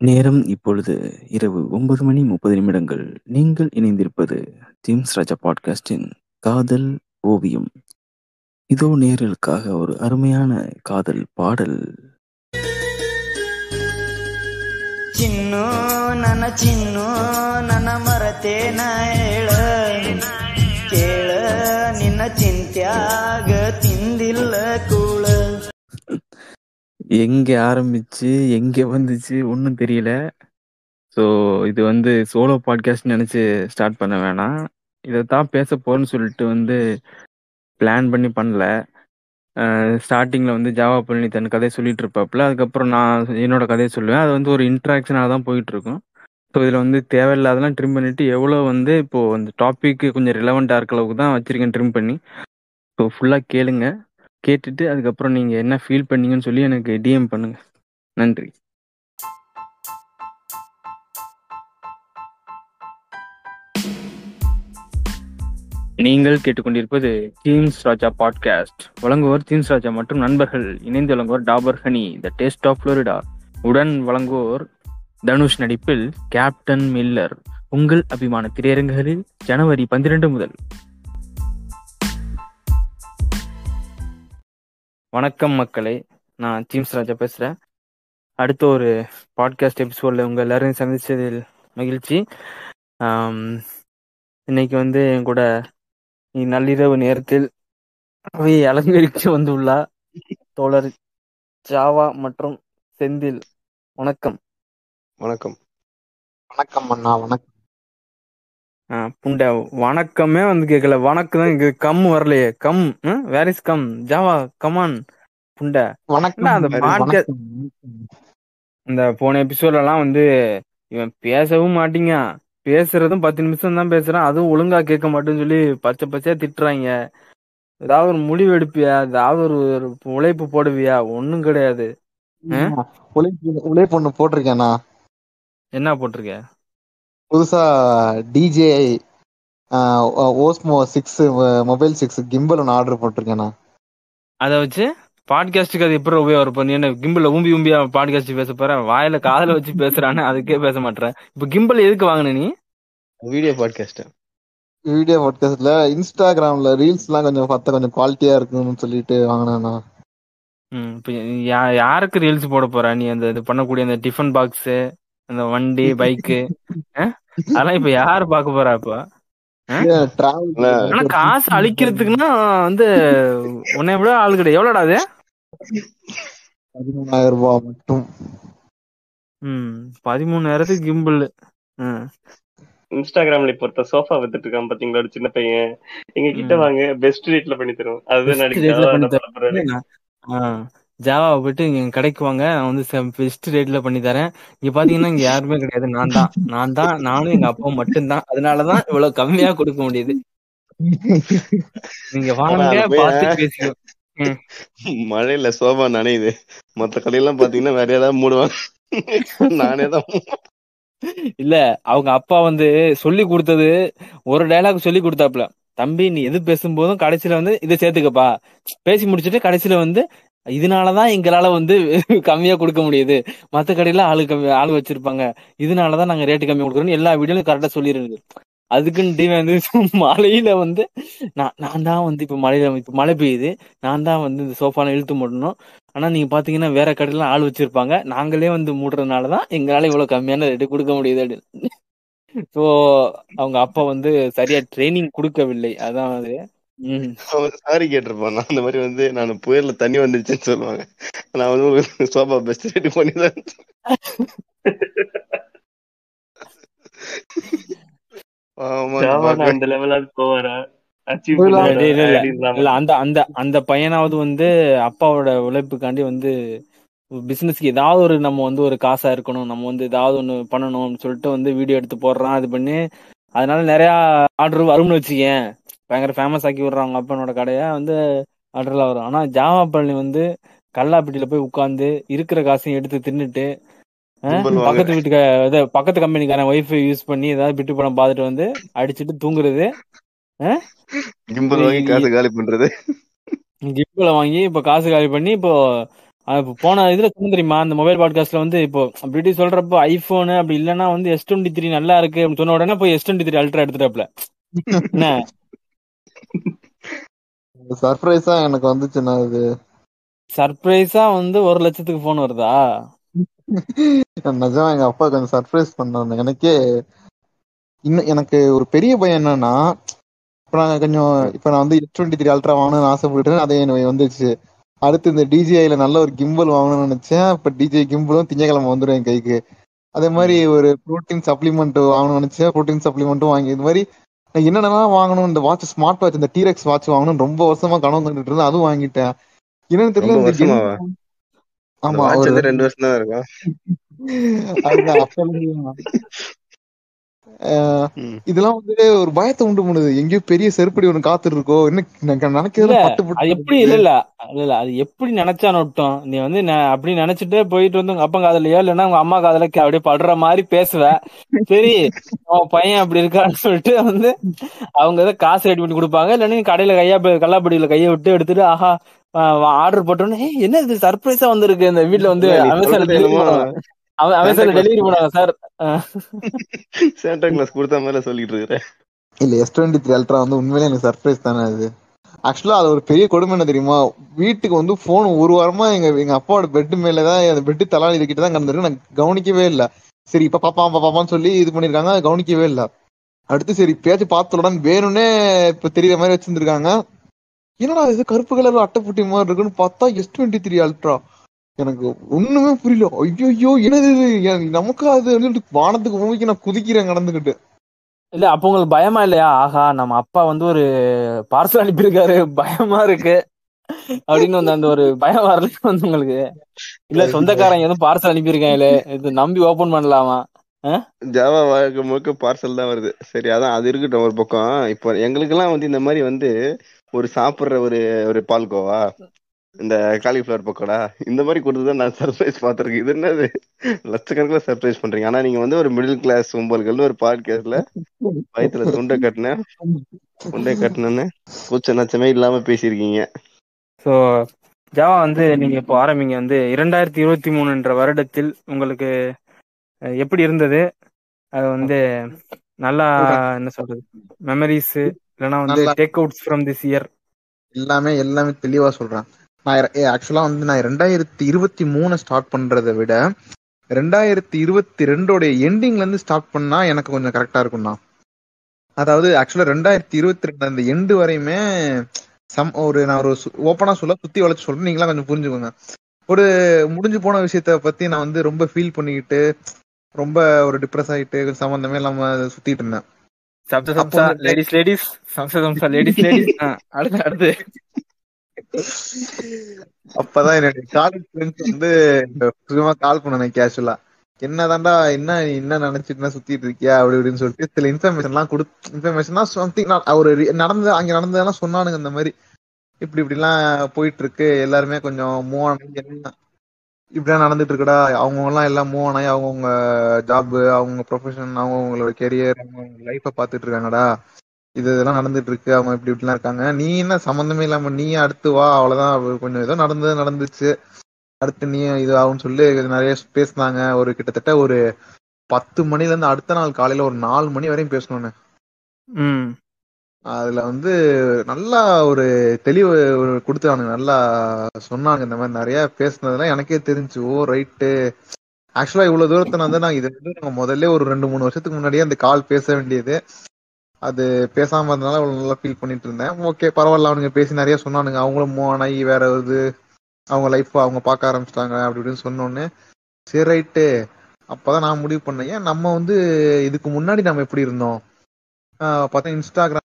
நேரம் இப்பொழுது இரவு ஒன்பது மணி முப்பது நிமிடங்கள் நீங்கள் இணைந்திருப்பது ஜேம்ஸ் ராஜா பாட்காஸ்டின் காதல் ஓவியம் இதோ நேர்களுக்காக ஒரு அருமையான காதல் பாடல் ಚಿನ್ನು ನನ್ನ ಚಿನ್ನು ನನ್ನ ಮರತೇನ ಹೇಳ ಕೇಳ ನಿನ್ನ ಚಿಂತ್ಯಾಗ எங்க ஆரம்பிச்சு எங்க வந்துச்சு ஒன்றும் தெரியல. ஸோ இது வந்து சோலோ பாட்காஸ்ட் நினச்சி ஸ்டார்ட் பண்ண வேணாம். இதை தான் பேச போறேன்னு சொல்லிட்டு வந்து பிளான் பண்ணி பண்ணல. ஸ்டார்டிங்கில் வந்து ஜாவா பழனி தன் கதையை சொல்லிட்டு இருப்பாப்புல. அதுக்கப்புறம் நான் என்னோட கதையை சொல்லுவேன். அது வந்து ஒரு இன்ட்ராக்ஷனாக தான் போயிட்டு இருக்கும். ஸோ இதில் வந்து தேவையில்லாதெல்லாம் ட்ரிம் பண்ணிட்டு எவ்வளோ வந்து இப்போது அந்த டாப்பிக்கு கொஞ்சம் ரிலவெண்ட்டாக இருக்க அளவுக்கு தான் வச்சுருக்கேன் ட்ரிம் பண்ணி. ஸோ ஃபுல்லாக கேளுங்க. கேட்டுட்டு அதுக்கப்புறம் நீங்கள் என்ன ஃபீல் பண்ணீங்கன்னு சொல்லி எனக்கு டிஎம் பண்ணுங்க. நன்றி. நீங்கள் கேட்டுக்கொண்டிருப்பது தீம்ஸ் ராஜா பாட்காஸ்ட் வழங்குவோர் தீம்ஸ் ராஜா மற்றும் நண்பர்கள் இணைந்து வழங்குவோர் Dabur honey the taste of Florida உடன் வழங்குவோர் தனுஷ் நடிப்பில் கேப்டன் மில்லர் உங்கள் அபிமான திரையரங்குகளில் ஜனவரி பன்னிரண்டு முதல் வணக்கம் மக்களே. நான் தீம்ஸ் ராஜா பேசுகிறேன் அடுத்த ஒரு பாட்காஸ்ட் எபிசோடில் உங்கள் எல்லாரையும் சந்திச்சதில் மகிழ்ச்சி. இன்னைக்கு வந்து என் கூட நள்ளிரவு நேரத்தில் அவையை அலங்கரித்து வந்துள்ளார் தோழர் ஜாவா மற்றும் செந்தில். வணக்கம். வணக்கம். வணக்கம் அண்ணா வணக்கம். புண்டை வணக்கமே வந்து கேட்கல வணக்கம் தான் இங்க கம் வரலையே. Come where is come? Java come on புண்டை. வணக்கம். அந்த வணக்கம். இந்த போன எபிசோட்ல எல்லாம் வந்து இவன் பேசவும் மாட்டீங்க. பேசுறதும் பத்து நிமிஷம் தான் பேசுறான். அதுவும் ஒழுங்கா கேட்க மாட்டேன்னு சொல்லி பச்சை பச்சையா திட்டுறாங்க. ஏதாவது ஒரு முடிவு எடுப்பியா? ஏதாவது ஒரு உழைப்பு போடுவியா? ஒண்ணும் கிடையாது. உழைப்பு உழைப்பு ஒண்ணு போட்டிருக்கேண்ணா என்ன போட்டிருக்க? புதுசா DJ Osmo six mobile six gimbal ஒன்று ஆர்டர் போட்டிருக்கேண்ணா அதை வச்சு பாட்காஸ்டுக்கு அது எப்படி உபயோகம் பண்ணி என்ன கிம்பிள் ஊம்பி ஊம்பியா பாட்காஸ்ட் பேச போற வாயில காதுல வச்சு பேசுறான்னு அதுக்கே பேச மாட்டேன் இப்ப கிம்பிள் எதுக்கு வாங்கின நீ? வீடியோ பாட்காஸ்ட் வீடியோ பாட்காஸ்ட்ல இன்ஸ்டாகிராம்ல ரீல்ஸ் எல்லாம் கொஞ்சம் பார்த்தா கொஞ்சம் குவாலிட்டியா இருக்குன்னு சொல்லிட்டு வாங்கினேண்ணா ம், இப்ப யா- யாருக்கு ரீல்ஸ் போட போற? நீ அந்த இது பண்ணக்கூடிய அந்த டிஃபன் பாக்ஸ் அந்த வண்டி பைக்கு அதெல்லாம் இப்ப யாரு பார்க்க போறா இப்ப ஆனா காசு அழிக்கிறதுக்குன்னா வந்து உன்னை விட ஆளு கிடையாது. எவ்வளோடா அது? பதிமூணாயிரம் ரூபாய் மட்டும். ம் பதிமூணாயிரத்துக்கு கிம்பிள் ம் இன்ஸ்டாகிராம்ல இப்போ ஒருத்தர் சோஃபா வித்துட்டு இருக்கான் பாத்தீங்களா ஒரு சின்ன பையன். எங்க கிட்ட. வாங்க பெஸ்ட் ரேட்ல பண்ணி தருவோம். அதுதான் Best ஜாவா ஜாவாவை போயிட்டு இங்க கடைக்கு வாங்க. நான் வந்து பெஸ்ட் ரேட்ல பண்ணி தரேன். இங்க பாத்தீங்கன்னா இங்க யாருமே கிடையாது. நான் தான். நான் தான். நானும் எங்க அப்பாவும் மட்டும்தான். அதனாலதான் இவ்வளவு கம்மியா கொடுக்க முடியுது. நீங்க வாங்க பார்த்து பேசிக்கோ. மழையில சோஃபா நனையுது. மத்த கடையெல்லாம் பாத்தீங்கன்னா வேற ஏதாவது மூடுவாங்க. நானே தான் இல்ல அவங்க அப்பா வந்து சொல்லி கொடுத்தது ஒரு டயலாக் சொல்லி கொடுத்தாப்ல தம்பி நீ எது பேசும்போதும் கடைசியில வந்து இதை சேர்த்துக்கப்பா. பேசி முடிச்சுட்டு கடைசியில வந்து இதனாலதான் எங்களால வந்து கம்மியா கொடுக்க முடியுது. மத்த கடையில ஆளு கம்மி ஆள் வச்சிருப்பாங்க. இதனாலதான் நாங்க ரேட்டு கம்மி கொடுக்குறோம் எல்லா வீடியோலும் கரெக்டா சொல்லிடுறது. அதுக்குன்னு டீம் வந்து மழையில வந்து நான் நான் தான் வந்து இப்ப மழையில இப்ப மழை பெய்யுது. நான் தான் வந்து இந்த சோஃபால இழுத்து மூடணும். ஆனா நீங்க பாத்தீங்கன்னா வேற கடையில ஆள் வச்சிருப்பாங்க. நாங்களே வந்து மூடுறதுனாலதான் எங்களால இவ்வளவு கம்மியான ரேட்டு கொடுக்க முடியுது அப்படின்னு. ஸோ அவங்க அப்பா வந்து சரியா ட்ரைனிங் கொடுக்கவில்லை. அதான் அது. சாரி கேட்டிருப்பான் நான் அந்த மாதிரி வந்து நான் புயல்ல தண்ணி வந்துருச்சுன்னு சொல்லுவாங்க. நான் வந்து உங்களுக்கு சோஃபா பெஸ்ட் ரேட் பண்ணி தான் அந்த அந்த அந்த அந்த பையனாவது வந்து அப்பாவோட உழைப்புக்காண்டி வந்து பிசினஸ்க்கு ஏதாவது ஒரு நம்ம வந்து ஒரு காசா இருக்கணும். நம்ம வந்து ஏதாவது ஒண்ணு பண்ணணும்னு சொல்லிட்டு வந்து வீடியோ எடுத்து போடுறான். அது பண்ணி அதனால நிறைய ஆர்டர் வரும்னு வச்சுக்கேன். பயங்கர ஃபேமஸ் ஆக்கி விடுறான் அவங்க அப்பனோட கடையை. வந்து ஆர்டர்லாம் வரும். ஆனா ஜாவா பழனி வந்து கல்லாப்பட்டியில போய் உட்கார்ந்து இருக்கிற காசையும் எடுத்து தின்னுட்டு கும்பல். பக்கத்து வீட்டுக்கு இது பக்கத்து கம்பெனிக்காரன் ஒய்ஃபை யூஸ் பண்ணி ஏதாவது பிட்டு படம் பார்த்துட்டு வந்து அடிச்சிட்டு தூங்குறது கிம்பல் வாங்கி காசு காலி பண்றது. கிஃப்ட்ல வாங்கி இப்ப காசு காலி பண்ணி இப்ப போன இதுல சொன்ன தெரியுமா? அந்த மொபைல் பாட்காஸ்ட்ல வந்து இப்போ அப்படி சொல்றப்போ ஐபோன் அப்படி இல்லைன்னா வந்து எஸ் டுவெண்ட்டி த்ரீ நல்லா இருக்கு அப்படின்னு சொன்ன உடனே போய் எஸ் டுவெண்ட்டி த்ரீ அல்ட்ரா எடுத்துட்டாப்ல. என்ன? சர்ப்ரைஸா எனக்கு வந்துச்சுண்ணா இது. சர்ப்ரைஸா வந்து ஒரு லட்சத்துக்கு போன் வருதா? நிஜமா எங்க அப்பா கொஞ்சம் சர்ப்ரைஸ் பண்ணாங்க எனக்கே இன்னும் எனக்கு ஒரு பெரிய பயம் என்னன்னா இப்ப நான் கொஞ்சம் இப்ப நான் வந்து எஸ் டுவெண்ட்டி த்ரீ அல்ட்ரா வாங்கணும்னு ஆசைப்பட்டு அதே எனக்கு வந்துச்சு அடுத்து இந்த டிஜிஐல நல்ல ஒரு கிம்பல் வாங்கணும்னு நினைச்சேன். இப்ப டிஜே கிம்பலும் திங்கக்கிழமை வந்துடும் என் கைக்கு. அதே மாதிரி ஒரு புரோட்டீன் சப்ளிமெண்ட் வாங்கணும்னு நினைச்சேன். புரோட்டீன் சப்ளிமெண்ட்டும் வாங்கி இது மாதிரி என்னென்னலாம் வாங்கணும் இந்த வாட்ச் ஸ்மார்ட் வாட்ச் இந்த டீரெக்ஸ் வாட்ச் வாங்கணும் ரொம்ப வருஷமா கனவு கண்டுட்டு இருந்தேன். அதுவும் வாங்கிட்டேன். என்னன்னு தெரியல? ஆமா ரெண்டு வருஷம் தான் இருக்கும் அதுதான் அப்ப இருந்து அஹ் ம். இதெல்லாம் வந்து ஒரு பயத்தை உண்டு பண்ணுது. எங்கேயோ பெரிய செருப்படி ஒண்ணு காத்துட்டு இருக்கோ? என்ன நினைக்கிறது அது எப்படி இல்ல இல்ல இல்ல அது எப்படி நினைச்சா நொட்டும் நீ வந்து அப்படி நினைச்சிட்டு போயிட்டு வந்து உங்க அப்பா காதலையோ இல்லைன்னா உங்க அம்மா காதல அப்படியே படுற மாதிரி பேசுவ. சரி உன் பையன் அப்படி இருக்கான்னு சொல்லிட்டு வந்து அவங்க ஏதோ காசு ரெடி பண்ணி கொடுப்பாங்க. இல்லைன்னா நீ கடையில கையா கல்லாப்படியில கையை விட்டு எடுத்துட்டு ஆஹா ஆர்டர் போட்டோன்னு "ஏய், என்ன இது? சர்ப்ரைஸா வந்திருக்கு. இந்த வீட்ல வந்து டெலிவரி சார் சாண்டா கிளாஸ் கொடுத்த மாதிரி சொல்லிட்டு இருக்கிற இல்ல எஸ் டுவெண்ட்டி த்ரீ அல்ட்ரா வந்து உண்மையிலே எனக்கு சர்ப்ரைஸ் தானே அது. ஆக்சுவலா அது ஒரு பெரிய கொடுமை என்ன தெரியுமா? வீட்டுக்கு வந்து போன் ஒரு வாரமா எங்க எங்க அப்பாவோட பெட் மேலதான் அந்த பெட்டு தலாலி கிட்ட தான் கிடந்திருக்கு. நான் கவனிக்கவே இல்ல. சரி இப்ப பாப்பா பாப்பான்னு சொல்லி இது பண்ணிருக்காங்க கவனிக்கவே இல்ல. அடுத்து சரி பேச்சு பார்த்துடன் வேணும்னே இப்ப தெரியுற மாதிரி வச்சிருந்திருக்காங்க. என்னடா இது கருப்பு கலர் அட்டைப்புட்டி மாதிரி இருக்குன்னு பார்த்தா எஸ் டுவெண்ட்டி த்ரீ அல்ட்ரா எனக்கு ஒண்ணுமே புரியல. ஐயோ என்னது இது? நமக்கு அது வந்து வானத்துக்கு பூமிக்கு நான் குதிக்கிறேன் கடந்துகிட்டு இல்ல அப்ப உங்களுக்கு பயமா இல்லையா? ஆஹா நம்ம அப்பா வந்து ஒரு பார்சல் அனுப்பியிருக்காரு. பயமா இருக்கு. அப்படின்னு வந்து அந்த ஒரு பயம் வரல வந்து உங்களுக்கு. இல்ல சொந்தக்காரங்க எதுவும் பார்சல் அனுப்பியிருக்காங்களே இது நம்பி ஓபன் பண்ணலாமா? ஜாவா வாழ்க்கை முழுக்க பார்சல் தான் வருது. சரி அதான் அது இருக்கட்டும் ஒரு பக்கம். இப்போ எங்களுக்கெல்லாம் வந்து இந்த மாதிரி வந்து ஒரு சாப்பிடுற ஒரு ஒரு பால்கோவா? இந்த காலிஃபிளவர் பக்கோடா? இந்த மாதிரி கொடுத்துதான் நான் சர்ப்ரைஸ் பார்த்திருக்கேன். இது என்னது? லட்சக்கணக்கில் சர்ப்ரைஸ் பண்றீங்க. ஆனா நீங்க வந்து ஒரு மிடில் கிளாஸ் உம்பல்கள்னு ஒரு பாட்காஸ்ட்ல வயித்துல துண்டை கட்டினேன் துண்டை கட்டினேன்னு கூச்ச நச்சமே இல்லாம பேசியிருக்கீங்க. ஸோ ஜாவா வந்து நீங்க இப்போ ஆரம்பிங்க வந்து இரண்டாயிரத்தி இருபத்தி மூணுன்ற வருடத்தில் உங்களுக்கு எப்படி இருந்தது? அது வந்து நல்லா என்ன சொல்றது? மெமரிஸ் இல்லைன்னா வந்து take outs from this year எல்லாமே எல்லாமே தெளிவா சொல்றேன் நான் ஆக்சுவலா வந்து நான் ரெண்டாயிரத்தி இருபத்தி மூணு ஸ்டார்ட் பண்றதை விட ரெண்டாயிரத்தி இருபத்தி ரெண்டோட எண்டிங்ல இருந்து ஸ்டார்ட் பண்ணா எனக்கு கொஞ்சம் கரெக்டா இருக்கும்ண்ணா. அதாவது ஆக்சுவலா ரெண்டாயிரத்தி இருபத்தி ரெண்டு அந்த எண்டு வரையுமே சம் ஒரு நான் ஒரு ஓப்பனா சொல்ல சுத்தி வளைச்சு சொல்றேன். நீங்களாம் கொஞ்சம் புரிஞ்சுக்கோங்க. ஒரு முடிஞ்சு போன விஷயத்த பத்தி நான் வந்து ரொம்ப ஃபீல் பண்ணிக்கிட்டு ரொம்ப ஒரு டிப்ரெஸ் ஆயிட்டு சம்பந்தமே இல்லாம சுத்திட்டு இருந்தேன். லேடிஸ் லேடிஸ் லேடிஸ் அடுத்து அடுத்து. அப்பதான் என்னுடைய காலேஜ் ஃப்ரெண்ட்ஸ் வந்து சும்மா கால் பண்ணேன் கேஷுவலா என்னதான்டா என்ன நீ என்ன நினைச்சிட்டு சுத்திட்டு இருக்கியா? அப்படி இப்படின்னு சொல்லிட்டு சில இன்ஃபர்மேஷன் எல்லாம் கொடு இன்ஃபர்மேஷன் சம்திங் ஒரு re- நடந்து அங்க நடந்ததெல்லாம் சொன்னானுங்க இந்த மாதிரி. இப்படி இப்படி எல்லாம் போயிட்டு இருக்கு எல்லாருமே கொஞ்சம் மூவ் ஆனி எல்லாம் இப்படிலாம் நடந்துட்டு இருக்குடா. அவங்க எல்லாம் எல்லாம் மூவ் ஆனாய் அவங்கவுங்க ஜாப் அவங்க ப்ரொஃபஷன் அவங்கவுங்களோட கெரியர் அவங்க லைஃப பாத்துட்டு இருக்காங்கடா. இது இதெல்லாம் நடந்துட்டு இருக்கு அவங்க இப்படி இப்படிலாம் இருக்காங்க. நீ என்ன சம்மந்தமே இல்லாம நீ அடுத்து வா. அவ்வளவுதான். அவ கொஞ்சம் ஏதோ நடந்தது நடந்துச்சு. அடுத்து நீ இது ஆகும்னு சொல்லி நிறைய பேசினாங்க. ஒரு கிட்டத்தட்ட ஒரு பத்து மணில இருந்து அடுத்த நாள் காலையில ஒரு நாலு மணி வரையும் பேசணும்னு. அதுல வந்து நல்லா ஒரு தெளிவு கொடுத்தானுங்க நல்லா சொன்னாங்க இந்த மாதிரி நிறைய பேசுனதுலாம் எனக்கே தெரிஞ்சு. ஓ ரைட்டு ஆக்சுவலா இவ்வளவு தூரத்தை வந்து நான் இது வந்து நாங்க முதல்ல ஒரு ரெண்டு மூணு வருஷத்துக்கு முன்னாடியே அந்த கால் பேச வேண்டியது. அது பேசாம இருந்தனால அவ்வளவு நல்லா ஃபீல் பண்ணிட்டு இருந்தேன். ஓகே பரவாயில்ல அவனுங்க பேசி நிறைய சொன்னானுங்க. அவங்களும் மூவ் ஆனாயி வேற இது அவங்க லைஃப் அவங்க பார்க்க ஆரம்பிச்சிட்டாங்க அப்படி இப்படின்னு சொன்னோன்னே. சரி ரைட்டு அப்பதான் நான் முடிவு பண்ணேன். ஏன் நம்ம வந்து இதுக்கு முன்னாடி நம்ம எப்படி இருந்தோம்? பார்த்தா இன்ஸ்டாகிராம்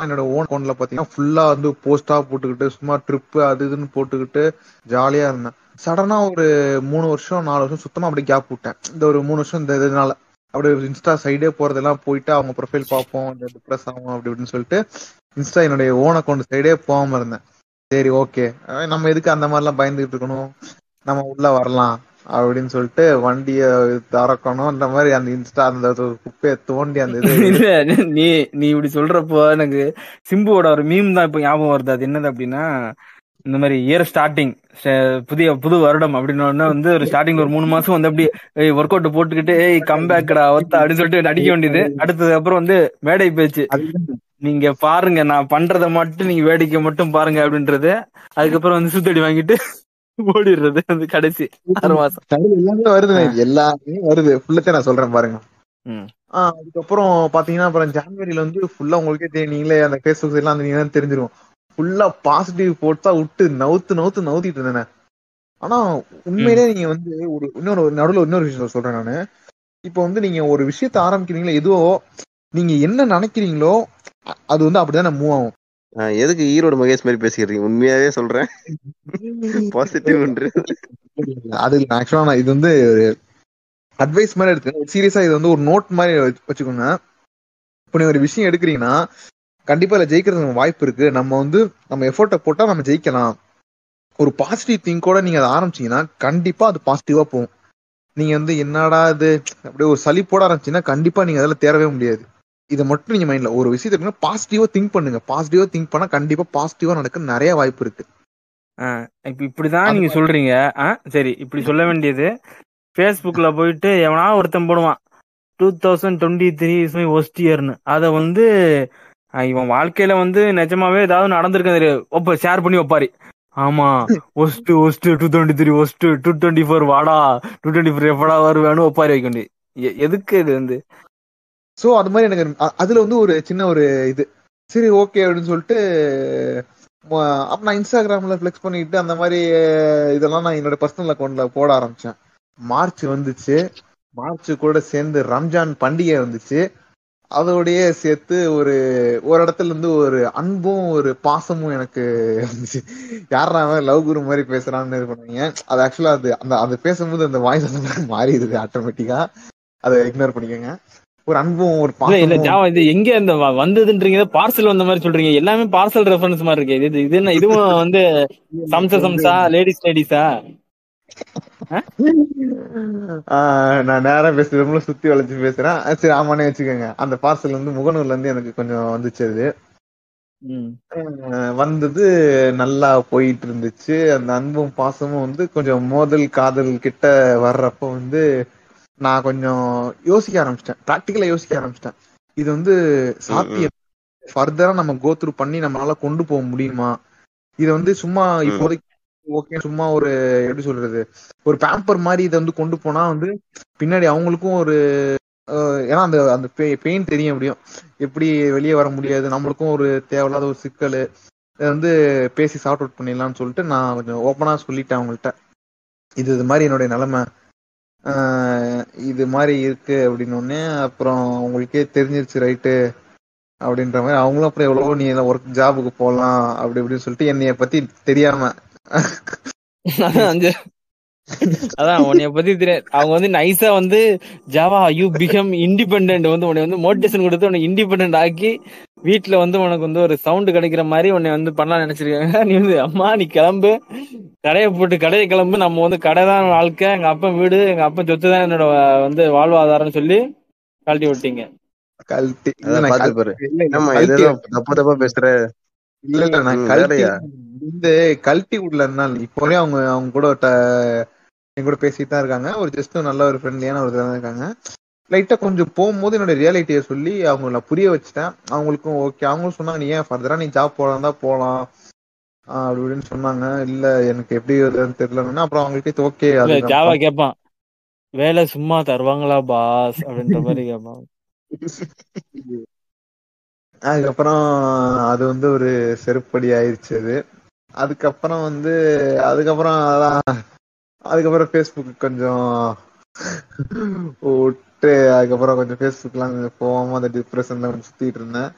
என்னோட ஓன் அக்கௌண்ட்ல பாத்தீங்கன்னா ஃபுல்லா வந்து போஸ்டா போட்டுக்கிட்டு சும்மா ட்ரிப்பு அது இதுன்னு போட்டுக்கிட்டு ஜாலியா இருந்தேன். சடனா ஒரு மூணு வருஷம் நாலு வருஷம் சுத்தமா அப்படியே கேப் விட்டேன். இந்த ஒரு மூணு வருஷம் இந்த இதனால. அப்படியே இன்ஸ்டா சைடே போறதெல்லாம் போயிட்டு அவங்க ப்ரொஃபைல் பார்ப்போம் டிப்ரெஸ் ஆகும் அப்படி இப்படின்னு சொல்லிட்டு இன்ஸ்டா என்னுடைய ஓன் அக்கௌண்ட் சைடே போகாம இருந்தேன். சரி ஓகே நம்ம எதுக்கு அந்த மாதிரிலாம் பயந்துகிட்டு இருக்கணும்? நம்ம உள்ள வரலாம் அப்படின்னு சொல்லிட்டு வண்டிய திறக்கணும். இந்த மாதிரி அந்த இன்ஸ்டா அந்த குப்பையை தோண்டி அந்த இது நீ நீ இப்படி சொல்றப்போ எனக்கு சிம்புவோட ஒரு மீம் தான் இப்போ ஞாபகம் வருது. அது என்னது அப்படின்னா இந்த மாதிரி இயர் ஸ்டார்டிங் புதிய புது வருடம் அப்படின்னு வந்து ஒரு ஸ்டார்டிங்ல ஒரு மூணு மாசம் வந்து அப்படியே ஒர்க் அவுட் போட்டுக்கிட்டு ஏய் கம்பேக்கடா ஒத்த அப்படின்னு சொல்லிட்டு நடிக்க வேண்டியது. அடுத்தது அப்புறம் வந்து மேடை பேச்சு. நீங்க பாருங்க நான் பண்றத மட்டும் நீங்க வேடிக்கை மட்டும் பாருங்க அப்படின்றது. அதுக்கப்புறம் வந்து சுத்தடி வாங்கிட்டு ஓடிடுறது அந்த கடைசி ஆறு மாசம். எல்லாமே வருது எல்லாமே வருது. ஃபுல்லத்தே நான் சொல்றேன் பாருங்க. அதுக்கப்புறம் பாத்தீங்கன்னா அப்புறம் ஜான்வரில வந்து ஃபுல்லா உங்களுக்கே தெரியும். நீங்களே அந்த ஃபேஸ்புக் எல்லாம் அந்த நீங்க தெரிஞ்சிரும் ஃபுல்லா பாசிட்டிவ் போட்டா விட்டு நவுத்து நவுத்து நவுத்திட்டு இருந்தேன். ஆனா உண்மையிலே நீங்க வந்து ஒரு இன்னொரு நடுவுல இன்னொரு விஷயம் சொல்றேன் நானு. இப்போ வந்து நீங்க ஒரு விஷயத்த ஆரம்பிக்கிறீங்களோ எதுவோ நீங்க என்ன நினைக்கிறீங்களோ அது வந்து அப்படிதானே மூவ் ஆகும். எதுக்கு ஈரோடு மகேஷ் மாதிரி பேசிக்கிறீங்க? உண்மையாவே சொல்றேன். பாசிட்டிவ் அது ஆக்சுவலா நான் இது வந்து அட்வைஸ் மாதிரி எடுத்துக்கோங்க. சீரியஸா இது வந்து ஒரு நோட் மாதிரி வச்சு- வச்சுக்கோங்க. இப்போ நீங்க ஒரு விஷயம் எடுக்கிறீங்கன்னா கண்டிப்பா இதுல ஜெயிக்கிறதுக்கு வாய்ப்பு இருக்கு. நம்ம வந்து நம்ம எஃபோர்ட்டை போட்டா நம்ம ஜெயிக்கலாம். ஒரு பாசிட்டிவ் திங்கோட நீங்க அதை ஆரம்பிச்சீங்கன்னா கண்டிப்பா அது பாசிட்டிவா போகும். நீங்க வந்து என்னடா இது அப்படியே ஒரு சலிப்போட ஆரம்பிச்சீங்கன்னா கண்டிப்பா நீங்க அதில் தேரவே முடியாது. இதை மட்டும் நீங்க மைண்ட்ல ஒரு விஷயத்த பாசிட்டிவா திங்க் பண்ணுங்க. பாசிட்டிவா திங்க் பண்ணா கண்டிப்பா பாசிட்டிவா நடக்க நிறைய வாய்ப்பு இருக்கு. இப்ப இப்படிதான் நீங்க சொல்றீங்க. ஆ, சரி இப்படி சொல்ல வேண்டியது Facebookல போயிட்டு எவனா ஒருத்தன் போடுவான் two thousand twenty three is my worst இயர்னு அதை வந்து இவன் வாழ்க்கையில வந்து நிஜமாவே ஏதாவது நடந்திருக்க ஒப்ப ஷேர் பண்ணி வைப்பாரு ஆமா worst worst two twenty three worst two twenty four வாடா டூ டுவெண்ட்டி ஃபோர் எப்படா வருவேன்னு ஒப்பாரி வைக்க எதுக்கு இது வந்து? சோ அது மாதிரி எனக்கு அதுல வந்து ஒரு சின்ன ஒரு இது. சரி ஓகே அப்படின்னு சொல்லிட்டு அப்ப நான் இன்ஸ்டாகிராம்ல ஃபிளெக்ஸ் பண்ணிட்டு அந்த மாதிரி இதெல்லாம் நான் என்னோட பர்சனல் அக்கௌண்ட்ல போட ஆரம்பிச்சேன். மார்ச் வந்துச்சு. மார்ச் கூட சேர்ந்து ரம்ஜான் பண்டிகை வந்துச்சு. அதோடயே சேர்த்து ஒரு ஒரு இடத்துல இருந்து ஒரு அன்பும் ஒரு பாசமும் எனக்கு வந்துச்சு யாரா லவ் குரு மாதிரி பேசுறான்னு பண்ணுவீங்க அது ஆக்சுவலா அது அந்த அது பேசும்போது அந்த வாய்ஸ் வந்து மாறிடுது ஆட்டோமேட்டிக்கா அதை இக்னோர் பண்ணிக்கோங்க. ஒரு அன்பும் ஒரு இல்ல இல்ல ஜாவா இது எங்க இந்த வந்ததுன்றீங்க? பார்சல் வந்த மாதிரி சொல்றீங்க. எல்லாமே பார்சல் ரெஃபரன்ஸ் மாதிரி இருக்கு. இது இது என்ன இதுவும் வந்து சம்ச சம்சா லேடிஸ் லேடிஸா நான் நேரா பேசுறதுல சுத்தி வளைச்சு பேசுறேன். சரி ஆமானே வச்சுக்கோங்க. அந்த பார்சல் வந்து முகநூர்ல இருந்து எனக்கு கொஞ்சம் வந்துச்சு அது. வந்தது நல்லா போயிட்டு இருந்துச்சு அந்த அன்பும் பாசமும் வந்து கொஞ்சம் மோதல் காதல் கிட்ட வர்றப்ப வந்து நான் கொஞ்சம் யோசிக்க ஆரம்பிச்சிட்டேன். ப்ராக்டிக்கலா யோசிக்க ஆரம்பிச்சிட்டேன். இது வந்து சாத்தியம். ஃபர்தரா நம்ம கோ த்ரூ பண்ணி நம்மளால கொண்டு போக முடியுமா? இது வந்து சும்மா இப்போதைக்கு ஓகே சும்மா ஒரு எப்படி சொல்றது ஒரு பேம்பர் மாதிரி இதை வந்து கொண்டு போனா வந்து பின்னாடி அவங்களுக்கும் ஒரு ஏன்னா அந்த அந்த பெயின் தெரிய முடியும் எப்படி வெளியே வர முடியாது நம்மளுக்கும் ஒரு தேவையில்லாத ஒரு சிக்கல். இதை வந்து பேசி சார்ட் அவுட் பண்ணிடலாம்னு சொல்லிட்டு நான் கொஞ்சம் ஓப்பனா சொல்லிட்டேன் அவங்கள்ட்ட. இது இது மாதிரி என்னுடைய நிலைமை. இது மாதிரி இருக்கு அப்படின்னு அப்புறம் உங்களுக்கே தெரிஞ்சிருச்சு ரைட்டு அப்படின்ற மாதிரி. அவங்களும் அப்புறம் எவ்வளவோ நீ ஒர்க் ஜாபுக்கு போகலாம் அப்படி இப்படின்னு சொல்லிட்டு என்னைய பத்தி தெரியாம அதான் உன்னைய பத்தி தெரியாது அவங்க வந்து நைஸா வந்து ஜாவா யூ பிகம் இண்டிபெண்டன்ட் வந்து உன்னை வந்து மோட்டிவேஷன் கொடுத்து உன்னை இண்டிபெண்டன்ட் ஆக்கி வீட்ல வந்து உனக்கு வந்து ஒரு சவுண்ட் கிடைக்கிற மாதிரி உன்னை வந்து பண்ணலாம் நினைச்சிருக்காங்க. நீ வந்து அம்மா நீ கிளம்பு. கடையை போட்டு கடையை கிளம்பு. நம்ம வந்து கடை தான் வாழ்க்கை. எங்க அப்பா வீடு எங்க அப்பா சொத்து தான் என்னோட வந்து வாழ்வாதாரம்னு சொல்லி கழட்டி விட்டீங்க. கழட்டி தப்பு தப்பா பேசுற? இல்ல இல்ல நான் ம், கழட்டி வேறயா? வந்து கழட்டி விடலன்னா இப்போவே அவங்க அவங்க கூட என் கூட பேசிட்டு தான் இருக்காங்க. ஒரு ஜஸ்ட் நல்ல ஒரு ஃப்ரெண்ட்லியான ஒரு இதாக இருக்காங்க. லைட்டா கொஞ்சம் போகும்போது என்னோட ரியாலிட்டியை சொல்லி அவங்கள புரிய வச்சுட்டேன். அவங்களுக்கும் ஓகே அவங்களும் சொன்னாங்க நீ ஏன் ஃபர்தரா நீ ஜாப் போலாம் தான் போலாம். அப்படி இப்படின்னு சொன்னாங்க. இல்ல எனக்கு எப்படி தெரியலன்னா. அப்புறம் அவங்களுக்கு ஓகே ஜாவா கேட்பான் வேலை சும்மா தருவாங்களா பாஸ் அப்படின்ற மாதிரி கேட்பான் அதுக்கப்புறம் அது வந்து ஒரு செருப்படி ஆயிடுச்சு அது. அதுக்கப்புறம் வந்து அதுக்கப்புறம் அதான் அதுக்கப்புறம் ஃபேஸ்புக் கொஞ்சம் விட்டு அதுக்கப்புறம் கொஞ்சம் ஃபேஸ்புக்லாம் கொஞ்சம் போகாம அந்த டிப்ரெஷன்ல கொஞ்சம் சுத்திட்டு இருந்தேன்.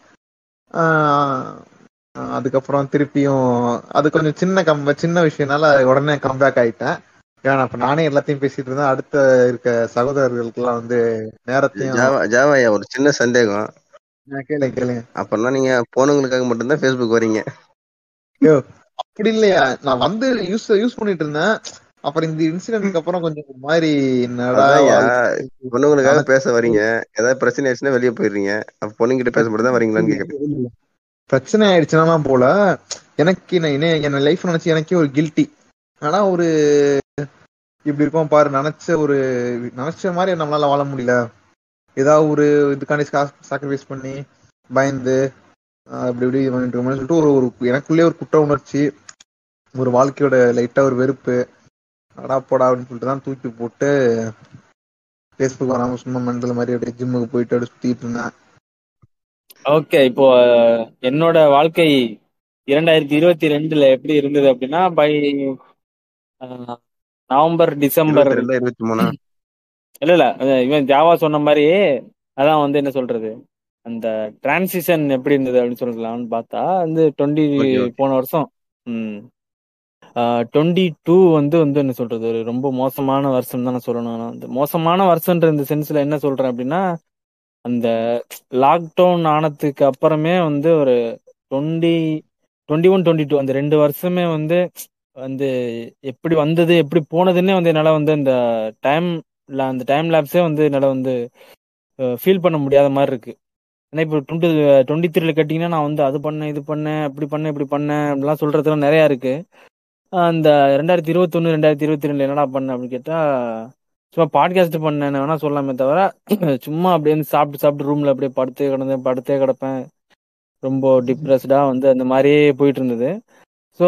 அதுக்கப்புறம் திருப்பியும் அது கொஞ்சம் சின்ன கம் சின்ன விஷயம்னால உடனே கம்பேக் ஆயிட்டேன். ஏன்னா அப்ப நானே எல்லாத்தையும் பேசிட்டு இருந்தேன். அடுத்த இருக்க சகோதரர்களுக்கெல்லாம் வந்து நேரத்தையும் ஜாவா ஜாவாயா ஒரு சின்ன சந்தேகம். கேளுங்க கேளுங்க. அப்பன்னா நீங்க பொண்ணுங்களுக்காக மட்டும்தான் ஃபேஸ்புக் வரீங்க. அப்படி இல்லையா? நான் வந்து யூஸ் யூஸ் பண்ணிட்டு இருந்தேன் அப்புறம் இந்த இன்சிடென்ட்க்கு அப்புறம் கொஞ்சம் மாதிரி என்னடா. பொண்ணுங்களுக்காக பேச வரீங்க. ஏதாவது பிரச்சனை ஆயிடுச்சுன்னா வெளியே போயிடுறீங்க. அப்ப பொண்ணுங்கிட்ட பேச மட்டும் தான் வரீங்களான்னு கேக்குறேன். பிரச்சனை ஆயிடுச்சுன்னா போல. எனக்கு என்ன என் லைஃப் நினைச்சு எனக்கே ஒரு கில்ட்டி ஆனா ஒரு இப்படி இருக்கோம் பாரு நினைச்ச ஒரு நினைச்ச மாதிரி நம்மளால வாழ முடியல. ஏதாவது ஒரு இதுக்காண்டி சாக்ரிஃபைஸ் பண்ணி பயந்து அப்படி இப்படி பண்ணிட்டு இருக்கோம்னு சொல்லிட்டு ஒரு ஒரு எனக்குள்ளே ஒரு குற்ற உணர்ச்சி ஒரு வாழ்க்கையோட லைட்டா ஒரு வெறுப்பு. அடா போடா அப்படின்னு சொல்லிட்டு தான் தூக்கி போட்டு ஃபேஸ்புக் வராம சும்மா மெண்டல் மாதிரி அப்படியே ஜிம்முக்கு போயிட்டு அப்படியே சுத்திட்டு இருந்தேன். ஓகே இப்போ என்னோட வாழ்க்கை இரண்டாயிரத்தி இருபத்தி ரெண்டுல எப்படி இருந்தது அப்படின்னா பை நவம்பர் டிசம்பர். இருபத்தி மூணா? இல்ல இல்ல இவன் ஜாவா சொன்ன மாதிரி அதான் வந்து என்ன சொல்றது? அந்த டிரான்சிஷன் எப்படி இருந்தது அப்படின்னு சொல்லலாம்னு பார்த்தா வந்து டுவெண்ட்டி. போன வருஷம் டுவெண்ட்டி டூ வந்து வந்து என்ன சொல்றது ஒரு ரொம்ப மோசமான வருஷம் தான் நான் சொல்லணும். வந்து மோசமான வருஷம்ன்ற இந்த சென்ஸ்ல என்ன சொல்றேன் அப்படின்னா அந்த லாக்டவுன் ஆனதுக்கு அப்புறமே வந்து ஒரு twenty twenty one twenty two அந்த ரெண்டு வருஷமே வந்து வந்து எப்படி வந்தது எப்படி போனதுன்னே வந்து என்னால வந்து அந்த டைம் அந்த டைம் லேப்ஸே வந்து என்னால வந்து ஃபீல் பண்ண முடியாத மாதிரி இருக்கு. ஏன்னா இப்போ டுவெண்ட்டி டுவெண்ட்டி த்ரீல கேட்டிங்கன்னா நான் வந்து அது பண்ணேன் இது பண்ணேன் அப்படி பண்ணேன் இப்படி பண்ணேன் அப்படிலாம் சொல்கிறதுலாம் நிறையா இருக்குது அந்த ரெண்டாயிரத்தி இருபத்தொன்னு ரெண்டாயிரத்தி இருபத்தி ரெண்டுல என்னடா பண்ணேன் அப்படின்னு கேட்டால் சும்மா பாட்காஸ்ட் பண்ணேன் வேணா சொல்லாமே தவிர சும்மா அப்படியே வந்து சாப்பிட்டு சாப்பிட்டு ரூமில் அப்படியே படுத்தே கிடந்தேன் படுத்தே கிடப்பேன். ரொம்ப டிப்ரெஸ்டாக வந்து அந்த மாதிரியே போயிட்டு இருந்தது. ஸோ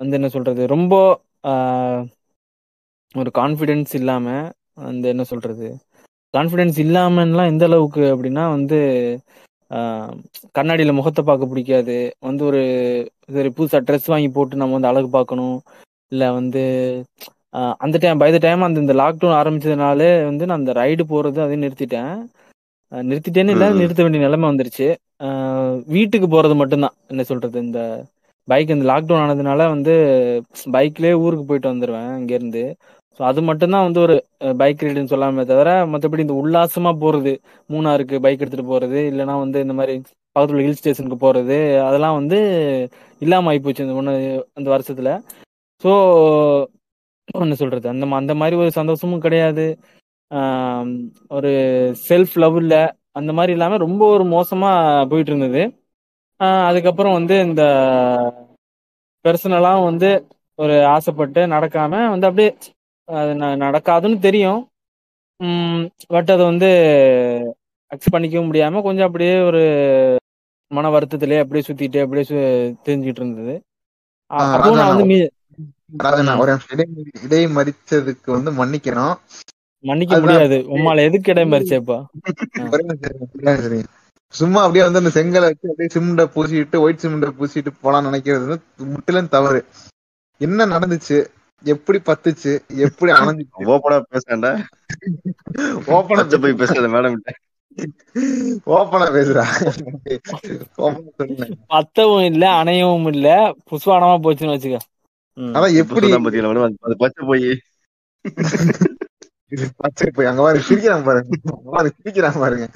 வந்து என்ன சொல்கிறது ரொம்ப ஒரு கான்ஃபிடென்ஸ் இல்லாமல் அந்த என்ன சொல்கிறது கான்ஃபிடென்ஸ் இல்லாமலாம் எந்த அளவுக்கு அப்படின்னா வந்து கண்ணாடியில முகத்தை பார்க்க பிடிக்காது. வந்து ஒரு சரி புதுசா ட்ரெஸ் வாங்கி போட்டு நம்ம வந்து அழகு பார்க்கணும். இல்ல வந்து அந்த டைம் பை த டைம் அந்த இந்த லாக்டவுன் ஆரம்பிச்சதுனாலே வந்து நான் அந்த ரைடு போறது அதையும் நிறுத்திட்டேன். நிறுத்திட்டேன்னு இல்ல. நிறுத்த வேண்டிய நிலைமை வந்துருச்சு. வீட்டுக்கு போறது மட்டும்தான். என்ன சொல்றது இந்த பைக் இந்த லாக்டவுன் ஆனதுனால வந்து பைக்லயே ஊருக்கு போயிட்டு வந்துருவேன் இங்க இருந்து ஸோ அது மட்டும்தான் வந்து ஒரு பைக் ரைடுன்னு சொல்லாமே தவிர மற்றபடி இந்த உல்லாசமா போறது மூணாருக்கு பைக் எடுத்துட்டு போறது இல்லைன்னா வந்து இந்த மாதிரி பக்கத்துல உள்ள ஹில் ஸ்டேஷனுக்கு போறது அதெல்லாம் வந்து இல்லாம ஆகிப்போச்சு இந்த ஒன்று அந்த வருஷத்துல. ஸோ என்ன சொல்றது? அந்த அந்த மாதிரி ஒரு சந்தோஷமும் கிடையாது. ஒரு செல்ஃப் லவ் இல்லை அந்த மாதிரி இல்லாம ரொம்ப ஒரு மோசமா போயிட்டு இருந்தது அதுக்கப்புறம் வந்து இந்த பர்சனலா வந்து ஒரு ஆசைப்பட்டு நடக்காம வந்து அப்படியே அது நடக்காதுன்னு தெரியும். பட் அதை வந்து அக்செப்ட் பண்ணிக்கவும் முடியாம கொஞ்சம் அப்படியே ஒரு மன வருத்தத்திலே அப்படியே சுத்திட்டு அப்படியே தெரிஞ்சுட்டு இருந்தது. அ- ஆஹ் அப்பவும் நான் வந்து. ஒரு இடை இடை மறிச்சதுக்கு வந்து மன்னிக்கணும். மன்னிக்க முடியாது. உம்மால எதுக்கு இடம் மறிச்சேப்பா. சும்மா அப்படியே வந்து அந்த செங்கலை வச்சு அப்படியே சிமெண்ட பூசிட்டு ஒயிட் சிமெண்ட பூசிட்டு போலாம்னு நினைக்கிறது முற்றிலும் தவறு. என்ன நடந்துச்சு? எப்படி பத்துச்சு எப்படி அணைஞ்சிச்சு? ஓப்பனா பேசுறேன்டா. ஓப்பனா பச்சை போய் பேசாத மேடம் ஓப்பனா பேசுறா. பத்தவும் இல்ல அணையவும் இல்ல புஷ்வானமா போச்சுன்னு வச்சுக்க. ம். அதான் எப்படி? அது பச்சை போய். பச்சை போய். அங்க பாருங்க. சிரிக்கிறான் பாருங்க சிரிக்கிறான் பாருங்க.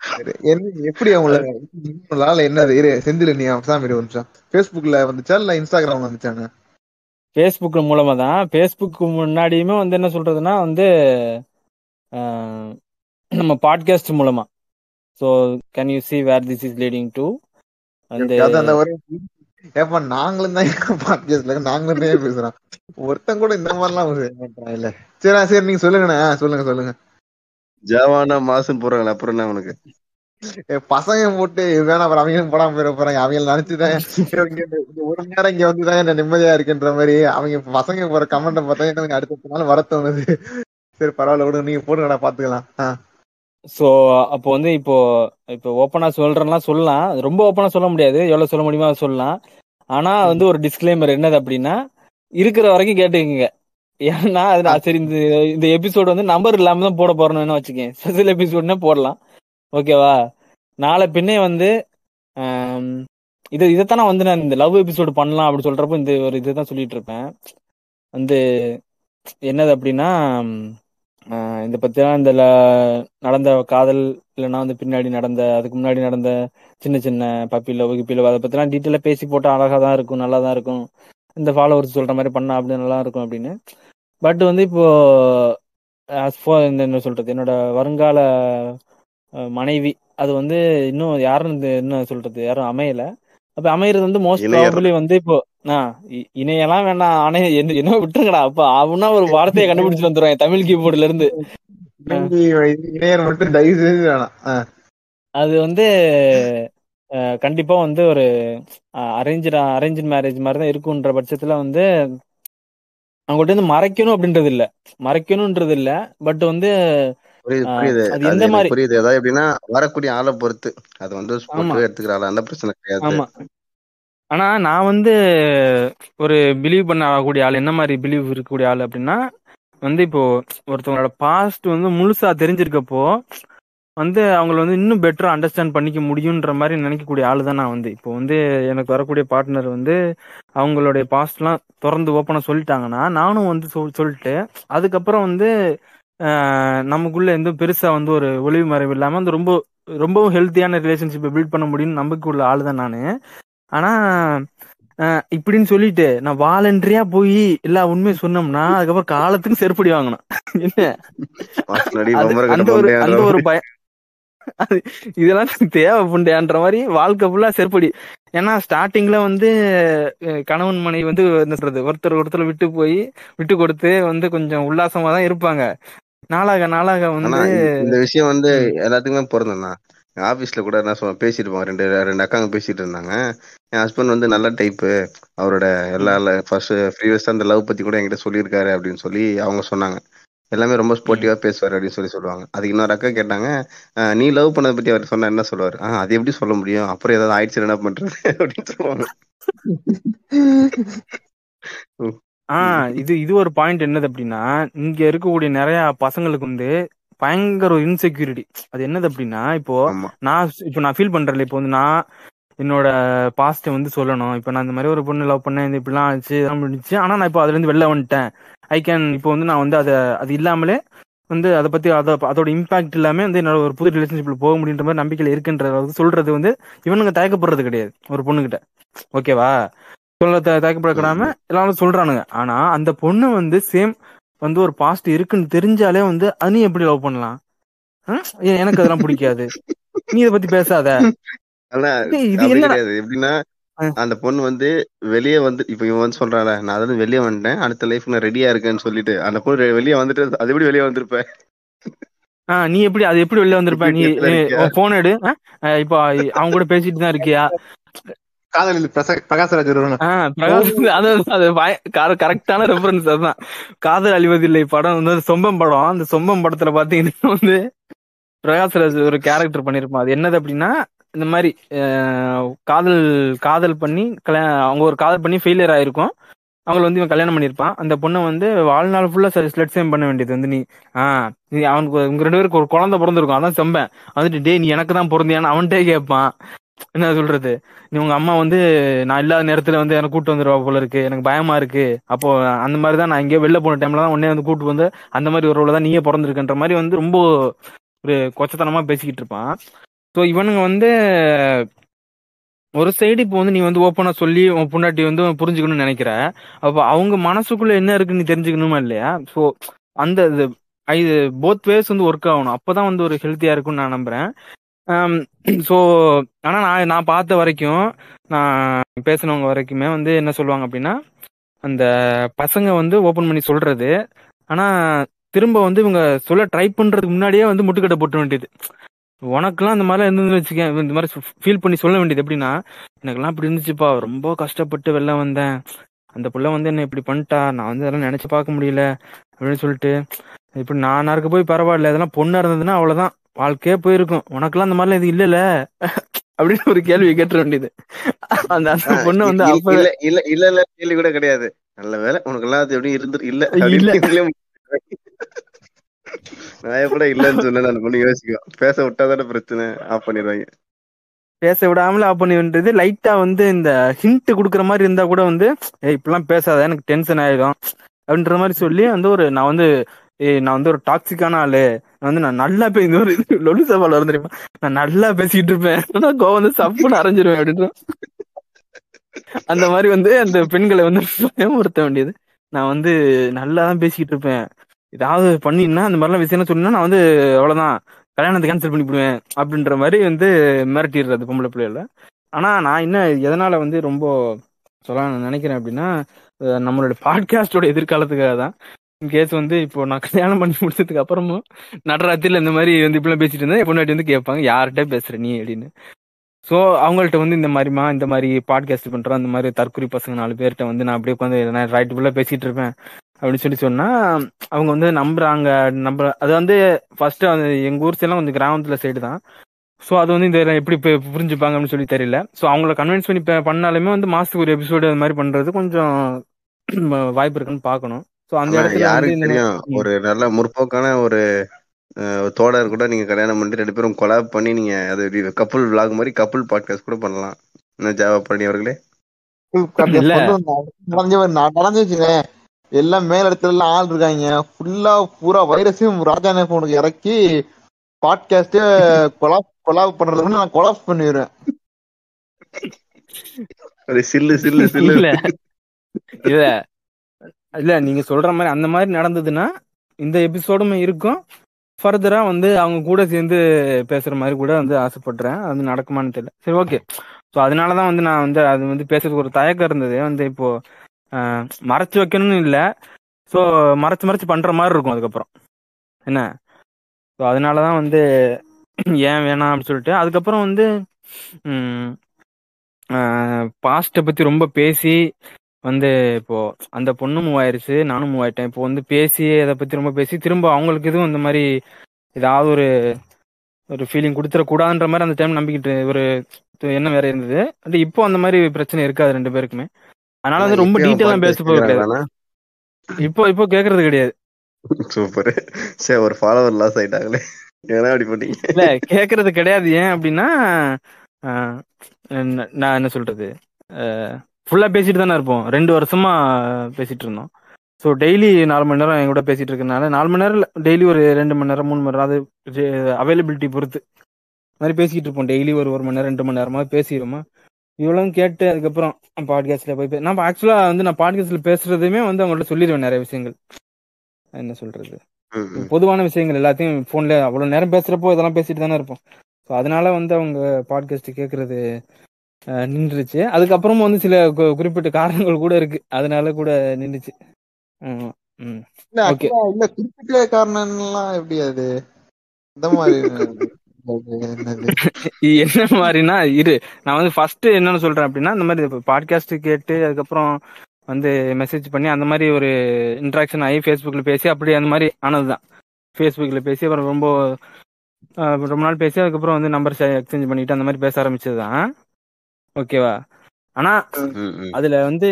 சரி, என்ன எப்படி அவங்கள உங்களால என்னது? இரு செந்தில் நீ சாமி ஒரு நிமிஷம். ஃபேஸ்புக்ல வந்துச்சா இல்ல இன்ஸ்டாகிராம்ல வந்துச்சாங்க? ஃபேஸ்புக் மூலமா தான் ஃபேஸ்புக் முன்னாடியுமே வந்து என்ன சொல்றதுன்னா வந்து ஆஹ், நம்ம பாட்காஸ்ட் மூலமா. So can you see where this is leading to அந்த ஏப்பா நாங்களும் தான் பாட்காஸ்ட்ல நாங்களும் தான் பேசுறோம். ஒருத்தன் கூட இந்த மாதிரிலாம் இல்ல. சரி சரி நீங்க சொல்லுங்கண்ணே. சொல்லுங்க சொல்லுங்க. ஜாவானா மாசம் போறாங்களே அப்புறம் என்ன உனக்கு? பசங்க போட்டு வேணா அப்புறம் அவங்களும் போடாம போயிட போறாங்க. அவங்க நினைச்சுதான் ஒரு மணி நேரம் இங்க வந்துதான் என்ன நிம்மதியா இருக்குன்ற மாதிரி அவங்க பசங்க போற கமெண்ட பார்த்தா எனக்கு அடுத்த நாள் வர தோணுது. சரி பரவாயில்ல விடுங்க நீங்க போடுங்கடா பாத்துக்கலாம். ஸோ அப்போ வந்து இப்போ இப்போ ஓப்பனா சொல்றேன்லாம் சொல்லலாம். ரொம்ப ஓப்பனா சொல்ல முடியாது. எவ்வளவு சொல்ல முடியுமோ அதை சொல்லலாம். ஆனா வந்து ஒரு டிஸ்க்ளைமர் என்னது அப்படின்னா இருக்கிற வரைக்கும் கேட்டுக்கங்க. ஏன்னா அது நான் சரி இந்த இந்த எபிசோடு வந்து நம்பர் இல்லாம தான் போட போறேன்னு வச்சுக்கேன். ஸ்பெஷல் எபிசோட்னா போடலாம். ஓகேவா? நாளை பின்னே வந்து இது இதைத்தான் வந்து நான் இந்த லவ் எபிசோடு பண்ணலாம் அப்படி சொல்றப்போ இந்த ஒரு இதுதான் சொல்லிட்டு இருப்பேன். வந்து என்னது அப்படின்னா இந்த பத்திலாம் இந்த ல- நடந்த காதல் இல்லைன்னா வந்து பின்னாடி நடந்த அதுக்கு முன்னாடி நடந்த சின்ன சின்ன பப்பியில் வகுப்பில அதை பத்திலாம் டீட்டெயிலாக பேசி போட்டால் அழகாக தான் இருக்கும் நல்லா தான் இருக்கும். இந்த ஃபாலோவர்ஸ் சொல்ற மாதிரி பண்ணா அப்படி நல்லா இருக்கும் அப்படின்னு. பட் வந்து இப்போ இந்த என்ன சொல்றது என்னோட வருங்கால மனைவி. அது வந்து இன்னும் யாரும் இந்த என்ன சொல்றது? யாரும் அமையல. அப்ப அமையறது வந்து மோஸ்ட். ப்ராபபிளி வந்து இப்போ ஆ, இ- இணையெல்லாம் வேண்டாம். ஆனா என்ன என்ன விட்டுருங்கடா. அப்ப அவனா ஒரு வார்த்தையை கண்டுபிடிச்சு வந்துருவாங்க தமிழ் கீபோர்டுல இருந்து. அது வந்து கண்டிப்பா வந்து ஒரு அரேஞ்ச் அரேஞ்ச் மேரேஜ் மாதிரி தான் இருக்குன்ற பட்சத்துல வந்து அவங்கள்ட்ட இருந்து மறைக்கணும் அப்படின்றது இல்ல. மறைக்கணும்ன்றது இல்ல. பட் வந்து அது எந்த மாதிரி புரியுது. அதாவது எப்படின்னா வரக்கூடிய ஆளை பொறுத்து. அது வந்து எடுத்துக்கிற ஆளா பிரச்சனை கிடையாது. ஆமா. ஆனா நான் வந்து ஒரு பிலீவ் பண்ண ஆகக்கூடிய ஆள் என்ன மாதிரி பிலீவ் இருக்கக்கூடிய ஆள் அப்படின்னா வந்து இப்போ ஒருத்தவங்களோட பாஸ்ட் வந்து முழுசா தெரிஞ்சிருக்கப்போ வந்து அவங்கள வந்து இன்னும் பெட்டரா அண்டர்ஸ்டாண்ட் பண்ணிக்க முடியுன்ற மாதிரி நினைக்கக்கூடிய ஆளு தான் நான் வந்து. இப்போ வந்து எனக்கு வரக்கூடிய பார்ட்னர் வந்து அவங்களுடைய பாஸ்ட்லாம் திறந்து ஓப்பனா சொல்லிட்டாங்கன்னா நானும் வந்து சொல் சொல்லிட்டு அதுக்கப்புறம் வந்து நமக்குள்ள எந்த பெருசா வந்து ஒரு ஒளிவு மறைவு இல்லாம வந்து ரொம்ப ரொம்பவும் ஹெல்த்தியான ரிலேஷன்ஷிப்பை பில்ட் பண்ண முடியும்னு நம்பிக்கை உள்ள ஆளு தான் நானு. ஆனா இப்படின்னு சொல்லிட்டு நான் வாலண்டரியா போய் எல்லா உண்மையை சொன்னோம்னா அதுக்கப்புறம் காலத்துக்கு செருப்படி வாங்கணும். என்ன? அந்த ஒரு அந்த ஒரு பயம் அது இதெல்லாம் தேவை புண்டையான்ற மாதிரி வாழ்க்கை ஃபுல்லா செருப்படி. ஏன்னா ஸ்டார்டிங்ல வந்து கணவன் மனைவி வந்து என்ன சொல்றது ஒருத்தர் ஒருத்தர் விட்டு போய் விட்டு கொடுத்து வந்து கொஞ்சம் உல்லாசமா தான் இருப்பாங்க. நாளாக நாளாக வந்து இந்த- விஷயம் வந்து எல்லாத்துக்குமே பொருந்தண்ணா என் ஆபீஸ்ல கூட என்ன சொல்ல பேசிட்டு இருப்பாங்க ரெண்டு ரெண்டு அக்காங்க பேசிட்டு இருந்தாங்க என் ஹஸ்பண்ட் வந்து நல்ல டைப்பு அவரோட எல்லா ஃபர்ஸ்ட் ப்ரீவியஸா அந்த லவ் பத்தி கூட என்கிட்ட சொல்லியிருக்காரு அப்படின்னு சொல்லி அவங்க சொன்னாங்க. எல்லாமே ரொம்ப ம். ஸ்போர்ட்டிவா பேசுவாரு அப்படின்னு சொல்லி சொல்லுவாங்க. அதுக்கு இன்னொரு அக்கா கேட்டாங்க "அஹ், நீ லவ் பண்ணதை பத்தி அவர் சொன்னா என்ன சொல்லுவாரு? ஆஹ் அது எப்படி சொல்ல முடியும்? அப்புறம் ஏதாவது ஆயிடுச்சு என்ன பண்றது? அப்படின்னு சொல்லுவாங்க. ஆ ம். இது இது ஒரு பாயிண்ட் என்னது அப்படின்னா இங்க இருக்கக்கூடிய நிறைய பசங்களுக்கு வந்து பயங்கர ஒரு இன்செக்யூரிட்டி அது என்னது அப்படின்னா இப்போ நான் இப்போ நான் ஃபீல் பண்றேன்ல இப்போ வந்து நான் என்னோட பாஸ்ட்டை வந்து சொல்லணும். இப்போ நான் இந்த மாதிரி ஒரு பொண்ணு லவ் பண்ணேன் இது இப்படிலாம் ஆச்சு இதெல்லாம் முடிஞ்சுச்சு. ஆனா நான் இப்போ அதுல இருந்து வெளில வந்துட்டேன். ஐ கேன் இப்போ வந்து நான் வந்து அதை அது இல்லாமலே வந்து அதை பத்தி அத அதோட இம்பாக்ட் இல்லாம வந்து என்னோட ஒரு புது ரிலேஷன்ஷிப்ல போக முடியுன்ற மாதிரி நம்பிக்கையில இருக்குன்ற வந்து சொல்றது வந்து இவனுங்க தயக்கப்படுறது கிடையாது ஒரு பொண்ணுகிட்ட. ஓகேவா சொல்ல த- தயக்கப்படாம ம், எல்லாரும் சொல்றானுங்க. ஆனா அந்த பொண்ணு வந்து சேம் வந்து ஒரு பாஸ்ட் இருக்குன்னு தெரிஞ்சாலே வந்து அது நீ எப்படி லவ் பண்ணலாம்? எனக்கு அதெல்லாம் பிடிக்காது. நீ இதை பத்தி பேசாத. எப்படின்னா அந்த பொண்ணு வந்து வெளியே வந்து இப்ப இவன் வந்து சொல்றான்ல நான் அதுல வெளியே வந்துட்டேன். அடுத்த லைஃப் நான் ரெடியா இருக்கேன்னு சொல்லிட்டு. அந்த பொண்ணு வெளியே வந்துட்டு அது எப்படி வெளியே வந்திருப்ப? ஆ, நீ எப்படி அது எப்படி வெளில வந்திருப்ப? நீ போன் எடு. இப்போ அவங்க கூட பேசிட்டு தான் இருக்கியா? அது அது கரெக்டான ரெஃபரன்ஸ் அதுதான். காதல் அழிவதில்லை படம் வந்து சொம்பம் படம் அந்த சொம்பம் படத்துல பாத்தீங்கன்னா வந்து பிரகாஷ்ராஜ் ஒரு கேரக்டர் பண்ணிருப்பான். அது என்னது அப்படின்னா இந்த மாதிரி காதல் காதல் பண்ணி அவங்க ஒரு காதல் பண்ணி ஃபெயிலியர் ஆயிருக்கும். அவங்கள வந்து இவன் கல்யாணம் பண்ணியிருப்பான் அந்த பொண்ணை வந்து வாழ்நாள் ஃபுல்லா ஸ்லட் சேம் பண்ண வேண்டியது வந்து நீ. ஆ நீ அவனுக்கு இவங்க ரெண்டு பேருக்கு ஒரு குழந்தை பிறந்திருக்கும். அதான் செம்பேன். வந்துட்டு டேய் நீ எனக்கு தான் பிறந்தியான்னு அவன்கிட்டே கேட்பான். என்ன சொல்றது? நீ உங்க அம்மா வந்து நான் இல்லாத நேரத்துல வந்து எனக்கு கூட்டு வந்துருவா போல இருக்கு. எனக்கு பயமா இருக்கு. அப்போ அந்த மாதிரி தான் நான் இங்கே வெளில போன டைம்ல தான் உடனே வந்து கூட்டு வந்து அந்த மாதிரி ஒரு தான் நீயே பிறந்திருக்குன்ற மாதிரி வந்து ரொம்ப ஒரு கொச்சத்தனமா பேசிக்கிட்டு இருப்பான். ஸோ இவனுங்க வந்து ஒரு சைடு இப்போ வந்து நீ வந்து ஓப்பனா சொல்லி உன் பொண்டாட்டி வந்து புரிஞ்சுக்கணும்னு நினைக்கிற. அப்போ அவங்க மனசுக்குள்ள என்ன இருக்குன்னு நீ தெரிஞ்சுக்கணுமா இல்லையா? ஸோ அந்த இது இது போத் வேஸ் வந்து ஒர்க் ஆகணும். அப்பதான் வந்து ஒரு ஹெல்த்தியா இருக்கும்னு நான் நம்புறேன். Um, ஸோ ஆனால் நான் நான் பார்த்த வரைக்கும் நான் பேசினவங்க வரைக்குமே வந்து என்ன சொல்லுவாங்க அப்படின்னா அந்த பசங்க வந்து ஓப்பன் பண்ணி சொல்றது ஆனால் திரும்ப வந்து இவங்க சொல்ல ட்ரை பண்றதுக்கு முன்னாடியே வந்து முட்டுக்கட்டை போட்ட வேண்டியது. உனக்கெல்லாம் இந்த மாதிரிலாம் இருந்ததுன்னு வச்சுக்கேன் இந்த மாதிரி ஃபீல் பண்ணி சொல்ல வேண்டியது எப்படின்னா எனக்கெல்லாம் இப்படி இருந்துச்சுப்பா ரொம்ப கஷ்டப்பட்டு வெளில வந்தேன். அந்த புள்ள வந்து என்ன இப்படி பண்ணிட்டா நான் வந்து அதெல்லாம் நினைச்சு பார்க்க முடியல அப்படின்னு சொல்லிட்டு இப்படி நான் இருக்க போய் பரவாயில்ல இதெல்லாம் பொண்ணா இருந்ததுன்னா அவ்வளவுதான். வாழ்க்கையே போயிருக்கும். உனக்கெல்லாம் அந்த மாதிரிலாம் இது இல்லல அப்படின்னு ஒரு கேள்வி கேட்டுற வேண்டியது. அந்த அந்த பொண்ணு வந்து அப்ப இல்ல இல்ல இல்ல இல்ல கேள்வி கூட கிடையாது. நல்ல வேலை உனக்கு எல்லாம் அது எப்படி இருந்து இல்ல இல்ல. நான் கூட இல்லன்னு சொன்னேன் அந்த பொண்ணு யோசிக்கும். பேச விட்டாதானே பிரச்சனை ஆஃப் பண்ணிடுவாங்க. பேச விடாமல ஆப் பண்ணி விட்டுறது லைட்டா வந்து இந்த ஹிண்ட் குடுக்குற மாதிரி இருந்தா கூட வந்து ஏய் இப்படிலாம் பேசாத எனக்கு டென்ஷன் ஆயிடும் அப்படின்ற மாதிரி சொல்லி வந்து ஒரு நான் வந்து ஏய் நான் வந்து ஒரு டாக்ஸிக்கான ஆளு. நான் வந்து நான் நல்லா பே இந்த ஒரு லொலு சவால் வரும் தெரியுமா? நான் நல்லா பேசிக்கிட்டு இருப்பேன். ஆனா கோவம் வந்து சப்புன்னு அரைஞ்சிருவேன் அப்படின்னு அந்த மாதிரி வந்து அந்த பெண்களை வந்து பயமுறுத்த வேண்டியது. நான் வந்து நல்லா தான் பேசிக்கிட்டு இருப்பேன். ஏதாவது பண்ணினா அந்த மாதிரிலாம் விஷயம் சொன்னா நான் வந்து அவ்வளவுதான். கல்யாணத்தை கேன்சல் பண்ணிவிடுவேன் அப்படின்ற மாதிரி வந்து மிரட்டிடுறது பொம்பளை பிள்ளைகள. ஆனா நான் என்ன எதனால வந்து ரொம்ப சொல்ல நினைக்கிறேன் அப்படின்னா நம்மளோட பாட்காஸ்டோட எதிர்காலத்துக்காக தான். கேஸ் வந்து இப்போ நான் கல்யாணம் பண்ணி முடிச்சதுக்கு அப்புறமும் நடராத்திரில இந்த மாதிரி வந்து இப்படிலாம் பேசிட்டு இருந்தேன் பொண்ணாட்டி வந்து கேட்பாங்க யார்கிட்ட பேசுற நீ? அப்படின்னு. ஸோ அவங்கள்ட்ட வந்து இந்த மாதிரிமா இந்த மாதிரி பாட்காஸ்ட் பண்றோம் இந்த மாதிரி தற்கொலை பசங்க நாலு பேர்கிட்ட வந்து நான் அப்படியே உட்காந்து நான் ரைட் ஃபுல்லாக பேசிட்டு இருப்பேன் அப்படின்னு சொல்லி சொன்னா அவங்க வந்து நம்புறாங்க நம்ப அது வந்து ஃபர்ஸ்ட் அந்த எங்க ஊர் சைட்லாம் கொஞ்சம் கிராமத்துல சைடு தான். ஸோ அது வந்து இந்த எப்படி புரிஞ்சுப்பாங்க அப்படின்னு சொல்லி தெரியல. ஸோ அவங்கள கன்வின்ஸ் பண்ணி பண்ணாலுமே வந்து மாசத்துக்கு ஒரு எபிசோடு அது மாதிரி பண்றது கொஞ்சம் வாய்ப்பு இருக்குன்னு பார்க்கணும். ஸோ அந்த இடத்துல யாருக்கு தெரியும். ஒரு நல்ல முற்போக்கான ஒரு தோழர் கூட நீங்க கல்யாணம் பண்ணிட்டு ரெண்டு பேரும் கொலாப் பண்ணி நீங்க அது கப்புள் vlog மாதிரி கப்புள் பாட்காஸ்ட் கூட பண்ணலாம். என்ன ஜாவா பண்ணி அவர்களே? எல்லாம் மேல இடத்துல எல்லாம் ஆள் இருக்காங்க. ஃபுல்லா பூரா வைரஸையும் ராஜானே போனுக்கு இறக்கி பாட்காஸ்டே கொலாப் கொலாப் பண்றதுன்னு நான் கொலாப் பண்ணிடுறேன் அது சில்லு சில்லு சில்லு. இல்ல. இல்ல நீங்க சொல்ற மாதிரி அந்த மாதிரி நடந்ததுன்னா இந்த எபிசோடும் இருக்கும். ஃபர்தரா வந்து அவங்க கூட சேர்ந்து பேசுற மாதிரி கூட வந்து ஆசைப்படுறேன். அது நடக்குமான்னு தெரியல. சரி ஓகே ஸோ அதனாலதான் வந்து நான் வந்து அது வந்து பேசுறதுக்கு ஒரு தயக்கம் இருந்தது. வந்து இப்போ மறைச்சு வைக்கணும்னு இல்லை. ஸோ மறைச்சு மறைச்சு பண்ற மாதிரி இருக்கும் அதுக்கப்புறம். என்ன? ஸோ அதனாலதான் வந்து ஏன் வேணாம் அப்படின்னு சொல்லிட்டு அதுக்கப்புறம் வந்து பாஸ்ட்டை பத்தி ரொம்ப பேசி வந்து இப்போ அந்த பொண்ணு மூவ் ஆயிருச்சு நானும் மூவ் ஆயிட்டேன். இப்போ வந்து பேசி அதை பத்தி ரொம்ப பேசி திரும்ப அவங்களுக்கு எதுவும் இந்த மாதிரி ஏதாவது ஒரு ஒரு ஃபீலிங் கொடுத்துடக்கூடாதுன்ற மாதிரி அந்த டைம் நம்பிக்கிட்டு ஒரு எண்ணம் வேற இருந்தது. அது இப்போ அந்த மாதிரி பிரச்சனை இருக்காது ரெண்டு பேருக்குமே. அதனால வந்து ரொம்ப டீட்டெயிலாம் பேச போக கிடையாது. இப்போ இப்போ கேக்குறது கிடையாது. சூப்பர். சரி ஒரு ஃபாலோவர் லாஸ் ஆயிட்டாங்களே. ஏன்னா அப்படி பண்ணீங்க. இல்ல கேக்குறது கிடையாது. ஏன் அப்படின்னா நான் என்ன சொல்றது? ஃபுல்லா பேசிட்டு தானே இருப்போம். ரெண்டு வருஷமா பேசிட்டு இருந்தோம் ஸோ டெய்லி நாலு மணி நேரம் என் கூட பேசிட்டு இருக்கனால நாலு மணி நேரம் டெய்லி ஒரு ரெண்டு மணி நேரம் மூணு மணி நேரம் அது அவைலபிலிட்டி பொறுத்து. மாதிரி பேசிட்டு இருப்போம். டெய்லி ஒரு ஒரு மணி நேரம் ரெண்டு மணி நேரமா பேசிடுவோமா இவ்வளவு கேட்டு அதுக்கப்புறம் பாட்காஸ்ட்ல போய் நான் ஆக்சுவலா வந்து நான் பாட்காஸ்ட்ல பேசுறதுமே வந்து அவங்கள்ட்ட சொல்லிடுவேன் நிறைய விஷயங்கள். என்ன சொல்றது. பொதுவான விஷயங்கள் எல்லாத்தையும் ஃபோன்ல அவ்வளவு நேரம் பேசுறப்போ இதெல்லாம் பேசிட்டு தானே இருப்போம். ஸோ அதனால வந்து அவங்க பாட்காஸ்ட் கேட்கறது நின்றுச்சு. அதுக்கப்புறமும் வந்து சில குறிப்பிட்ட காரணங்கள் கூட இருக்கு. அதனால கூட நின்றுச்சு. இல்ல குறிப்பிட்ட காரணம்லாம் எப்படி அது? இந்த மாதிரி என்ன மாதிரினா இரு. நான் வந்து ஃபர்ஸ்ட் என்னன்னு சொல்றேன் அப்படின்னா இந்த மாதிரி பாட்காஸ்ட் கேட்டு அதுக்கப்புறம் வந்து மெசேஜ் பண்ணி அந்த மாதிரி ஒரு இன்ட்ராக்ஷன் ஆகி ஃபேஸ்புக்கில் பேசி அப்படி அந்த மாதிரி ஆனதுதான். ஃபேஸ்புக்கில் பேசி அப்புறம் ரொம்ப ரொம்ப நாள் பேசி அதுக்கப்புறம் வந்து நம்பர் எக்ஸ்சேஞ்ச் பண்ணிட்டு அந்த மாதிரி பேச ஆரம்பிச்சது தான் ஓகேவா? ஆனா. அதுல வந்து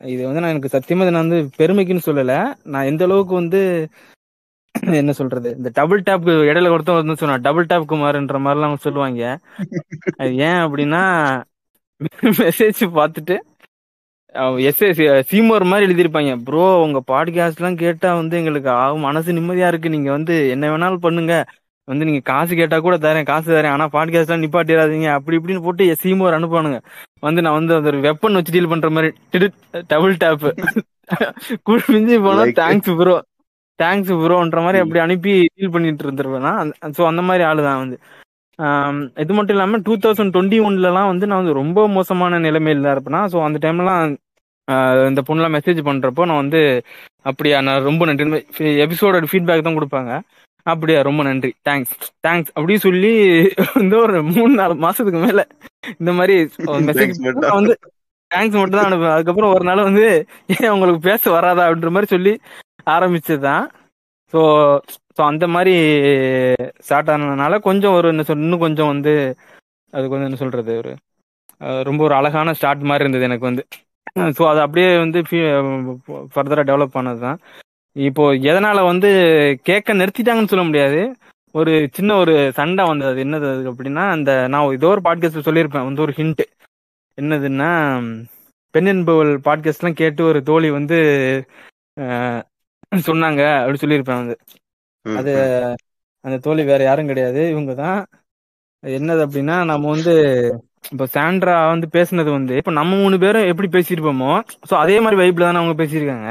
இது வந்து நான் எனக்கு சத்தியமா இதை நான் வந்து பெருமைக்குன்னு சொல்லல. நான் எந்த அளவுக்கு வந்து என்ன சொல்றது? இந்த டபுள் டேப் இடையில ஒருத்தன் வந்து சொன்னா டபுள் டேப் குமார்ன்ற மாதிரிலாம் சொல்லுவாங்க. அது ஏன் அப்படின்னா மெசேஜ் பார்த்துட்டு எஸ்ஏ சீமோர் மாதிரி எழுதியிருப்பாங்க. ப்ரோ உங்க பாட்காஸ்ட் எல்லாம் கேட்டா வந்து எங்களுக்கு ஆகும் மனசு நிம்மதியா இருக்கு. நீங்க வந்து என்ன வேணாலும் பண்ணுங்க. வந்து நீங்க காசு கேட்டா கூட தரேன் காசு தரேன். ஆனா பாட்காஸ்ட் எல்லாம் நிப்பாட்டிடாதீங்க. அப்படி இப்படின்னு போட்டு சீமோர் அனுப்புவானுங்க. வந்து நான் வந்து அந்த ஒரு வெப்பன் வச்சு டீல் பண்ற மாதிரி. டபுள் டேப் மிஞ்சி போனா. தேங்க்ஸ் ப்ரோ தேங்க்ஸ் ப்ரோன்ற மாதிரி அப்படி அனுப்பி டீல் பண்ணிட்டு இருந்துருவேன் ஸோ அந்த மாதிரி ஆளு தான் வந்து இது மட்டும் இல்லாம டூ தௌசண்ட் டுவெண்ட்டி ஒன்லலாம் வந்து நான் வந்து ரொம்ப மோசமான நிலைமையில தான் இருப்பேனா? ஸோ அந்த டைம்லாம் இந்த பொண்ணுலாம் மெசேஜ் பண்றப்போ நான் வந்து அப்படியா நான் ரொம்ப நன்றி. எபிசோட ஃபீட்பேக் தான் கொடுப்பாங்க. அப்படியா ரொம்ப நன்றி. தேங்க்ஸ் தேங்க்ஸ் அப்படி சொல்லி வந்து ஒரு மூணு நாலு மாசத்துக்கு மேல இந்த மாதிரி மெசேஜ். வந்து தேங்க்ஸ் மட்டும் தான் அனுப்புவேன். அதுக்கப்புறம் ஒரு நாள் வந்து ஏன் உங்களுக்கு பேச வராதா அப்படின்ற மாதிரி சொல்லி ஆரம்பிச்சதுதான். ஸோ ஸோ அந்த மாதிரி ஸ்டார்ட் ஆனதுனால கொஞ்சம் ஒரு என்ன சொல் இன்னும் கொஞ்சம் வந்து அது கொஞ்சம் என்ன சொல்றது ஒரு ரொம்ப ஒரு அழகான ஸ்டார்ட் மாதிரி இருந்தது எனக்கு வந்து. ஸோ அது அப்படியே வந்து ஃபர்தராக டெவலப் ஆனது தான் இப்போ எதனால வந்து கேட்க நிறுத்திட்டாங்கன்னு சொல்ல முடியாது. ஒரு சின்ன ஒரு சண்டை வந்தது. அது என்னது அது அப்படின்னா அந்த நான் ஏதோ ஒரு பாட்காஸ்ட் சொல்லியிருப்பேன். வந்து ஒரு ஹிண்ட் என்னதுன்னா பெண் என்பவள் பாட்காஸ்ட்லாம் கேட்டு ஒரு தோழி வந்து சொன்னாங்க அப்படி சொல்லியிருப்பேன் வந்து. அது. அந்த தோழி வேற யாரும் கிடையாது. இவங்க தான். என்னது அப்படின்னா நம்ம வந்து இப்போ சாண்ட்ரா வந்து பேசுனது வந்து இப்போ நம்ம மூணு பேரும் எப்படி பேசியிருப்போமோ ஸோ அதே மாதிரி வைப்ல தானே அவங்க பேசியிருக்காங்க.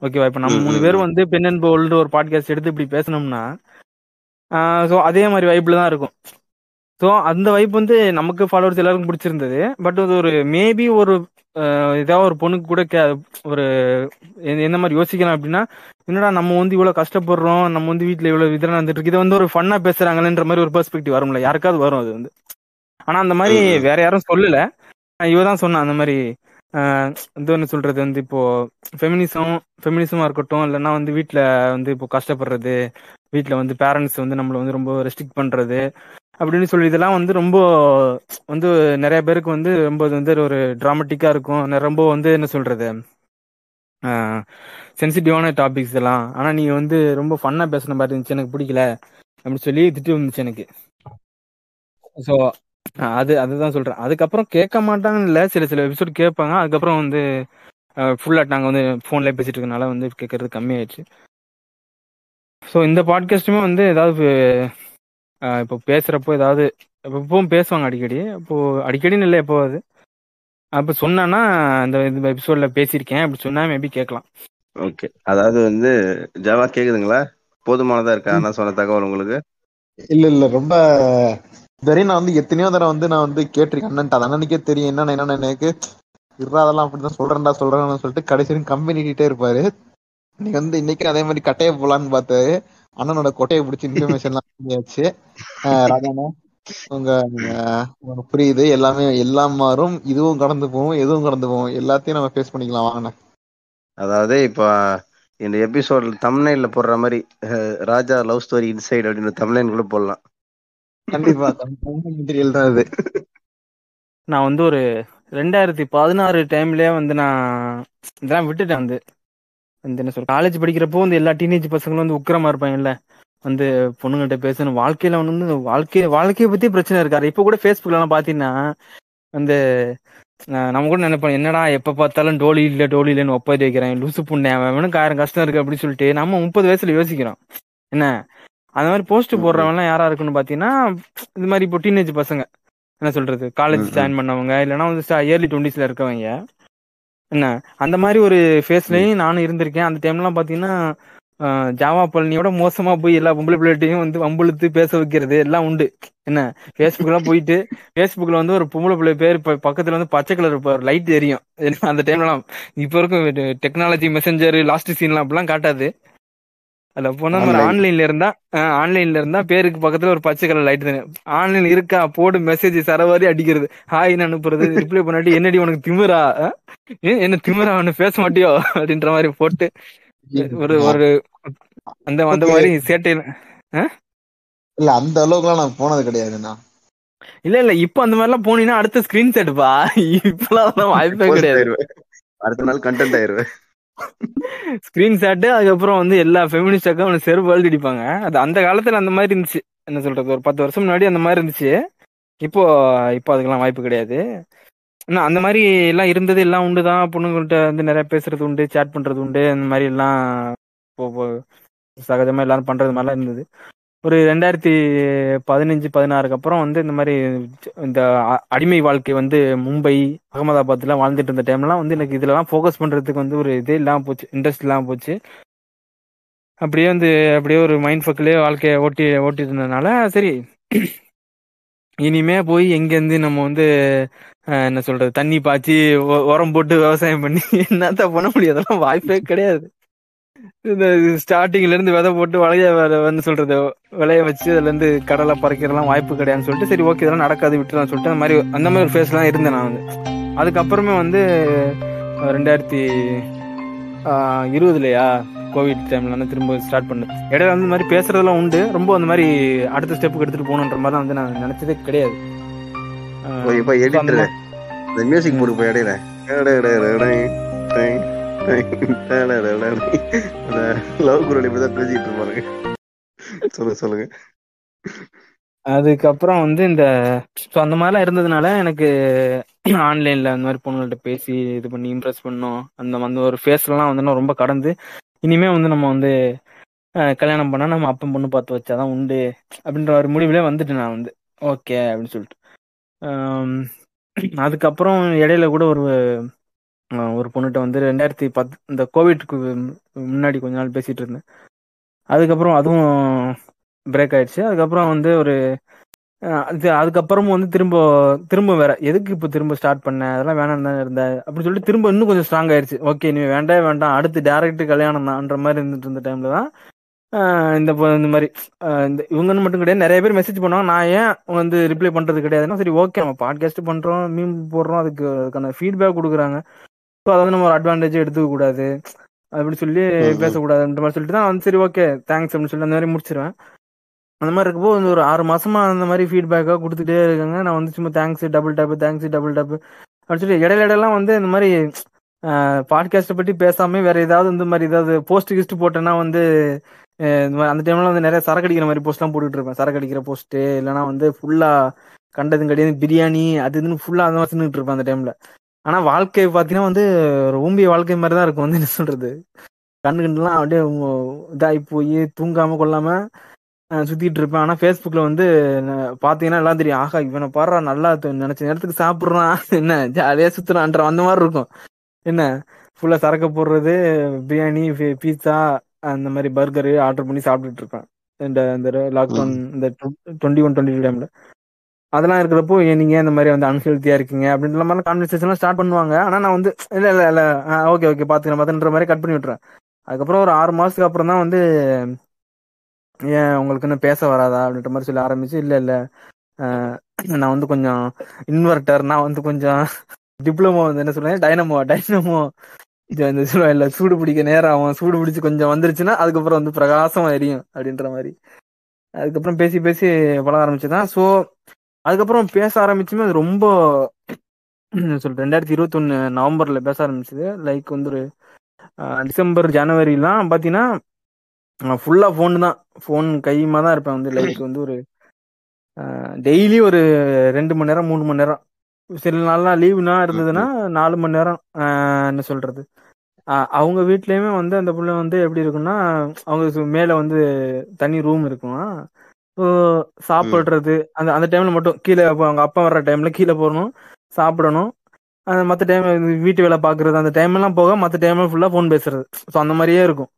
ஓகேவா இப்போ நம்ம மூணு பேரும். வந்து பென் அண்ட் போல்டு ஒரு பாட்காஸ்ட் எடுத்து இப்படி பேசணும்னா ஸோ அதே மாதிரி வைப்ல தான் இருக்கும். ஸோ அந்த வைப் வந்து நமக்கு ஃபாலோவர்ஸ் எல்லாருக்கும் பிடிச்சிருந்தது. பட் அது ஒரு மேபி ஒரு ஏதாவது ஒரு பொண்ணுக்கு கூட கே ஒரு எ- எந்த மாதிரி யோசிக்கலாம் அப்படின்னா என்னடா நம்ம வந்து இவ்வளவு கஷ்டப்படுறோம் நம்ம வந்து வீட்ல இவ்வளவு இதெல்லாம் நடந்துட்டு இருக்கு இதை வந்து ஒரு ஃபன்னா பேசுறாங்களேன்ற மாதிரி ஒரு பெர்ஸ்பெக்டிவ் வரும்ல. யாருக்காவது வரும் அது வந்து. ஆனா அந்த மாதிரி. வேற யாரும் சொல்லல. இவ தான் சொன்னா அந்த மாதிரி இது என்ன சொல்றது வந்து இப்போ ஃபெமினிசம் ஃபெமினிசமா இருக்கட்டும் இல்லைன்னா வந்து வீட்டில் வந்து இப்போ கஷ்டப்படுறது வீட்டில் வந்து பேரண்ட்ஸ் வந்து நம்மளை வந்து ரொம்ப ரெஸ்ட்ரிக்ட் பண்றது அப்படின்னு சொல்லி இதெல்லாம் வந்து ரொம்ப வந்து நிறைய பேருக்கு வந்து ரொம்ப இது வந்து ஒரு டிராமட்டிக்கா இருக்கும். ரொம்ப வந்து என்ன சொல்றது? சென்சிட்டிவான டாபிக்ஸ் இதெல்லாம். ஆனா நீ வந்து ரொம்ப ஃபன்னா பேசுன மாதிரி இருந்துச்சு. எனக்கு பிடிக்கல. அப்படின்னு சொல்லி திட்டு வந்துச்சு எனக்கு. ஸோ அது அதுதான் சொல்றேன். அதுக்கப்புறம் கேட்க மாட்டாங்கன்னு இல்லை சில சில எபிசோட் கேட்பாங்க. அதுக்கப்புறம் வந்து ஃபுல்லாக நாங்கள் வந்து ஃபோன்லேயே பேசிட்டு இருக்கனால வந்து கேட்கறது கம்மியாயிடுச்சு. ஸோ இந்த பாட்காஸ்ட்டுமே வந்து ஏதாவது இப்போ பேசுறப்போ ஏதாவது இப்போ இப்பவும் பேசுவாங்க அடிக்கடி. இப்போ அடிக்கடின்னு இல்லை எப்போவாது. அப்போ சொன்னான்னா இந்த இந்த எபிசோட்ல பேசியிருக்கேன். அப்படி சொன்னா மேபி கேட்கலாம். ஓகே அதாவது வந்து ஜவா கேக்குதுங்களா? போதுமானதா இருக்கா? நான் சொன்ன தகவல் உங்களுக்கு? இல்ல இல்ல. ரொம்ப இதுவரையும் நான் வந்து எத்தனையோ தடவை வந்து நான் வந்து கேட்டிருக்கேன். அண்ணன்ட்ட அது அண்ணனுக்கே தெரியும். என்னன்னு என்னன்னு எனக்கு இருறா அதெல்லாம் அப்படிதான் சொல்றேன்டா சொல்றேன்னு சொல்லிட்டு கடைசியும் கம்பெனிட்டே கம்பெனி இருப்பாரு. இன்னைக்கு வந்து இன்னைக்கு அதே மாதிரி கட்டையை போலான்னு பார்த்தாரு அண்ணனோட கொட்டையை பிடிச்சி இன்ஃபர்மேஷன் எல்லாம் பண்ணியாச்சு. ராஜாண்ணா உங்க உங்களுக்கு புரியுது. எல்லாமே எல்லாம் மாறும். இதுவும் கடந்து போவோம் எதுவும் கடந்து போவோம் எல்லாத்தையும் நம்ம ஃபேஸ் பண்ணிக்கலாம். வாங்கண்ணா. அதாவது இப்போ இந்த எபிசோட்ல தம்னைல போடுற மாதிரி ராஜா லவ் ஸ்டோரி இன்சைட் அப்படின்னு தம்னைன் கூட போடலாம். கண்டிப்பா மெட்டீரியல் தான் அது. நான் வந்து ஒரு ரெண்டாயிரத்தி பதினாறு டைம்லயே வந்து நான் இதெல்லாம் விட்டுட்டேன் வந்து. வந்து என்ன சொல்ற காலேஜ் படிக்கிறப்போ வந்து எல்லா டீனேஜ் பசங்களும் வந்து உக்கிரமா இருப்பாங்கல்ல. வந்து பொண்ணுங்கள்ட்ட பேசணும். வாழ்க்கையில வந்து வாழ்க்கை வாழ்க்கையை பத்தி பிரச்சனை இருக்காரு இப்ப கூட ஃபேஸ்புக்ல எல்லாம் பாத்தீங்கன்னா வந்து நம்ம கூட நினைப்போம் என்னடா எப்ப பார்த்தாலும் டோலி இல்ல டோலி இல்லன்னு ஒப்பாதி வைக்கிறேன். லூசு புண்ணே அவனுக்கு ஆயிரம் கஷ்டம் இருக்கு அப்படின்னு சொல்லிட்டு நம்ம முப்பது வயசுல யோசிக்கிறோம். என்ன? அந்த மாதிரி போஸ்ட் ம், ம். போடுறவங்க எல்லாம் யாரா இருக்குன்னு பாத்தீங்கன்னா இது மாதிரி இப்போ டீனேஜ் பசங்க. என்ன சொல்றது? காலேஜ். ஜாயின் பண்ணவங்க இல்லைன்னா வந்து இயர்லி டுவெண்ட்டிஸ்ல இருக்கவங்க. என்ன? அந்த மாதிரி ஒரு ஃபேஸ்லயும் நானும் இருந்திருக்கேன். அந்த டைம்லாம் பாத்தீங்கன்னா ஜாவா பழனியோட மோசமா போய் எல்லா பொம்பளை பிள்ளைகிட்டையும் வந்து வம்புழுத்து பேச வைக்கிறது எல்லாம் உண்டு. என்ன? ஃபேஸ்புக் எல்லாம் போயிட்டு ஃபேஸ்புக்ல வந்து ஒரு பொம்பளை பிள்ளை பேர் பக்கத்துல வந்து பச்சை கலர் லைட் எரியும். அந்த டைம்லாம் இப்ப இருக்கும் டெக்னாலஜி மெசஞ்சர் லாஸ்ட் சீன்லாம் அப்படிலாம் காட்டாது. அதுல போனா Online. ஆன்லைன்ல இருந்தா ஆன்லைன்ல இருந்தா பேருக்கு பக்கத்துல ஒரு பச்சை கலர் லைட் தானே. ஆன்லைன் இருக்கா? போடு மெசேஜ் சரவாரி அடிக்கிறது. ஹாய்னு அனுப்புறது? ரிப்ளை பண்ணாட்டி என்னடி உனக்கு திமிரா? என்ன திமிரா? அவனு பேச மாட்டியோ? அப்படின்ற மாதிரி போட்டு ஒரு ஒரு அந்த அந்த மாதிரி சேட்டையில இல்ல அந்த அளவுக்குலாம் நான் போனது கிடையாதுண்ணா. இல்ல இல்ல இப்ப அந்த மாதிரி எல்லாம் போனீங்கன்னா அடுத்த ஸ்கிரீன்ஷாட் பா. இப்பெல்லாம் வாய்ப்பே கிடையாது. அடுத்த நாள் கண்டென்ட் ஆயிருவேன். ஸ்கிரீன்ஷாட்டு அதுக்கப்புறம் வந்து எல்லா ஃபெமினிஸ்டாக்கும் அவனை செருப்பு அழுது அடிப்பாங்க. அது அந்த காலத்துல அந்த மாதிரி இருந்துச்சு. என்ன சொல்றது ஒரு பத்து வருஷம் முன்னாடி அந்த மாதிரி இருந்துச்சு. இப்போ இப்போ அதுக்கெல்லாம் வாய்ப்பு கிடையாது. ஆனா அந்த மாதிரி எல்லாம் இருந்தது எல்லாம் உண்டு தான் பொண்ணுங்கள்ட்ட வந்து நிறைய பேசுறது உண்டு சேட் பண்றது உண்டு. அந்த மாதிரி எல்லாம் இப்போ சகஜமா எல்லாரும் பண்றது மாதிரிலாம் இருந்தது. ஒரு ரெண்டாயிரத்தி பதினஞ்சு பதினாறுக்கு அப்புறம் வந்து இந்த மாதிரி இந்த அடிமை வாழ்க்கை வந்து மும்பை அகமதாபாத்லாம் வாழ்ந்துட்டு இருந்த டைம்லாம் வந்து எனக்கு இதுலலாம் ஃபோக்கஸ் பண்றதுக்கு வந்து ஒரு இதே இல்லாம போச்சு இன்ட்ரெஸ்ட் இல்லாம போச்சு. அப்படியே வந்து அப்படியே ஒரு மைண்ட் ஃபக்கிலே வாழ்க்கையை ஓட்டி ஓட்டிட்டு இருந்ததுனால சரி. இனிமே போய் எங்கேருந்து நம்ம வந்து என்ன சொல்றது தண்ணி பாய்ச்சி உரம் போட்டு விவசாயம் பண்ணி என்னத்த பண்ண முடியாதெல்லாம் வாய்ப்பே கிடையாது. இந்த ஸ்டார்டிங்ல இருந்து விதை போட்டு வளைய வந்து சொல்றது விளைய வச்சு அதுல இருந்து கடலை பறிக்கிறதுலாம் வாய்ப்பு கிடையாதுன்னு சொல்லிட்டு சரி ஓகே இதெல்லாம் நடக்காது விட்டுலாம் சொல்லிட்டு அந்த மாதிரி அந்த மாதிரி ஒரு ஃபேஸ்லாம் இருந்தேன் நான் வந்து. அதுக்கப்புறமே வந்து ரெண்டாயிரத்தி இருபதுலயா கோவிட் டைம்ல வந்து திரும்ப ஸ்டார்ட் பண்ணேன். இடையில வந்து இந்த மாதிரி பேசுறதெல்லாம் உண்டு. ரொம்ப அந்த மாதிரி அடுத்த ஸ்டெப்புக்கு எடுத்துட்டு போகணுன்ற மாதிரி வந்து நான் நினைச்சதே கிடையாது. இப்ப அந்த எடிட்டர் இந்த மியூசிக் போடு போய் இடையில. லவ் குரல் இப்படிதான் பேசிட்டு இருப்பாருங்க. சொல்லுங்க சொல்லுங்க. அதுக்கப்புறம் வந்து இந்த ஸோ அந்த மாதிரிலாம் இருந்ததுனால எனக்கு ஆன்லைன்ல அந்த மாதிரி பொண்ணுங்கள்ட்ட பேசி இது பண்ணி இம்ப்ரெஸ் பண்ணோம். அந்த அந்த ஒரு ஃபேஸ்லாம் வந்து ரொம்ப கடந்து இனிமே வந்து நம்ம வந்து கல்யாணம் பண்ணா நம்ம அப்பன் பொண்ணு பார்த்து வச்சாதான் உண்டு அப்படின்ற ஒரு முடிவுல வந்துட்டு நான் வந்து ஓகே அப்படின்னு சொல்லிட்டு. அதுக்கப்புறம் இடையில கூட ஒரு ஒரு பொண்ணுகிட்ட வந்து ரெண்டாயிரத்தி பத் இந்த கோவிட்க்கு முன்னாடி கொஞ்ச நாள் பேசிட்டு இருந்தேன். அதுக்கப்புறம் அதுவும் பிரேக் ஆயிடுச்சு. அதுக்கப்புறம் வந்து ஒரு அது அதுக்கப்புறமும் வந்து திரும்ப திரும்ப வேற எதுக்கு இப்போ திரும்ப ஸ்டார்ட் பண்ண? அதெல்லாம் வேணாம் தான் இருந்த அப்படின்னு சொல்லிட்டு திரும்ப இன்னும் கொஞ்சம் ஸ்ட்ராங் ஆயிடுச்சு ஓகே நீ வேண்டாம் வேண்டாம். அடுத்து டேரக்ட் கல்யாணம் தான்ன்ற மாதிரி இருந்துட்டு இருந்த டைம்ல தான் இந்த இந்த மாதிரி இந்த இவங்கன்னு மட்டும் கிடையாது. நிறைய பேர் மெசேஜ் பண்ணுவாங்க. நான் ஏன் வந்து ரிப்ளை பண்றது கிடையாதுன்னா சரி ஓகே நம்ம பாட்காஸ்ட் பண்றோம் மீம் போடுறோம். அதுக்கு அதுக்கான ஃபீட்பேக் கொடுக்குறாங்க. ஸோ அதை வந்து நம்ம ஒரு அட்வான்டேஜ் எடுத்துக்க கூடாது. அப்படி சொல்லி. பேசக்கூடாதுன்ற மாதிரி சொல்லிட்டு தான் வந்து சரி ஓகே தேங்க்ஸ் அப்படின்னு சொல்லி அந்த மாதிரி முடிச்சிருவேன். அந்த மாதிரி இருக்கப்போ வந்து ஒரு ஆறு மாசமா அந்த மாதிரி ஃபீட்பேக்காக கொடுத்துட்டே இருக்காங்க. நான் வந்து சும்மா thanks double tap thanks double tap அப்படின்னு சொல்லி இடையில இடையெல்லாம் வந்து இந்த மாதிரி பாட்காஸ்ட்டை பற்றி பேசாம வேற ஏதாவது இந்த மாதிரி ஏதாவது போஸ்ட் கிஸ்ட் போட்டேன்னா வந்து அஹ் இந்த மாதிரி அந்த டைம்ல வந்து நிறைய சரக்கு அடிக்கிற மாதிரி போஸ்ட்லாம் போட்டுட்டு இருப்பேன். சரக்கு அடிக்கிற போஸ்ட் இல்லைன்னா வந்து ஃபுல்லா கண்டதும் கிடையாது பிரியாணி அது இதுன்னு ஃபுல்லா அந்த மாதிரி இருப்பேன் அந்த டைம்ல ஆனா வாழ்க்கை பாத்தீங்கன்னா வந்து ஒரு ஊம்பிய வாழ்க்கை மாதிரி தான் இருக்கும் வந்து என்ன சொல்றது? கண்ணு கண்டுலாம் அப்படியே இதாகி போய் தூங்காம கொள்ளாம சுத்திட்டு இருப்பேன். ஆனா ஃபேஸ்புக்ல வந்து பாத்தீங்கன்னா எல்லாம் தெரியும். ஆஹா இவனை பாடுறா நல்லா நினைச்ச நேரத்துக்கு சாப்பிடுறான். என்ன ஜாலியா சுத்துறான்ற அந்த மாதிரி இருக்கும். என்ன ஃபுல்லா சரக்கு போடுறது பிரியாணி பீட்சா அந்த மாதிரி பர்கரு ஆர்டர் பண்ணி சாப்பிட்டுட்டு இருப்பேன். இந்த இந்த லாக்டவுன் இந்த டுவெண்ட்டி ஒன் டுவெண்ட்டி டைம்ல அதெல்லாம் இருக்கிறப்போ ஏன் நீங்க இந்த மாதிரி வந்து அன்ஹெல்த்தியா இருக்கீங்க? அப்படின்ற மாதிரி கான்வர்சேஷன்லாம் ஸ்டார்ட் பண்ணுவாங்க. ஆனா நான் வந்து இல்ல இல்ல இல்ல. ஓகே ஓகே பாத்துக்கிறேன் பாத்துன்ற மாதிரி கட் பண்ணி விட்டுறேன் அதுக்கப்புறம் ஒரு ஆறு மாசத்துக்கு அப்புறம் தான் வந்து ஏன் உங்களுக்கு இன்னும் பேச வராதா? அப்படின்ற மாதிரி சொல்லி ஆரம்பிச்சு இல்ல இல்ல. நான் வந்து கொஞ்சம் இன்வெர்டர் நான் வந்து கொஞ்சம் டிப்ளமோ வந்து என்ன சொல்றேன் டைனமோ டைனமோ இந்த சொல்லுவேன் இல்ல சூடு பிடிக்க நேரம் ஆகும் சூடு பிடிச்சி கொஞ்சம் வந்துருச்சுன்னா அதுக்கப்புறம் வந்து பிரகாசம் எரியும். அப்படின்ற மாதிரி. அதுக்கப்புறம் பேசி பேசி பழக ஆரம்பிச்சுதான். ஸோ அதுக்கப்புறம் பேச ஆரம்பிச்சுமே அது ரொம்ப சொல்றேன் ரெண்டாயிரத்தி இருபத்தொன்னு நவம்பர்ல பேச ஆரம்பிச்சது. லைக் வந்து ஒரு டிசம்பர் ஜனவரிலாம் பாத்தீங்கன்னா ஃபுல்லா ஃபோன் தான். ஃபோன் கையுமா தான் இருப்பேன் வந்து. லைக் வந்து ஒரு டெய்லி ஒரு ரெண்டு மணி நேரம் மூணு மணி நேரம். சில நாள்லாம் லீவுனா இருந்ததுன்னா நாலு மணி நேரம் என்ன சொல்றது. அவங்க வீட்லயுமே வந்து அந்த புள்ள வந்து எப்படி இருக்கும்னா அவங்க மேல வந்து தனி ரூம் இருக்கும். சாப்பிடுறது. அந்த அந்த டைம்ல மட்டும் கீழே அவங்க அப்பா வர்ற டைம்ல கீழே போகணும் சாப்பிடணும். அந்த மற்ற டைம் வீட்டு வேலை பார்க்கறது அந்த டைம் எல்லாம் போக மற்ற டைம்ல ஃபுல்லா ஃபோன் பேசுறது. ஸோ அந்த மாதிரியே இருக்கும்.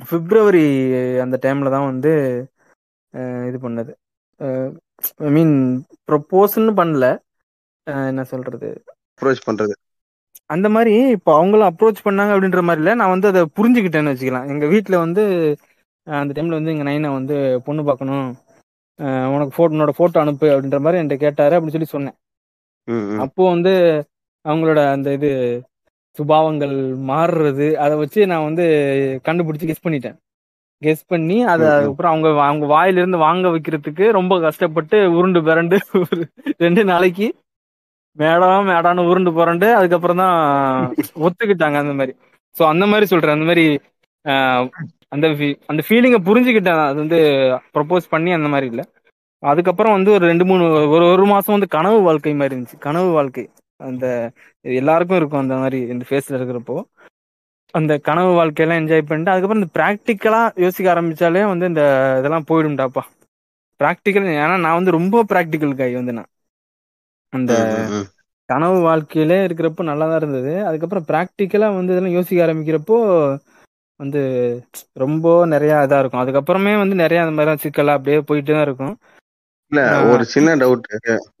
பிப்ரவரி அந்த டைம்ல தான் வந்து இது பண்ணது. ஐ மீன் ப்ரொப்போஸ்ன்னு பண்ணல. என்ன சொல்றது? அப்ரோச் பண்றது. அந்த மாதிரி இப்போ அவங்களும் அப்ரோச் பண்ணாங்க அப்படின்ற மாதிரி இல்லை. நான் வந்து அதை புரிஞ்சுக்கிட்டேன்னு வச்சுக்கலாம். எங்க வீட்ல வந்து அந்த டைம்ல வந்து எங்க நைனை வந்து பொண்ணு பார்க்கணும். உனக்கு போட்டோ உன்னோட போட்டோ அனுப்பு அப்படின்ற மாதிரி என்கிட்ட கேட்டாரு அப்படின்னு சொல்லி சொன்னேன். அப்போ வந்து அவங்களோட அந்த இது சுபாவங்கள் மாறுறது அதை வச்சு நான் வந்து கண்டுபிடிச்சு கெஸ் பண்ணிட்டேன். கெஸ் பண்ணி அதை. அதுக்கப்புறம் அவங்க அவங்க வாயிலிருந்து வாங்க வைக்கிறதுக்கு ரொம்ப கஷ்டப்பட்டு உருண்டு பிறண்டு ஒரு ரெண்டு நாளைக்கு மேடம் மேடான்னு உருண்டு புரண்டு அதுக்கப்புறம் தான் ஒத்துக்கிட்டாங்க அந்த மாதிரி. ஸோ அந்த மாதிரி சொல்றேன். அந்த மாதிரி அந்த அந்த ஃபீலிங்கை புரிஞ்சுக்கிட்டேன். அது வந்து ப்ரப்போஸ் பண்ணி அந்த மாதிரி இல்லை. அதுக்கப்புறம் வந்து ஒரு ரெண்டு மூணு ஒரு ஒரு மாசம் வந்து கனவு வாழ்க்கை மாதிரி இருந்துச்சு. கனவு வாழ்க்கை. அந்த எல்லாருக்கும் இருக்கும் அந்த மாதிரி இந்த ஃபேஸ்ல இருக்கிறப்போ. அந்த கனவு வாழ்க்கையெல்லாம் என்ஜாய் பண்ணிட்டு அதுக்கப்புறம் இந்த ப்ராக்டிக்கலா யோசிக்க ஆரம்பிச்சாலே வந்து இந்த இதெல்லாம் போயிடும்டாப்பா. ப்ராக்டிக்கல் ஏன்னா நான் வந்து ரொம்ப ப்ராக்டிக்கல் காய் வந்து நான். அந்த. கனவு வாழ்க்கையிலே இருக்கிறப்போ நல்லா தான் இருந்தது. அதுக்கப்புறம் ப்ராக்டிக்கலா வந்து இதெல்லாம் யோசிக்க ஆரம்பிக்கிறப்போ வந்து ரொம்ப நிறைய இதா இருக்கும். அதுக்கப்புறமே வந்து நிறைய அந்த மாதிரி சிக்கலா அப்படியே போயிட்டு தான் இருக்கும். இல்ல ஒரு சின்ன டவுட்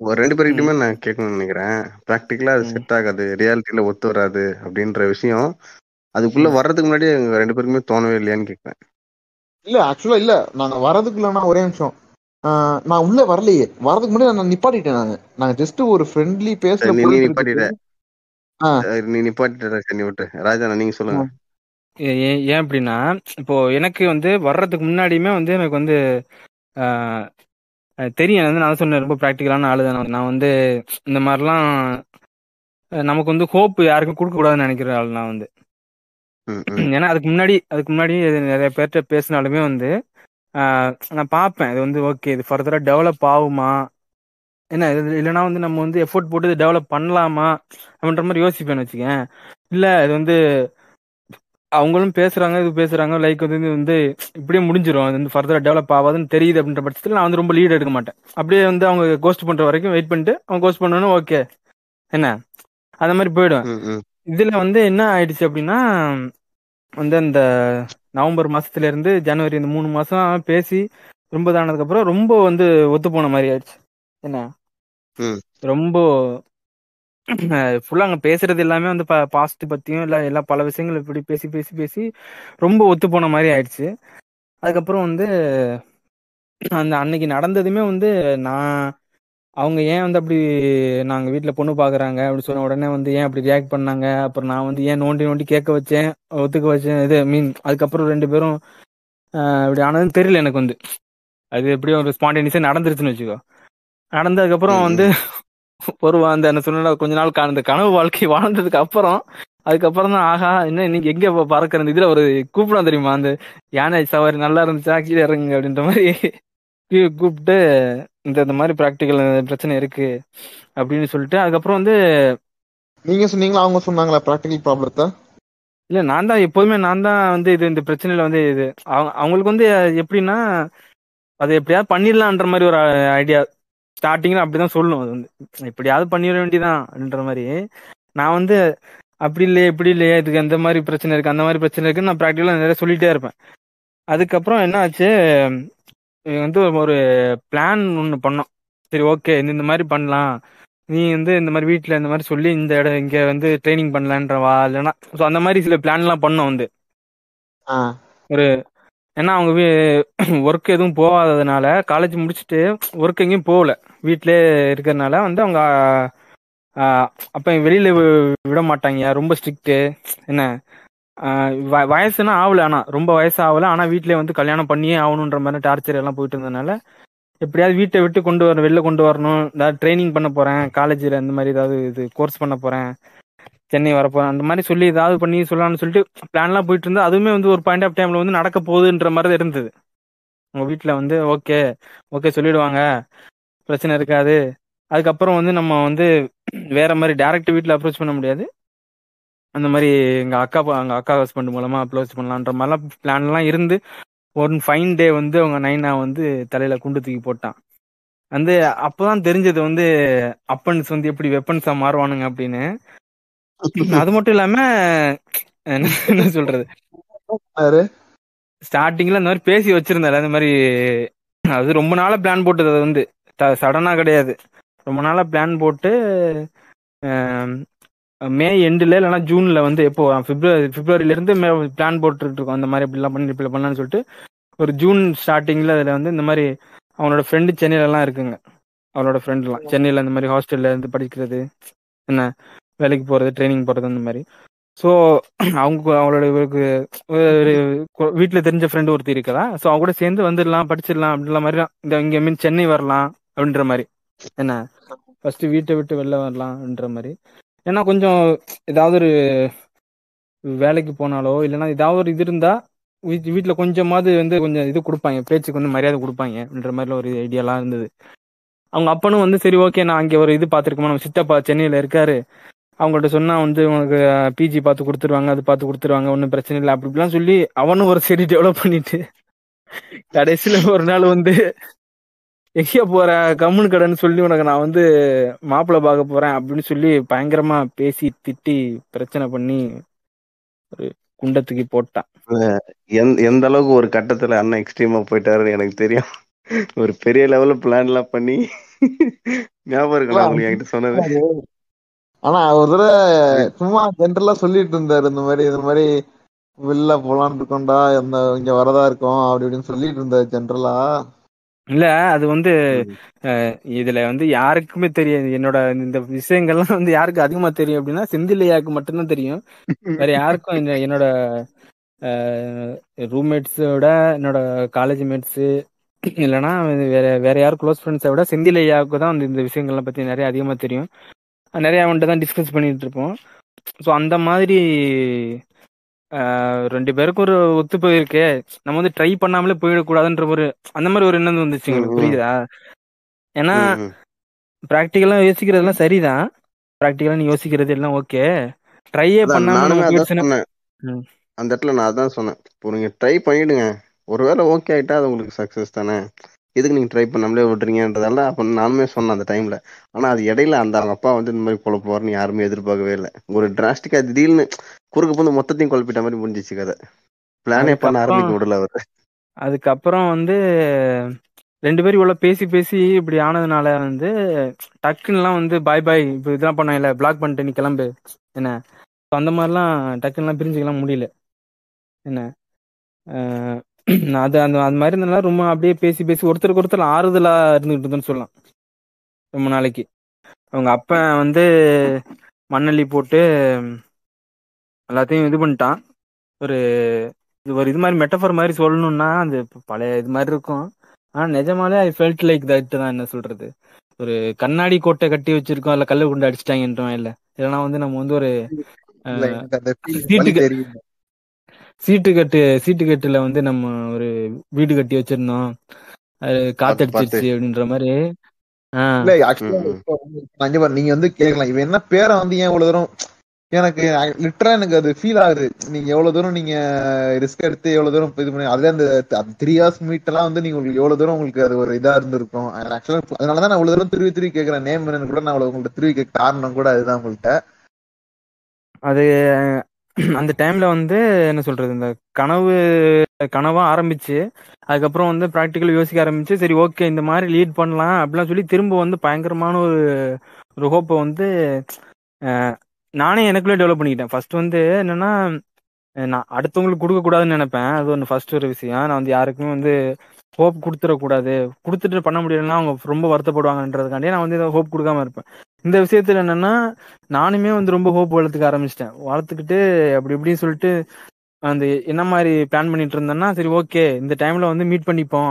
ஒரு ரெண்டு பேர்கிட்டயுமே நான் கேட்கணும்னு நினைக்கிறேன். ப்ராக்டிக்கலா அது. செட் ஆகாது. ரியாலிட்டியில ஒத்து வராது அப்படின்ற விஷயம். அதுக்குள்ள வர்றதுக்கு முன்னாடி எங்க ரெண்டு பேருக்குமே தோணவே இல்லையான்னு கேட்பேன் இல்ல ஆக்சுவலா இல்ல. நாங்க வரதுக்குள்ளனா ஒரே நிமிஷம். நான் உள்ள வரலையே. வரதுக்கு முன்னாடி நான் நிப்பாட்டிட்டேன் நாங்க நாங்க ஜஸ்ட் ஒரு ஃப்ரெண்ட்லி பேஸ்ல சரி, நீ நிப்பாட்டிட்ட. இருக்குது ஆ. சரி, நீ நிப்பாட்டிட்ட ராஜா நீங்க சொல்லுங்க. ஏ- ஏன் ஏன் அப்படின்னா இப்போ எனக்கு வந்து வர்றதுக்கு முன்னாடியுமே வந்து எனக்கு வந்து ஆஹ், அஹ் தெரியும். வந்து நான் சொன்னேன் ரொம்ப ப்ராக்டிக்கலான ஆளு தான் நான் வந்து இந்த மாதிரிலாம் அஹ் நமக்கு வந்து ஹோப் யாருக்கும் கொடுக்க கூடாதுன்னு நினைக்கிற ஆள் நான் வந்து. ம், ம். ஏன்னா அதுக்கு முன்னாடி அதுக்கு முன்னாடி நிறைய பேர்கிட்ட பேசினாலுமே வந்து ஆஹ், நான் பார்ப்பேன். இது வந்து ஓகே இது ஃபர்தரா டெவலப் ஆகுமா? என்ன இது இல்லைன்னா வந்து நம்ம வந்து எஃபோர்ட் போட்டு டெவலப் பண்ணலாமா? அப்படின்ற மாதிரி யோசிப்பேன்னு வச்சுக்கேன். இல்ல இது வந்து அவங்களும் பேசுறாங்க இது பேசுறாங்க லைக் வந்து வந்து இப்படியே முடிஞ்சிரும். அது வந்து ஃபர்தரா டெவலப் ஆகாதுன்னு தெரியுது அப்படின்ற பட்சத்தில் நான் வந்து ரொம்ப லீட் எடுக்க மாட்டேன். அப்படியே வந்து அவங்க கோஸ்ட் பண்ற வரைக்கும் வெயிட் பண்ணிட்டு அவங்க கோஸ்ட் பண்ணணும் ஓகே என்ன? அந்த மாதிரி போயிடுவேன் ம், ம். இதுல வந்து என்ன ஆயிடுச்சு அப்படின்னா வந்து அந்த நவம்பர் மாசத்துல இருந்து ஜனவரி இந்த மூணு மாசம் பேசி ரொம்ப இதானதுக்கு அப்புறம் ரொம்ப வந்து ஒத்து போன மாதிரி ஆயிடுச்சு. என்ன. ரொம்ப ஃபுல்லா அங்க பேசுறது எல்லாமே வந்து பாஸ்ட் பத்தியும் இல்ல எல்லா பல விஷயங்கள் இப்படி பேசி பேசி பேசி ரொம்ப ஒத்து போன மாதிரி ஆயிடுச்சு. அதுக்கப்புறம் வந்து அந்த அன்னைக்கு நடந்ததுமே வந்து நான் அவங்க ஏன் வந்து அப்படி நாங்க வீட்ல பொண்ணு பாக்குறாங்க அப்படி சொன்ன உடனே வந்து ஏன் அப்படி ரியாக்ட் பண்ணாங்க? அப்புறம் நான் வந்து ஏன் நோண்டி நோண்டி கேட்க வச்சேன் ஒத்துக்க வச்சேன் இது மீன் அதுக்கப்புறம் ரெண்டு பேரும் இப்படி ஆனதுன்னு தெரியல எனக்கு வந்து. அது எப்படியும் ஒரு ஸ்பான்டேனியஸா நடந்துருச்சுன்னு வச்சுக்கோ. நடந்ததுக்கப்புறம் வந்து ஒரு அந்த என்ன சொன்ன கொஞ்ச நாள் அந்த கனவு வாழ்க்கை வாழ்ந்ததுக்கு அப்புறம் அதுக்கப்புறம் தான் ஆஹா என்ன இன்னைக்கு எங்க பறக்கிற இதுல ஒரு கூப்பிடும் தெரியுமா? அந்த யானை சவாரி நல்லா இருந்துச்சா? கீழே இறங்குங்க அப்படின்ற மாதிரி கூப்பிட்டு இந்த இந்த மாதிரி ப்ராக்டிக்கல் பிரச்சனை இருக்கு அப்படின்னு சொல்லிட்டு அதுக்கப்புறம் வந்து நீங்க சொன்னீங்களா? அவங்க சொன்னாங்களா ப்ராக்டிகல் ப்ராப்ளத்தை இல்ல நான் தான் எப்போதுமே நான் தான் வந்து இது இந்த பிரச்சனையில வந்து இது அவங்க அவங்களுக்கு வந்து எப்படின்னா அதை எப்படியாவது பண்ணிடலான்ற மாதிரி ஒரு ஐடியா ஸ்டார்டிங்ல அப்படிதான் சொல்லணும். அது வந்து எப்படியாவது பண்ணிட வேண்டியதான் அப்படின்ற மாதிரி. நான் வந்து அப்படி இல்லையே இப்படி இல்லையே இதுக்கு அந்த மாதிரி பிரச்சனை இருக்கு அந்த மாதிரி பிரச்சனை இருக்குன்னு நான் ப்ராக்டிக்கலா நிறைய சொல்லிட்டே இருப்பேன். அதுக்கப்புறம் என்ன ஆச்சு வந்து ஒரு பிளான் ஒன்று பண்ணோம். சரி ஓகே இந்த இந்த மாதிரி பண்ணலாம். நீ வந்து இந்த மாதிரி வீட்டில் இந்த மாதிரி சொல்லி இந்த இடம் இங்கே வந்து ட்ரைனிங் பண்ணலான்றவா இல்லைன்னா ஸோ அந்த மாதிரி சில பிளான்லாம் பண்ணோம் வந்து. ஆ. ஒரு ஏன்னா அவங்க ஒர்க் எதுவும் போகாததுனால காலேஜ் முடிச்சுட்டு ஒர்க் எங்கேயும் போகல. வீட்டிலே இருக்கிறதுனால வந்து அவங்க அப்போ அப்ப வெளியில விட மாட்டாங்க. ரொம்ப ஸ்ட்ரிக்ட்டு என்ன? வ- வயசுனா ஆகல. ஆனா ரொம்ப வயசு ஆகல. ஆனா வீட்லயே வந்து கல்யாணம் பண்ணியே ஆகணுன்ற மாதிரி டார்ச்சர் எல்லாம் போயிட்டு இருந்ததுனால எப்படியாவது வீட்டை விட்டு கொண்டு வர வெளில கொண்டு வரணும். ஏதாவது ட்ரைனிங் பண்ண போறேன். காலேஜில் இந்த மாதிரி ஏதாவது இது கோர்ஸ் பண்ண போறேன். சென்னை வரப்போறேன் அந்த மாதிரி சொல்லி ஏதாவது பண்ணி சொல்லலாம்னு சொல்லிட்டு பிளான்லாம் போயிட்டு இருந்தா அதுவுமே வந்து ஒரு பாயிண்ட் ஆஃப் டைம்ல வந்து நடக்க போகுதுன்ற மாதிரி தான் இருந்தது. உங்க வீட்டில் வந்து ஓகே ஓகே சொல்லிடுவாங்க. பிரச்சனை இருக்காது. அதுக்கப்புறம் வந்து நம்ம வந்து வேற மாதிரி டேரக்ட் வீட்டில் அப்ரோச் பண்ண முடியாது. அந்த மாதிரி எங்க அக்கா ப- எங்க அக்கா ஹஸ்பண்ட் மூலமா அப்ரோச் பண்ணலான்ற மாதிரிலாம் பிளான்லாம் இருந்து ஒன் ஃபைன் டே வந்து அவங்க நைனா வந்து தலையில குண்டு தூக்கி போட்டான். வந்து அப்போதான் தெரிஞ்சது வந்து அப்பன்ஸ் வந்து எப்படி வெப்பன்ஸா மாறுவானுங்க அப்படின்னு. அது மட்டும் இல்லாம என்ன சொல்றது? ஸ்டார்டிங்ல இந்த மாதிரி பேசி வச்சிருந்தாரு. அந்த மாதிரி அது ரொம்ப நாளா பிளான் போட்டது அது வந்து. சடனா கிடையாது. ரொம்ப நாளா பிளான் போட்டு மே எண்டில் இல்லைன்னா ஜூன்ல வந்து எப்போ பிப்ரவரி பிப்ரவரியில இருந்து பிளான் போட்டுட்டு இருக்கோம். அந்த மாதிரி இப்படிலாம் பண்ணி இப்படி பண்ணலாம்னு சொல்லிட்டு ஒரு ஜூன் ஸ்டார்டிங்ல அதுல வந்து இந்த மாதிரி அவனோட ஃப்ரெண்டு சென்னையில எல்லாம் இருக்குங்க அவனோட ஃப்ரெண்ட்லாம் சென்னையில இந்த மாதிரி ஹாஸ்டல்ல இருந்து படிக்கிறது என்ன வேலைக்கு போறது ட்ரைனிங் போறது அந்த மாதிரி. ஸோ அவங்க அவங்களோட இவருக்கு ஒரு வீட்டில் தெரிஞ்ச ஃப்ரெண்டு ஒருத்தி இருக்கதா ஸோ அவங்க கூட சேர்ந்து வந்துடலாம் படிச்சிடலாம் அப்படின்ற மாதிரி தான். இந்த இங்கே மீன் சென்னை வரலாம் அப்படின்ற மாதிரி. என்ன? ஃபர்ஸ்ட் வீட்டை விட்டு வெளில வரலாம் அப்படின்ற மாதிரி. ஏன்னா கொஞ்சம் ஏதாவது ஒரு வேலைக்கு போனாலோ இல்லைன்னா ஏதாவது ஒரு இது இருந்தா வீட் வீட்டில் கொஞ்சமாவது வந்து கொஞ்சம் இது கொடுப்பாங்க பேச்சுக்கு வந்து மரியாதை கொடுப்பாங்க அப்படின்ற மாதிரி ஒரு ஐடியாலாம் இருந்தது. அவங்க அப்பனும் வந்து சரி ஓகே நான் அங்கே ஒரு இது பார்த்துருக்கோமா நம்ம சித்தப்பா சென்னையில் இருக்காரு. அவங்கள்ட்ட சொன்னா வந்து உனக்கு பிஜி பார்த்து கொடுத்துருவாங்க அது பார்த்து கொடுத்துருவாங்க ஒன்றும் பிரச்சனை இல்லை அப்படி இப்படிலாம் சொல்லி அவனும் ஒரு சரி டெவலப் பண்ணிட்டு கடைசியில ஒரு நாள் வந்து எங்க போற கம்முனு கடைன்னு சொல்லி உனக்கு நான் வந்து மாப்பிள்ளை பார்க்க போறேன் அப்படின்னு சொல்லி பயங்கரமா பேசி திட்டி பிரச்சனை பண்ணி ஒரு குண்டை தூக்கி போட்டான். எந்த எந்த அளவுக்கு ஒரு கட்டத்துல அண்ணன் எக்ஸ்ட்ரீமா போயிட்டாருன்னு எனக்கு தெரியும். ஒரு பெரிய லெவல்ல பிளான் எல்லாம் பண்ணி ஞாபகம் இருக்கலாம் என்கிட்ட சொன்னது? ஆனா ஒரு தடவை சும்மா ஜென்ரலா சொல்லிட்டு இருந்தாரு இந்த மாதிரி இந்த மாதிரி வெளில போலான்னு இருக்கோம்டா இந்த இங்க வரதா இருக்கோம் அப்படி இப்படின்னு சொல்லிட்டு இருந்தாரு ஜென்ரலா இல்ல அது வந்து இதுல வந்து யாருக்குமே தெரியாது. என்னோட இந்த விஷயங்கள்லாம் வந்து யாருக்கு அதிகமா தெரியும் அப்படின்னா செந்திலையாக்கு மட்டும்தான் தெரியும். வேற யாருக்கும் என்னோட ரூம்மேட்ஸோட என்னோட காலேஜ் மேட்ஸ் இல்லைன்னா வேற வேற யாரும் க்ளோஸ் ஃப்ரெண்ட்ஸை விட செந்திலையாவுக்கு தான் வந்து இந்த விஷயங்கள்லாம் பத்தி நிறைய அதிகமா தெரியும். நிறைய அவன்கிட்ட தான் டிஸ்கஸ் பண்ணிட்டு இருப்போம். ஸோ அந்த மாதிரி ரெண்டு பேருக்கும் ஒரு ஒத்து போயிருக்கே. நம்ம வந்து ட்ரை பண்ணாமலே போயிடக்கூடாதுன்ற ஒரு அந்த மாதிரி ஒரு எண்ணம் வந்துச்சு எங்களுக்கு. புரியுதா? ஏன்னா ம், ம். ப்ராக்டிக்கலா யோசிக்கிறதெல்லாம் சரிதான். ப்ராக்டிக்கலா நீ யோசிக்கிறது எல்லாம் ஓகே ட்ரையே பண்ணாம. அந்த இடத்துல நான் அதான் சொன்னேன். இப்போ நீங்க ட்ரை பண்ணிடுங்க. ஒருவேளை ஓகே ஆயிட்டா அது உங்களுக்கு சக்சஸ் தானே? எதுக்கு நீங்க ட்ரை பண்ணாமலே விட்டுறீங்கன்றதால அப்ப நானுமே சொன்னேன் அந்த டைம்ல ஆனா அது இடையில அந்த அவங்க அப்பா வந்து இந்த மாதிரி குழப்புவார்னு யாருமே எதிர்பார்க்கவே இல்லை. ஒரு டிராஸ்டிக்கா திடீர்னு குறுக்கு வந்து மொத்தத்தையும் குழப்பிட்ட மாதிரி முடிஞ்சிச்சு கதை. பிளானே பண்ண ஆரம்பிக்க விடல அவர். அதுக்கப்புறம் வந்து ரெண்டு பேரும் இவ்வளவு பேசி பேசி இப்படி ஆனதுனால வந்து டக்குன்னுலாம் வந்து பாய் பாய் இப்போ இதெல்லாம் பண்ண இல்ல பிளாக் பண்ணிட்டு நீ கிளம்பு. என்ன? அந்த மாதிரிலாம் டக்குன்னுலாம் பிரிஞ்சுக்கலாம் முடியல. என்ன? அது அந்த அந்த மாதிரி இருந்தனால ரொம்ப அப்படியே பேசி பேசி ஒருத்தருக்கு ஒருத்தர் ஆறுதலா இருந்துகிட்டு இருந்தோம்னு சொல்லலாம். ரொம்ப நாளைக்கு. அவங்க அப்பன் வந்து மண்ணள்ளி போட்டு எல்லாத்தையும் இது பண்ணிட்டான். ஒரு இது ஒரு இது மாதிரி மெட்டஃபர் மாதிரி சொல்லணும்னா அந்த பழைய இது மாதிரி இருக்கும். ஆனா நிஜமாலே ஐ ஃபெல்ட் லைக் தட் தான் என்ன சொல்றது? ஒரு கண்ணாடி கோட்டை கட்டி வச்சிருக்கோம் இல்ல கல்லு குண்டு அடிச்சிட்டாங்கன்றோம் இல்ல. இல்லைன்னா வந்து நம்ம வந்து ஒரு சீட்டுக்கு சீட்டு கட்டு சீட்டு கட்டுல வந்து நம்ம ஒரு வீடு கட்டி வச்சிருந்தோம். அது காத்தடிச்சிருச்சு அப்படின்ற மாதிரி. நீங்க வந்து கேட்கலாம் இவன் என்ன பேரை வந்து ஏன் இவ்வளவு தூரம் எனக்கு லிட்டரா எனக்கு அது ஃபீல் ஆகுது. நீங்க எவ்வளவு தூரம் நீங்க ரிஸ்க் எடுத்து எவ்வளவு தூரம் இது பண்ணி அதுல அந்த த்ரீ ஹவர்ஸ் மீட் எல்லாம் வந்து நீங்க உங்களுக்கு எவ்வளவு தூரம் உங்களுக்கு அது ஒரு இதா இருந்திருக்கும். ஆக்சுவலா அதனாலதான் நான் இவ்வளவு தூரம் திருவி திருவி கேட்கறேன் நேம் என்னன்னு கூட நான் அவ்வளவு உங்கள்ட்ட திருவி கேட்க காரணம் கூட அதுதான் உங்கள்ட்ட. அது அந்த டைம்ல வந்து என்ன சொல்றது இந்த கனவு கனவா ஆரம்பிச்சு அதுக்கப்புறம் வந்து ப்ராக்டிக்கல் யோசிக்க ஆரம்பிச்சு சரி ஓகே இந்த மாதிரி லீட் பண்ணலாம் அப்படிலாம் சொல்லி திரும்ப வந்து பயங்கரமான ஒரு ஒரு ஹோப்பை வந்து நானே எனக்குள்ளே டெவலப் பண்ணிக்கிட்டேன். ஃபர்ஸ்ட் வந்து என்னன்னா நான் அடுத்தவங்களுக்கு கொடுக்க கூடாதுன்னு நினைப்பேன். அது ஒன்று ஃபர்ஸ்ட் ஒரு விஷயம். நான் வந்து யாருக்குமே வந்து ஹோப் கொடுத்துடக்கூடாது. கொடுத்துட்டு பண்ண முடியலன்னா அவங்க ரொம்ப வருத்தப்படுவாங்கன்றதுக்காண்டி நான் வந்து இதை ஹோப் கொடுக்காம இருப்பேன். இந்த விஷயத்துல என்னன்னா நானுமே வந்து ரொம்ப ஹோப் வளர்த்துக்க ஆரம்பிச்சிட்டேன். வளர்த்துக்கிட்டு அப்படி இப்படின்னு சொல்லிட்டு அந்த என்ன மாதிரி பிளான் பண்ணிட்டு இருந்தேன்னா சரி ஓகே இந்த டைம்ல வந்து மீட் பண்ணிப்போம்.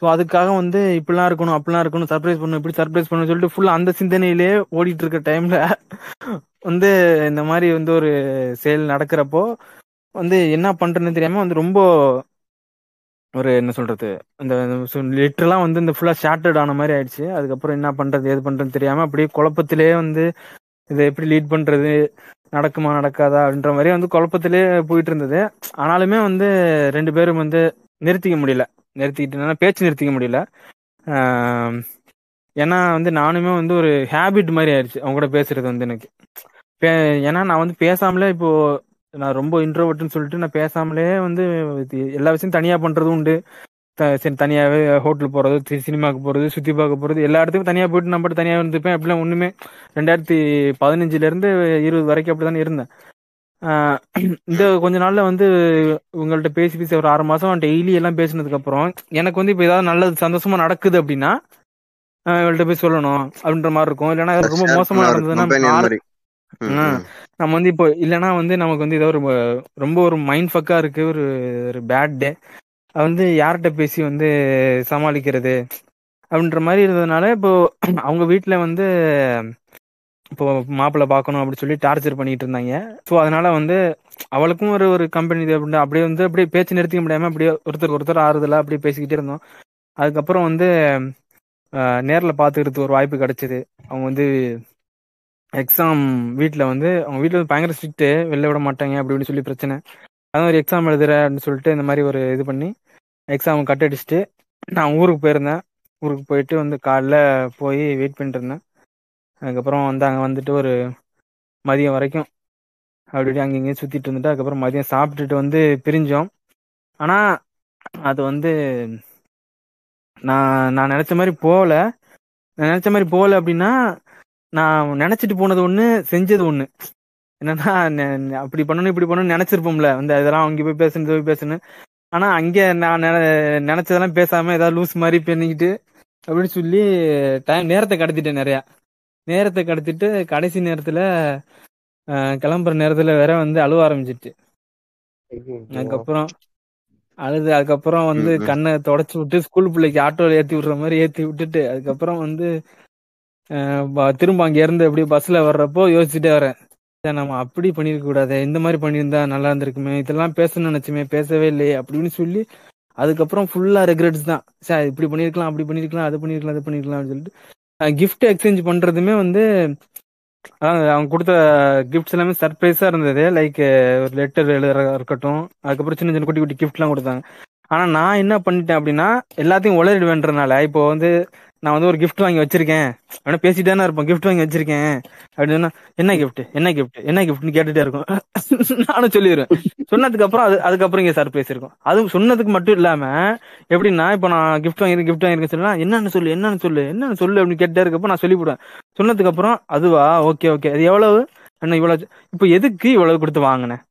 ஸோ அதுக்காக வந்து இப்படிலாம் இருக்கணும் அப்படிலாம் இருக்கணும் சர்ப்ரைஸ் பண்ணணும் இப்படி சர்ப்ரைஸ் பண்ணணும் சொல்லிட்டு ஃபுல்லா அந்த சிந்தனையிலே ஓடிட்டு இருக்க டைம்ல வந்து இந்த மாதிரி வந்து ஒரு செயல் நடக்கிறப்போ வந்து என்ன பண்றேன்னு தெரியாம வந்து ரொம்ப ஒரு என்ன சொல்றது இந்த லிட்டர்லாம் வந்து இந்த ஃபுல்லா ஷார்ட்டட் ஆன மாதிரி ஆயிடுச்சு. அதுக்கப்புறம் என்ன பண்றது ஏது பண்றதுன்னு தெரியாம அப்படியே குழப்பத்திலே வந்து இதை எப்படி லீட் பண்றது நடக்குமா நடக்காதா அப்படின்ற மாதிரி வந்து குழப்பத்திலே போயிட்டு இருந்தது. ஆனாலுமே வந்து ரெண்டு பேரும் வந்து நிறுத்திக்க முடியல. நிறுத்திக்கிட்டு பேச்சு நிறுத்திக்க முடியல. ஏன்னா வந்து நானுமே வந்து ஒரு ஹேபிட் மாதிரி ஆயிடுச்சு. அவங்க கூட பேசுறது வந்து எனக்கு. பே- ஏன்னா நான் வந்து பேசாமலே இப்போ நான் ரொம்ப இன்ட்ரோவர்ட்னு சொல்லிட்டு நான் பேசாமலே வந்து எல்லா விஷயம் தனியா பண்றதும் உண்டு. சரி தனியாவே ஹோட்டல் போறது சினிமாக்கு போறது சுத்தி பார்க்க போறது எல்லா இடத்துக்கும் தனியா போயிட்டு நான் பாட்டு தனியா இருந்துப்பேன். அப்படிலாம் ஒண்ணுமே ரெண்டாயிரத்தி பதினஞ்சுல இருந்து இருபது வரைக்கும் அப்படிதானே இருந்தேன். இந்த கொஞ்ச நாள்ல வந்து உங்கள்ட்ட பேசி பேசி ஒரு ஆறு மாசம் டெய்லி எல்லாம் பேசினதுக்கு அப்புறம் எனக்கு வந்து இப்ப ஏதாவது நல்லது சந்தோஷமா நடக்குது அப்படின்னா ஆஹ் இவள்ட்ட போய் சொல்லணும் அப்படின்ற மாதிரி இருக்கும். இல்லைன்னா ரொம்ப மோசமா நடந்ததுன்னா நம்ம வந்து இப்போ இல்லைன்னா வந்து நமக்கு வந்து ஏதோ ஒரு ரொம்ப ஒரு மைண்ட் ஃபக்கா இருக்கு ஒரு ஒரு பேட் டே வந்து யார்கிட்ட பேசி வந்து சமாளிக்கிறது அப்படின்ற மாதிரி இருந்ததுனால இப்போ அவங்க வீட்ல வந்து இப்போ மாப்பிள்ளை பார்க்கணும் அப்படி சொல்லி டார்ச்சர் பண்ணிட்டு இருந்தாங்க. ஸோ அதனால வந்து அவளுக்கும் ஒரு ஒரு கம்பெனி இது அப்படின்னு அப்படியே வந்து அப்படியே பேச்சு நிறுத்திக்க முடியாம அப்படியே ஒருத்தர் ஒருத்தர் ஆறுதலா அப்படியே பேசிக்கிட்டே இருந்தோம். அதுக்கப்புறம் வந்து நேர்ல பாத்துக்கிறதுக்கு ஒரு வாய்ப்பு கிடைச்சது. அவங்க வந்து எக்ஸாம் வீட்டில் வந்து அவங்க வீட்டில் வந்து பயங்கர ஸ்ட்ரிக்ட்டு வெளில விட மாட்டாங்க அப்படின்னு சொல்லி பிரச்சனை. அதான் ஒரு எக்ஸாம் எழுதுற அப்படின்னு சொல்லிட்டு இந்த மாதிரி ஒரு இது பண்ணி எக்ஸாம் கட் அடிச்சுட்டு நான் ஊருக்கு போயிருந்தேன். ஊருக்கு போயிட்டு வந்து காலைல போய் வெயிட் பண்ணிட்டு இருந்தேன். அதுக்கப்புறம் அங்கே வந்துட்டு ஒரு மதியம் வரைக்கும் அப்படி அங்கே இங்கேயும் சுற்றிட்டு இருந்துட்டு அதுக்கப்புறம் மதியம் சாப்பிட்டுட்டு வந்து பிரிஞ்சோம். ஆனால் அது வந்து நான் நான் நினச்ச மாதிரி போகல. நான் நினச்ச மாதிரி போகல அப்படின்னா நான் நினைச்சிட்டு போனது ஒண்ணு செஞ்சது ஒண்ணு. என்னன்னா அப்படி பண்ணணும் இப்படி பண்ணணும் நினைச்சிருப்போம்ல. இந்த இதெல்லாம் அங்க போய் பேசணும் போய் பேசணும் ஆனா அங்க நான் நினை- நினைச்சதெல்லாம் பேசாம ஏதாவது லூஸ் மாதிரி பண்ணிக்கிட்டு அப்படின்னு சொல்லி டைம் நேரத்தை கடத்திட்டேன் நிறைய. நேரத்தை கடத்திட்டு கடைசி நேரத்துல கிளம்புற நேரத்துல வேற வந்து அழுவ ஆரம்பிச்சிட்டு. அதுக்கப்புறம் அழுது அதுக்கப்புறம் வந்து. கண்ணை தொடச்சு விட்டு ஸ்கூல் பிள்ளைக்கு ஆட்டோல ஏத்தி விடுற மாதிரி ஏத்தி விட்டுட்டு அதுக்கப்புறம் வந்து திரும்ப அங்க இருந்து அப்படியே பஸ்ல வர்றப்போ யோசிச்சுட்டே வரேன். நம்ம அப்படி பண்ணிருக்க கூடாது. இந்த மாதிரி பண்ணியிருந்தா நல்லா இருந்திருக்குமே. இதெல்லாம் பேசணும்னு நினைச்சுமே பேசவே இல்லையே அப்படின்னு சொல்லி அதுக்கப்புறம் ஃபுல்லா ரெக்ரெட்ஸ் தான். சார் இப்படி பண்ணிருக்கலாம் அப்படி பண்ணிருக்கலாம் அது பண்ணிருக்கலாம் அது பண்ணிருக்கலாம் அப்படின்னு சொல்லிட்டு கிஃப்ட் எக்ஸ்சேஞ்ச் பண்றதுமே வந்து அவங்க கொடுத்த கிஃப்ட்ஸ் எல்லாமே சர்ப்ரைஸா இருந்தது. லைக் ஒரு லெட்டர் எழுதுறதா இருக்கட்டும் அதுக்கப்புறம் சின்ன சின்ன குட்டி குட்டி கிஃப்ட்லாம் கொடுத்தாங்க. ஆனா நான் என்ன பண்ணிட்டேன் அப்படின்னா எல்லாத்தையும் உளறிடுவேன்றனால இப்போ வந்து நான் வந்து ஒரு கிஃப்ட் வாங்கி வச்சிருக்கேன். அவன பேசிட்டே இருப்போம் கிஃப்ட் வாங்கி வச்சிருக்கேன். அப்படின்னு சொன்னா என்ன கிஃப்ட் என்ன கிஃப்ட் என்ன கிஃப்ட்னு கேட்டுட்டே இருக்கும். நானும் சொல்லிடுவேன் சொன்னதுக்கு அப்புறம் அது அதுக்கப்புறம் இங்க சர்ப்ரைஸ் இருக்கும் அதுவும் சொன்னதுக்கு மட்டும் இல்லாம எப்படின்னா இப்ப நான் கிஃப்ட் வாங்கிருக்கேன் கிஃப்ட் வாங்கிருக்கேன் சொல்லலாம் என்னன்னு சொல்லு என்னன்னு சொல்லு என்னன்னு சொல்லு அப்படின்னு கேட்டே இருக்கப்ப நான் சொல்லிவிடுவேன். சொன்னதுக்கு அப்புறம் அதுவா? ஓகே ஓகே அது எவ்வளவு? என்ன இவ்வளவு? இப்போ எதுக்கு இவ்வளவு கொடுத்து வாங்கினேன்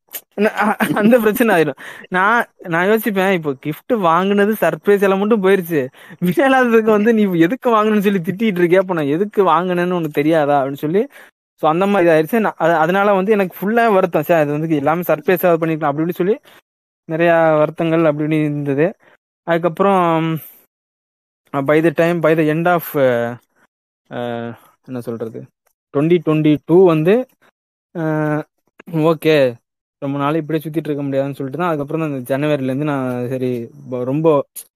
அந்த பிரச்சனை ஆயிரும். நான் நான் யோசிப்பேன் இப்போ கிஃப்ட் வாங்குனது சர்ப்ரைஸ் எல்லாம் மட்டும் போயிருச்சு. மேலாததுக்கு வந்து நீ எதுக்கு வாங்கணும்னு சொல்லி திட்டிட்டு இருக்கியா? அப்ப நான் எதுக்கு வாங்கினேன்னு உனக்கு தெரியாதா? அப்படின்னு சொல்லி ஸோ அந்த மாதிரி ஆயிடுச்சு நான் அதனால வந்து எனக்கு ஃபுல்லா வருத்தம். சார் அது வந்து எல்லாமே சர்ப்ரைஸா பண்ணிக்கலாம் அப்படி இப்படி சொல்லி நிறைய வருத்தங்கள் அப்படி இப்படி இருந்தது. அதுக்கப்புறம் by the time by the end of என்ன சொல்றது? டுவெண்ட்டி டுவெண்ட்டி டூ வந்து ஓகே ரொம்ப நாள் இப்படியே சுத்திட்டு இருக்க முடியாதுன்னு சொல்லிட்டு தான் அதுக்கப்புறம் தான் இந்த ஜனவரில இருந்து நான் சரி ரொம்ப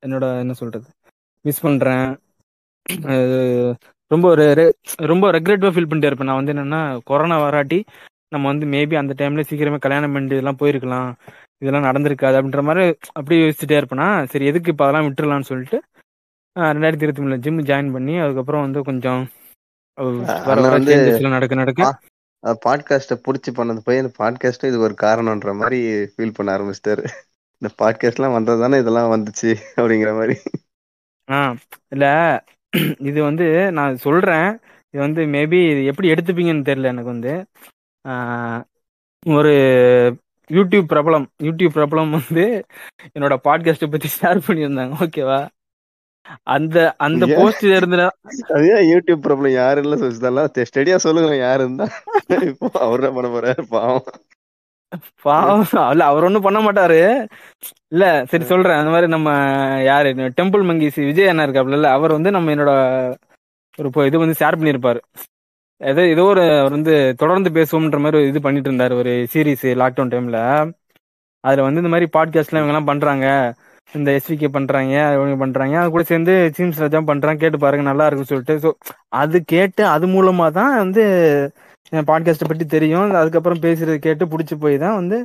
என்னோட என்ன சொல்றது மிஸ் பண்றேன். ரொம்ப ஒரு ரொம்ப ரெக்ரெட்டிவா ஃபீல் பண்ணிட்டே இருப்பேன். நான் வந்து என்னன்னா கொரோனா வராட்டி நம்ம வந்து மேபி அந்த டைம்ல சீக்கிரமே கல்யாணம் பண்ணிட்டு இதெல்லாம் போயிருக்கலாம். இதெல்லாம் நடந்திருக்காது அப்படின்ற மாதிரி அப்படியே யோசிச்சுட்டே இருப்பேனா சரி எதுக்கு இப்போ அதெல்லாம் விட்டுறலாம்னு சொல்லிட்டு ரெண்டாயிரத்தி இருபத்தி மூணுல ஜிம் ஜாயின் பண்ணி அதுக்கப்புறம் வந்து கொஞ்சம் நடக்க நடக்க. பாட்காஸ்ட்டை பிடிச்சி பண்ணது போய் இந்த பாட்காஸ்ட்டும் இது ஒரு காரணம்ன்ற மாதிரி ஃபீல் பண்ண ஆரம்பிச்சிட்டாரு. இந்த பாட்காஸ்ட்லாம் வந்தது தானே இதெல்லாம் வந்துச்சு அப்படிங்கிற மாதிரி. ஆ இல்லை இது வந்து நான் சொல்கிறேன் இது வந்து மேபி இது எப்படி எடுத்துப்பீங்கன்னு தெரியல எனக்கு வந்து. ஒரு யூடியூப் பிரபலம் யூடியூப் பிரபலம் வந்து என்னோட பாட்காஸ்ட்டை பற்றி ஷேர் பண்ணியிருந்தாங்க. ஓகேவா அந்த அந்த? போஸ்ட் இருந்து அது யூடியூப் ப்ராப்ளம் யாரு இல்ல சுவிஸ்தெல்லாம் ஸ்டடியா சொல்லுங்க யாரு இருந்தா. இப்போ அவர் என்ன பண்ண போறாரு பாவம். பாவம். இல்ல அவர் ஒண்ணும் பண்ண மாட்டாரு. இல்ல சரி சொல்றேன். அந்த மாதிரி நம்ம யாரு டெம்பிள் மங்கிஸ் விஜய் அண்ணா இருக்காப்ல அவர் வந்து நம்ம என்னோட ஒரு இது வந்து ஷேர் பண்ணியிருப்பாரு. ஏதோ ஏதோ ஒரு அவர் வந்து தொடர்ந்து பேசுவோம்ன்ற மாதிரி ஒரு இது பண்ணிட்டு இருந்தாரு ஒரு சீரிஸ் லாக்டவுன் டைம்ல அதுல வந்து இந்த மாதிரி பாட்காஸ்ட்லாம் இவங்க எல்லாம் பண்றாங்க. இந்த எஸ்விகே பண்றாங்க இவங்க பண்றாங்க அது கூட சேர்ந்து சீம்ஸ் ராஜா பண்றாங்க கேட்டு பாருங்க நல்லா இருக்குன்னு சொல்லிட்டு. ஸோ அது கேட்டு அது மூலமா தான் வந்து பாட்காஸ்ட்டை பற்றி தெரியும். அதுக்கப்புறம் பேசுறது கேட்டு பிடிச்சி போய் தான் வந்து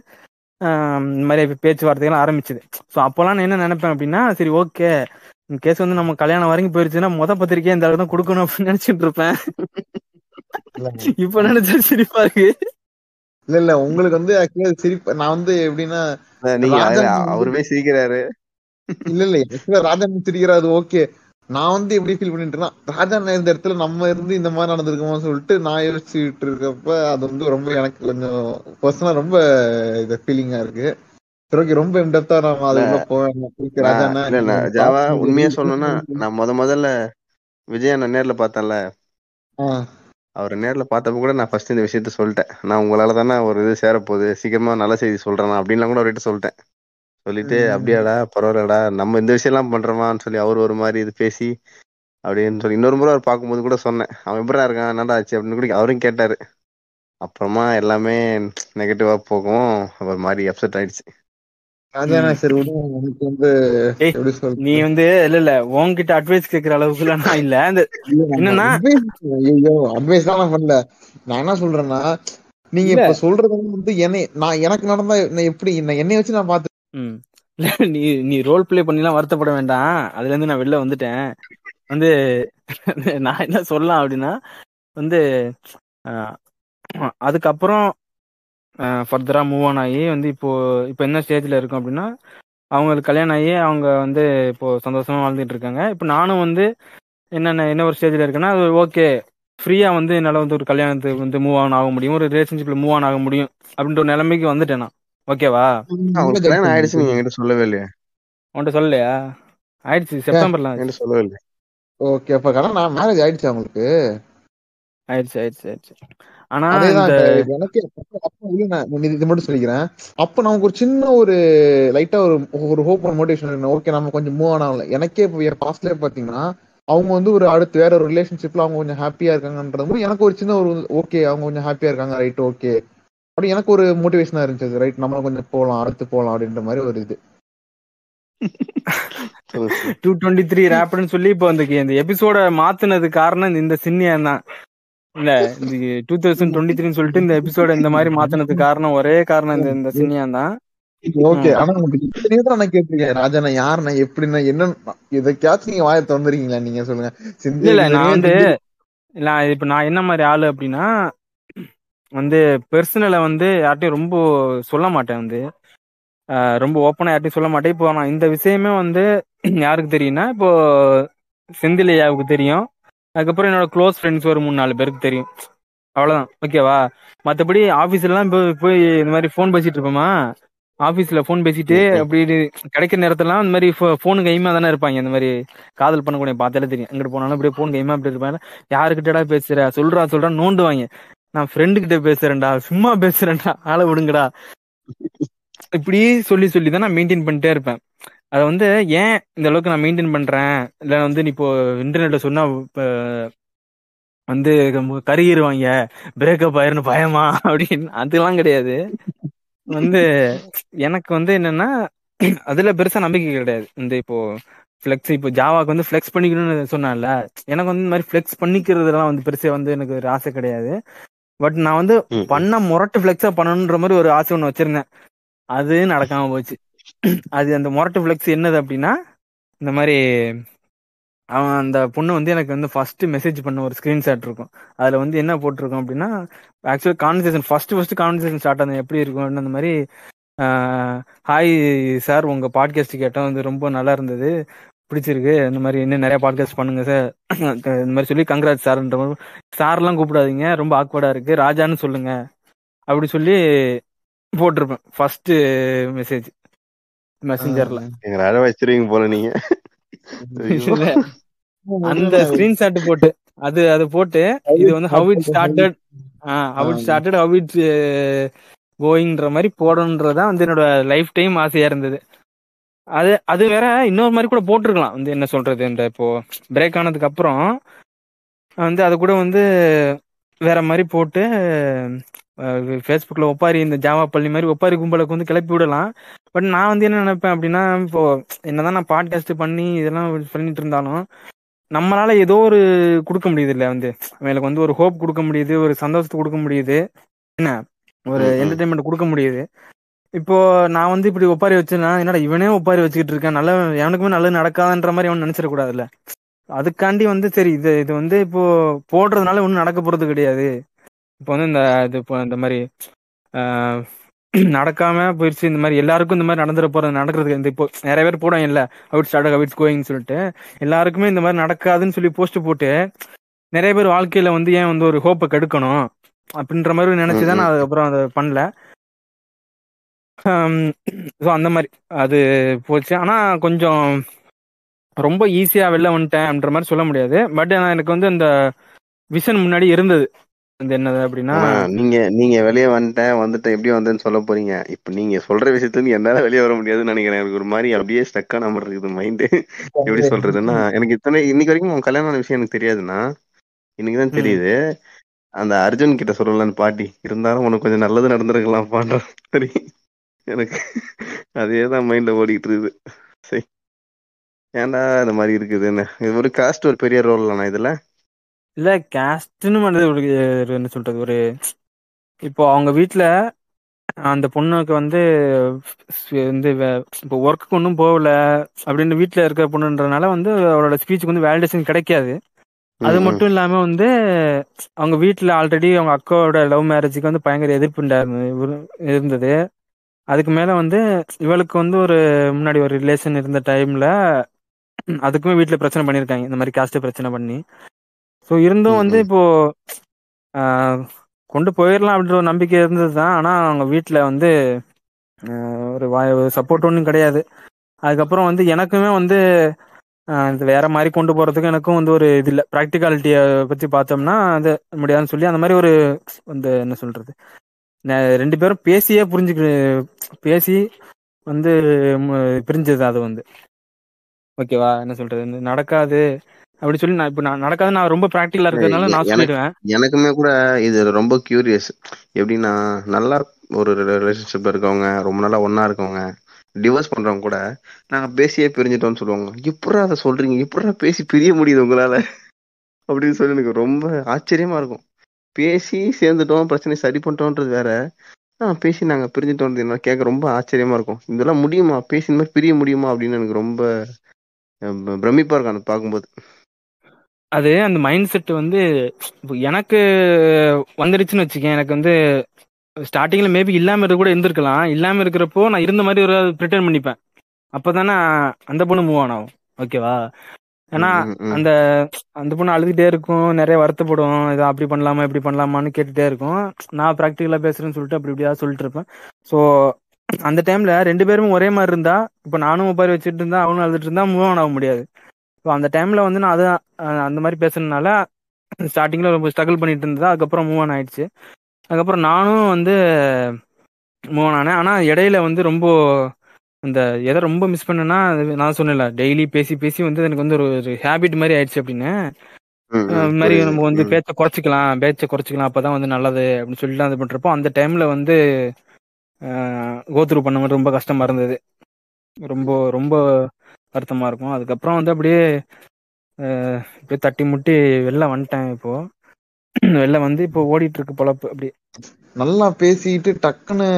இந்த மாதிரி பேச்சுவார்த்தைகள் ஆரம்பிச்சது. ஸோ அப்போல்லாம் நான் என்ன நினைப்பேன் அப்படின்னா சரி ஓகே கேஸ் வந்து நம்ம கல்யாணம் வரைக்கும் போயிருச்சுன்னா மொத பத்திரிக்கை இந்த அளவுக்கு தான் கொடுக்கணும் அப்படின்னு நினைச்சிட்டு இருப்பேன். இப்ப நினைச்சா சிரிப்பா இருக்கு இல்ல இல்ல உங்களுக்கு வந்து ஆக்சுவலா சிரிப்பு நான் வந்து எப்படின்னா நீங்க அவருமே சிரிக்கிறாரு. இல்ல இல்ல actually ராஜன் சிரிக்கிறாரு ஓகே. நான் வந்து எப்படி ஃபீல் பண்ணிட்டு ராஜன் இந்த இடத்துல நம்ம இருந்து இந்த மாதிரி நடந்திருக்கோமோ சொல்லிட்டு நான் யோசிச்சுட்டு இருக்கப்ப அது வந்து ரொம்ப எனக்கு கொஞ்சம் பர்சனலா ரொம்ப இது ஃபீலிங்கா இருக்கு. ஓகே ரொம்ப இன்டெப்தா நம்ம அதுக்குள்ள போவேன். ராஜா இல்ல ஜாவா உண்மையா சொல்லணும்னா நான் முத முதல்ல விஜய் அண்ணன் நேர்ல பார்த்தேன்ல. அவர் நேர்ல பார்த்தப்ப கூட நான் ஃபர்ஸ்ட் இந்த விஷயத்த சொல்லிட்டேன். நான் உங்களால தானே ஒரு இது சேரப்போகுது சீக்கிரமா நல்ல செய்தி சொல்றேன் அப்படின்லாம் கூட அவர்கிட்ட சொல்லிட்டேன். சொல்லிட்டு. அப்படியாடா பரவாயில்லடா நம்ம இந்த விஷயம்லாம் பண்றோமான்னு சொல்லி அவர் ஒரு மாதிரி இது பேசி அப்படின்னு சொல்லி இன்னொரு முறை அவர் பார்க்கும்போது கூட சொன்னேன். அவன் எப்படிடா இருக்கான்? என்னடா ஆச்சு? அப்படின்னு கூட அவரும் கேட்டாரு. அப்புறமா எல்லாமே நெகட்டிவா போகவும் ஒரு மாதிரி அப்செட் ஆயிடுச்சு. எப்படி நீ வந்து இல்ல இல்ல உன்கிட்ட அட்வைஸ் கேக்குற அளவுக்கு நான் இல்ல. அந்த என்னன்னா- அட்வைஸ் தான் பண்ணல. நான் என்ன சொல்றேன்னா நீங்க. இப்ப சொல்றது வந்து என்னை நான் எனக்கு நடந்தா நான் எப்படி என்னை வச்சு நான் பாத்து நீ நீ ரோல் ப்ளே பண்ணிலாம் வருத்தப்பட வேண்டாம். அதுல இருந்து நான் வெளில வந்துட்டேன். வந்து நான் என்ன சொல்லலாம் அப்படின்னா வந்து அதுக்கப்புறம் ஃபர்தரா மூவ் ஆன் ஆகி வந்து இப்போ இப்போ என்ன ஸ்டேஜ்ல இருக்கோம் அப்படின்னா அவங்களுக்கு கல்யாணம் ஆகி அவங்க வந்து இப்போ சந்தோஷமா வாழ்ந்துட்டு இருக்காங்க. இப்போ நானும் வந்து என்னென்ன என்ன ஒரு ஸ்டேஜ்ல இருக்கேன்னா அது ஓகே ஃப்ரீயா வந்து என்னால் வந்து ஒரு கல்யாணத்துக்கு வந்து மூவ் ஆன் ஆக முடியும். ஒரு ரிலேஷன்ஷிப்ல மூவ் ஆன் ஆக முடியும். அப்படின்ற ஒரு நிலைமைக்கு வந்துட்டேன் நான். ஓகேவா? அவங்களுக்கு கல்யாணம் ஆயிடுச்சு நீங்க என்கிட்ட சொல்லவே இல்லையா. உன்கிட்ட சொல்லலையா? ஆயிடுச்சு செப்டம்பர்ல. என்கிட்ட சொல்லவே இல்லையா. ஓகே அப்ப கல்யாணம் நான் மேரேஜ் ஆயிடுச்சு அவங்களுக்கு ஆயிடுச்சு ஆயிடுச்சு ஆயிடுச்சு. ஆனா எனக்கு அப்ப- அப்ப இல்ல நான் இது மட்டும் சொல்லிக்கிறேன். அப்ப நமக்கு ஒரு சின்ன ஒரு லைட்டா ஒரு ஒரு ஹோப் ஒரு மோட்டிவேஷன் ஓகே நம்ம கொஞ்சம் மூவ் ஆனல எனக்கே இப்போ என் பாத்தீங்கன்னா அவங்க வந்து ஒரு அடுத்து வேற ஒரு ரிலேஷன்ஷிப்ல அவங்க கொஞ்சம் ஹாப்பியா இருக்காங்கன்றது போது எனக்கு ஒரு சின்ன ஒரு ஓகே அவங்க கொஞ்சம் ஹாப்பியா இருக்காங்க ரைட் ஓகே அப்படி எனக்கு ஒரு மோட்டிவேஷனா இருந்துச்சு. ரைட் நம்ம கொஞ்சம் போலாம் அடுத்து போலாம் அப்படின்ற மாதிரி ஒரு இது. டூ டுவெண்ட்டி த்ரீ ரேப்னு சொல்லி இப்போ இந்த இந்த எபிசோட மாத்துனது காரணம் இந்த சின்னியன் தான். இல்ல இந்த டூ தௌசண்ட் டுவெண்ட்டி த்ரீன்னு சொல்லிட்டு இந்த எபிசோட இந்த மாதிரி மாத்துனதுக்கு காரணம் ஒரே காரணம் இந்த இந்த சின்னியன் தான். ஓகே ஆனா நான் கேட்டிருக்கேன்? ராஜா நான் யாருண்ணா எப்படிண்ணா என்ன இதைக்காச்சும் நீங்க வாயை திறந்துருக்கீங்களா? நீங்க சொல்லுங்க. இல்ல இல்ல நான் வந்து நான் இப்ப நான் என்ன மாதிரி ஆளு அப்படின்னா வந்து பெர்சனலை வந்து யார்ட்டையும் ரொம்ப சொல்ல மாட்டேன் வந்து. ரொம்ப ஓப்பனா யார்ட்டையும் சொல்ல மாட்டேன். இப்போ நான் இந்த விஷயமே வந்து யாருக்கு தெரியும்னா இப்போ செந்திலையாவுக்கு தெரியும். அதுக்கப்புறம் என்னோட க்ளோஸ் ஃப்ரெண்ட்ஸ் ஒரு மூணு நாலு பேருக்கு தெரியும். அவ்வளவுதான். ஓகேவா மற்றபடி ஆஃபீஸ்லாம் போய் போய் இந்த மாதிரி ஃபோன் பேசிட்டு இருப்போமா? ஆஃபீஸில் ஃபோன் பேசிட்டு. அப்படி கிடைக்கிற நேரத்துலாம் இந்த மாதிரி ஃபோனு கைமா தானே இருப்பாங்க. இந்த மாதிரி காதல் பண்ணக்கூடிய பார்த்தாலே தெரியும். எங்கிட்டு போனாலும் அப்படியே ஃபோன் கைமா அப்படி இருப்பாங்க. யாருக்கிட்டடா பேசுற? சொல்றா சொல்றா நோண்டுவாங்க. நான் ஃப்ரெண்டு கிட்ட பேசுறேன்டா சும்மா பேசுறேன்டா ஆளை விடுங்கடா. இப்படி சொல்லி சொல்லி தான் நான் மெயின்டைன் பண்ணிட்டே இருப்பேன். அதை வந்து ஏன் இந்த அளவுக்கு நான் மெயின்டைன் பண்றேன்? இல்லை வந்து நீ இப்போ இன்டர்நெட்ல சொன்னா வந்து கருகிருவாங்க பிரேக்கப் ஆயிருன்னு பயமா? அப்படின்னு அதெல்லாம் கிடையாது. வந்து எனக்கு வந்து என்னன்னா அதுல பெருசா நம்பிக்கை கிடையாது. இந்த இப்போ ஃப்ளெக்ஸ் இப்போ ஜாவாக்கு வந்து ஃபிளெக்ஸ் பண்ணிக்கணும்னு சொன்னால எனக்கு வந்து இந்த மாதிரி ஃபிளெக்ஸ் பண்ணிக்கிறதுலாம் வந்து பெருசா வந்து எனக்கு ஒரு ஆசை கிடையாது. பட் நான் வந்து. பண்ண முரட்டு ஃபிளெக்ஸா பண்ணணுன்ற மாதிரி ஒரு ஆசை ஒன்று வச்சிருந்தேன். அது நடக்காம போச்சு. அது அந்த முரட்டு ஃபிளெக்ஸ் என்னது அப்படின்னா இந்த மாதிரி அவன் அந்த பொண்ணு வந்து எனக்கு வந்து ஃபர்ஸ்ட் மெசேஜ் பண்ண ஒரு ஸ்கிரீன்ஷாட் இருக்கும். அதுல வந்து என்ன போட்டிருக்கோம் அப்படின்னா actually conversation first first conversation start ஆனது எப்படி இருக்கும் அந்த மாதிரி ஹாய் சார் உங்க பாட்காஸ்ட் கேட்டோம் வந்து ரொம்ப நல்லா இருந்தது. பிடிச்சிருக்கு. இந்த மாதிரி இன்னும் நிறைய பாட்காஸ்ட் பண்ணுங்க சார் இந்த மாதிரி சொல்லி கங்க்ராட் சார்ன்ற மாதிரி சார்லாம் கூப்பிடாதீங்க. ரொம்ப ஆக்வர்டா இருக்கு. ராஜான்னு சொல்லுங்க. அப்படி சொல்லி போட்டிருப்பேன். ஃபர்ஸ்ட் மெசேஜ் மெசஞ்சர்ல எங்களை அழ வச்சிருவீங்க போல நீங்க. அந்த ஸ்கிரீன்ஷாட் போட்டு அது அது போட்டு இது வந்து how it started how it started how it கோயிங்ன்ற மாதிரி போடணுன்றதான் வந்து என்னோட லைஃப் டைம் ஆசையா இருந்தது. அது அது வேற இன்னொரு மாதிரி கூட போட்டிருக்கலாம். வந்து என்ன சொல்றது இந்த இப்போ பிரேக் ஆனதுக்கு அப்புறம் வந்து அது கூட வந்து வேற மாதிரி போட்டு ஃபேஸ்புக்கில் ஒப்பாரி இந்த ஜாவா பள்ளி மாதிரி ஒப்பாரி கும்பலுக்கு வந்து கிளப்பி விடலாம். பட் நான் வந்து என்ன நினைப்பேன் அப்படின்னா இப்போ என்னதான் நான் பாட்காஸ்ட் பண்ணி இதெல்லாம் பண்ணிட்டு இருந்தாலும் நம்மளால ஏதோ ஒரு கொடுக்க முடியுது இல்ல வந்து. அவங்களுக்கு வந்து ஒரு ஹோப் கொடுக்க முடியுது ஒரு சந்தோஷத்தை கொடுக்க முடியுது. என்ன? ஒரு. என்டர்டைன்மெண்ட் கொடுக்க முடியுது. இப்போ நான் வந்து இப்படி ஒப்பாரி வச்சேன்னா என்னடா இவனே ஒப்பாரி வச்சுக்கிட்டு இருக்கேன்? நல்ல எவனுக்குமே நல்லது நடக்காதுன்ற மாதிரி அவன் நினைச்சிடக்கூடாதுல்ல அதுக்காண்டி வந்து சரி இது இது வந்து இப்போ போடுறதுனால ஒன்றும் நடக்க போறது கிடையாது. இப்போ வந்து இந்த இது இப்போ இந்த மாதிரி நடக்காம போயிடுச்சு இந்த மாதிரி எல்லாருக்கும் இந்த மாதிரி நடந்துட போறது நடக்கிறது இந்த இப்போ நிறைய பேர் போடுவாங்க இல்ல அவுட் ஸ்டார்ட் அவுட் கோயிங்னு சொல்லிட்டு எல்லாருக்குமே இந்த மாதிரி நடக்காதுன்னு சொல்லி போஸ்ட் போட்டு நிறைய பேர் வாழ்க்கையில வந்து ஏன் வந்து ஒரு ஹோப்பை கெடுக்கணும்? அப்படின்ற மாதிரி நினைச்சுதான் நான் அதுக்கப்புறம் அதை பண்ணல. ஸோ அந்த மாதிரி அது போச்சு. ஆனா கொஞ்சம் ரொம்ப ஈஸியா வெளில வந்துட்டேன்ன்ற மாதிரி சொல்ல முடியாது. பட் ஆனா எனக்கு வந்து அந்த விஷன் முன்னாடி இருந்தது. அது என்னது அப்படின்னா நீங்க நீங்க வெளியே வந்துட்டேன் வந்துட்டேன் எப்படி வந்தேன்னு சொல்ல போறீங்க. இப்ப நீங்க சொல்ற விஷயத்துல இருந்து என்னால வெளியே வர முடியாதுன்னு நினைக்கிறேன். எனக்கு ஒரு மாதிரி அப்படியே ஸ்டக்கா நம்ம இருக்குது மைண்டு எப்படி சொல்றதுன்னா எனக்கு இத்தனை இன்னைக்கு வரைக்கும் உன் கல்யாணமான விஷயம் எனக்கு தெரியாதுன்னா இன்னைக்குதான் ம். தெரியுது. அந்த அர்ஜுன் கிட்ட சொல்லலான்னு பாட்டி. இருந்தாலும் உனக்கு கொஞ்சம் நல்லது நடந்திருக்கலாம் பாடுற சரி எனக்கு அதே தான் மைண்ட்ல ஓடிட்டு இருக்குது சரி. ஏன்டா இந்த மாதிரி இருக்குதுன்னு? இது ஒரு காஸ்ட் ஒரு பெரிய ரோல் நான் இதுல? இல்ல கேஸ்ட்னு பண்ணது ஒரு என்ன சொல்றது ஒரு இப்போ அவங்க வீட்ல அந்த பொண்ணுக்கு வந்து வந்து வே- இப்போ ஒர்க்குக்கு ஒன்றும் போகல அப்படின்னு வீட்ல இருக்கிற பொண்ணுன்றனால வந்து அவளோட ஸ்பீச்சுக்கு வந்து வேலிடேஷன் கிடைக்காது. அது. மட்டும் இல்லாம வந்து அவங்க வீட்ல ஆல்ரெடி அவங்க அக்காவோட லவ் மேரேஜுக்கு வந்து பயங்கர எதிர்ப்பு இருந்தது. அதுக்கு மேல வந்து இவளுக்கு வந்து ஒரு முன்னாடி ஒரு ரிலேஷன் இருந்த டைம்ல அதுக்குமே வீட்ல பிரச்சனை பண்ணிருக்காங்க. இந்த மாதிரி காஸ்ட் பிரச்சனை பண்ணி. ஸோ இருந்தும் வந்து. இப்போ கொண்டு போயிடலாம் அப்படின்ற ஒரு நம்பிக்கை இருந்தது தான் ஆனா அவங்க வீட்ல வந்து ஒரு சப்போர்ட் ஒன்றும் கிடையாது. அதுக்கப்புறம் வந்து எனக்குமே வந்து இது வேற மாதிரி கொண்டு போறதுக்கு எனக்கும் வந்து ஒரு இது இல்லை. ப்ராக்டிகாலிட்டியை பத்தி பார்த்தோம்னா அது முடியாதுன்னு சொல்லி அந்த மாதிரி ஒரு வந்து என்ன சொல்றது? ரெண்டு பேரும் பேசியே புரிஞ்சுக்க பேசி வந்து பிரிஞ்சது அது வந்து. ஓகேவா? என்ன சொல்றது? நடக்காது அப்படி சொல்லி நான் இப்போ நான் நடக்காது நான் ரொம்ப ப்ராக்டிகலா இருக்கிறதுனால நான் சொல்லிடுவேன். எனக்குமே கூட இது ரொம்ப கியூரியஸ் எப்படின்னா நல்லா ஒரு ரிலேஷன்ஷிப்ல இருக்கவங்க ரொம்ப நாளா ஒண்ணா இருக்கவங்க டிவோர்ஸ் பண்றவங்க கூட நாங்க பேசியே பிரிஞ்சிட்டோம்னு சொல்லுவாங்க. எப்படா அதை சொல்றீங்க? எப்படா பேசி பிரிய முடியுது உங்களால? அப்படின்னு சொல்லி எனக்கு ரொம்ப ஆச்சரியமா இருக்கும். பேசி சேர்ந்துட்டோம் பிரச்சனை சரி பண்ணிட்டோம்ன்றது வேற. ஆ பேசி நாங்க பிரிஞ்சுட்டோம் என்ன? கேட்க ரொம்ப ஆச்சரியமா இருக்கும். இதெல்லாம் முடியுமா? பேசி இந்த மாதிரி பிரிய முடியுமா? அப்படின்னு எனக்கு ரொம்ப பிரமிப்பா இருக்கும் அது பார்க்கும்போது. அது அந்த மைண்ட் செட் வந்து எனக்கு வந்துடுச்சுன்னு வச்சுக்கேன். எனக்கு வந்து ஸ்டார்டிங்ல மேபி இல்லாம இருக்க கூட இருந்திருக்கலாம். இல்லாம இருக்கிறப்போ நான் இருந்த மாதிரி ஒரு ப்ரிட்டர்ன் பண்ணிப்பேன். அப்பதானே அந்த பொண்ணு மூவ் ஆன் ஆகும். ஓகேவா ஏன்னா. அந்த அந்த பொண்ணு அழுதுகிட்டே இருக்கும் நிறைய வருத்தப்படும் இதை அப்படி பண்ணலாமா இப்படி பண்ணலாமான்னு கேட்டுட்டே இருக்கும். நான் ப்ராக்டிக்கலா பேசுறேன்னு சொல்லிட்டு அப்படி இப்படியா சொல்லிட்டு இருப்பேன். ஸோ அந்த டைம்ல ரெண்டு பேரும் ஒரே மாதிரி இருந்தா இப்போ நானும் ஒப்பாரி வச்சுட்டு இருந்தா அவனும் அழுதுட்டு இருந்தா மூவ் ஆன் ஆக முடியாது. ஸோ அந்த டைம்ல வந்து நான் அஹ் அந்த மாதிரி பேசுனதுனால ஸ்டார்டிங்ல ரொம்ப ஸ்ட்ரகிள் பண்ணிட்டு இருந்ததா அதுக்கப்புறம் மூவ் ஆன் ஆயிடுச்சு. அதுக்கப்புறம் நானும் வந்து மூவ் ஆன் ஆனேன். ஆனா இடையில வந்து ரொம்ப இந்த எதை ரொம்ப மிஸ் பண்ணேன்னா அது நான் சொன்னேன்ல டெய்லி பேசி பேசி வந்து எனக்கு வந்து ஒரு ஒரு ஹேபிட் மாதிரி ஆயிடுச்சு அப்படின்னு இந்த மாதிரி. நம்ம வந்து. பேச்சை குறைச்சிக்கலாம் பேச்சை குறைச்சிக்கலாம் அப்பதான் வந்து நல்லது அப்படின்னு சொல்லிட்டு அது பண்றப்போ அந்த டைம்ல வந்து கோத்ரூ பண்ண மாதிரி ரொம்ப கஷ்டமா இருந்தது ரொம்ப ரொம்ப வருத்தமா இருக்கும் அதுக்கப்புறம் வந்து அப்படியே அஹ், அப்படியே தட்டி முட்டி வெளில வந்துட்டேன் இப்போ வெளில வந்து இப்போ ஓடிட்டு இருக்கு பொழப்பு அப்படி நல்லா பேசிட்டு டக்குன்னு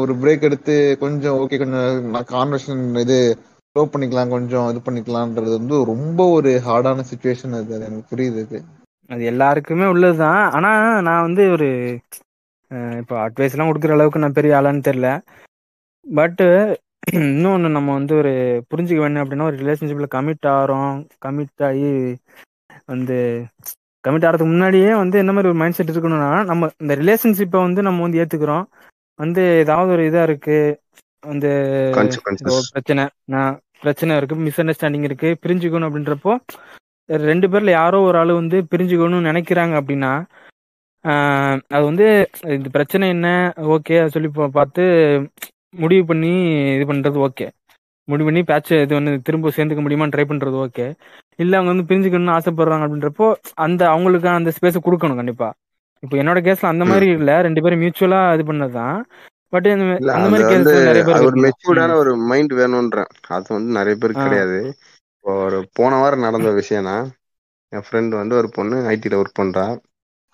ஒரு பிரேக் எடுத்து கொஞ்சம் ஓகே கொஞ்சம் கான்வர்சேஷன் இது ஸ்லோ பண்ணிக்கலாம் கொஞ்சம் இது பண்ணிக்கலாம்ன்றது வந்து ரொம்ப ஒரு ஹார்டான சுச்சுவேஷன் அது எனக்கு புரியுது அது. அது எல்லாருக்குமே உள்ளதுதான். ஆனா நான் வந்து ஒரு இப்போ அட்வைஸ் எல்லாம் கொடுக்குற அளவுக்கு நான் பெரிய ஆளான்னு தெரியல. பட் இன்னொன்று நம்ம வந்து ஒரு புரிஞ்சுக்க வேணும் அப்படின்னா ஒரு ரிலேஷன்ஷிப்ல கமிட் ஆகிறோம் கமிட் ஆகி வந்து கமிட் ஆகிறதுக்கு முன்னாடியே வந்து என்ன மாதிரி ஒரு மைண்ட் செட் இருக்கணும்னா நம்ம இந்த ரிலேஷன்ஷிப்பை வந்து நம்ம வந்து ஏத்துக்கிறோம். வந்து ஏதாவது ஒரு இதா இருக்கு வந்து பிரச்சனை நான் பிரச்சனை இருக்கு மிஸ் அண்டர்ஸ்டாண்டிங் இருக்கு பிரிஞ்சுக்கணும் அப்படின்றப்போ ரெண்டு பேர்ல யாரோ ஒரு ஆளு வந்து பிரிஞ்சுக்கணும்னு நினைக்கிறாங்க அப்படின்னா அது வந்து இந்த பிரச்சனை என்ன ஓகே சொல்லி பார்த்து முடிவு பண்ணி இது பண்றது ஓகே. முடிவு பண்ணி பேட்ச் இது வந்து திரும்ப சேர்ந்துக்க முடியுமான்னு ட்ரை பண்றது ஓகே இல்ல அவங்க வந்து பிரிஞ்சுக்கணும்னு ஆசைப்படுறாங்க அப்படின்றப்போ அந்த அவங்களுக்கான அந்த ஸ்பேஸ் கொடுக்கணும் கண்டிப்பா. இப்போ என்னோட கேஸ்ல அந்த மாதிரி இல்ல ரெண்டு பேரும் மியூச்சுவலா இது பண்ணதுதான். பட் அந்த மாதிரி கேஸ் பேர் ஒரு. மெச்சூர்டான ஒரு மைண்ட் வேணும்ன்றேன். அது வந்து நிறைய பேருக்கு ஆ. கிடையாது. இப்போ ஒரு போன வாரம் நடந்த விஷயம்னா என் ஃப்ரெண்ட் வந்து ஒரு பொண்ணு ஐடில ஒர்க் பண்றா.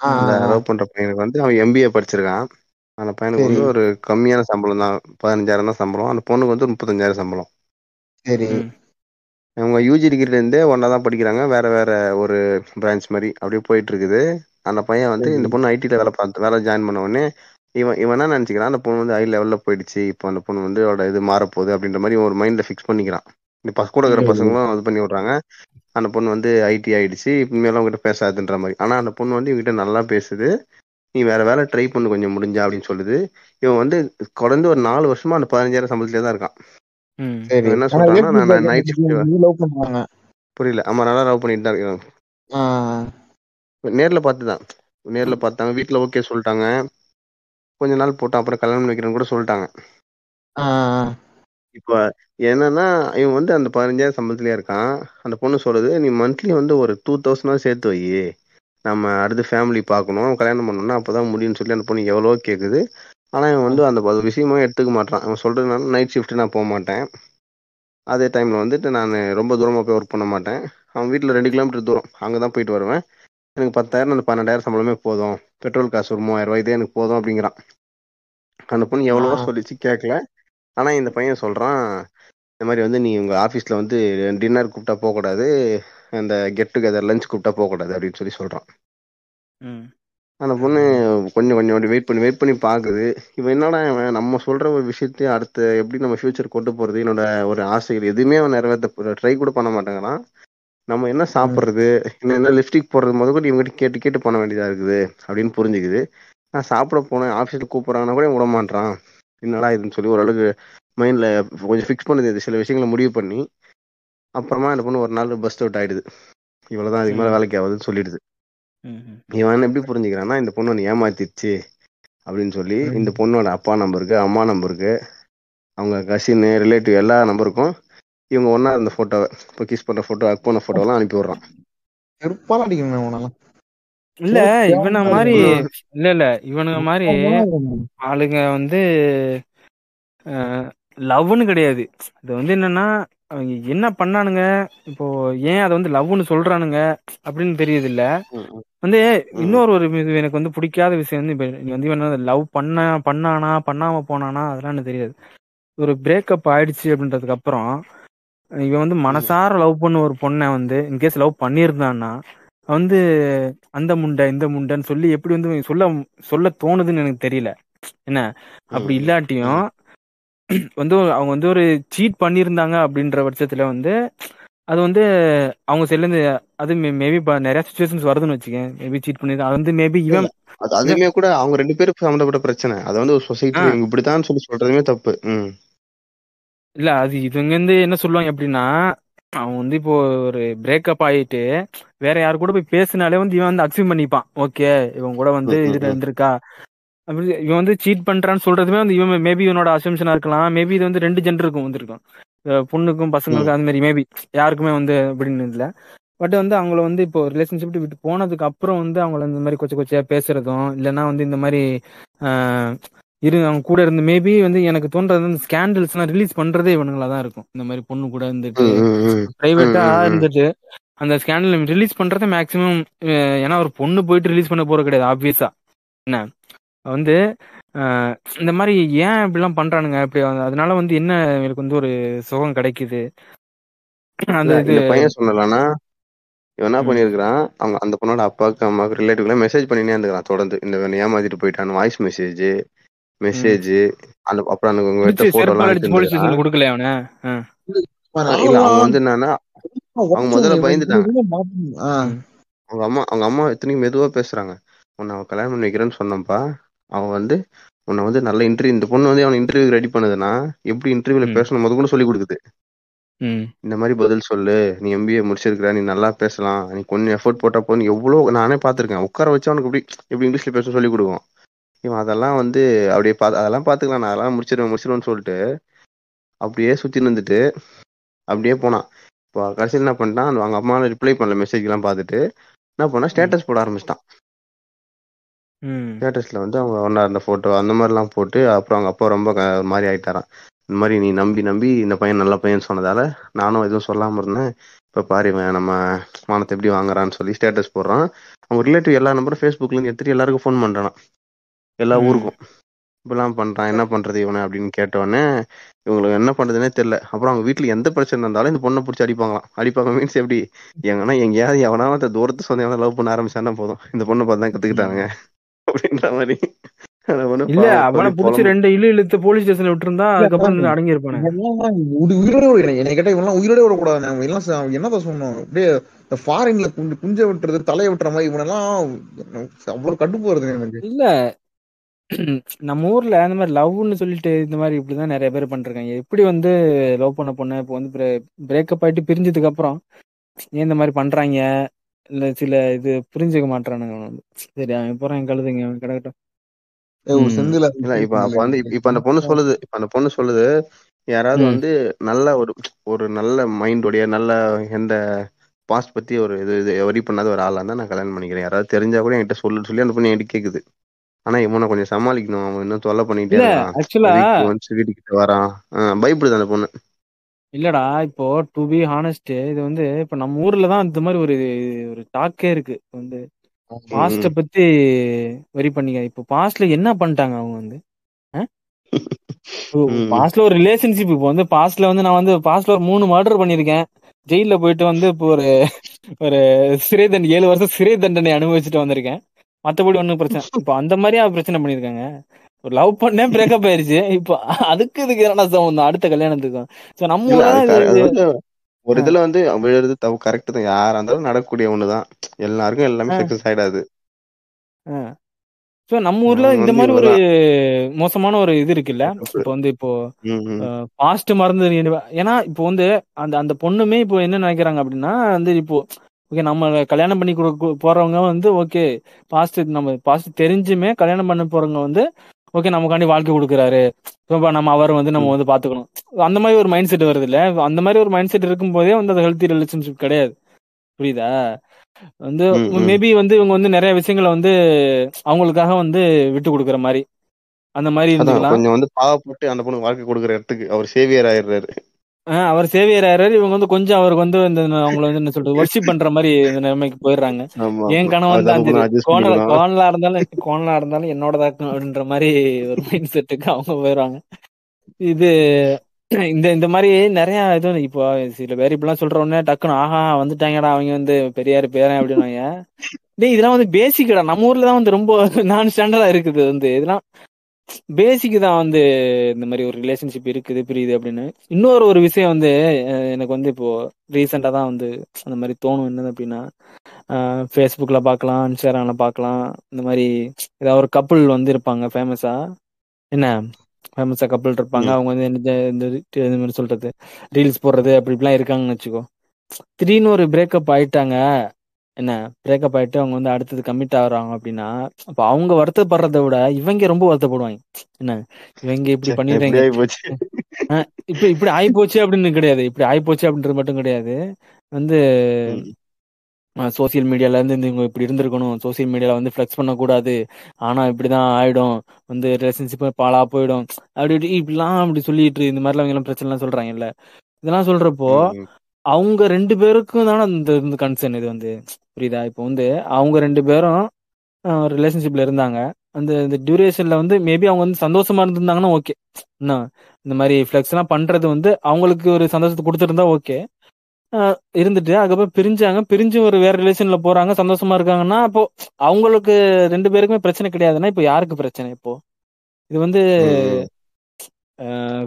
ஆ, அந்த ஆ, லவ் பண்ற பையனுக்கு வந்து அவன் எம்பிஏ படிச்சிருக்கான். அந்த பையனுக்கு வந்து. ஒரு கம்மியான சம்பளம் தான் பதினஞ்சாயிரம் தான் சம்பளம். அந்த பொண்ணுக்கு வந்து முப்பத்தஞ்சாயிரம் சம்பளம். சரி. அவங்க யூஜி டிகிரில இருந்தே ஒன்னா தான் படிக்கிறாங்க. வேற வேற ஒரு பிரான்ச் மாதிரி அப்படியே போயிட்டு இருக்குது அந்த பையன் வந்து. இந்த பொண்ணு ஐடில வேலை பார்த்து வேலை ஜாயின் பண்ண உடனே இவன் இவன் என்ன நினைச்சுக்கிறான்? அந்த பொண்ணு வந்து ஹை லெவல்ல போயிடுச்சு. இப்போ அந்த பொண்ணு வந்து அவளோட இது மாறப்போகுது அப்படின்ற மாதிரி ஒரு மைண்ட்ல ஃபிக்ஸ் பண்ணிக்கிறான். இந்த பஸ் கூட இருக்கிற. பசங்களும் இது பண்ணி விடுறாங்க. அந்த பொண்ணு வந்து ஐடி ஆயிடுச்சு. இனிமேல் அவங்ககிட்ட பேசாதுன்ற மாதிரி. ஆனா அந்த பொண்ணு வந்து இவங்கிட்ட நல்லா பேசுது. நீ வேற வேலை ட்ரை பண்ணு கொஞ்சம் முடிஞ்சா அப்படின்னு சொல்லுது. இவன் வந்து குறைந்து ஒரு நாலு வருஷமா அந்த பதினஞ்சாயிரம் சம்பளத்திலே தான் இருக்கான். என்ன எப்படி நான் இது love பண்றாங்க புரியல. ஆமா நல்லா லவ் பண்ணிட்டு தான் இருக்கான். ஆ, நேர்ல பார்த்து தான். நேர்ல பார்த்தாங்க வீட்ல ஓகே சொல்லிட்டாங்க. கொஞ்ச நாள் போட்டோம் அப்புறம் கல்யாணம் வைக்கிறேன்னு கூட சொல்லிட்டாங்க. இப்போ என்னன்னா இவன் வந்து அந்த பதினஞ்சாயிரம் சம்பளத்திலே இருக்கான். அந்த பொண்ணு சொல்லுது நீ மந்த்லி வந்து ஒரு டூ தௌசண்ட் சேர்த்து வை. நம்ம அடுத்து ஃபேமிலி பார்க்கணும். கல்யாணம் பண்ணணும்னா அப்பதான் முடியும்னு சொல்லி அந்த பொண்ணு எவ்வளவோ கேக்குது. ஆனா இவன் வந்து அந்த ஒரு விஷயமா எடுத்துக்க மாட்டான் அவன் சொல்றது நைட் ஷிஃப்ட் நான் போக மாட்டேன். அதே டைம்ல வந்துட்டு நான் ரொம்ப தூரமா போய் ஒர்க் பண்ண மாட்டேன். அவன் வீட்டுல ரெண்டு கிலோமீட்டர் தூரம். அங்கதான் போயிட்டு வருவேன். எனக்கு பத்தாயிரம் அந்த பன்னெண்டாயிரம் சம்பளமே போதும். பெட்ரோல் காசு ஒரு மூவாயிரம் ரூபாய் இதே எனக்கு போதும் அப்படிங்கிறான். அந்த பொண்ணு எவ்வளவோ. சொல்லிச்சு கேட்கல ஆனா இந்த பையன் சொல்றான் இந்த மாதிரி வந்து நீ உங்க ஆபீஸ்ல வந்து டின்னர் கூப்பிட்டா போக கூடாது அந்த கெட் டுகெதர் லஞ்ச் கூப்பிட்டா போக கூடாது அப்படின்னு சொல்லி சொல்றான். ம். அந்த பொண்ணு கொஞ்சம் கொஞ்சம் அப்படி வெயிட் பண்ணி வெயிட் பண்ணி பாக்குது. இவன் என்னடா இவன்? நம்ம சொல்ற ஒரு விஷயத்தையும் அடுத்து எப்படி நம்ம ஃபியூச்சர் கொண்டு போறது? என்னோட ஒரு ஆசைகள் எதுவுமே அவன் நிறைவேற்ற ட்ரை கூட பண்ண மாட்டேங்கிறான். நம்ம என்ன சாப்பிடுறது? என்ன என்ன லிப்ஸ்டிக் போடுறது? முத கூட இவங்ககிட்ட கேட்டு கேட்டு பண்ண வேண்டியதா இருக்குது அப்படின்னு புரிஞ்சுக்குது. நான் சாப்பிட போனேன். ஆஃபீஸில் கூப்பிட்றாங்கன்னா கூட விட மாட்டான் என்னடா இதுன்னு சொல்லி ஓரளவுக்கு மைண்ட்ல கொஞ்சம் ஃபிக்ஸ் பண்ணுது. சில விஷயங்களை முடிவு பண்ணி அப்புறமா அந்த பொண்ணு ஒரு நாள் பஸ்ட் அவுட் ஆயிடுது. இவ்வளவுதான் அதுக்கு மேல வேலைக்கு ஆகுதுன்னு சொல்லிடுது. இவன் எப்படி புரிஞ்சுக்கிறான்னா இந்த பொண்ணு ஒன்று ஏமாத்திடுச்சு அப்படின்னு சொல்லி இந்த பொண்ணோட அப்பா நம்பருக்கு அம்மா நம்பருக்கு அவங்க கசின் ரிலேட்டிவ் எல்லா நம்பருக்கும் இவங்க ஒண்ணா இருந்த போட்டோவை இப்போ கிஸ் பண்ற போட்டோ அக் பண்ண போட்டோலாம் அனுப்பி விடுறான். செருப்பால அடிக்கணும் இல்ல இவன மாதிரி இல்ல இல்ல இவனுங்க மாதிரி ஆளுங்க வந்து லவ்னு கிடையாது. இது வந்து என்னன்னா அவங்க என்ன பண்ணானுங்க? இப்போ ஏன் அதை வந்து லவ்னு சொல்றானுங்க? அப்படின்னு தெரியுது இல்ல. வந்து இன்னொரு ஒரு இது எனக்கு வந்து பிடிக்காத விஷயம் வந்து இப்ப நீ வந்து இவன் லவ் பண்ண பண்ணானா பண்ணாம போனானா அதெல்லாம் எனக்கு தெரியாது. ஒரு பிரேக்கப் ஆயிடுச்சு அப்படின்றதுக்கு அப்புறம் இவன் வந்து மனசார லவ் பண்ண ஒரு பொண்ணை வந்து இன்கேஸ் லவ் பண்ணியிருந்தான்னா வந்து அந்த முண்டை இந்த முண்டைன்னு சொல்லி எப்படி வந்து சொல்ல சொல்ல தோணுதுன்னு எனக்கு தெரியல. என்ன? அப்படி இல்லாட்டியும் வந்து அவங்க வந்து ஒரு சீட் பண்ணியிருந்தாங்க அப்படின்ற பட்சத்துல வந்து அது வந்து அவங்க செல்லுந்து அது மேபி நிறைய சுச்சுவேஷன்ஸ் வருதுன்னு வச்சுக்கேன். மேபி சீட் பண்ணிருந்தா அது வந்து மேபி இவன் அது அதுவுமே கூட அவங்க ரெண்டு பேரும் சம்மந்தப்பட்ட பிரச்சனை. அது வந்து ஒரு சொசைட்டி இப்படித்தான் சொல்லி சொல்றதுமே தப்பு. இல்ல அது இவங்க வந்து என்ன சொல்லுவாங்க அப்படின்னா அவன் வந்து இப்போ ஒரு பிரேக்கப் ஆயிட்டு வேற யாரு கூட போய் பேசினாலே வந்து இவன் வந்து அக்செப்ட் பண்ணிப்பான். ஓகே இவன் கூட வந்து இதுல. இருந்திருக்கா? அப்படி இவன் வந்து சீட் பண்றான்னு சொல்றதுமே வந்து இவன் மேபி இவனோட அசம்ஷனா இருக்கலாம். மேபி இது வந்து ரெண்டு ஜெண்டருக்கும் வந்திருக்கும். பொண்ணுக்கும் பசங்களுக்கும் அந்த மாதிரி மேபி யாருக்குமே வந்து அப்படின்னு இல்ல. பட் வந்து அவங்கள வந்து இப்போ ரிலேஷன்ஷிப் விட்டு போனதுக்கு அப்புறம் வந்து அவங்கள இந்த மாதிரி கொச்ச கொச்சையா பேசுறதும் இல்லைன்னா வந்து இந்த மாதிரி இரு அவங்க கூட இருந்து மேபி வந்து எனக்கு தோன்றது வந்து ஸ்கேண்டல்ஸ் எல்லாம் ரிலீஸ் பண்றதே இவனுங்களா தான் இருக்கும். இந்த மாதிரி பொண்ணு கூட இருந்துட்டு. பிரைவேட்டா. இருந்துட்டு அந்த ஸ்கேண்டல் ரிலீஸ் பண்றதை மேக்சிமம் ஏன்னா ஒரு பொண்ணு போயிட்டு ரிலீஸ் பண்ண போறது கிடையாது ஆப்வியஸா என்ன? வந்து இந்த மாதிரி ஏன் இப்படிலாம் பண்றானுங்க? இப்படி அதனால வந்து என்ன எனக்கு வந்து ஒரு சுகம் கிடைக்குது? அந்த இது பையன் சொன்னலான்னா இவன் என்ன ம். பண்ணிருக்கான் அவங்க அந்த பொண்ணோட அப்பாவுக்கு அம்மாவுக்கு ரிலேட்டிவ்ல மெசேஜ் பண்ணினே இருந்துக்கிறான் தொடர்ந்து. இந்த ஏமாத்திட்டு போயிட்டான் வாய்ஸ் மெசேஜ் மெசேஜ் அந்த அப்புறம் அந்த உங்க எடுத்த பிடிச்சி போட்டோ செருப்பால் எல்லாம் அடிச்சு போலீஸ் எடுத்துருக்கான் ஸ்டேஷன்ல கொடுக்கல அவன? இல்ல அவங்க வந்து என்னன்னா அவங்க முதல்ல பயந்துட்டாங்க. அவங்க அம்மா அவங்க அம்மா எத்தனைக்கும் மெதுவா பேசுறாங்க. உன்னை அவன் கல்யாணம் பண்ணி வைக்கிறேன்னு சொன்னப்பா அவன் வந்து உன்னை வந்து நல்ல இன்டர்வியூ இந்த பொண்ணு வந்து அவன் இன்டர்வியூ ரெடி பண்ணுதுன்னா எப்படி இன்டர்வியூல. பேசணும்? முத கூட சொல்லி கொடுக்குது. இந்த மாதிரி பதில் சொல்லு. நீ எம்பிஏ முடிச்சிருக்கிற நீ நல்லா பேசலாம். நீ கொஞ்சம் எஃபோர்ட் போட்டா போதும். எவ்வளவு நானே பார்த்திருக்கேன். உட்கார வச்சு அவனுக்கு எப்படி எப்படி இங்கிலீஷ்ல பேச சொல்லி கொடுக்கும். இவன் அதெல்லாம் வந்து அப்படியே பா அதெல்லாம் பார்த்துக்கலாம் நான் அதெல்லாம் முடிச்சிருவேன் முடிச்சிருவேன்னு சொல்லிட்டு அப்படியே சுத்தி நின்றுட்டு அப்படியே போனான். இப்போ கடைசியில் என்ன பண்ணிட்டான்? அவங்க அம்மா ரிப்ளை பண்ணல. மெசேஜ்லாம் பார்த்துட்டு என்ன பண்ணா ஸ்டேட்டஸ் போட ஆரம்பிச்சிட்டான். ஸ்டேட்டஸ்ல வந்து அவங்க ஒன்றா இருந்த போட்டோ அந்த மாதிரிலாம் போட்டு அப்புறம் அவங்க அப்பா ரொம்ப மாதிரி ஆயிட்டாராம். இந்த மாதிரி நீ நம்பி நம்பி இந்த பையன் நல்ல பையன் சொன்னதால நானும் எதுவும் சொல்லாம இருந்தேன். இப்ப பாரு நம்ம மானத்தை எப்படி வாங்குறான்னு சொல்லி ஸ்டேட்டஸ் போடுறான். அவங்க ரிலேட்டிவ் எல்லா நம்பரும் ஃபேஸ்புக்ல இருந்து எடுத்துட்டு எல்லாருக்கும் ஃபோன் பண்றானா எல்லா. ஊருக்கும். இப்படிலாம் பண்றான் என்ன பண்றது இவனை அப்படின்னு கேட்டோடனே இவங்களுக்கு என்ன பண்றதுனே தெரியல. அப்புறம் அவங்க வீட்டுல எந்த பிரச்சனை இருந்தாலும் இந்த பொண்ணை பிடிச்சி அடிப்பாங்களாம். அடிப்பாங்க மீன்ஸ் எப்படி? எங்கன்னா எங்கேயாவது எவனாவது தூரத்து சொந்த லவ் பண்ண ஆரம்பிச்சானா போதும். இந்த பொண்ணை பார்த்து தான் கத்துக்கிட்டாங்க அப்படின்ற மாதிரி. இல்ல அவனை புடிச்சு. ரெண்டு இழு இழுத்து போலீஸ் ஸ்டேஷன்ல விட்டுருந்தா அதுக்கப்புறம் அடங்கி இருப்பானே உயிரோட விட என்னை கேட்டா இவன்லாம் உயிரோட விடக்கூடாது அவங்க எல்லாம் என்னதான் சொல்லணும்? அப்படியே இந்த ஃபாரின்ல குஞ்சு குஞ்ச விட்டுறது தலையை விட்டுற மாதிரி இவனெல்லாம் அவ்வளவு கடுப்பு வருது எனக்கு. இல்ல நம்ம ஊர்ல அந்த மாதிரி லவ்னு சொல்லிட்டு இந்த மாதிரி இப்படிதான் நிறைய பேர் பண்றாங்க எப்படி வந்து லவ் பண்ண பொண்ணு இப்போ வந்து பிரேக்கப் ஆயிட்டு பிரிஞ்சதுக்கு அப்புறம் ஏன் இந்த மாதிரி பண்றாங்க? இல்ல சில இது புரிஞ்சுக்க மாட்டானுங்க அவன் வந்து. சரி அவன் போறான் என் கழுதுங்க அவன் கிடக்கட்டும். செந்தில இல்ல இப்ப அப்ப வந்து இப்ப- இப்ப அந்த பொண்ணு சொல்லுது இப்ப அந்த பொண்ணு சொல்லுது யாராவது. வந்து நல்ல ஒரு ஒரு நல்ல மைண்டோடைய நல்ல எந்த பாஸ்ட் பத்தி ஒரு இது இது வரி பண்ணாத ஒரு ஆளா இருந்தா நான் கல்யாணம் பண்ணிக்கிறேன். யாராவது தெரிஞ்சா கூட என்கிட்ட சொல்லு சொல்லி அந்த பொண்ணு என்கிட்ட கேக்குது. ஆனா இவனை கொஞ்சம் சமாளிக்கணும் அவன் இன்னும் தொல்லை பண்ணிட்டே இருக்கான். வீட்டுக்கு வரான். ஆஹ் பயப்படுது அந்த பொண்ணு. இல்லடா இப்போ டு பி ஹானஸ்ட் இது வந்து இப்ப நம்ம ஊர்ல தான் இந்த மாதிரி ஒரு ஒரு டாக்கே இருக்கு. வந்து பாஸ்ட பத்தி வரி பண்ணிக்க இப்போ பாஸ்ட்ல என்ன பண்ணிட்டாங்க அவங்க வந்து. பாஸ்ட்ல ஒரு ரிலேஷன்ஷிப் இப்போ வந்து பாஸ்ட்ல வந்து நான் வந்து பாஸ்ட்ல ஒரு மூணு மர்டர் பண்ணிருக்கேன் ஜெயில போயிட்டு வந்து இப்போ ஒரு ஒரு சிறை தண்டனை ஏழு வருஷம் சிறை தண்டனை அனுபவிச்சுட்டு வந்திருக்கேன். மத்தபடி ஒண்ணும் பிரச்சனை இப்போ அந்த மாதிரியா பிரச்சனை பண்ணிருக்காங்க ஒரு லவ் பண்ணேன் பிரேக்கப் ஆயிருச்சு. இப்போ அதுக்கு இதுக்கு என்ன சம்பந்தம் அடுத்த கல்யாணத்துக்கும் சோ நம்ம ஒரு இதுல வந்து விழுறது தப்பு கரெக்ட் தான். யாரா இருந்தாலும் நடக்கக்கூடிய ஒண்ணுதான். எல்லாருக்கும் எல்லாமே. சக்சஸ் ஆயிடாது. சோ நம்ம ஊர்ல இந்த மாதிரி ஒரு. மோசமான ஒரு இது இருக்குல்ல. இப்போ வந்து இப்போ. பாஸ்ட் மறந்து ஏன்னா இப்போ வந்து அந்த அந்த பொண்ணுமே இப்போ என்ன நினைக்கிறாங்க அப்படின்னா வந்து இப்போ ஓகே நம்ம கல்யாணம் பண்ணி கொடுக்க போறவங்க வந்து ஓகே பாஸ்ட் நம்ம பாஸ்ட் தெரிஞ்சுமே கல்யாணம் பண்ண போறவங்க வந்து ஓகே நமக்காண்டி வாழ்க்கை கொடுக்குறாரு. இப்போ நம்ம அவர் வந்து நம்ம வந்து பாத்துக்கணும் அந்த மாதிரி ஒரு மைண்ட் செட் வருது இல்ல? அந்த மாதிரி ஒரு மைண்ட் செட் இருக்கும் போதே வந்து அது ஹெல்த்தி ரிலேஷன்ஷிப் கிடையாது. புரியுதா? வந்து. மேபி வந்து இவங்க வந்து நிறைய விஷயங்களை வந்து அவங்களுக்காக வந்து விட்டு கொடுக்குற மாதிரி. அந்த மாதிரி கொஞ்சம் வந்து பாவப்பட்டு அந்த பொண்ணு வாழ்க்கை கொடுக்குற இடத்துக்கு அவர் சேவியர் ஆயிடுறாரு. அவர் சேவியர் இவங்க வந்து கொஞ்சம் அவருக்கு வந்து இந்த அவங்கள வந்து என்ன சொல்றது ஒர்ஷிப் பண்ற மாதிரி இந்த நிலைமைக்கு போயிடுறாங்க. என் கனவு வந்து கோணல கோணலா இருந்தாலும் கோணலா இருந்தாலும் என்னோட அப்படின்ற மாதிரி ஒரு மைண்ட் செட்டுக்கு அவங்க போயிடுவாங்க. இது இந்த இந்த மாதிரி நிறைய இது இப்போ சில பேர் இப்படிலாம் சொல்ற உடனே டக்குன்னு ஆஹா வந்துட்டாங்கடா அவங்க வந்து பெரியாரு பேரன் அப்படின்னுவாங்க. டேய் இதெல்லாம் வந்து பேசிக்கடா நம்ம ஊர்ல தான் வந்து ரொம்ப நான் ஸ்டாண்டர்டா இருக்குது வந்து. இதெல்லாம் பேசிக் தான் வந்து இந்த மாதிரி ஒரு ரிலேஷன்ஷிப் இருக்குது புரியுது அப்படின்னு. இன்னொரு ஒரு விஷயம் வந்து எனக்கு வந்து இப்போ ரீசெண்டா தான் வந்து அந்த மாதிரி தோணும். என்னது அப்படின்னா ஃபேஸ்புக்ல பார்க்கலாம் இன்ஸ்டாகிராம்ல பார்க்கலாம். இந்த மாதிரி ஏதாவது ஒரு கப்புள் வந்து இருப்பாங்க ஃபேமஸா என்ன? ஃபேமஸா கப்புள் இருப்பாங்க. அவங்க வந்து இந்த இந்த இந்த மாதிரி சொல்றது. ரீல்ஸ் போடுறது அப்படி இப்படிலாம் இருக்காங்கன்னு வச்சுக்கோ. திடீர்னு ஒரு பிரேக்கப் ஆயிட்டாங்க. என்ன பிரேக்கப் ஆயிட்டு அவங்க வந்து அடுத்தது கமிட் ஆகுறாங்க அப்படின்னா அப்ப அவங்க வருத்தப்படுறதை விட இவங்க ரொம்ப வருத்தப்படுவாங்க. என்ன இவங்க இப்படி பண்ணிடுறாங்க. போச்சு? இப்ப இப்படி ஆயிப்போச்சு அப்படின்னு கிடையாது. இப்படி ஆயிப்போச்சு அப்படின்றது மட்டும் கிடையாது. வந்து சோசியல் மீடியால இருந்து இவங்க இப்படி இருந்திருக்கணும். சோசியல் மீடியால வந்து ஃபிளெக்ஸ் பண்ணக்கூடாது. ஆனா இப்படிதான் ஆயிடும். வந்து ரிலேஷன்ஷிப் பாழா போயிடும். அப்படி இப்படி இப்படிலாம் அப்படி சொல்லிட்டு இந்த மாதிரிலாம் இவங்க எல்லாம் பிரச்சனை எல்லாம் சொல்றாங்கல்ல. இதெல்லாம் சொல்றப்போ. அவங்க ரெண்டு பேருக்கும் தானே இந்த கன்சர்ன் இது வந்து. புரியுதா? இப்போ வந்து அவங்க ரெண்டு பேரும் ரிலேஷன்ஷிப்ல இருந்தாங்க. அந்த இந்த டியூரேஷன்ல வந்து மேபி அவங்க வந்து சந்தோஷமா இருந்திருந்தாங்கன்னா ஓகே என்ன இந்த மாதிரி ஃபிளெக்ஸ் எல்லாம் பண்றது வந்து அவங்களுக்கு ஒரு சந்தோஷத்தை கொடுத்துருந்தா ஓகே இருந்துட்டு அதுக்கப்புறம் பிரிஞ்சாங்க. பிரிஞ்சு ஒரு வேற ரிலேஷன்ல போறாங்க சந்தோஷமா இருக்காங்கன்னா அப்போ அவங்களுக்கு ரெண்டு பேருக்குமே பிரச்சனை கிடையாதுன்னா இப்போ யாருக்கு பிரச்சனை இப்போ? இது வந்து.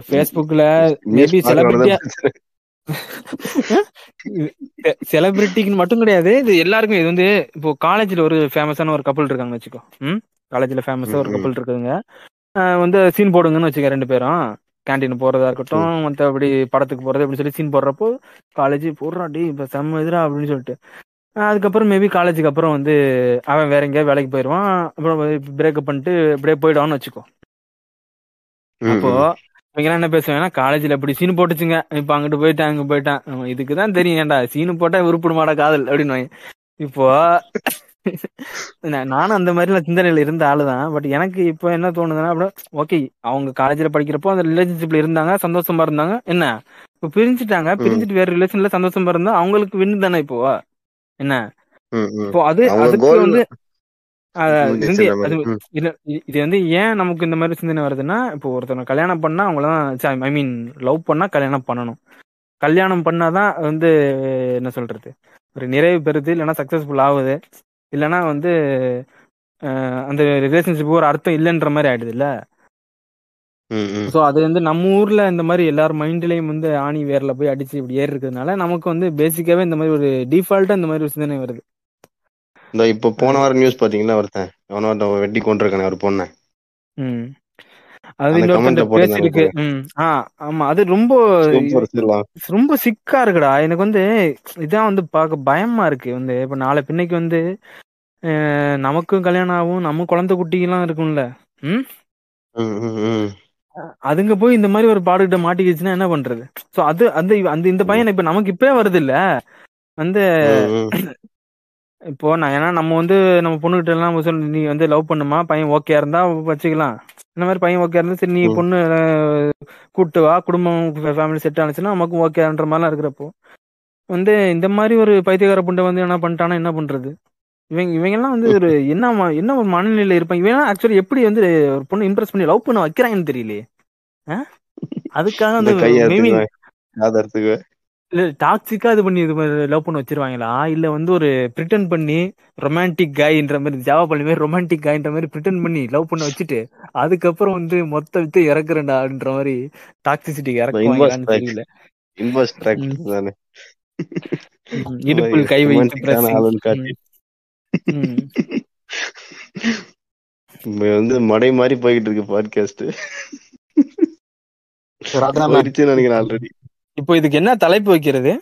ஃபேஸ்புக்ல மேபி செலிபிரிட்டியா. செலிபிரிட்டிக்கு மட்டும் கிடையாது. இது எல்லாருக்கும் இது வந்து இப்போ காலேஜ்ல ஒரு ஃபேமஸான ஒரு கப்பல் இருக்காங்க வச்சுக்கோ. ம்? காலேஜ்ல ஃபேமஸா ஒரு. கப்பல் இருக்குதுங்க. வந்து சீன் போடுங்கன்னு வச்சுக்க ரெண்டு பேரும். கேண்டீன் போறதா இருக்கட்டும் மற்றபடி படத்துக்கு போறது அப்படின்னு சொல்லி சீன் போடுறப்போ காலேஜ் போடுறா டி இப்ப செம்ம எதிரா அப்படின்னு சொல்லிட்டு. அதுக்கப்புறம் மேபி காலேஜுக்கு அப்புறம் வந்து அவன் வேற எங்கேயாவது வேலைக்கு போயிடுவான் அப்புறம் பிரேக்கப் பண்ணிட்டு இப்படியே போயிடுவான்னு வச்சுக்கோ. அப்போ ம். இவங்க என்ன பேசுவாங்கன்னா காலேஜ்ல இப்படி சீனு போட்டுச்சுங்க. இப்ப அங்கிட்டு போயிட்டேன் அங்க போயிட்டேன். இதுக்குதான் தெரியும். ஏன்டா சீனு போட்டா உருப்பிடுமாடா காதல் அப்படின்னு இப்போ நான் நானும் அந்த மாதிரி சிந்தனையில இருந்த ஆளுதான். பட் எனக்கு இப்போ என்ன தோணுதுன்னா ஓகே அவங்க காலேஜ்ல படிக்கிறப்போ அந்த ரிலேஷன்ஷிப்ல இருந்தாங்க சந்தோஷமா இருந்தாங்க. என்ன? இப்போ பிரிஞ்சுட்டாங்க. பிரிஞ்சுட்டு வேற ரிலேஷன்ல சந்தோஷமா இருந்தா அவங்களுக்கு வின் தானே இப்போ? என்ன. இப்போ அது அதுக்கு வந்து இது வந்து ஏன் நமக்கு இந்த மாதிரி சிந்தனை வருதுன்னா இப்போ ஒருத்தவங்க கல்யாணம் பண்ணா அவங்கள ஐ மீன் லவ் பண்ணா கல்யாணம் பண்ணணும். கல்யாணம் பண்ணாதான் வந்து என்ன சொல்றது? ஒரு நிறைவு பெறுது இல்லைன்னா சக்சஸ்ஃபுல் ஆகுது. இல்லைன்னா வந்து அந்த ரிலேஷன்ஷிப் ஒரு அர்த்தம் இல்லைன்ற மாதிரி ஆயிடுது இல்ல. ஸோ அது வந்து நம்ம ஊர்ல இந்த மாதிரி எல்லார் மைண்ட்லயும் வந்து ஆணி வேர்ல போய் அடிச்சு இப்படி ஏறி இருக்கிறதுனால நமக்கு வந்து பேசிக்காவே இந்த மாதிரி ஒரு டிஃபால்ட்டா இந்த மாதிரி ஒரு சிந்தனை வருது. இந்த இப்போ போன வாரம் நியூஸ் பாத்தீங்களா ஒருத்தன்? அவன ஒருத்தன் வெட்டி கொண்டிருக்கானே ஒரு பொண்ணை. அது பேசிருக்கு ஆமா. அது ரொம்ப ரொம்ப சிக்கா இருக்குடா. எனக்கு வந்து இதான் வந்து பார்க்க பயமா இருக்கு. வந்து இப்ப நாளை பின்னைக்கு வந்து நமக்கும் கல்யாணம் ஆகும். நம்ம குழந்தை குட்டிலாம் இருக்கும்ல. ம். அதுங்க போய் இந்த மாதிரி ஒரு பாடுகிட்ட மாட்டிக்கிச்சுன்னா என்ன பண்றது? சோ அது அந்த அந்த இந்த பையன் இப்ப நமக்கு இப்பவே வருது இல்ல. வந்து. இப்போ நான் ஏன்னா நம்ம வந்து நம்ம பொண்ணுகிட்ட எல்லாம் நம்ம சொல்லி நீ வந்து லவ் பண்ணுமா? பையன் ஓகே இருந்தா வச்சுக்கலாம். இந்த மாதிரி பையன் ஓகே இருந்தா சரி நீ. பொண்ணு கூட்டு வா. குடும்பம் ஃபேமிலி செட் ஆனிச்சுன்னா நமக்கும் ஓகேன்ற மாதிரிலாம் இருக்கிறப்போ வந்து இந்த மாதிரி ஒரு பைத்தியக்கார புண்டை வந்து என்ன பண்ணிட்டானா என்ன பண்றது? இவங்க இவங்க எல்லாம் வந்து ஒரு என்ன என்ன ஒரு மனநிலையில இருப்பாங்க? இவங்க ஆக்சுவலி எப்படி வந்து ஒரு பொண்ணு இம்ப்ரெஸ் பண்ணி லவ் பண்ண வைக்கிறாங்கன்னு தெரியலையே? அதுக்காக வந்து இல்ல டாக்ஸிக்கா இது பண்ணி இது லவ் பண்ண வச்சிருவாங்களா? இல்ல வந்து ஒரு பிரிட்டன் பண்ணி ரொமான்டிக் காய்ன்ற மாதிரி ஜாவா பண்ணி மாதிரி ரொமான்டிக் காய்ன்ற மாதிரி பிரிட்டன் பண்ணி லவ் பண்ண வச்சுட்டு அதுக்கப்புறம் வந்து மொத்த வித்து இறக்குறேன்டா அப்படின்ற மாதிரி டாக்ஸிசிட்டிக்கு இறக்குவாங்களான்னு. தெரியல. இன்வெஸ்ட். தானே. இடுப்பில் கை வைத்து வந்து மடை மாதிரி போய்கிட்டு இருக்கு பாட்காஸ்ட் நினைக்கிறேன் ஆல்ரெடி இப்போ இதுக்கு என்ன தலைப்பு வைக்கிறது?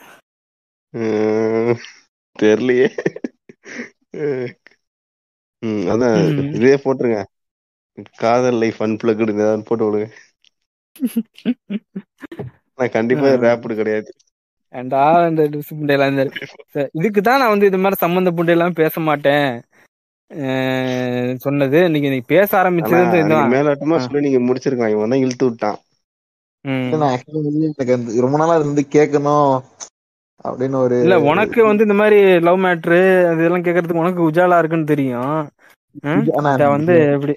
தெரியலையே அதான். இதே போட்டுருங்க. காதல் லைஃப் அன்பிளக்டு ஏதாவது போட்டு விடுங்க. நான் கண்டிப்பா ஆ. ரேப்பிடு கிடையாது. ஏன்டா இந்த புண்டையெல்லாம் இதுக்கு தான் நான் வந்து இது மாதிரி சம்பந்த புண்டையெல்லாம் பேச மாட்டேன். சொன்னது. இன்னைக்கு நீ பேச ஆரம்பிச்சது நீங்க மேலோட்டமா. சொல்லி நீங்க முடிச்சிருக்கலாம். இவன் தான் இழுத்து விட்டான் ம். நான் actually வந்து எனக்கு அந்த ரொம்ப நாளா வந்து கேட்கணும் அப்படின்னு ஒரு இல்ல உனக்கு வந்து இந்த மாதிரி லவ் மேட்ரு அதெல்லாம் கேக்குறதுக்கு உனக்கு உஜாலா இருக்குன்னு தெரியும். வந்து எப்படி?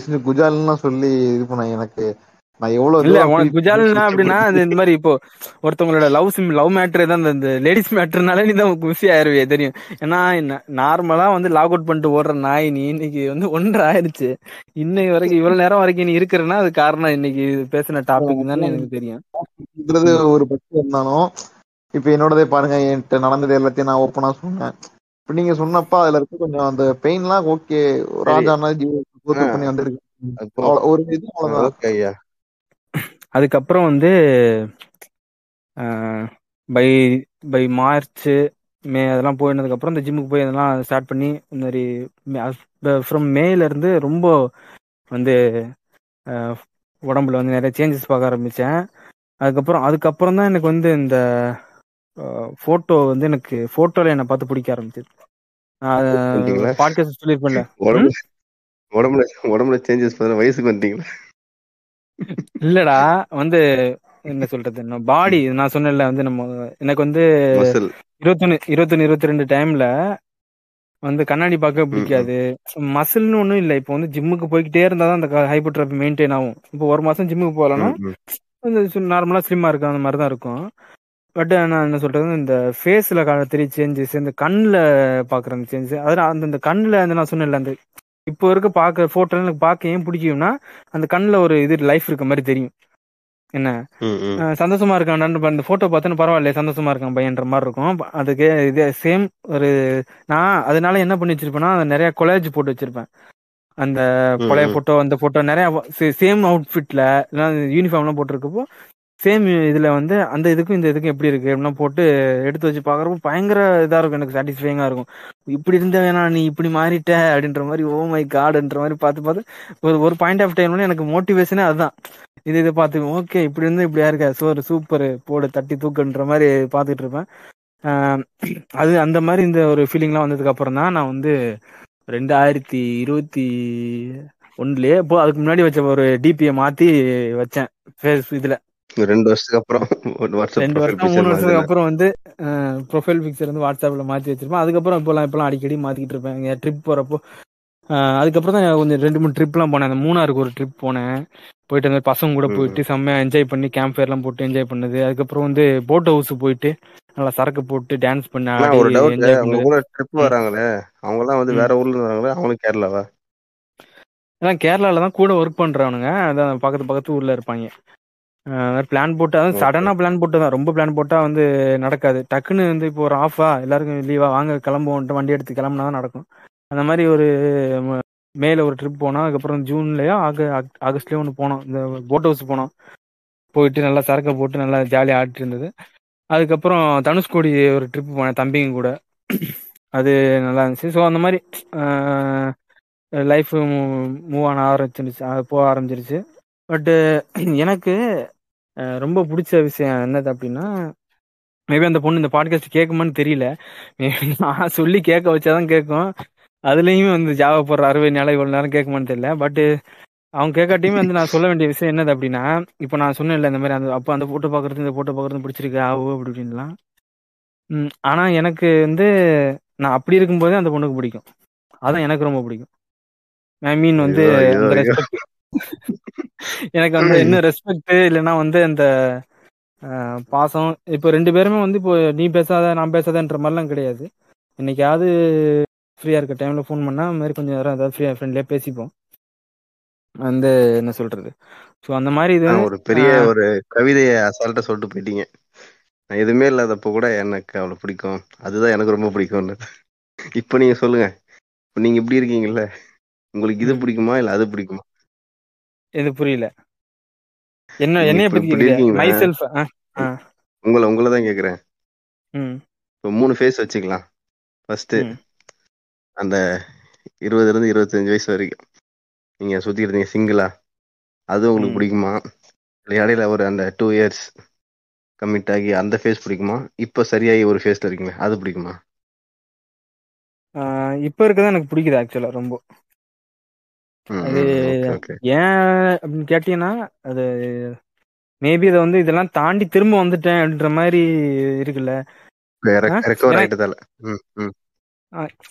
செஞ்சு குஜால்லாம் சொல்லி இது பண்ண எனக்கு நான் எவ்வளவு இல்ல உனக்கு குஜால்னா அப்படின்னா இந்த மாதிரி இப்போ ஒருத்தவங்களோட லவ் சிம் லவ் மேட்ரு தான் இந்த- லேடிஸ் மேட்ருனாலே நீ தான் குசி ஆயிருவே தெரியும். ஏன்னா நார்மலா வந்து லாக் அவுட் பண்ணிட்டு ஓடுற நாய் நீ இன்னைக்கு வந்து ஒன்றரை ஆயிருச்சு. இன்னைக்கு வரைக்கும் இவ்வளவு நேரம் வரைக்கும் நீ இருக்கிறன்னா அது காரணம் இன்னைக்கு பேசின டாபிக் தான் எனக்கு தெரியும். ஒரு பட்சம் இருந்தாலும் இப்ப என்னோடதே பாருங்க என்கிட்ட நடந்தது எல்லாத்தையும் நான் ஓப்பனா சொன்னேன். இப்ப நீங்க சொன்னப்ப அதுல இருக்க கொஞ்சம் அந்த பெயின்லாம் ஓகே ராஜானா கோத்து ஆ. பண்ணி வந்திருக்கு. ஒரு இது அவ்வளவுதான். ஓகே ஐயா. அதுக்கப்புறம் வந்து பை பை மார்ச் மே அதெல்லாம் போயினதுக்கு அப்புறம் இந்த ஜிம்முக்கு போய் அதெல்லாம் ஸ்டார்ட் பண்ணி இந்த மாதிரி ஃப்ரம் மேல இருந்து ரொம்ப வந்து உடம்புல வந்து நிறைய சேஞ்சஸ் பார்க்க ஆரம்பிச்சேன். அதுக்கப்புறம் அதுக்கப்புறம் தான் எனக்கு வந்து இந்த போட்டோ வந்து எனக்கு போட்டோல என்னை பார்த்து பிடிக்க ஆரம்பிச்சது? பாட்காஸ்ட் சொல்லியிருப்பேன்ல. உடம்புல உடம்புல உடம்புல சேஞ்சஸ் பார்த்தா வயசுக்கு வந்துட்டீங்களா இல்லடா வந்து என்ன சொல்றது பாடி நான் சொன்னேன்ல வந்து நம்ம எனக்கு வந்து இருபத்தொன்னு இருபத்தொன்னு இருபத்தி ரெண்டு டைம்ல வந்து கண்ணாடி பார்க்க பிடிக்காது. மசில்னு ஒண்ணும் இல்ல. இப்போ வந்து ஜிம்முக்கு போய்கிட்டே இருந்தா தான் அந்த ஹைப்பர்ட்ராஃபி மெயின்டைன் ஆகும். இப்போ ஒரு மாசம் ஜிம்முக்கு போகலன்னா நார்மலா ஸ்லிம்மா இருக்கும் அந்த மாதிரி தான் இருக்கும். பட் நான் என்ன சொல்றது இந்த ஃபேஸ்ல தெரிய சேஞ்சஸ் இந்த கண்ணுல பாக்குற அந்த சேஞ்சஸ் அதெல்லாம் அந்த கண்ணுல அந்த நான் சொன்னேன்ல அந்த இப்போ இருக்க பார்க்க போட்டோ எனக்கு பார்க்க ஏன் பிடிக்கும்னா அந்த கண்ணுல ஒரு இது லைஃப் இருக்க மாதிரி தெரியும். என்ன? சந்தோஷமா இருக்கான் அந்த போட்டோ பார்த்தோன்னு பரவாயில்ல சந்தோஷமா இருக்கான் பையன்ற மாதிரி இருக்கும். அதுக்கு இதே சேம் ஒரு நான் அதனால என்ன பண்ணி வச்சிருப்பேன்னா நிறைய கொலேஜ் போட்டு வச்சிருப்பேன். அந்த பழைய. போட்டோ அந்த போட்டோ நிறைய சேம் அவுட்ஃபிட்ல யூனிஃபார்ம்லாம் போட்டிருக்கப்போ சேம் இதுல வந்து அந்த இதுக்கும் இந்த இதுக்கும் எப்படி இருக்கு அப்படின்னா போட்டு எடுத்து வச்சு பாக்குறப்போ பயங்கர இதா இருக்கும். எனக்கு சாட்டிஸ்ஃபைங்கா இருக்கும். இப்படி இருந்தவேனா நீ இப்படி மாறிட்ட அப்படின்ற மாதிரி ஓ மை காடுன்ற மாதிரி பார்த்து பார்த்து ஒரு ஒரு பாயிண்ட் ஆஃப் டைம்ல எனக்கு மோட்டிவேஷனே அதுதான். இது இதை பார்த்து ஓகே இப்படி இருந்தா இப்படியா இருக்க? சோறு சூப்பர் போடு தட்டி தூக்குன்ற மாதிரி பார்த்துட்டு இருப்பேன். அது அந்த மாதிரி இந்த ஒரு ஃபீலிங்லாம் வந்ததுக்கு அப்புறம் தான் நான் வந்து ரெண்டாயிரத்தி இருபத்தி ஒன்றுலயே இப்போ அதுக்கு முன்னாடி வச்ச ஒரு டிபியை மாத்தி வச்சேன். ஃபேஸ் இதுல. ரெண்டு வருஷத்துக்கு அப்புறம் ரெண்டு வருஷம் மூணு வருஷத்துக்கு அப்புறம் வந்து ப்ரொஃபைல் பிக்சர் வந்து வாட்ஸ்அப்ல மாத்தி வச்சிருப்பேன். அதுக்கப்புறம் இப்போலாம் இப்போலாம் அடிக்கடி மாத்திக்கிட்டு இருப்பேன். இங்க ட்ரிப் போறப்போ அதுக்கப்புறம் தான் கொஞ்சம் ரெண்டு மூணு ட்ரிப்லாம் போனேன். அந்த மூணாருக்கு ஒரு ட்ரிப் போனேன். போயிட்டு அந்த பசங்க கூட. போயிட்டு செம்மையா என்ஜாய் பண்ணி கேம்ப் ஃபேர்லாம் போட்டு என்ஜாய் பண்ணது. அதுக்கப்புறம் வந்து போட் ஹவுஸ் போயிட்டு நல்லா சரக்கு போட்டு டான்ஸ் பண்ண ஒரு டவுட் அவங்க கூட ட்ரிப் வராங்களே. அவங்க எல்லாம் வந்து. வேற ஊர்ல வராங்களே அவங்களும் கேரளாவா? அதான் கேரளால தான் கூட ஒர்க் பண்றவனுங்க. அதான் பக்கத்து பக்கத்து ஊர்ல இருப்பாங்க. பிளான் போட்டு Okay. சடனா பிளான் போட்டு தான் ரொம்ப பிளான் போட்டா வந்து நடக்காது. டக்குன்னு வந்து இப்போ ஒரு ஆஃபா எல்லாருக்கும் லீவா வாங்க கிளம்புவோம்ட்டு வண்டி எடுத்து கிளம்புனா தான் நடக்கும். அந்த மாதிரி ஒரு மேல ஒரு ட்ரிப் போனோம் அதுக்கப்புறம் ஜூன்லயோ ஆக ஆக்- ஆகஸ்ட்லயோ ஒன்று போனோம். இந்த போட் ஹவுஸ் போனோம். போயிட்டு நல்லா சரக்கை போட்டு நல்லா ஜாலியாக ஆடிட்டு இருந்தது. அதுக்கப்புறம் தனுஷ்கோடி ஒரு ட்ரிப் போனேன் தம்பிங்க கூட. அது நல்லா இருந்துச்சு. ஸோ அந்த மாதிரி லைஃப் மூவ் ஆன ஆரம்பிச்சிருச்சு அது போக ஆரம்பிச்சிருச்சு. பட்டு எனக்கு ரொம்ப பிடிச்ச விஷயம் என்னது அப்படின்னா மேபி அந்த பொண்ணு இந்த பாட்காஸ்ட் கேட்குமான்னு தெரியல. நான் சொல்லி கேட்க வச்சாதான் கேட்கும். அதுலயுமே வந்து ஜாவா போடுற அறுபது நாளை இவ்வளவு நேரம் கேட்குமான்னு தெரியல. பட் அவங்க கேட்காட்டியுமே வந்து நான் சொல்ல வேண்டிய விஷயம் என்னது அப்படின்னா இப்போ நான் சொன்னேன்ல இந்த மாதிரி அந்த அப்போ அந்த போட்டோ பார்க்கறது இந்த போட்டோ பார்க்கறது பிடிச்சிருக்கு ஆவோ அப்படி இப்படின்லாம். ம், ஆனா எனக்கு வந்து நான் அப்படி இருக்கும்போதே அந்த பொண்ணுக்கு பிடிக்கும். அதான் எனக்கு ரொம்ப பிடிக்கும். ஐ மீன் வந்து அந்த எனக்கு வந்து என்ன ரெஸ்பெக்ட் இல்லைன்னா வந்து அந்த பாசம். இப்போ ரெண்டு பேருமே வந்து இப்போ நீ பேசாத நான் பேசாதன்ற மாதிரிலாம் கிடையாது. என்னைக்காவது ஃப்ரீயா இருக்க டைம்ல ஃபோன் பண்ணா அந்த மாதிரி கொஞ்சம் நேரம் ஏதாவது ஃப்ரீயா ஃப்ரெண்ட்லியா பேசிப்போம். வந்து என்ன சொல்றது? ஸோ அந்த மாதிரி இது ஒரு பெரிய ஒரு கவிதையை அசால்ட்டா சொல்லிட்டு போயிட்டீங்க. நான் எதுவுமே இல்லாதப்ப கூட எனக்கு அவளை பிடிக்கும். அதுதான் எனக்கு ரொம்ப பிடிக்கும் இப்ப நீங்க சொல்லுங்க. இப்ப நீங்க இப்படி இருக்கீங்கல்ல. உங்களுக்கு இது. பிடிக்குமா? இல்ல அது பிடிக்குமா? இது புரியல. என்ன என்னைய பத்தி இருக்கீங்களா? மை செல்ஃப் உங்களை உங்களை தான் கேக்குறேன். இப்போ மூணு ஃபேஸ் வச்சுக்கலாம். ஃபர்ஸ்ட். அந்த இருபதுல இருந்து இருபத்தஞ்சு வயசு வரைக்கும். நீங்க சுத்தி இருந்தீங்க சிங்கிளா அது உங்களுக்கு. பிடிக்குமா? இடையில ஒரு அந்த டூ இயர்ஸ் கமிட் ஆகி அந்த ஃபேஸ் பிடிக்குமா? இப்போ சரியாகி ஒரு ஃபேஸ்ல இருக்கீங்களா அது பிடிக்குமா? இப்ப இருக்கதான் எனக்கு பிடிக்குது ஆக்சுவலா ரொம்ப. அது ஏன் அப்படின்னு கேட்டீங்கன்னா அது மேபி அதை வந்து இதெல்லாம் தாண்டி திரும்ப வந்துட்டேன் அப்படின்ற மாதிரி இருக்குல்ல.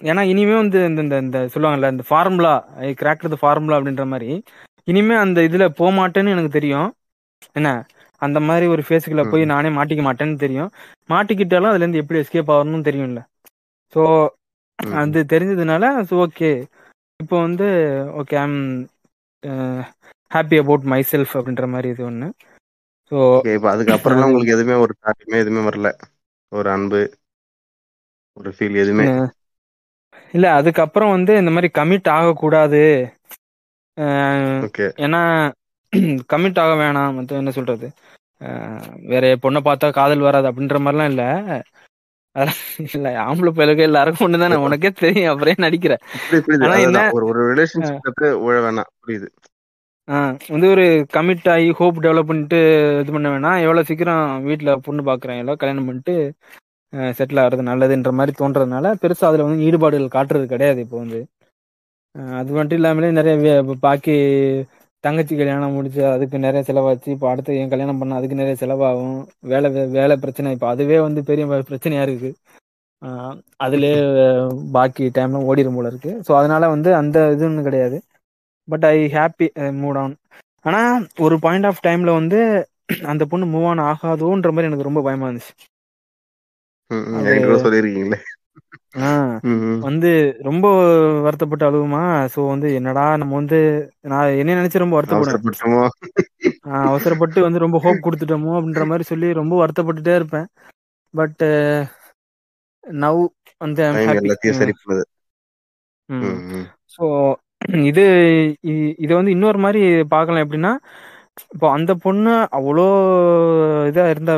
ஏன்னா இனிமே வந்து இந்த இந்த இந்த சொல்லுவாங்கல்ல இந்த formula I crack the formula அப்படின்ற மாதிரி இனிமே அந்த இதுல போக மாட்டேன்னு எனக்கு தெரியும். என்ன? அந்த மாதிரி ஒரு ஃபேஸுக்குள்ள போய் நானே மாட்டிக்க மாட்டேன்னு தெரியும். மாட்டிக்கிட்டாலும் அதுல இருந்து எப்படி எஸ்கேப் ஆகணும்னு தெரியும்ல. ஸோ. அது தெரிஞ்சதுனால ஸோ ஓகே இப்போ வந்து okay I'm happy about myself அப்படின்ற மாதிரி இது ஒன்று ஸோ இப்ப அதுக்கப்புறம்லாம் அது உங்களுக்கு எதுவுமே ஒரு தாக்கமே எதுவுமே வரல. ஒரு அன்பு ஒரு ஃபீல் எதுவுமே? இல்ல. அதுக்கப்புறம் வந்து இந்த மாதிரி கமிட் ஆகக்கூடாது. ஏன்னா கமிட் ஆக வேணாம். மத்த என்ன சொல்றது? வேற பொண்ணை பார்த்தா காதல் வராது அப்படின்ற மாதிரிலாம் இல்ல. இல்ல ஆம்பளை பயிலுக்கு எல்லாருக்கும் ஒண்ணுதானே? உனக்கே தெரியும் அப்புறம் நடிக்கிற. ஒரு ஒரு ரிலேஷன்ஷிப்ல உழ வேணாம். புரியுது. ஆஹ் வந்து ஒரு கமிட் ஆகி ஹோப் டெவலப் பண்ணிட்டு இது பண்ண வேணாம். எவ்வளவு சீக்கிரம் வீட்ல பொண்ணு பாக்குறேன் எல்லாம் கல்யாணம் பண்ணிட்டு செட்டில் ஆகிறது நல்லதுன்ற மாதிரி தோன்றதுனால பெருசா அதுல வந்து ஈடுபாடுகள் காட்டுறது கிடையாது இப்போ வந்து. அது மட்டும் இல்லாமலே நிறைய பாக்கி தங்கச்சி கல்யாணம் முடிச்சு அதுக்கு நிறைய செலவாச்சு. இப்போ அடுத்து என் கல்யாணம் பண்ண அதுக்கு நிறைய செலவாகும். வேலை வேலை பிரச்சனை. இப்போ அதுவே வந்து பெரிய பிரச்சனையா இருக்கு. அதுலயே பாக்கி டைம்லாம் ஓடிடும் போல இருக்கு. ஸோ அதனால வந்து அந்த இதுன்னு கிடையாது. But I happy mood on ஆனா ஒரு பாயிண்ட் ஆஃப் டைம்ல வந்து அந்த பொண்ணு மூவ் ஆன் ஆகாதோன்ற மாதிரி எனக்கு ரொம்ப பயமா இருந்துச்சு. சொல்லியிருக்கீங்களே. வந்து ரொம்ப வருத்தப்பட்டு அழுவுமா? ஸோ வந்து என்னடா நம்ம வந்து நான் என்ன நினைச்சு ரொம்ப வருத்தப்படுவேன் அவசரப்பட்டு வந்து ரொம்ப ஹோப் கொடுத்துட்டோமோ அப்படின்ற மாதிரி சொல்லி ரொம்ப வருத்தப்பட்டுட்டே இருப்பேன். பட் நவ் வந்து. ஸோ இது இதை வந்து இன்னொரு மாதிரி பார்க்கலாம் எப்படின்னா இப்போ அந்த பொண்ணு அவ்வளோ இதா இருந்த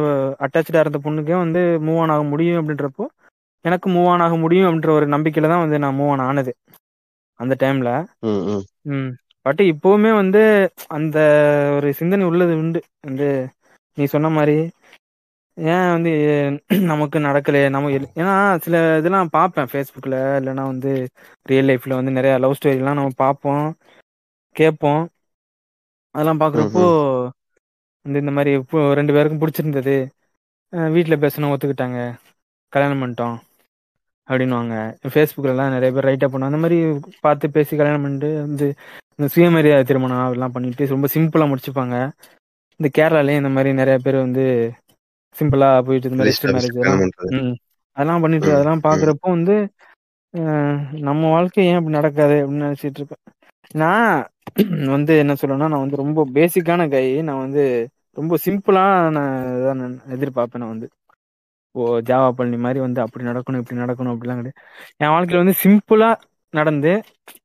அட்டாச்சா இருந்த பொண்ணுக்கே வந்து மூவ் ஆன் ஆக முடியும் அப்படின்றப்போ எனக்கு மூவ் ஆன் ஆக முடியும் அப்படின்ற ஒரு நம்பிக்கையில தான் வந்து நான் மூவ் ஆன் ஆனது. அந்த டைம்ல ம், பட் இப்போவுமே வந்து அந்த ஒரு சிந்தனை உள்ளது உண்டு. வந்து நீ சொன்ன மாதிரி ஏன் வந்து நமக்கு நடக்கலையே? நம்ம ஏன்னா சில இதெல்லாம் பார்ப்பேன் ஃபேஸ்புக்கில் இல்லைன்னா வந்து ரியல் லைஃப்ல வந்து நிறைய லவ் ஸ்டோரிலாம் நம்ம பார்ப்போம் கேட்போம். அதெல்லாம் பார்க்குறப்போ. வந்து இந்த மாதிரி ரெண்டு பேருக்கும் பிடிச்சிருந்தது. வீட்டில் பேசணும் ஒத்துக்கிட்டாங்க. கல்யாணம் பண்ணிட்டோம். அப்படின்னுவாங்க. ஃபேஸ்புக்கிலலாம் நிறைய பேர் ரைட்டப் பண்ணுவாங்க. அந்த மாதிரி பார்த்து பேசி கல்யாணம் பண்ணிட்டு வந்து இந்த சுயமரியாதை திருமணம் அதெல்லாம் பண்ணிட்டு ரொம்ப சிம்பிளாக முடிச்சுப்பாங்க. இந்த கேரளாலேயும் இந்த மாதிரி நிறைய பேர் வந்து சிம்பிளா போயிட்டு இந்த மாதிரி மேரேஜ் அதெல்லாம் பண்ணிட்டு அதெல்லாம் ம். பாக்குறப்போ வந்து நம்ம வாழ்க்கை ஏன் இப்படி நடக்காது அப்படின்னு நினைச்சிட்டு இருப்பேன். நான் வந்து என்ன சொல்லணும்னா நான் வந்து ரொம்ப பேசிக்கான கை நான் வந்து ரொம்ப சிம்பிளா நான் இதான் எதிர்பார்ப்பேன் நான் வந்து. ஓ ஜாவா பழனி மாதிரி வந்து அப்படி நடக்கணும் இப்படி நடக்கணும் அப்படிலாம் கிடையாது என் வாழ்க்கையில வந்து சிம்பிளா நடந்து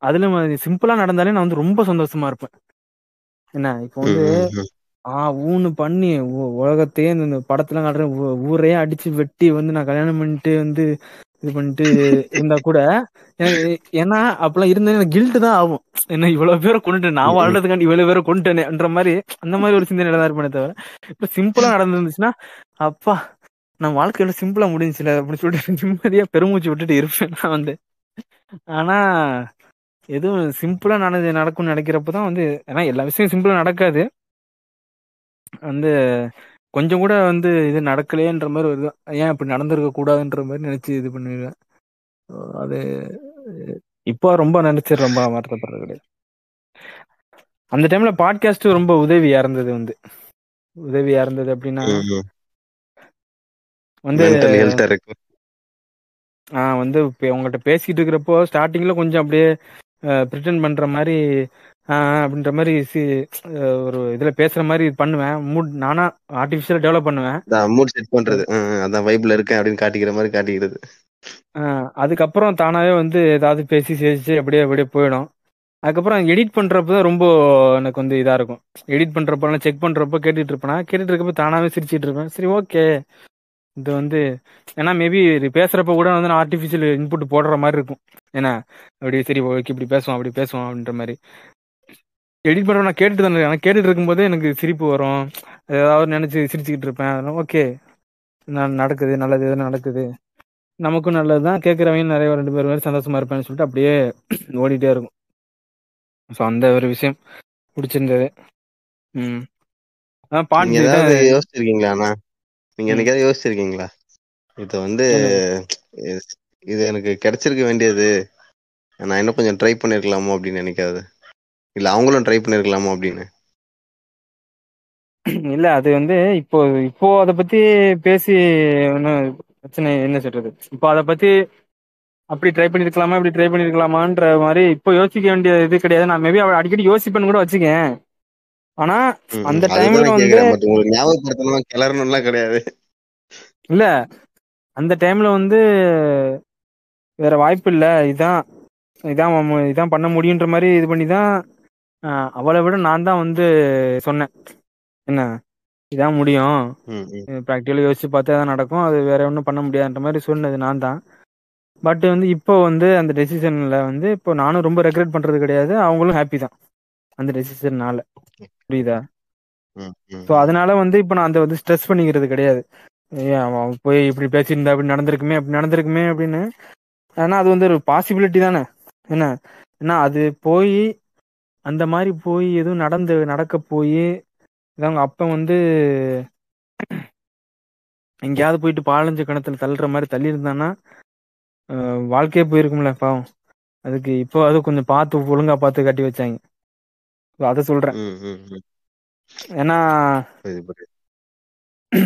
அதுல சிம்பிளா நடந்தாலே நான் வந்து ரொம்ப சந்தோஷமா இருப்பேன் என்ன இப்போ வந்து ம், ம். ஆ ஊன்னு பண்ணி உலகத்தையே இந்த படத்துல காட்டுற ஊரையே அடிச்சு வெட்டி வந்து நான் கல்யாணம் பண்ணிட்டு வந்து இது பண்ணிட்டு இருந்தா கூட ஏன்னா அப்பெல்லாம் இருந்தா எனக்கு கில்ட் தான் ஆகும் என்ன இவ்வளவு பேரை கொண்டுட்டேன் நான். வாழ்றதுக்காண்டி இவ்வளவு பேரை கொண்டுட்டேன்ற மாதிரி அந்த மாதிரி ஒரு சிந்தனையில தான் இருப்பேனே தவிர இப்ப சிம்பிளா நடந்துருந்துச்சுன்னா அப்பா நான் வாழ்க்கையில சிம்பிளா முடிஞ்சுல அப்படின்னு சொல்லிட்டு நிம்மதியா பெருமூச்சு விட்டுட்டு இருப்பேன் நான் வந்து. ஆனா எதுவும் சிம்பிளா நடந்து நடக்கும்னு நினைக்கிறப்பதான் வந்து ஏன்னா எல்லா விஷயம் சிம்பிளா நடக்காது. வந்து கொஞ்சம் கூட வந்து இது நடக்கலையேன்ற மாதிரி வருது ஏன் இப்படி நடந்திருக்க கூடாதுன்ற மாதிரி நினைச்சு இது பண்ணிடுவேன். அது இப்போ ரொம்ப நினைச்சு ரொம்ப வருத்தப்படுறது கிடையாது. அந்த டைம்ல பாட்காஸ்ட் ரொம்ப உதவியா இருந்தது வந்து. உதவியா இருந்தது அப்படின்னா வந்து ஆஹ் வந்து உங்கள்கிட்ட பேசிட்டு இருக்கிறப்போ ஸ்டார்டிங்ல கொஞ்சம் அப்படியே ப்ரிட்டன் பண்ற மாதிரி அப்படின்ற மாதிரி சி- ஒரு இதுல பேசுற மாதிரி பண்ணுவேன். மூட் நானா ஆர்டிஃபிஷியல் டெவலப் பண்ணுவேன். மூட் செட் பண்றது. ஆ, ஆ, அதான் வைப்ல இருக்கேன் அப்படின்னு காட்டிக்கிற மாதிரி காட்டிக்கிறது. அதுக்கப்புறம் தானாவே வந்து ஏதாவது பேசி சிரிச்சு அப்படியே அப்படியே போயிடும். அதுக்கப்புறம் எடிட் பண்றப்ப தான் ரொம்ப எனக்கு வந்து இதா இருக்கும். எடிட் பண்றப்ப செக் பண்றப்போ கேட்டுட்டு இருப்பேனா? கேட்டுட்டு இருக்கப்ப தானாவே சிரிச்சிட்டு இருப்பேன். சரி ஓகே இது வந்து ஏன்னா மேபி பேசுறப்ப கூட வந்து நான் ஆர்டிஃபிஷியல் இன்புட் போடுற மாதிரி இருக்கும். ஏன்னா அப்படி சரி ஓகே இப்படி பேசுவோம் அப்படி பேசுவோம் அப்படின்ற மாதிரி. எடிட் பண்ற நான் கேட்டுட்டு தான் ஆனால் கேட்டுட்டு இருக்கும்போது எனக்கு சிரிப்பு வரும். ஏதாவது நினைச்சு சிரிச்சுக்கிட்டு இருப்பேன். அதெல்லாம் ஓகே. நடக்குது? நல்லது எதுவும் நடக்குது? நமக்கும் நல்லதுதான் கேட்குறவங்க நிறைய ரெண்டு பேர் மாதிரி சந்தோஷமா இருப்பேன்னு சொல்லிட்டு அப்படியே ஓடிட்டே இருக்கும். ஸோ அந்த ஒரு விஷயம் பிடிச்சிருந்தது. ம். பாட்டு யோசிச்சிருக்கீங்களா அண்ணா? நீங்க. என்னைக்காவது யோசிச்சிருக்கீங்களா? இது வந்து இது- எனக்கு கிடைச்சிருக்க வேண்டியது. நான் இன்னும் கொஞ்சம் ட்ரை பண்ணிருக்கலாமோ அப்படின்னு நினைக்காது. இல்ல அவங்களும் ட்ரை பண்ணிருக்கலாமோ அப்படின்னு. இல்ல அது வந்து இப்போ இப்போ அதை பத்தி பேசி ஒன்றும் பிரச்சனை என்ன சொல்றது? இப்போ அதை பத்தி அப்படி ட்ரை பண்ணிருக்கலாமா இப்படி ட்ரை பண்ணிருக்கலாமான்ற மாதிரி இப்போ யோசிக்க வேண்டிய இது கிடையாது. நான் மேபி அடிக்கடி யோசிப்பேன்னு கூட வச்சுக்கேன். ஆனா. அந்த டைம்ல வந்து உங்களுக்கு ஞாபகப்படுத்தணும் கிளறணும்லாம் கிடையாது. இல்ல அந்த டைம்ல வந்து வேற வாய்ப்பு இல்ல. இதான் இதான் இதான் பண்ண முடியுன்ற மாதிரி இது பண்ணி தான் அவளை விட நான் தான் வந்து சொன்னேன். என்ன? இதான் முடியும். ப்ராக்டிக்கலாக யோசிச்சு பார்த்தா தான் நடக்கும். அது வேற ஒன்றும் பண்ண முடியாதுன்ற மாதிரி சொன்னது நான் தான். பட் வந்து இப்போ வந்து அந்த டெசிஷன்ல வந்து இப்போ நானும் ரொம்ப ரெக்ரெட் பண்றது கிடையாது. அவங்களும் ஹாப்பி தான். அந்த டெசிஷன்னால புரியுதா. ஸோ அதனால வந்து இப்போ நான் அந்த வந்து ஸ்ட்ரெஸ் பண்ணிக்கிறது கிடையாது. அவன் போய் இப்படி பேசியிருந்தா அப்படி நடந்திருக்குமே அப்படி நடந்திருக்குமே அப்படின்னு. ஆனா அது வந்து ஒரு பாசிபிலிட்டி தானே? என்ன? ஏன்னா அது போய் அந்த மாதிரி போய் எதுவும் நடந்து நடக்க போய் அவங்க அப்ப வந்து எங்கேயாவது போயிட்டு பாலஞ்ச கிணத்துல தள்ளுற மாதிரி தள்ளி இருந்தான்னா வாழ்க்கையே போயிருக்கும்ல பாவம். அதுக்கு இப்போ அது கொஞ்சம் பார்த்து ஒழுங்கா பார்த்து கட்டி வச்சாங்க. அதை சொல்றேன். ஏன்னா.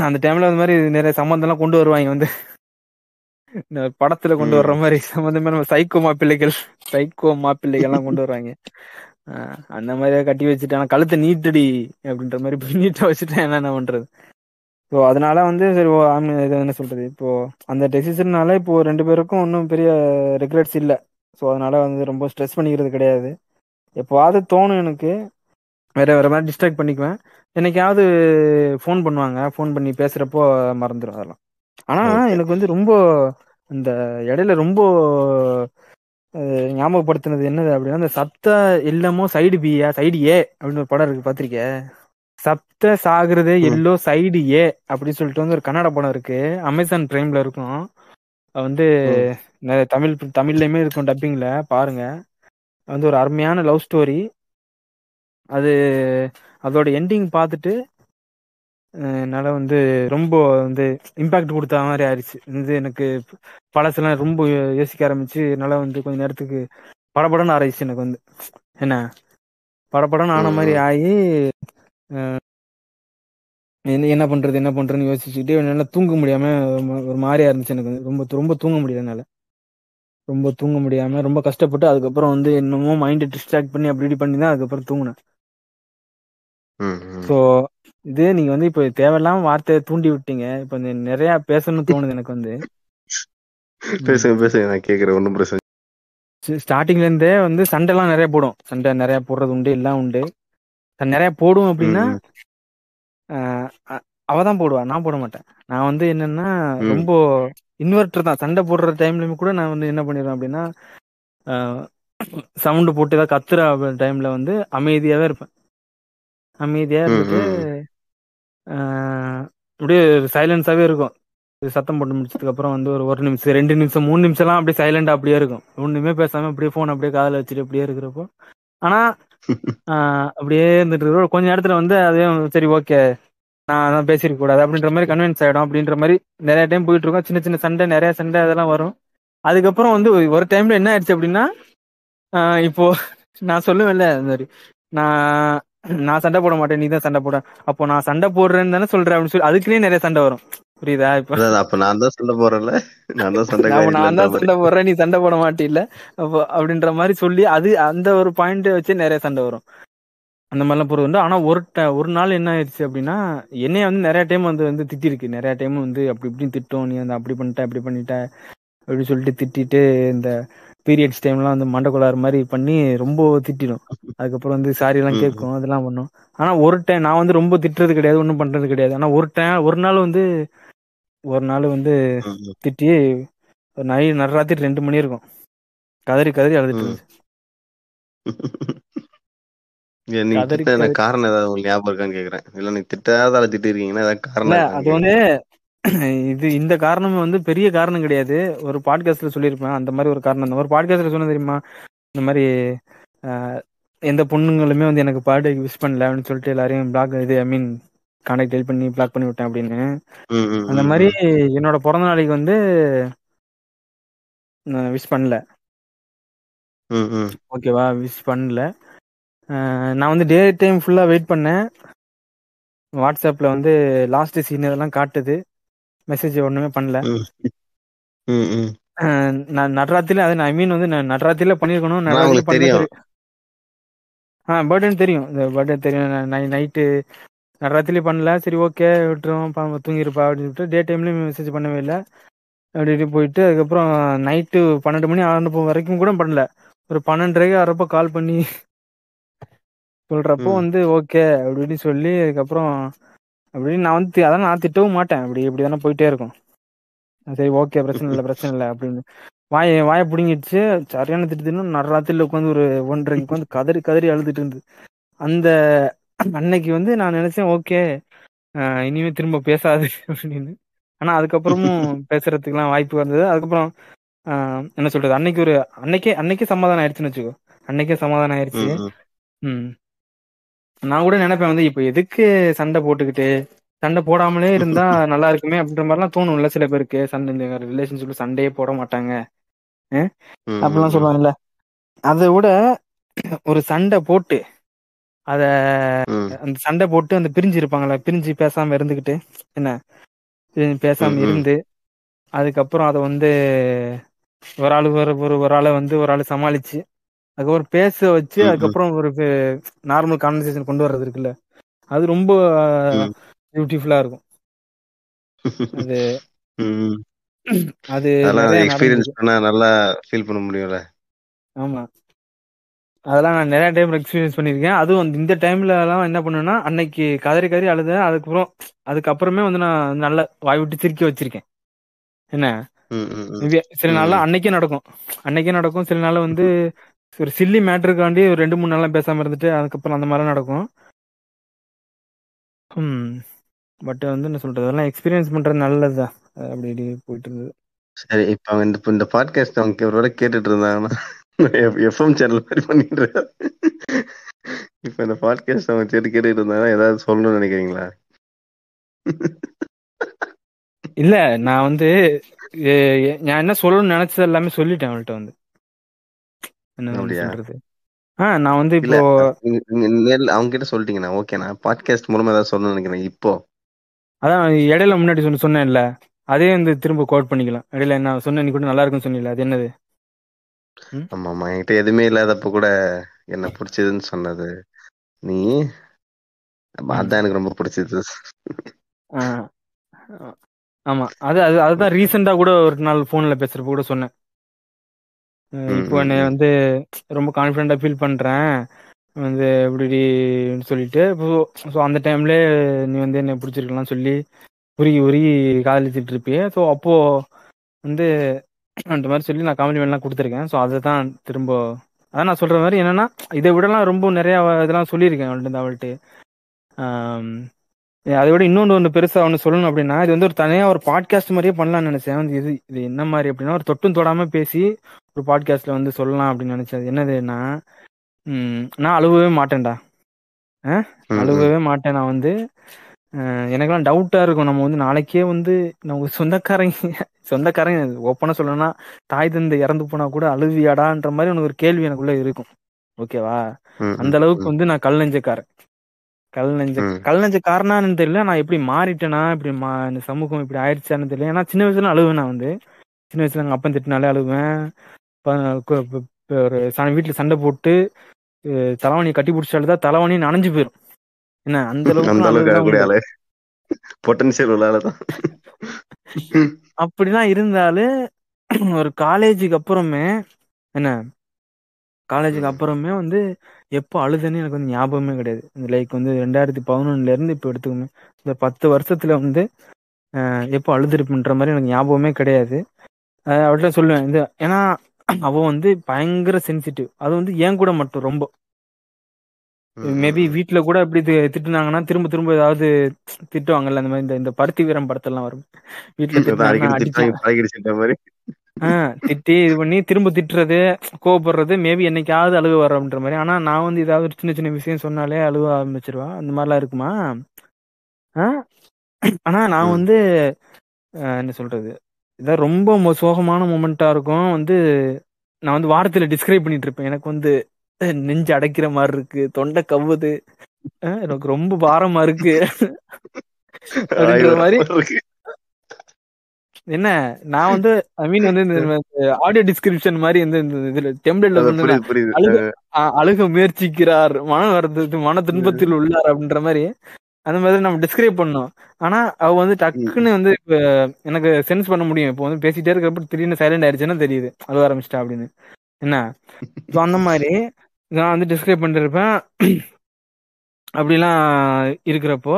அந்த டைம்ல அந்த மாதிரி நிறைய சம்மந்தம் எல்லாம் கொண்டு வருவாங்க வந்து. படத்துல கொண்டு வர்ற மாதிரி சம்மந்தமே நம்ம சைக்கோ மாப்பிள்ளைகள் சைக்கோ மாப்பிள்ளைகள் எல்லாம் கொண்டு வருவாங்க. அந்த மாதிரியே கட்டி வச்சுட்டு ஆனா கழுத்தை நீட்டடி அப்படின்ற மாதிரி நீட்ட வச்சுட்டேன் என்ன பண்றது? ஸோ அதனால வந்து சரி இது என்ன சொல்றது? இப்போ அந்த டெசிஷன்னால இப்போ ரெண்டு பேருக்கும் ஒன்றும் பெரிய ரெக்ரெட்ஸ் இல்லை. ஸோ அதனால வந்து ரொம்ப ஸ்ட்ரெஸ் பண்ணிக்கிறது கிடையாது. எப்போவாவது தோணும் எனக்கு. வேற வேற மாதிரி டிஸ்ட்ராக்ட் பண்ணிக்குவேன். என்னைக்காவது ஃபோன் பண்ணுவாங்க. ஃபோன் பண்ணி பேசுறப்போ மறந்துடும் அதெல்லாம். ஆனா. எனக்கு வந்து ரொம்ப இந்த இடையில ரொம்ப ஞாபகப்படுத்தினது என்னது அப்படின்னா இந்த சத்த இல்லமோ சைடு பியா சைடு ஏ அப்படின்னு ஒரு படம் இருக்கு. பாத்திருக்கிய சப்த சாகுறதே. எல்லோ சைடு ஏ அப்படின்னு சொல்லிட்டு வந்து ஒரு கன்னட படம் இருக்கு. அமேசான் பிரைம்ல இருக்கும். அது வந்து தமிழ் தமிழ்லயுமே இருக்கும் டப்பிங்ல பாருங்க. வந்து ஒரு அருமையான லவ் ஸ்டோரி. அது அதோட எண்டிங் பார்த்துட்டு என்னால வந்து ரொம்ப வந்து இம்பாக்ட் கொடுத்த மாதிரி ஆயிடுச்சு. வந்து எனக்கு பழசெல்லாம் ரொம்ப யோசிக்க ஆரம்பிச்சு என்னால வந்து கொஞ்ச நேரத்துக்கு படபடன்னு ஆரம்பிச்சு எனக்கு வந்து. என்ன? படபடன்னு ஆன மாதிரி. ஆகி என்ன என்ன பண்றது என்ன பண்றதுன்னு யோசிச்சுட்டு என்னால தூங்க முடியாம ஒரு மாதிரியா இருந்துச்சு எனக்கு வந்து. ரொம்ப ரொம்ப தூங்க முடியல என்னால. ரொம்ப தூங்க முடியாம ரொம்ப கஷ்டப்பட்டு அதுக்கப்புறம் வந்து என்னமோ மைண்டை டிஸ்ட்ராக்ட் பண்ணி அப்படி இப்படி பண்ணி தான் அதுக்கப்புறம் தூங்கினேன். ஸோ இது நீங்க வந்து இப்போ தேவையில்லாம வார்த்தையை தூண்டி விட்டீங்க. இப்போ நிறைய பேசணும்னு தோணுது எனக்கு வந்து. பேசுங்க பேசுங்க. நான் கேக்குறேன் ஒன்றும் பிரச்சனை ஸ்டார்டிங்ல இருந்தே வந்து சண்டைலாம் நிறைய போடும். சண்டை நிறைய போடுறது உண்டு எல்லாம் உண்டு. சண்டை நிறைய போடும் அப்படின்னா அவ தான் போடுவா. நான் போட மாட்டேன். நான் வந்து என்னன்னா. ரொம்ப இன்வெர்டர் தான். சண்டை போடுற டைம்லயுமே கூட நான் வந்து என்ன பண்ணிடுவேன் அப்படின்னா சவுண்டு போட்டு ஏதாவது கத்துற டைம்ல வந்து அமைதியாவே இருப்பேன். அமைதியா இருந்துட்டு அப்படியே சைலன்ஸாவே இருக்கும். இது சத்தம் போட்டு முடிச்சதுக்கு அப்புறம் வந்து ஒரு ஒரு நிமிஷம் ரெண்டு நிமிஷம் மூணு நிமிஷம்லாம் அப்படியே சைலண்டா அப்படியே இருக்கும். ஒண்ணுமே பேசாம அப்படியே போன் அப்படியே காதுல வச்சுட்டு அப்படியே இருக்கிறப்போ. ஆனா அப்படியே இருந்துட்டு கொஞ்ச நேரத்துல வந்து அதே சரி ஓகே நான் அதான் பேசிருக்க கூடாது அப்படின்ற மாதிரி கன்வின்ஸ் ஆயிடும். அப்படின்ற மாதிரி நிறைய டைம் போயிட்டு இருக்கோம் சின்ன சின்ன சண்டை நிறைய சண்டை அதெல்லாம் வரும். அதுக்கப்புறம் வந்து ஒரு டைம்ல என்ன ஆயிடுச்சு அப்படின்னா இப்போ நான் சொல்லுவேன்ல இந்த மாதிரி நான் நான் சண்டை போட மாட்டேன் நீ தான் சண்டை போட. அப்போ நான் சண்டை போடுறேன்னு தானே சொல்றேன் அப்படின்னு சொல்லி அதுக்குன்னே நிறைய சண்டை வரும். புரியுதா இப்போ? அப்ப நான் தான் சண்டை போறேன்ல நான் தான் சண்டை நான் தான் சண்டை போடுறேன் நீ சண்டை போட மாட்டில்ல. அப்போ அப்படின்ற மாதிரி சொல்லி அது அந்த ஒரு பாயிண்ட் வச்சு நிறைய சண்டை வரும். அந்த மாதிரிலாம் போறது உண்டு ஆனா ஒரு ட- ஒரு நாள் என்ன ஆயிடுச்சு அப்படின்னா என்னைய வந்து நிறைய டைம் வந்து வந்து திட்டிருக்கு. நிறைய டைம் வந்து அப்படி இப்படின்னு திட்டும். நீ வந்து அப்படி பண்ணிட்ட இப்படி பண்ணிட்ட அப்படின்னு சொல்லிட்டு திட்டிட்டு இந்த பீரியட்ஸ் டைம்லாம் வந்து மண்டக்குள்ளார் மாதிரி பண்ணி ரொம்ப திட்டிடும். அதுக்கப்புறம் வந்து சாரி எல்லாம். கேட்கும். அதெல்லாம் பண்ணும். ஆனா ஒரு டைம் நான் வந்து ரொம்ப திட்டுறது கிடையாது. ஒன்றும் பண்றது கிடையாது. ஆனா ஒரு டைம் ஒரு நாள் வந்து ஒரு நாள் வந்து. திட்டி ஒரு நை நடுராத்திரி ரெண்டு மணி இருக்கும். கதறி கதறி அழுதுட்டு. இருந்துச்சு ஏன் நீங்க கதறி திட்ட கதறி காரணம் ஏதாவது ஞாபகம் இருக்கான்னு கேக்குறேன். இல்ல நீங்க திட்டாதால திட்டிருக்கீங்கன்னா ஏதாவது காரணம் அது வந்து இது இந்த காரணம் வந்து பெரிய காரணம் கிடையாது. ஒரு பாட்காஸ்ட்ல சொல்லியிருப்பேன். அந்த மாதிரி ஒரு காரணம் தான். ஒரு பாட்காஸ்ட்ல சொன்ன தெரியுமா? இந்த மாதிரி எந்த பொண்ணுங்களுமே வந்து எனக்கு பர்த்டேக்கு விஷ் பண்ணல அப்படின்னு சொல்லிட்டு எல்லாரையும் பிளாக் இது ஐ மீன் கான்டாக்ட் டெலிட் பண்ணி பிளாக் பண்ணி விட்டேன் அப்படின்னு. அந்த மாதிரி. என்னோட பிறந்த நாளைக்கு வந்து விஷ் பண்ணல. ஓகேவா? விஷ் பண்ணல. நான் வந்து டே டைம் ஃபுல்லா வெயிட் பண்ணேன். வாட்ஸ்அப்ல வந்து லாஸ்ட் சீன் இதெல்லாம் காட்டுது. மெசேஜ் ஒண்ணுமே பண்ணல. நான் நட்ராத்திரில அது ஐ மீன் வந்து நான் நட்ராத்திரில பண்ணிருக்கணும். நட்ராத்திரில தெரியும். சரி ஆ பர்த்டேன்னு தெரியும். இந்த பர்த்டே தெரியும். நைட்டு நட்ராத்திரில பண்ணல. சரி ஓகே விட்டுரும் பா தூங்கிருப்பா அப்படின்னு சொல்லிட்டு டே டைம்லயும் மெசேஜ் பண்ணவே இல்லை. அப்படி போயிட்டு அதுக்கப்புறம் நைட்டு பன்னெண்டு மணி ஆனப்போ வரைக்கும் கூட பண்ணல. ஒரு பன்னெண்டரைக்கு வரப்போ கால் பண்ணி சொல்றப்போ. வந்து ஓகே அப்படி இப்படி சொல்லி அதுக்கப்புறம் அப்படின்னு நான் வந்து அதான் நான் திட்டவும் மாட்டேன். அப்படி இப்படி தானே போயிட்டே இருக்கும். சரி ஓகே பிரச்சனை இல்லை பிரச்சனை இல்லை அப்படின்னு. வாய வாயை பிடுங்கிடுச்சு. சரியான திட்டு நடுராத்திரில உட்காந்து ஒரு ஒன்றரைக்கு உட்காந்து கதறி கதறி அழுதுட்டு இருந்து அந்த அன்னைக்கு வந்து நான் நினைச்சேன் ஓகே இனிமே திரும்ப பேசாது அப்படின்னு. ஆனா அதுக்கப்புறமும் பேசுறதுக்குலாம் வாய்ப்பு வந்தது. அதுக்கப்புறம் என்ன சொல்றது? அன்னைக்கு ஒரு அன்னைக்கே அன்னைக்கே சமாதானம் ஆயிடுச்சுன்னு வச்சுக்கோ. அன்னைக்கே சமாதானம் ஆயிடுச்சு. ம். நான் கூட நினைப்பேன் வந்து இப்போ எதுக்கு சண்டை போட்டுக்கிட்டு சண்டை போடாமலே இருந்தா நல்லா இருக்குமே அப்படின்ற மாதிரிலாம் தோணும்ல சில பேருக்கு சண்டை இந்த ரிலேஷன்ஷிப்ல சண்டையே போட மாட்டாங்க அப்படிலாம். சொல்லுவாங்கல்ல அதை விட ஒரு சண்டை போட்டு அத. அந்த சண்டை போட்டு அந்த பிரிஞ்சு இருப்பாங்கல்ல பிரிஞ்சு பேசாம இருந்துகிட்டு என்ன பேசாம. இருந்து அதுக்கப்புறம் அதை வந்து ஒரு ஆளு ஒரு ஒரு ஒரு ஆளை வந்து ஒரு ஆளு சமாளிச்சு அதுக்கப்புறம் பேச வச்சு. அதுக்கப்புறம் ஒரு நார்மல் கான்வர்சேஷன் கொண்டு வர்றது இருக்குல்ல. அது ரொம்ப. பியூட்டிஃபுல்லா இருக்கும். அது. அது எக்ஸ்பீரியன்ஸ் பண்ணா நல்லா ஃபீல் பண்ண முடியும்ல. ஆமா. அதெல்லாம் நான் நிறைய டைம் எக்ஸ்பீரியன்ஸ் பண்ணியிருக்கேன். அதுவும் இந்த டைம்ல எல்லாம் என்ன பண்ணுவேன்னா அன்னைக்கு கதறி கதறி அழுதேன். அதுக்கப்புறம் அதுக்கப்புறமே வந்து நான் நல்ல வாய் விட்டு சிரிக்க வச்சிருக்கேன். என்ன? சில நாள்ல. அன்னைக்கே நடக்கும். அன்னைக்கே நடக்கும். சில நாள் வந்து ஒரு சில்லி மேட்டருக்காண்டி ஒரு ரெண்டு மூணு நாளா பேசாம இருந்துட்டு அதுக்கப்புறம் அந்த மாதிரிலாம் நடக்கும். ம் பட் வந்து என்ன சொல்றது? அதெல்லாம் எக்ஸ்பீரியன்ஸ் பண்றது நல்லதுதான் அது அப்படி இப்படி போயிட்டு இருந்தது. சரி இப்ப அவன் இந்த இந்த பாட்காஸ்ட் அவங்க ஒருவேளை கேட்டுட்டு இருந்தாங்கன்னா எஃப்எம் சேனல் மாதிரி பண்ணிட்டு. இப்ப இந்த பாட்காஸ்ட் அவன் கேட்டு கேட்டுட்டு இருந்தாங்கன்னா ஏதாவது சொல்லணும்னு நினைக்கிறீங்களா? இல்ல நான் வந்து நான் என்ன சொல்லணும்னு நினைச்சது எல்லாமே சொல்லிட்டேன் அவள்கிட்ட வந்து. என்ன சொல்றது? நான் வந்து இப்போ நேர்ல அவங்க கிட்ட சொல்லிட்டீங்கன்னா ஓகே நான் பாட்காஸ்ட் மூலமா ஏதாவது சொல்லணும்னு நினைக்கிறேன் இப்போ. அதான் இடையில முன்னாடி சொன்ன சொன்னேன்ல அதே வந்து திரும்ப கோட் பண்ணிக்கலாம். இடையில என்ன சொன்ன நீ கூட நல்லா இருக்குன்னு சொன்னீல அது என்னது? ஆமா ஆமா என்கிட்ட எதுவுமே இல்லாதப்ப கூட என்ன பிடிச்சதுன்னு சொன்னது. நீ. அதான் எனக்கு ரொம்ப பிடிச்சது. ஆ, ஆமா அது அது அதுதான் ரீசெண்டா கூட ஒரு நாள் போன்ல பேசுறப்ப கூட சொன்னேன். இப்போ என்னை. வந்து ரொம்ப கான்ஃபிடண்டா ஃபீல் பண்றேன். வந்து இப்படின்னு சொல்லிட்டு ஸோ அந்த டைம்ல நீ வந்து என்னை பிடிச்சிருக்கலாம் சொல்லி உருகி உருகி காதலிச்சிட்டு இருப்பியே. ஸோ அப்போ வந்து அந்த மாதிரி சொல்லி நான் காம்ப்ளிமெண்ட்லாம் கொடுத்துருக்கேன். ஸோ அதை தான் திரும்ப அதான் நான் சொல்ற மாதிரி என்னன்னா இதை விடலாம் ரொம்ப நிறைய இதெல்லாம் சொல்லியிருக்கேன் அவள்கிட்ட அவள்கிட்ட. அதை விட இன்னொன்று ஒன்று பெருசா ஒன்று சொல்லணும் அப்படின்னா இது வந்து ஒரு தனியா ஒரு பாட்காஸ்ட் மாதிரியே பண்ணலாம்னு நினைச்சேன். வந்து இது இது என்ன மாதிரி அப்படின்னா ஒரு தொட்டும் தொடாம பேசி ஒரு பாட்காஸ்ட்ல வந்து சொல்லலாம் அப்படின்னு நினைச்சேன். அது என்னதுன்னா நான் அழுவவே மாட்டேன்டா. அழுவவே மாட்டேன் நான் வந்து. எனக்கெல்லாம் டவுட்டா இருக்கும். நம்ம வந்து நாளைக்கே வந்து நம்ம சொந்தக்காரங்க சொந்தக்காரங்க ஓப்பனா சொல்லணும்னா தாய் தந்தை இறந்து போனா கூட அழுவியாடான்ற மாதிரி உனக்கு ஒரு கேள்வி எனக்குள்ள இருக்கும். ஓகேவா அந்த அளவுக்கு. வந்து நான் கல் நெஞ்சக்காரன். கல் நெஞ்ச. கல் நெஞ்ச காரணான்னு தெரியல. நான் எப்படி மாறிட்டேனா இப்படி மா இந்த சமூகம் இப்படி ஆயிடுச்சான்னு தெரியல. ஏன்னா சின்ன வயசுல அழுவேன் நான் வந்து. சின்ன வயசுல எங்க அப்பன் திட்டினாலே அழுவேன். ஒரு வீட்டுல சண்டை போட்டு தலைவணியை கட்டி பிடிச்சி அழுதா தலைவணி நனைஞ்சு போயிரும். என்ன அந்த அளவுக்கு அந்த அளவுக்கு அழுகுலாம் ஆகக்கூடிய உண்டு ஆளு. பொட்டன்சியல் உள்ள ஆளு தான் அப்படிலாம் இருந்தாலும் ஒரு காலேஜுக்கு அப்புறமே என்ன காலேஜுக்கு. அப்புறமே வந்து எப்போ அழுதுன்னு எனக்கு வந்து ஞாபகமே கிடையாது. லைக் வந்து ரெண்டாயிரத்தி பதினொன்னுல இருந்து இப்போ எடுத்துக்கோமே. இந்த பத்து வருஷத்துல வந்து எப்போ அழுதுருப்புன்ற மாதிரி எனக்கு ஞாபகமே கிடையாது. அஹ், அவள்கிட்ட சொல்லுவேன். இந்த ஏன்னா அவ வந்து பயங்கர சென்சிட்டிவ் அது வந்து ஏன் கூட மட்டும் ரொம்ப. மேபி ம். வீட்ல கூட இப்படி திட்டுனாங்கன்னா திரும்ப திரும்ப ஏதாவது திட்டுவாங்கல்ல அந்த மாதிரி இந்த பருத்தி வீரம் படத்தெல்லாம் வரும். வீட்ல திட்டி இது பண்ணி திரும்ப திட்டுறது கோவப்படுறது மேபி என்னைக்காவது அழுக வர்றன்ற மாதிரி. ஆனா நான் வந்து ஏதாவது ஒரு சின்ன சின்ன விஷயம் சொன்னாலே அழுக ஆரம்பிச்சிருவா. அந்த மாதிரிலாம் இருக்குமா? ஆனா நான். வந்து என்ன சொல்றது? இதான் ரொம்ப சோகமான மூமெண்டா இருக்கும். வந்து நான் வந்து வாரத்துல டிஸ்கிரைப் பண்ணிட்டு இருப்பேன். எனக்கு வந்து நெஞ்சு அடைக்கிற மாதிரி இருக்கு தொண்டை கவ்வுது. எனக்கு ரொம்ப பாரமா இருக்கு. ஆயிரம் மாதிரி. இருக்கு. என்ன நான் வந்து ஐ மீன் வந்து இந்த ஆடியோ டிஸ்கிரிப்ஷன் மாதிரி இந்த இதுல டெம்ப்ளேட்ல வந்து அழுக முயற்சிக்கிறார் மன வருத்தத்து மன துன்பத்தில் உள்ளார் அப்படின்ற மாதிரி அந்த மாதிரி நம்ம டிஸ்கிரைப் பண்ணோம். ஆனா அவ வந்து டக்குன்னு வந்து இப்ப எனக்கு சென்ஸ் பண்ண முடியும். இப்போ வந்து பேசிட்டே இருக்கிறப்ப திடீர்னு சைலண்ட் ஆயிடுச்சுன்னா தெரியுது அழுக ஆரம்பிச்சிட்டா அப்படின்னு. என்ன? அந்த மாதிரி நான் வந்து டிஸ்கிரைப் பண்ணிட்டு இருப்பேன் அப்படிலாம் இருக்கிறப்போ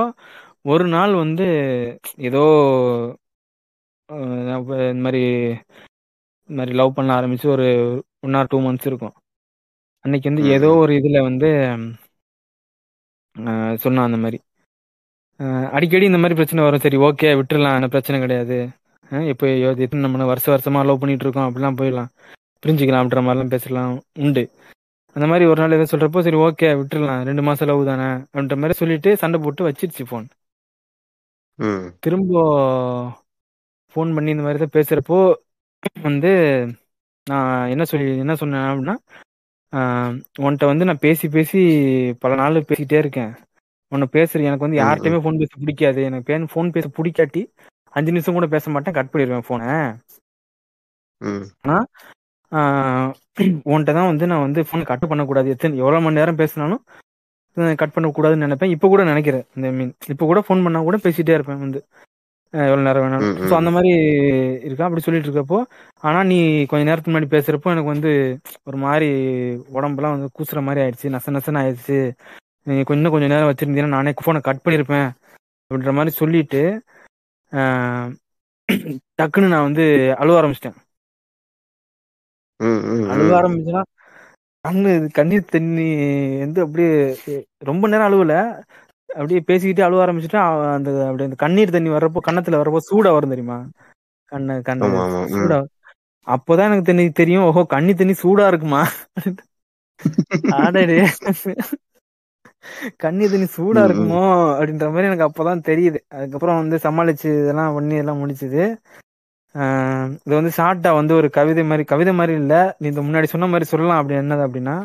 ஒரு நாள் வந்து ஏதோ இந்த மாதிரி இந்த மாதிரி லவ் பண்ண ஆரம்பிச்சு ஒரு ஒன் ஆர் டூ மந்த்ஸ் இருக்கும். அன்னைக்கு வந்து ஏதோ. ஒரு இதுல வந்து சொன்னான் அந்த மாதிரி. அடிக்கடி இந்த மாதிரி பிரச்சனை வரும். சரி ஓகே விட்டுறலாம். அந்த பிரச்சனை கிடையாது. இப்போ எத்தனை நம்ம வருஷ வருஷமா லவ் பண்ணிட்டு இருக்கோம். அப்படிலாம் போயிடலாம். பிரிஞ்சுக்கலாம் அப்படின்ற மாதிரிலாம் பேசலாம். உண்டு. அந்த மாதிரி ஒரு நாள் ஏதோ சொல்றப்போ சரி ஓகே விட்டுறலாம். ரெண்டு மாசம் லவ் தானே அப்படின்ற மாதிரி சொல்லிட்டு சண்டை போட்டு வச்சிருச்சு ஃபோன் ம். திரும்ப ஃபோன் பண்ணி இந்த மாதிரி தான் பேசுறப்போ வந்து நான் என்ன சொல்லி என்ன சொன்னேன் அப்படின்னா உன்கிட்ட வந்து நான் பேசி பேசி பல நாள் பேசிட்டே இருக்கேன். உன்னை பேசுறேன் எனக்கு வந்து. யார்கிட்டயுமே ஃபோன் பேச பிடிக்காது. எனக்கு பேன் ஃபோன் பேச பிடிக்காட்டி அஞ்சு நிமிஷம் கூட பேச மாட்டேன் கட் பண்ணிடுவேன் ஃபோனை ம். ஆனா உன்கிட்ட தான் வந்து நான் வந்து ஃபோன் கட் பண்ணக்கூடாது. எத்தனை எவ்வளோ மணி நேரம் பேசினாலும் கட் பண்ணக்கூடாதுன்னு நினைப்பேன். இப்போ கூட நினைக்கிறேன். இந்த மீன் இப்போ கூட ஃபோன் பண்ணா கூட பேசிட்டே இருப்பேன் வந்து. எவ்வளவு நேரம் வேணாலும். ஸோ. அந்த மாதிரி இருக்கா? அப்படி சொல்லிட்டு இருக்கப்போ ஆனா நீ கொஞ்ச நேரத்துக்கு முன்னாடி பேசுறப்போ எனக்கு வந்து ஒரு மாதிரி உடம்புலாம் வந்து கூசுற மாதிரி ஆயிடுச்சு நச நசன்னு ஆயிடுச்சு. நீ கொஞ்சம் கொஞ்ச நேரம் வச்சிருந்தீங்கன்னா நானே ஃபோனை கட் பண்ணியிருப்பேன் அப்படின்ற மாதிரி சொல்லிட்டு டக்குன்னு நான் வந்து அழுவ ஆரம்பிச்சிட்டேன். அழுவ. ஆரம்பிச்சுன்னா கண்ணு கண்ணீர் தண்ணி வந்து அப்படியே ரொம்ப நேரம் அழுவல. அப்படியே பேசிக்கிட்டே அழுவ ஆரம்பிச்சுட்டா அந்த அப்படியே அந்த கண்ணீர் தண்ணி வர்றப்போ கன்னத்துல வர்றப்போ சூடா வரும் தெரியுமா? கண்ணு கண்ணு. சூடா அப்போதான் எனக்கு தெரி தெரியும் ஓஹோ கண்ணி தண்ணி சூடா இருக்குமா? ஆடடே. கண்ணி தண்ணி சூடா. இருக்குமோ? அப்படின்ற மாதிரி எனக்கு அப்பதான் தெரியுது. அதுக்கப்புறம் வந்து சமாளிச்சு இதெல்லாம் பண்ணி எல்லாம் முடிச்சுது. இது வந்து ஷார்ட்டா வந்து ஒரு கவிதை மாதிரி கவிதை மாதிரி இல்ல. நீ இந்த முன்னாடி சொன்ன மாதிரி சொல்லலாம். அப்படி என்னது அப்படின்னா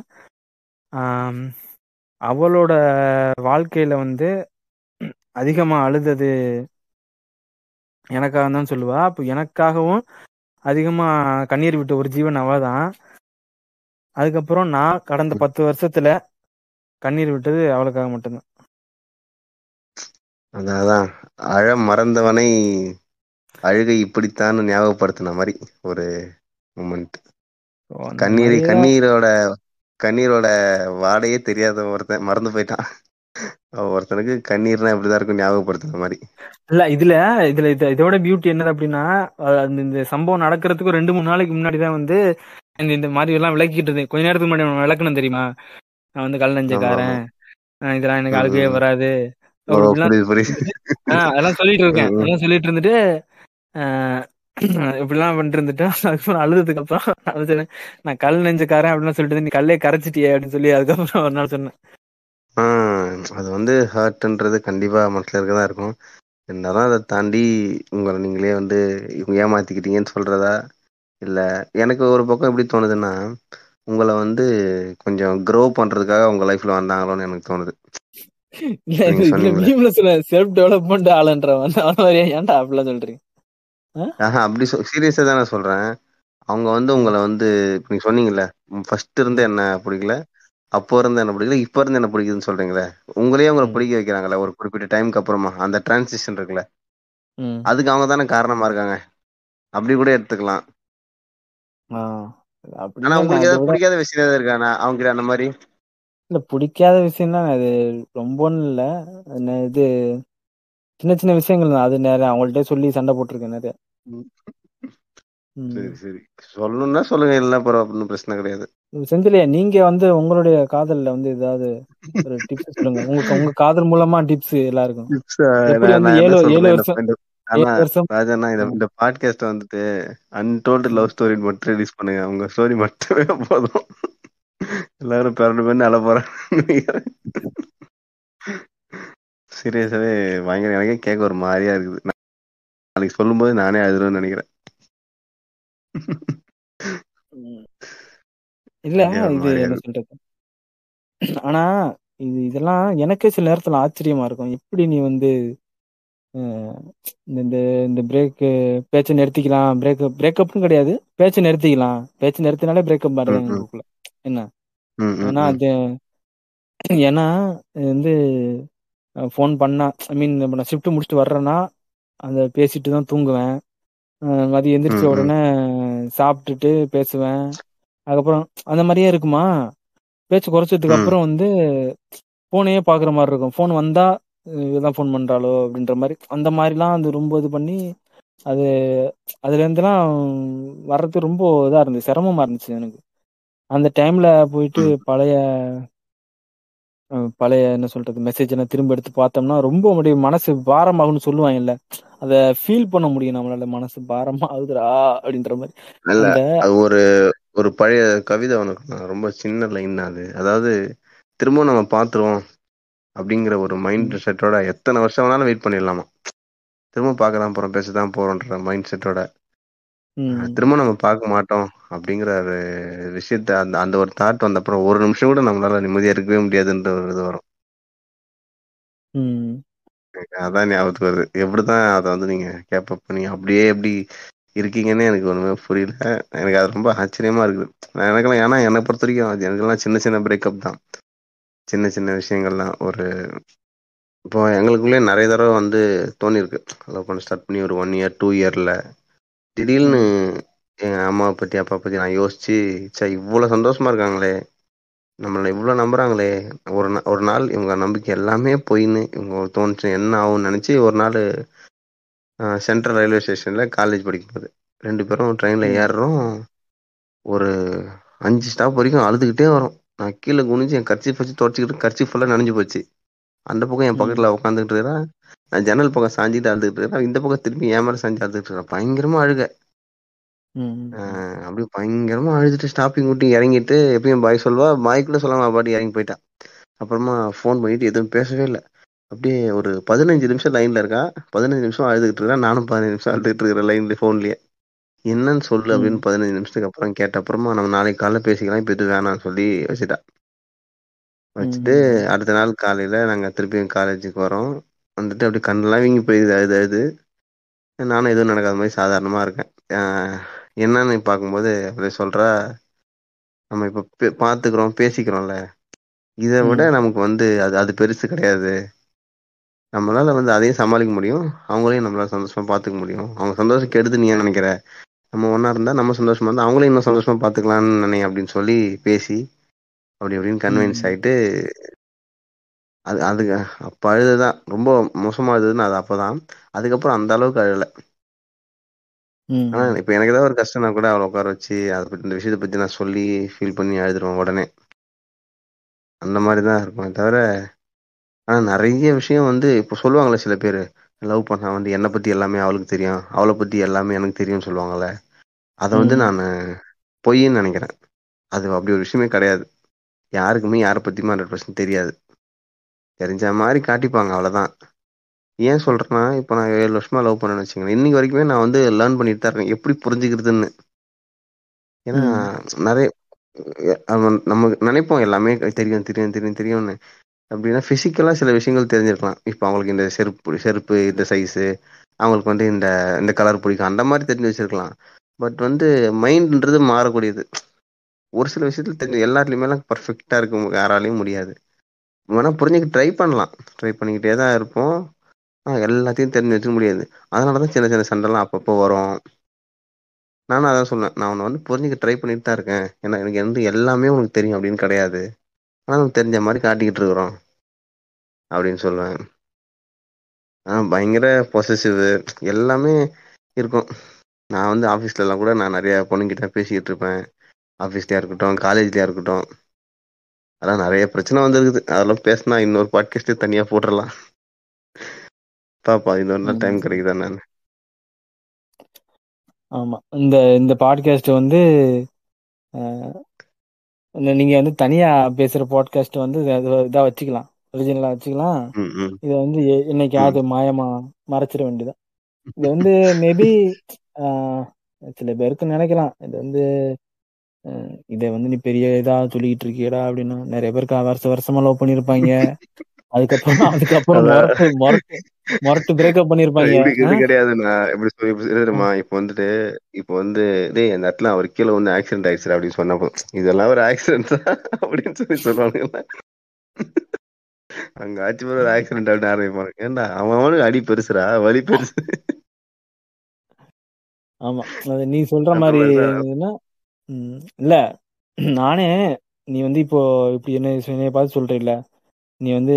அவளோட வாழ்க்கையில வந்து அதிகமா அழுதது எனக்காக தான் சொல்லுவா. அப்போ எனக்காகவும் அதிகமா கண்ணீர் விட்ட ஒரு ஜீவன் அவ தான். அதுக்கப்புறம் நான் கடந்த பத்து வருஷத்துல கண்ணீர் விட்டது அவளுக்காக மட்டும்தான். அதான். அழ மறந்தவனை அழுகை இப்படித்தான் ஞாபகப்படுத்தின மாதிரி ஒரு மூமெண்ட் கண்ணீரை கண்ணீரோட கண்ணீரோட வாடையே தெரியாத ஒருத்தன் மறந்து போயிட்டான். ஒருத்தனுக்கு கண்ணீர்னா இப்படிதான் இருக்கும் ஞாபகப்படுத்தின மாதிரி. இல்ல இதுல இதுல இது இதோட பியூட்டி என்னது அப்படின்னா இந்த சம்பவம் நடக்கிறதுக்கு ரெண்டு மூணு நாளைக்கு முன்னாடி தான் வந்து இந்த இந்த மாதிரி எல்லாம் விளக்கிட்டு இருந்தேன். கொஞ்ச நேரத்துக்கு முன்னாடி விளக்கணும் தெரியுமா? நான் வந்து கல் நெஞ்சக்காரன். இதெல்லாம் எனக்கு ம். வராது. அதெல்லாம் சொல்லிட்டு இருக்கேன். அதெல்லாம் சொல்லிட்டு இருந்துட்டு ஆஹ் இப்படிலாம் பண்ணிட்டு இருந்துட்டோம் அதுக்கப்புறம் அழுதுக்கு அப்புறம் நான் கல் நெஞ்சக்காரன் அப்படின்னு சொல்லிட்டு நீ கல்லே கரைச்சிட்டியே அப்படின்னு சொல்லி அதுக்கப்புறம் ஒரு நாள் சொன்னேன். அது வந்து ஹர்ட்ன்றது கண்டிப்பா மனசுல இருக்கதான் இருக்கும். என்னதான் அதை தாண்டி உங்களை நீங்களே வந்து இவங்க ஏமாத்திக்கிட்டீங்கன்னு சொல்றதா இல்ல எனக்கு ஒரு பக்கம் எப்படி தோணுதுன்னா உங்களை வந்து கொஞ்சம் க்ரோ பண்றதுக்காக உங்க லைஃப்ல வந்தாங்களோன்னு எனக்கு தோணுது. செல்ஃப் டெவலப்மெண்ட் ஆளுன்றவன். அவன மாதிரியா ஏன்டா அப்படிலாம் சொல்றீங்க? ஆஹா அப்படி சீரியஸா தான் நான் சொல்றேன். அவங்க வந்து உங்களை வந்து நீங்க சொன்னீங்கல்ல ஃபர்ஸ்ட் இருந்து என்ன பிடிக்கல அப்போ இருந்து என்ன பிடிக்கல இப்ப இருந்து என்ன பிடிக்குதுன்னு சொல்றீங்களே உங்களையே உங்களை ம், பிடிக்க வைக்கிறாங்கல்ல ஒரு குறிப்பிட்ட டைம்க்கு அப்புறமா அந்த டிரான்சிஷன் இருக்குல்ல. அதுக்கு அவங்க தானே காரணமா இருக்காங்க. அப்படி கூட எடுத்துக்கலாம். ஆனா உங்களுக்கு ஏதாவது பிடிக்காத விஷயம் ஏதாவது இருக்காண்ணா அவங்க அந்த மாதிரி? இல்ல பிடிக்காத விஷயம் தான் அது ரொம்பன்னு இல்ல. இது சின்ன சின்ன விஷயங்கள் அது நிறைய அவங்கள்ட்ட சொல்லி சண்டை போட்டிருக்கேன் நிறைய. சரி சரி. சொல்லணும்னா சொல்லுங்க இல்லை பரவாயில்ல பிரச்சனை கிடையாது. செந்திலியா நீங்க வந்து உங்களுடைய காதல்ல வந்து ஏதாவது ஒரு டிப்ஸ் சொல்லுங்க. உங்க உங்க காதல் மூலமா டிப்ஸ் எல்லாருக்கும். ராஜாண்ணா இந்த பாட்காஸ்ட் வந்துட்டு அன்டோல்டு லவ் ஸ்டோரி மட்டும் ரிலீஸ் பண்ணுங்க. உங்க ஸ்டோரி மட்டுமே போதும். எல்லாரும் பிறண்டு பண்ணி அழ போறாங்க சீரியஸாவே பயங்கர எனக்கே கேட்க ஒரு மாதிரியா இருக்குது. நாளைக்கு சொல்லும்போது நானே அழுதுறேன்னு நினைக்கிறேன். இல்ல இது என்ன சொல்றது? ஆனா இது இதெல்லாம் எனக்கே சில நேரத்துல ஆச்சரியமா இருக்கும். எப்படி நீ வந்து இந்த இந்த பிரேக் பேச்சை நிறுத்திக்கலாம். பிரேக் பிரேக்கப்னு கிடையாது. பேச்சை நிறுத்திக்கலாம். பேச்சை நிறுத்தினாலே பிரேக்கப் எனக்குள்ள. என்ன? ஏன்னா. அது ஏன்னா வந்து ஃபோன் பண்ணா ஐ மீன் இப்போ நான் ஷிஃப்ட் முடிச்சுட்டு வர்றேன்னா அதை பேசிட்டு தான் தூங்குவேன். மதியம் எந்திரிச்ச. உடனே சாப்பிட்டுட்டு பேசுவேன். அதுக்கப்புறம் அந்த மாதிரியே இருக்குமா? பேச்சு குறைச்சதுக்கு. அப்புறம் வந்து ஃபோனையே பார்க்குற மாதிரி இருக்கும். ஃபோன் வந்தா இதான் ஃபோன் பண்றாளோ அப்படின்ற மாதிரி. அந்த மாதிரிலாம் அது ரொம்ப இது பண்ணி அது அதுல இருந்துலாம் வர்றது ரொம்ப இதா இருந்துச்சு சிரமமா இருந்துச்சு எனக்கு. அந்த டைம்ல போயிட்டு. பழைய பழைய என்ன சொல்றது மெசேஜ் எல்லாம் திரும்ப எடுத்து பார்த்தோம்னா ரொம்ப அப்படியே மனசு பாரமாகும்னு சொல்லுவாங்கல்ல அத ஃபீல் பண்ண முடியும் நம்மளால. மனசு பாரமா ஆகுதுடா அப்படின்ற மாதிரி. ஒரு ஒரு பழைய கவிதை உனக்கு ரொம்ப சின்ன லைன் அது. அதாவது திரும்ப நம்ம பார்த்துருவோம் அப்படிங்கிற ஒரு மைண்ட் செட்டோட எத்தனை வருஷம் வேணாலும் வெயிட் பண்ணிடலாமா. திரும்ப பார்க்க தான் போறோம் பேச தான் போறோன்ற மைண்ட் செட்டோட திரும்ப நம்ம பார்க்க மாட்டோம் அப்படிங்கிற ஒரு விஷயத்த அந்த அந்த ஒரு தாட் வந்த அப்புறம் ஒரு நிமிஷம் கூட நம்மளால நிம்மதியா இருக்கவே முடியாதுன்ற ஒரு இது வரும். அதான் ஞாபகத்துக்கு வருது. எப்படிதான் அதை வந்து நீங்க கேப்பப் பண்ணி அப்படியே எப்படி இருக்கீங்கன்னு எனக்கு ஒண்ணுமே புரியல. எனக்கு அது ரொம்ப ஆச்சரியமா இருக்குது. நான் எனக்கெல்லாம் ஏன்னா என்னை பொறுத்த வரைக்கும் அது எனக்கெல்லாம் சின்ன சின்ன பிரேக்கப் தான். சின்ன சின்ன விஷயங்கள்லாம் ஒரு இப்போ எங்களுக்குள்ளே நிறைய தடவை வந்து தோணிருக்கு லவ் பண்ண ஸ்டார்ட் பண்ணி ஒரு ஒன் இயர் டூ இயர்ல திடீர்னு எங்க அம்மா பத்தி அப்பா பத்தி நான் யோசிச்சு சே இவ்வளவு சந்தோஷமா இருக்காங்களே. நம்மளை இவ்வளவு நம்புறாங்களே. ஒரு நா- ஒரு நாள் இவங்க நம்பிக்கை எல்லாமே பொய்ன்னு இவங்க தோணுச்சு என்ன ஆகும்னு நினைச்சு ஒரு நாள் சென்ட்ரல் ரயில்வே ஸ்டேஷன்ல காலேஜ் படிக்கும்போது. ரெண்டு பேரும் ட்ரெயின்ல ஏறுறோம். ஒரு அஞ்சு ஸ்டாப் வரைக்கும் அழுதுகிட்டே வரோம். நான் கீழே குனிஞ்சு என் கர்ச்சி வச்சு தொடச்சிக்கிட்டு கர்ச்சி ஃபுல்லா நனைஞ்சு போச்சு. அந்த பக்கம் என் ம், பக்கத்துல உட்காந்துக்கிட்டு இருக்கிறேன் நான் ஜன்னல் பக்கம் சாஞ்சிட்டு அழுதுகிட்டு இருக்கிறேன் இந்த பக்கம் திரும்பி மேல சாஞ்சி அழுதுகிட்டு இருக்கிறேன் பயங்கரமா அழுக. அப்படியே பயங்கரமா அழுதுட்டு ஸ்டாப்பிங் விட்டு இறங்கிட்டு எப்பயும் பாய் சொல்வா பாய்க்குள்ள சொல்லாம பாட்டி இறங்கி போயிட்டா. அப்புறமா ஃபோன் பண்ணிட்டு எதுவும் பேசவே இல்லை. அப்படியே ஒரு பதினஞ்சு நிமிஷம் லைன்ல இருக்கா. பதினஞ்சு நிமிஷம் அழுதுகிட்டு இருக்கேன் நானும் பதினஞ்சு நிமிஷம் அழுதுகிட்டு இருக்கிறேன் லைன்ல ஃபோன்லயே என்னன்னு சொல்லு அப்படின்னு பதினஞ்சு நிமிஷத்துக்கு அப்புறம் கேட்ட அப்புறமா நம்ம நாளைக்கு காலைல பேசிக்கலாம். இப்போ எதுவும் வேணாம்னு சொல்லி வச்சுட்டா. வச்சுட்டு அடுத்த நாள் காலையில நாங்க திருப்பியும் காலேஜுக்கு வரோம். வந்துட்டு அப்படி கண்ணெல்லாம் வீங்கி போயிடுது அழுது அழுது. நானும் எதுவும் நடக்காத மாதிரி சாதாரணமா இருக்கேன். என்னன்னு பார்க்கும்போது அப்படியே சொல்றா நம்ம இப்ப பே- பாத்துக்கிறோம் பேசிக்கிறோம்ல. இதை விட நமக்கு வந்து அது அது பெருசு கிடையாது. நம்மளால வந்து அதையும் சமாளிக்க முடியும். அவங்களையும் நம்மளால சந்தோஷமா பாத்துக்க முடியும். அவங்க சந்தோஷம் கெடுது நீ ஏன் நினைக்கிற? நம்ம ஒண்ணா இருந்தா நம்ம சந்தோஷமா இருந்தா அவங்களையும் இன்னும் சந்தோஷமா பாத்துக்கலாம்னு நினை அப்படின்னு சொல்லி பேசி அப்படி அப்படின்னு கன்வின்ஸ் ம், ஆயிட்டு அது அது அப்ப அழுதுதான் ரொம்ப மோசமா அழுதுன்னு அது அப்பதான். அதுக்கப்புறம் அந்த அளவுக்கு அழல ஆனா ம், இப்ப எனக்கு ஏதாவது ஒரு கஷ்டம்னா கூட அவளை உட்கார வச்சு அதை பத்தி இந்த விஷயத்தை பத்தி நான் சொல்லி ஃபீல் பண்ணி அழுதுருவேன் உடனே. அந்த மாதிரிதான் இருக்குமே தவிர ஆனா நிறைய விஷயம் வந்து இப்போ சொல்லுவாங்கல்ல சில பேர் லவ் பண்ணா வந்து என்னை பத்தி எல்லாமே அவளுக்கு தெரியும். அவளை பத்தி எல்லாமே எனக்கு தெரியும்னு சொல்லுவாங்கல்ல. அதை வந்து ம், நான் பொய்ன்னு நினைக்கிறேன். அது அப்படி ஒரு விஷயமே கிடையாது. யாருக்குமே யாரை பத்தியுமே ஹண்ட்ரட் பர்சன்ட் தெரியாது. தெரிஞ்ச மாதிரி காட்டிப்பாங்க அவ்வளவுதான். ஏன் சொல்றேன்னா இப்போ நான் ஏழு வருஷமா லவ் பண்ணேன்னு வச்சுக்கோங்களேன். இன்னைக்கு வரைக்குமே நான் வந்து லேர்ன் பண்ணிட்டு தான் இருக்கேன். எப்படி புரிஞ்சுக்கிறதுன்னு. ஏன்னா நிறைய நம்ம நினைப்போம் எல்லாமே தெரியும் தெரியும் தெரியும் தெரியும்னு. அப்படின்னா பிசிக்கலா சில விஷயங்கள் தெரிஞ்சிருக்கலாம். இப்போ அவங்களுக்கு இந்த செருப்பு செருப்பு இந்த சைஸு அவங்களுக்கு வந்து இந்த இந்த கலர் பிடிக்கும். அந்த மாதிரி தெரிஞ்சு வச்சிருக்கலாம். பட் வந்து மைண்ட்ன்றது மாறக்கூடியது. ஒரு சில விஷயத்துல தெரிஞ்சு எல்லாத்துலயுமே எல்லாம் பர்ஃபெக்டா இருக்கும். யாராலையும் முடியாது. வேணா புரிஞ்சுக்க ட்ரை பண்ணலாம். ட்ரை பண்ணிக்கிட்டே தான் இருப்போம். ஆனால் எல்லாத்தையும் தெரிஞ்சு வச்சுக்க முடியாது. அதனாலதான் சின்ன சின்ன சண்டைலாம் அப்பப்போ வரும். நானும் அதான் சொன்னேன். நான் உன்னை வந்து புரிஞ்சுக்க ட்ரை பண்ணிட்டு தான் இருக்கேன். ஏன்னா எனக்கு வந்து எல்லாமே உனக்கு தெரியும் அப்படின்னு கிடையாது. ஆனால் நமக்கு தெரிஞ்ச மாதிரி காட்டிக்கிட்டு இருக்கிறோம். அப்படின்னு சொல்லுவேன். ஆனால் பயங்கர பொசசிவ் எல்லாமே இருக்கும். நான் வந்து ஆஃபீஸ்லலாம் கூட நான் நிறைய பொண்ணுங்கிட்ட பேசிக்கிட்டு இருப்பேன். ஆஃபீஸ்லேயா இருக்கட்டும் காலேஜ்லேயா இருக்கட்டும். அதெல்லாம் நிறைய பிரச்சனை வந்திருக்குது. அதெல்லாம் பேசினா இன்னொரு பாட்காஸ்டே தனியா போட்டுடலாம் பாப்பா இன்னொரு நாள் டைம். கிடைக்குதா நான் ஆமா. இந்த இந்த பாட்காஸ்ட் வந்து நீங்க வந்து தனியா பேசுற பாட்காஸ்ட் வந்து இத- வச்சுக்கலாம். ஒரிஜினலா வச்சுக்கலாம். இதை வந்து என்னைக்காவது மாயமா மறைச்சிட வேண்டியதான் இது வந்து மேபி சில பேருக்கு நினைக்கலாம். இது வந்து இதை வந்து நீ பெரிய இதா சொல்லிக்கிட்டு இருக்கியடா அப்படின்னு நிறைய பேருக்கு வருஷ வருஷமா லவ் பண்ணிருப்பாங்க அதுக்கப்புறம் அதுக்கப்புறம். முரட்டு முரட்டு பிரேக்கப் பண்ணிருப்பாங்க இது இது கிடையாது நான் எப்படி சொல்லி தெரியுமா இப்போ வந்துட்டு இப்போ வந்து டேய் அந்த இடத்துல அவர் கீழே வந்து ஆக்சிடென்ட் ஆயிடுச்சு அப்படின்னு சொன்னப்போ இதெல்லாம் ஒரு ஆக்சிடென்ட் தான் அப்படின்னு சொல்லி சொல்லுவானுங்களா அங்க ஆச்சு ஒரு ஆக்சிடென்ட் அப்படின்னு ஆரம்பிப்பாங்க ஏன்டா அவன் அவனுக்கு அடி பெருசுடா வலி பெருசு. ஆமா. நீ சொல்ற மாதிரி இல்ல. நானே நீ வந்து இப்போ இப்படி என்ன என்னைய பார்த்து சொல்றீல்ல. நீ வந்து.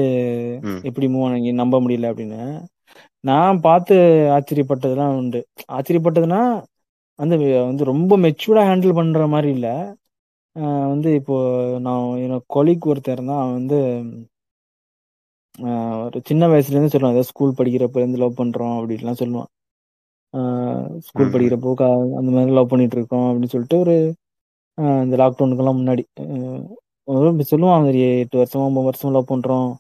எப்படி மூவ் ஆனீங்க நம்ப முடியல அப்படின்னு. நான் பார்த்து ஆச்சரியப்பட்டதெல்லாம் உண்டு. ஆச்சரியப்பட்டதுன்னா வந்து வந்து ரொம்ப மெச்சூர்டா ஹேண்டில் பண்ற மாதிரி இல்ல. ஆஹ் வந்து இப்போ நான் என்னோட கொலிக் ஒருத்தர் இருந்தான். அவன் வந்து ஒரு சின்ன வயசுல இருந்து சொல்லுவான். ஏதோ ஸ்கூல் படிக்கிறப்ப இருந்து லவ் பண்றோம் அப்படின்லாம் சொல்லுவான். ஸ்கூல். படிக்கிறப்போ கா- அந்த மாதிரி லவ் பண்ணிட்டு இருக்கோம் அப்படின்னு சொல்லிட்டு ஒரு இந்த லாக்டவுனுக்கெல்லாம் முன்னாடி சொல்லுவான் சரி எட்டு வருஷமா ஒன்பது வருஷமா லவ் பண்றோம்.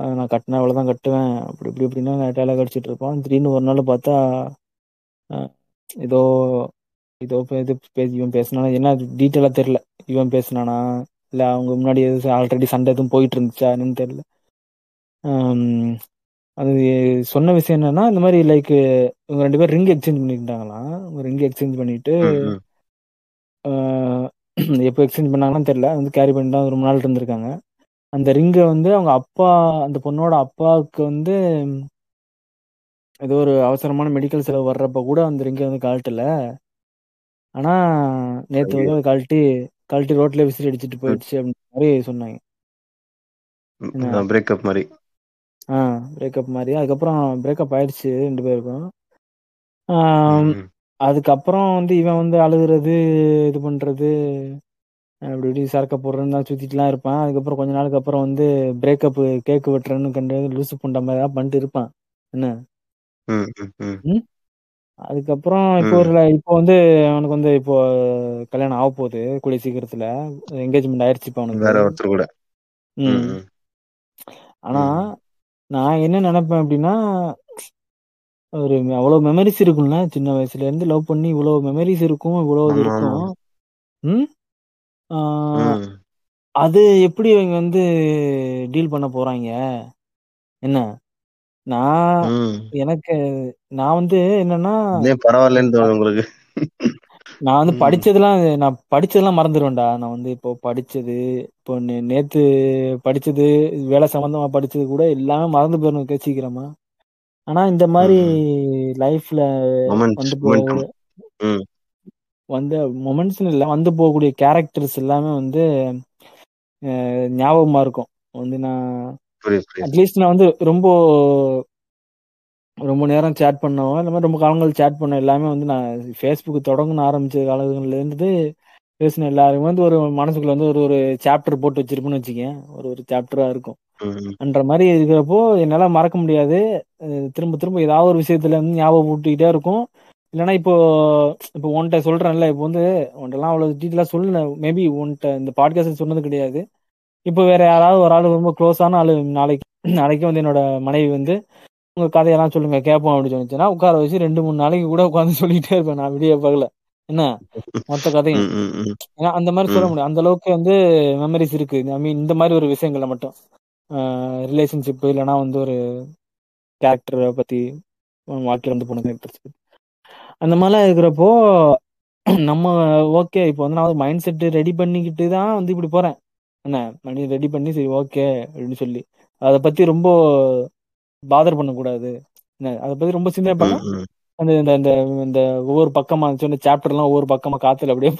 ஆஹ் நான் கட்டினா அவ்வளவுதான் கட்டுவேன். அப்படி இப்படி இப்படின்னா டேலாக் அடிச்சிட்டு இருப்பான் திடீர்னு ஒரு நாள் பார்த்தா ஏதோ ஏதோ இது பேசி இவன் பேசினானா என்ன டீட்டெயிலா தெரியல. இவன் பேசினானா இல்ல அவங்க முன்னாடி எதுவும் ஆல்ரெடி சண்டை எதுவும் போயிட்டு இருந்துச்சா என்னன்னு தெரியல. ஆம், அது சொன்ன விஷயம் என்னன்னா இந்த மாதிரி லைக் இவங்க ரெண்டு பேரும் ரிங் எக்ஸ்சேஞ்ச் பண்ணிக்கிட்டாங்களாம் ரிங் எக்ஸ்சேஞ்ச் பண்ணிட்டு எப்போ எக்ஸ்சேஞ்ச் பண்ணாங்கன்னு தெரியல. வந்து கேரி பண்ணிட்டு தான் ரொம்ப நாள் இருந்திருக்காங்க. அந்த ரிங்கை வந்து அவங்க அப்பா அந்த பொண்ணோட அப்பாவுக்கு வந்து ஏதோ ஒரு அவசரமான மெடிக்கல் செலவு வர்றப்ப கூட அந்த ரிங்கை வந்து கழட்டல. ஆனா நேத்து வந்து அதை கழட்டி கழட்டி ரோட்ல விசிறி அடிச்சிட்டு போயிடுச்சு அப்படின்ற மாதிரி சொன்னாங்க? பிரேக்கப் மாதிரி. ஆ பிரேக்கப் மாதிரி. அதுக்கப்புறம் பிரேக்கப் ஆயிடுச்சு ரெண்டு பேருக்கும். அதுக்கப்புறம் வந்து இவன் வந்து அழுகுறது இது பண்றது அப்படி இப்படி சரக்க போடுறேன்னு தான் சுத்திட்டுலாம் இருப்பான். அதுக்கப்புறம் கொஞ்ச நாளுக்கு அப்புறம் வந்து பிரேக்கப் கேக்கு வெட்டுறேன்னு கண்டு லூசு புண்ட மாதிரி தான் பண்ணிட்டு இருப்பான். என்ன. அதுக்கப்புறம் இப்போ ஒரு இப்போ வந்து அவனுக்கு வந்து இப்போ கல்யாணம் ஆக போகுது கூடிய சீக்கிரத்துல. என்கேஜ்மெண்ட் ஆயிடுச்சு இப்போ அவனுக்கு. வேற ஒருத்தர் கூட. ஆனா நான் என்ன நினைப்பேன் அப்படின்னா ஒரு அவ்வளவு மெமரிஸ் இருக்கும்ல சின்ன வயசுல இருந்து லவ் பண்ணி இவ்வளவு மெமரிஸ் இருக்கும் இவ்வளவு இது இருக்கும். ம். அது எப்படி இவங்க வந்து டீல் பண்ண போறாங்க என்ன நான். எனக்கு நான் வந்து என்னன்னா பரவாயில்லன்னு உங்களுக்கு நான் வந்து. படிச்சதெல்லாம் நான் படிச்சதெல்லாம் மறந்துடுவேன்டா நான் வந்து இப்போ படிச்சது இப்போ நேத்து படிச்சது வேலை சம்பந்தமா படிச்சது கூட எல்லாமே மறந்து போயிடும் சீக்கிரமா. ஆனா இந்த மாதிரி லைஃப்ல வந்து. வந்து மொமெண்ட்ஸ் இல்ல வந்து போகக்கூடிய கேரக்டர்ஸ் எல்லாமே வந்து ஞாபகமா இருக்கும். வந்து நான் அட்லீஸ்ட் நான் வந்து ரொம்ப ரொம்ப நேரம் சேட் பண்ணோம் இந்த மாதிரி ரொம்ப காலங்கள் சேட் பண்ண எல்லாமே வந்து நான் ஃபேஸ்புக் தொடங்கணும் ஆரம்பிச்ச காலங்கள்ல இருந்து பேசின எல்லாருமே வந்து ஒரு மனசுக்குள்ள வந்து ஒரு ஒரு சாப்டர் போட்டு வச்சிருப்பேன்னு வச்சுக்கேன். ஒரு ஒரு சாப்டரா இருக்கும். என்ற மாதிரி இருக்கிறப்போ என்னால மறக்க முடியாது. திரும்ப திரும்ப ஏதாவது ஒரு விஷயத்துல வந்து ஞாபகம் ஊட்டிக்கிட்டே இருக்கும். இல்லைன்னா இப்போ இப்போ உன்கிட்ட சொல்றேன்ல இப்போ வந்து உன்ட்டெல்லாம் அவ்வளவு டீட்டெயிலா சொல்லல. மேபி உன்கிட்ட இந்த பாட்காஸ்ட் சொன்னது கிடையாது. இப்போ வேற யாராவது ஒரு ஆளு ரொம்ப க்ளோஸான ஆளு நாளைக்கு நாளைக்கு வந்து என்னோட மனைவி வந்து உங்க கதையெல்லாம் சொல்லுங்க கேட்போம் அப்படின்னு சொன்னிச்சுன்னா உட்கார வச்சு ரெண்டு மூணு நாளைக்கு கூட உட்காந்து சொல்லிட்டே இருப்பேன் நான் விடிய பகல என்ன? மொத்த கதையும். ஏன்னா அந்த மாதிரி சொல்ல. முடியும். அந்த அளவுக்கு வந்து மெமரிஸ் இருக்கு. ஐ மீன் இந்த மாதிரி ஒரு விஷயங்கள்ல மட்டும். ரிலேஷன்ஷிப் இல்லைன்னா வந்து ஒரு கேரக்டரை பத்தி வாழ்க்கையில வந்து போன கேரக்டர்ஸ் அந்த மாதிரிலாம் இருக்கிறப்போ நம்ம ஓகே இப்போ வந்து நான் மைண்ட் செட் ரெடி பண்ணிக்கிட்டு தான் வந்து இப்படி போறேன். என்ன? மணி ரெடி பண்ணி சரி ஓகே அப்படின்னு சொல்லி. அதை பத்தி ரொம்ப பாதர் பண்ணக்கூடாது. அதை பத்தி ரொம்ப சிந்தனை பண்ணா. அந்த இந்த இந்த இந்த ஒவ்வொரு பக்கமா சொன்ன சாப்டர்லாம் ஒவ்வொரு பக்கமா காத்துல அப்படியே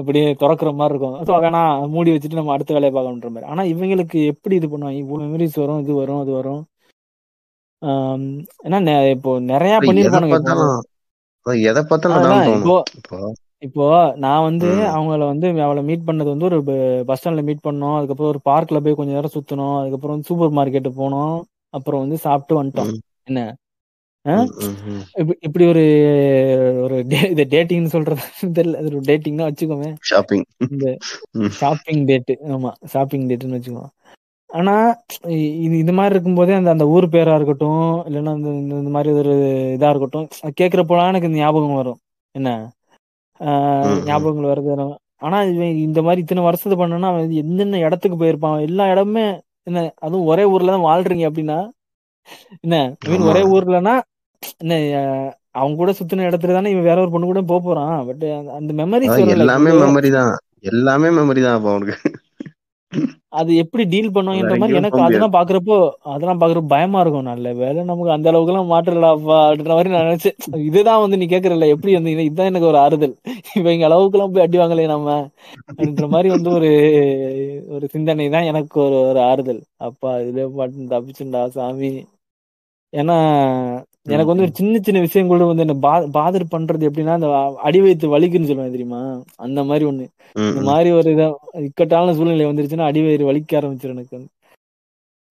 அப்படியே திறக்கிற மாதிரி இருக்கும். ஸோ வேணாம் மூடி வச்சுட்டு நம்ம அடுத்த வேலையை பார்க்கணுன்ற மாதிரி. ஆனா இவங்களுக்கு எப்படி இது பண்ணுவாங்க? இவ்வளவு மெமரிஸ் வரும் இது வரும் அது வரும். ஏன்னா இப்போ நிறைய பண்ணிருப்பானுங்க இப்போ. நான் வந்து. அவங்கள வந்து அவளை மீட் பண்ணது வந்து ஒரு பஸ் ஸ்டாண்ட்ல மீட் பண்ணோம். அதுக்கப்புறம் ஒரு பார்க்ல போய் கொஞ்ச நேரம் சுத்தணும் அதுக்கப்புறம் வந்து சூப்பர் மார்க்கெட்டு போனோம். அப்புறம் வந்து சாப்பிட்டு வந்துட்டோம். என்ன? இப்படி ஒரு ஒரு இது டேட்டிங்னு சொல்றது தெரியல. அது ஒரு டேட்டிங்னா வச்சுக்கோங்க ஷாப்பிங் இந்த. ஷாப்பிங் டேட்டு ஆமா. ஷாப்பிங் டேட்டுன்னு வச்சுக்கோ ஆனா இது இது மாதிரி இருக்கும்போதே அந்த அந்த ஊர் பேரா இருக்கட்டும் இல்லைன்னா இந்த இந்த- மாதிரி ஒரு இதா இருக்கட்டும் கேட்கறப்போலாம் எனக்கு இந்த ஞாபகம் வரும். என்ன. ஞாபகங்கள் வருது. ஆனா இவன் இந்த மாதிரி இத்தனை வருஷத்து பண்ணனா அவன் என்னென்ன இடத்துக்கு போயிருப்பான்? எல்லா இடமே என்ன அதுவும் ஒரே ஊர்ல தான் வாழ்றீங்க அப்படின்னா என்ன ஆமா. ஒரே ஊர்லனா என்ன அவங்க கூட சுத்தின இடத்துல தானே இவன் வேற ஒரு பொண்ணு கூட போக போறான். பட் அந்த வரும்ல எல்லாமே மெமரி தான். எல்லாமே மெமரி தான் அவனுக்கு. அது எப்படி டீல் பண்ணுவாங்கன்ற மாதிரி எனக்கு அதெல்லாம் பாக்குறப்போ அதெல்லாம் பாக்குறப்ப பயமா இருக்கும். நல்ல வேலை நமக்கு அந்த அளவுக்கு எல்லாம் மாற்றலாப்பா அப்படின்ற மாதிரி நான் நினைச்சேன் இதுதான் வந்து நீ கேக்குறல எப்படி வந்து இது- இதுதான் எனக்கு ஒரு ஆறுதல். இவங்க அளவுக்கு எல்லாம் போய் அடி வாங்கலையே நம்ம அப்படின்ற மாதிரி வந்து ஒரு ஒரு சிந்தனை தான் எனக்கு ஒரு ஒரு ஆறுதல். அப்பா இதுல பாட்டு தப்பிச்சுண்டா சாமி. ஏன்னா எனக்கு வந்து ஒரு சின்ன சின்ன விஷயங்களோட வந்து என்ன பாதர் பண்றது எப்படின்னா அந்த அடி வைத்து வலிக்குன்னு சொல்லுவேன் தெரியுமா அந்த மாதிரி ஒண்ணு இந்த. மாதிரி ஒரு இத இக்கட்டான சூழ்நிலை வந்துருச்சுன்னா அடி வயிறு வலிக்க ஆரம்பிச்சிடும் எனக்கு வந்து.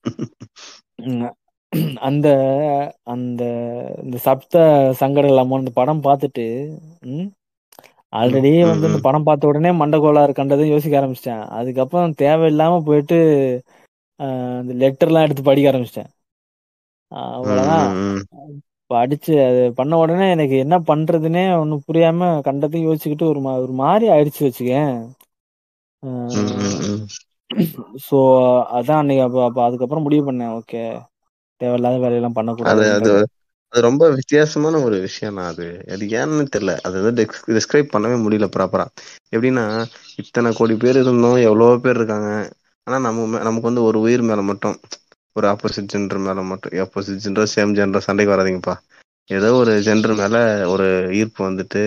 அந்த அந்த இந்த சப்த சங்கடம் இல்லாம அந்த படம் பார்த்துட்டு ஆல்ரெடி வந்து இந்த. படம் பார்த்த உடனே மண்டகோளாறு கண்டதும் யோசிக்க ஆரம்பிச்சிட்டேன் அதுக்கப்புறம் தேவையில்லாம போயிட்டு அந்த லெட்டர்லாம் எடுத்து படிக்க ஆரம்பிச்சிட்டேன் அவ்வளவுதான். படிச்சு அது பண்ண உடனே எனக்கு என்ன பண்றதுன்னே ஒன்னும் புரியாம கண்டதையும் யோசிச்சுக்கிட்டு ஒரு மா ஒரு மாதிரி ஆயிடுச்சு வச்சுக்கேன். ஸோ அதான் அன்னைக்கு அப்போ அப்போ அதுக்கப்புறம் முடிவு பண்ணேன். ஓகே தேவையில்லாத வேலையெல்லாம் அது அது ரொம்ப வித்தியாசமான ஒரு விஷயம் தான் அது. அது ஏன்னு தெரியல. அது வந்து டிஸ்கிரைப் பண்ணவே முடியல ப்ராப்பரா எப்படின்னா இத்தனை கோடி பேர் இருந்தோம் எவ்வளவோ பேர் இருக்காங்க. ஆனா நம்ம நமக்கு வந்து ஒரு உயிர் மேல மட்டும். ஒரு ஆப்போசிட் ஜெண்டர் மேல மட்டும் ஆப்போசிட் ஜெண்டர் சேம் ஜெண்டர் சண்டைக்கு வராதீங்கப்பா. ஏதோ ஒரு ஜெண்டர் மேல ஒரு ஈர்ப்பு வந்துட்டு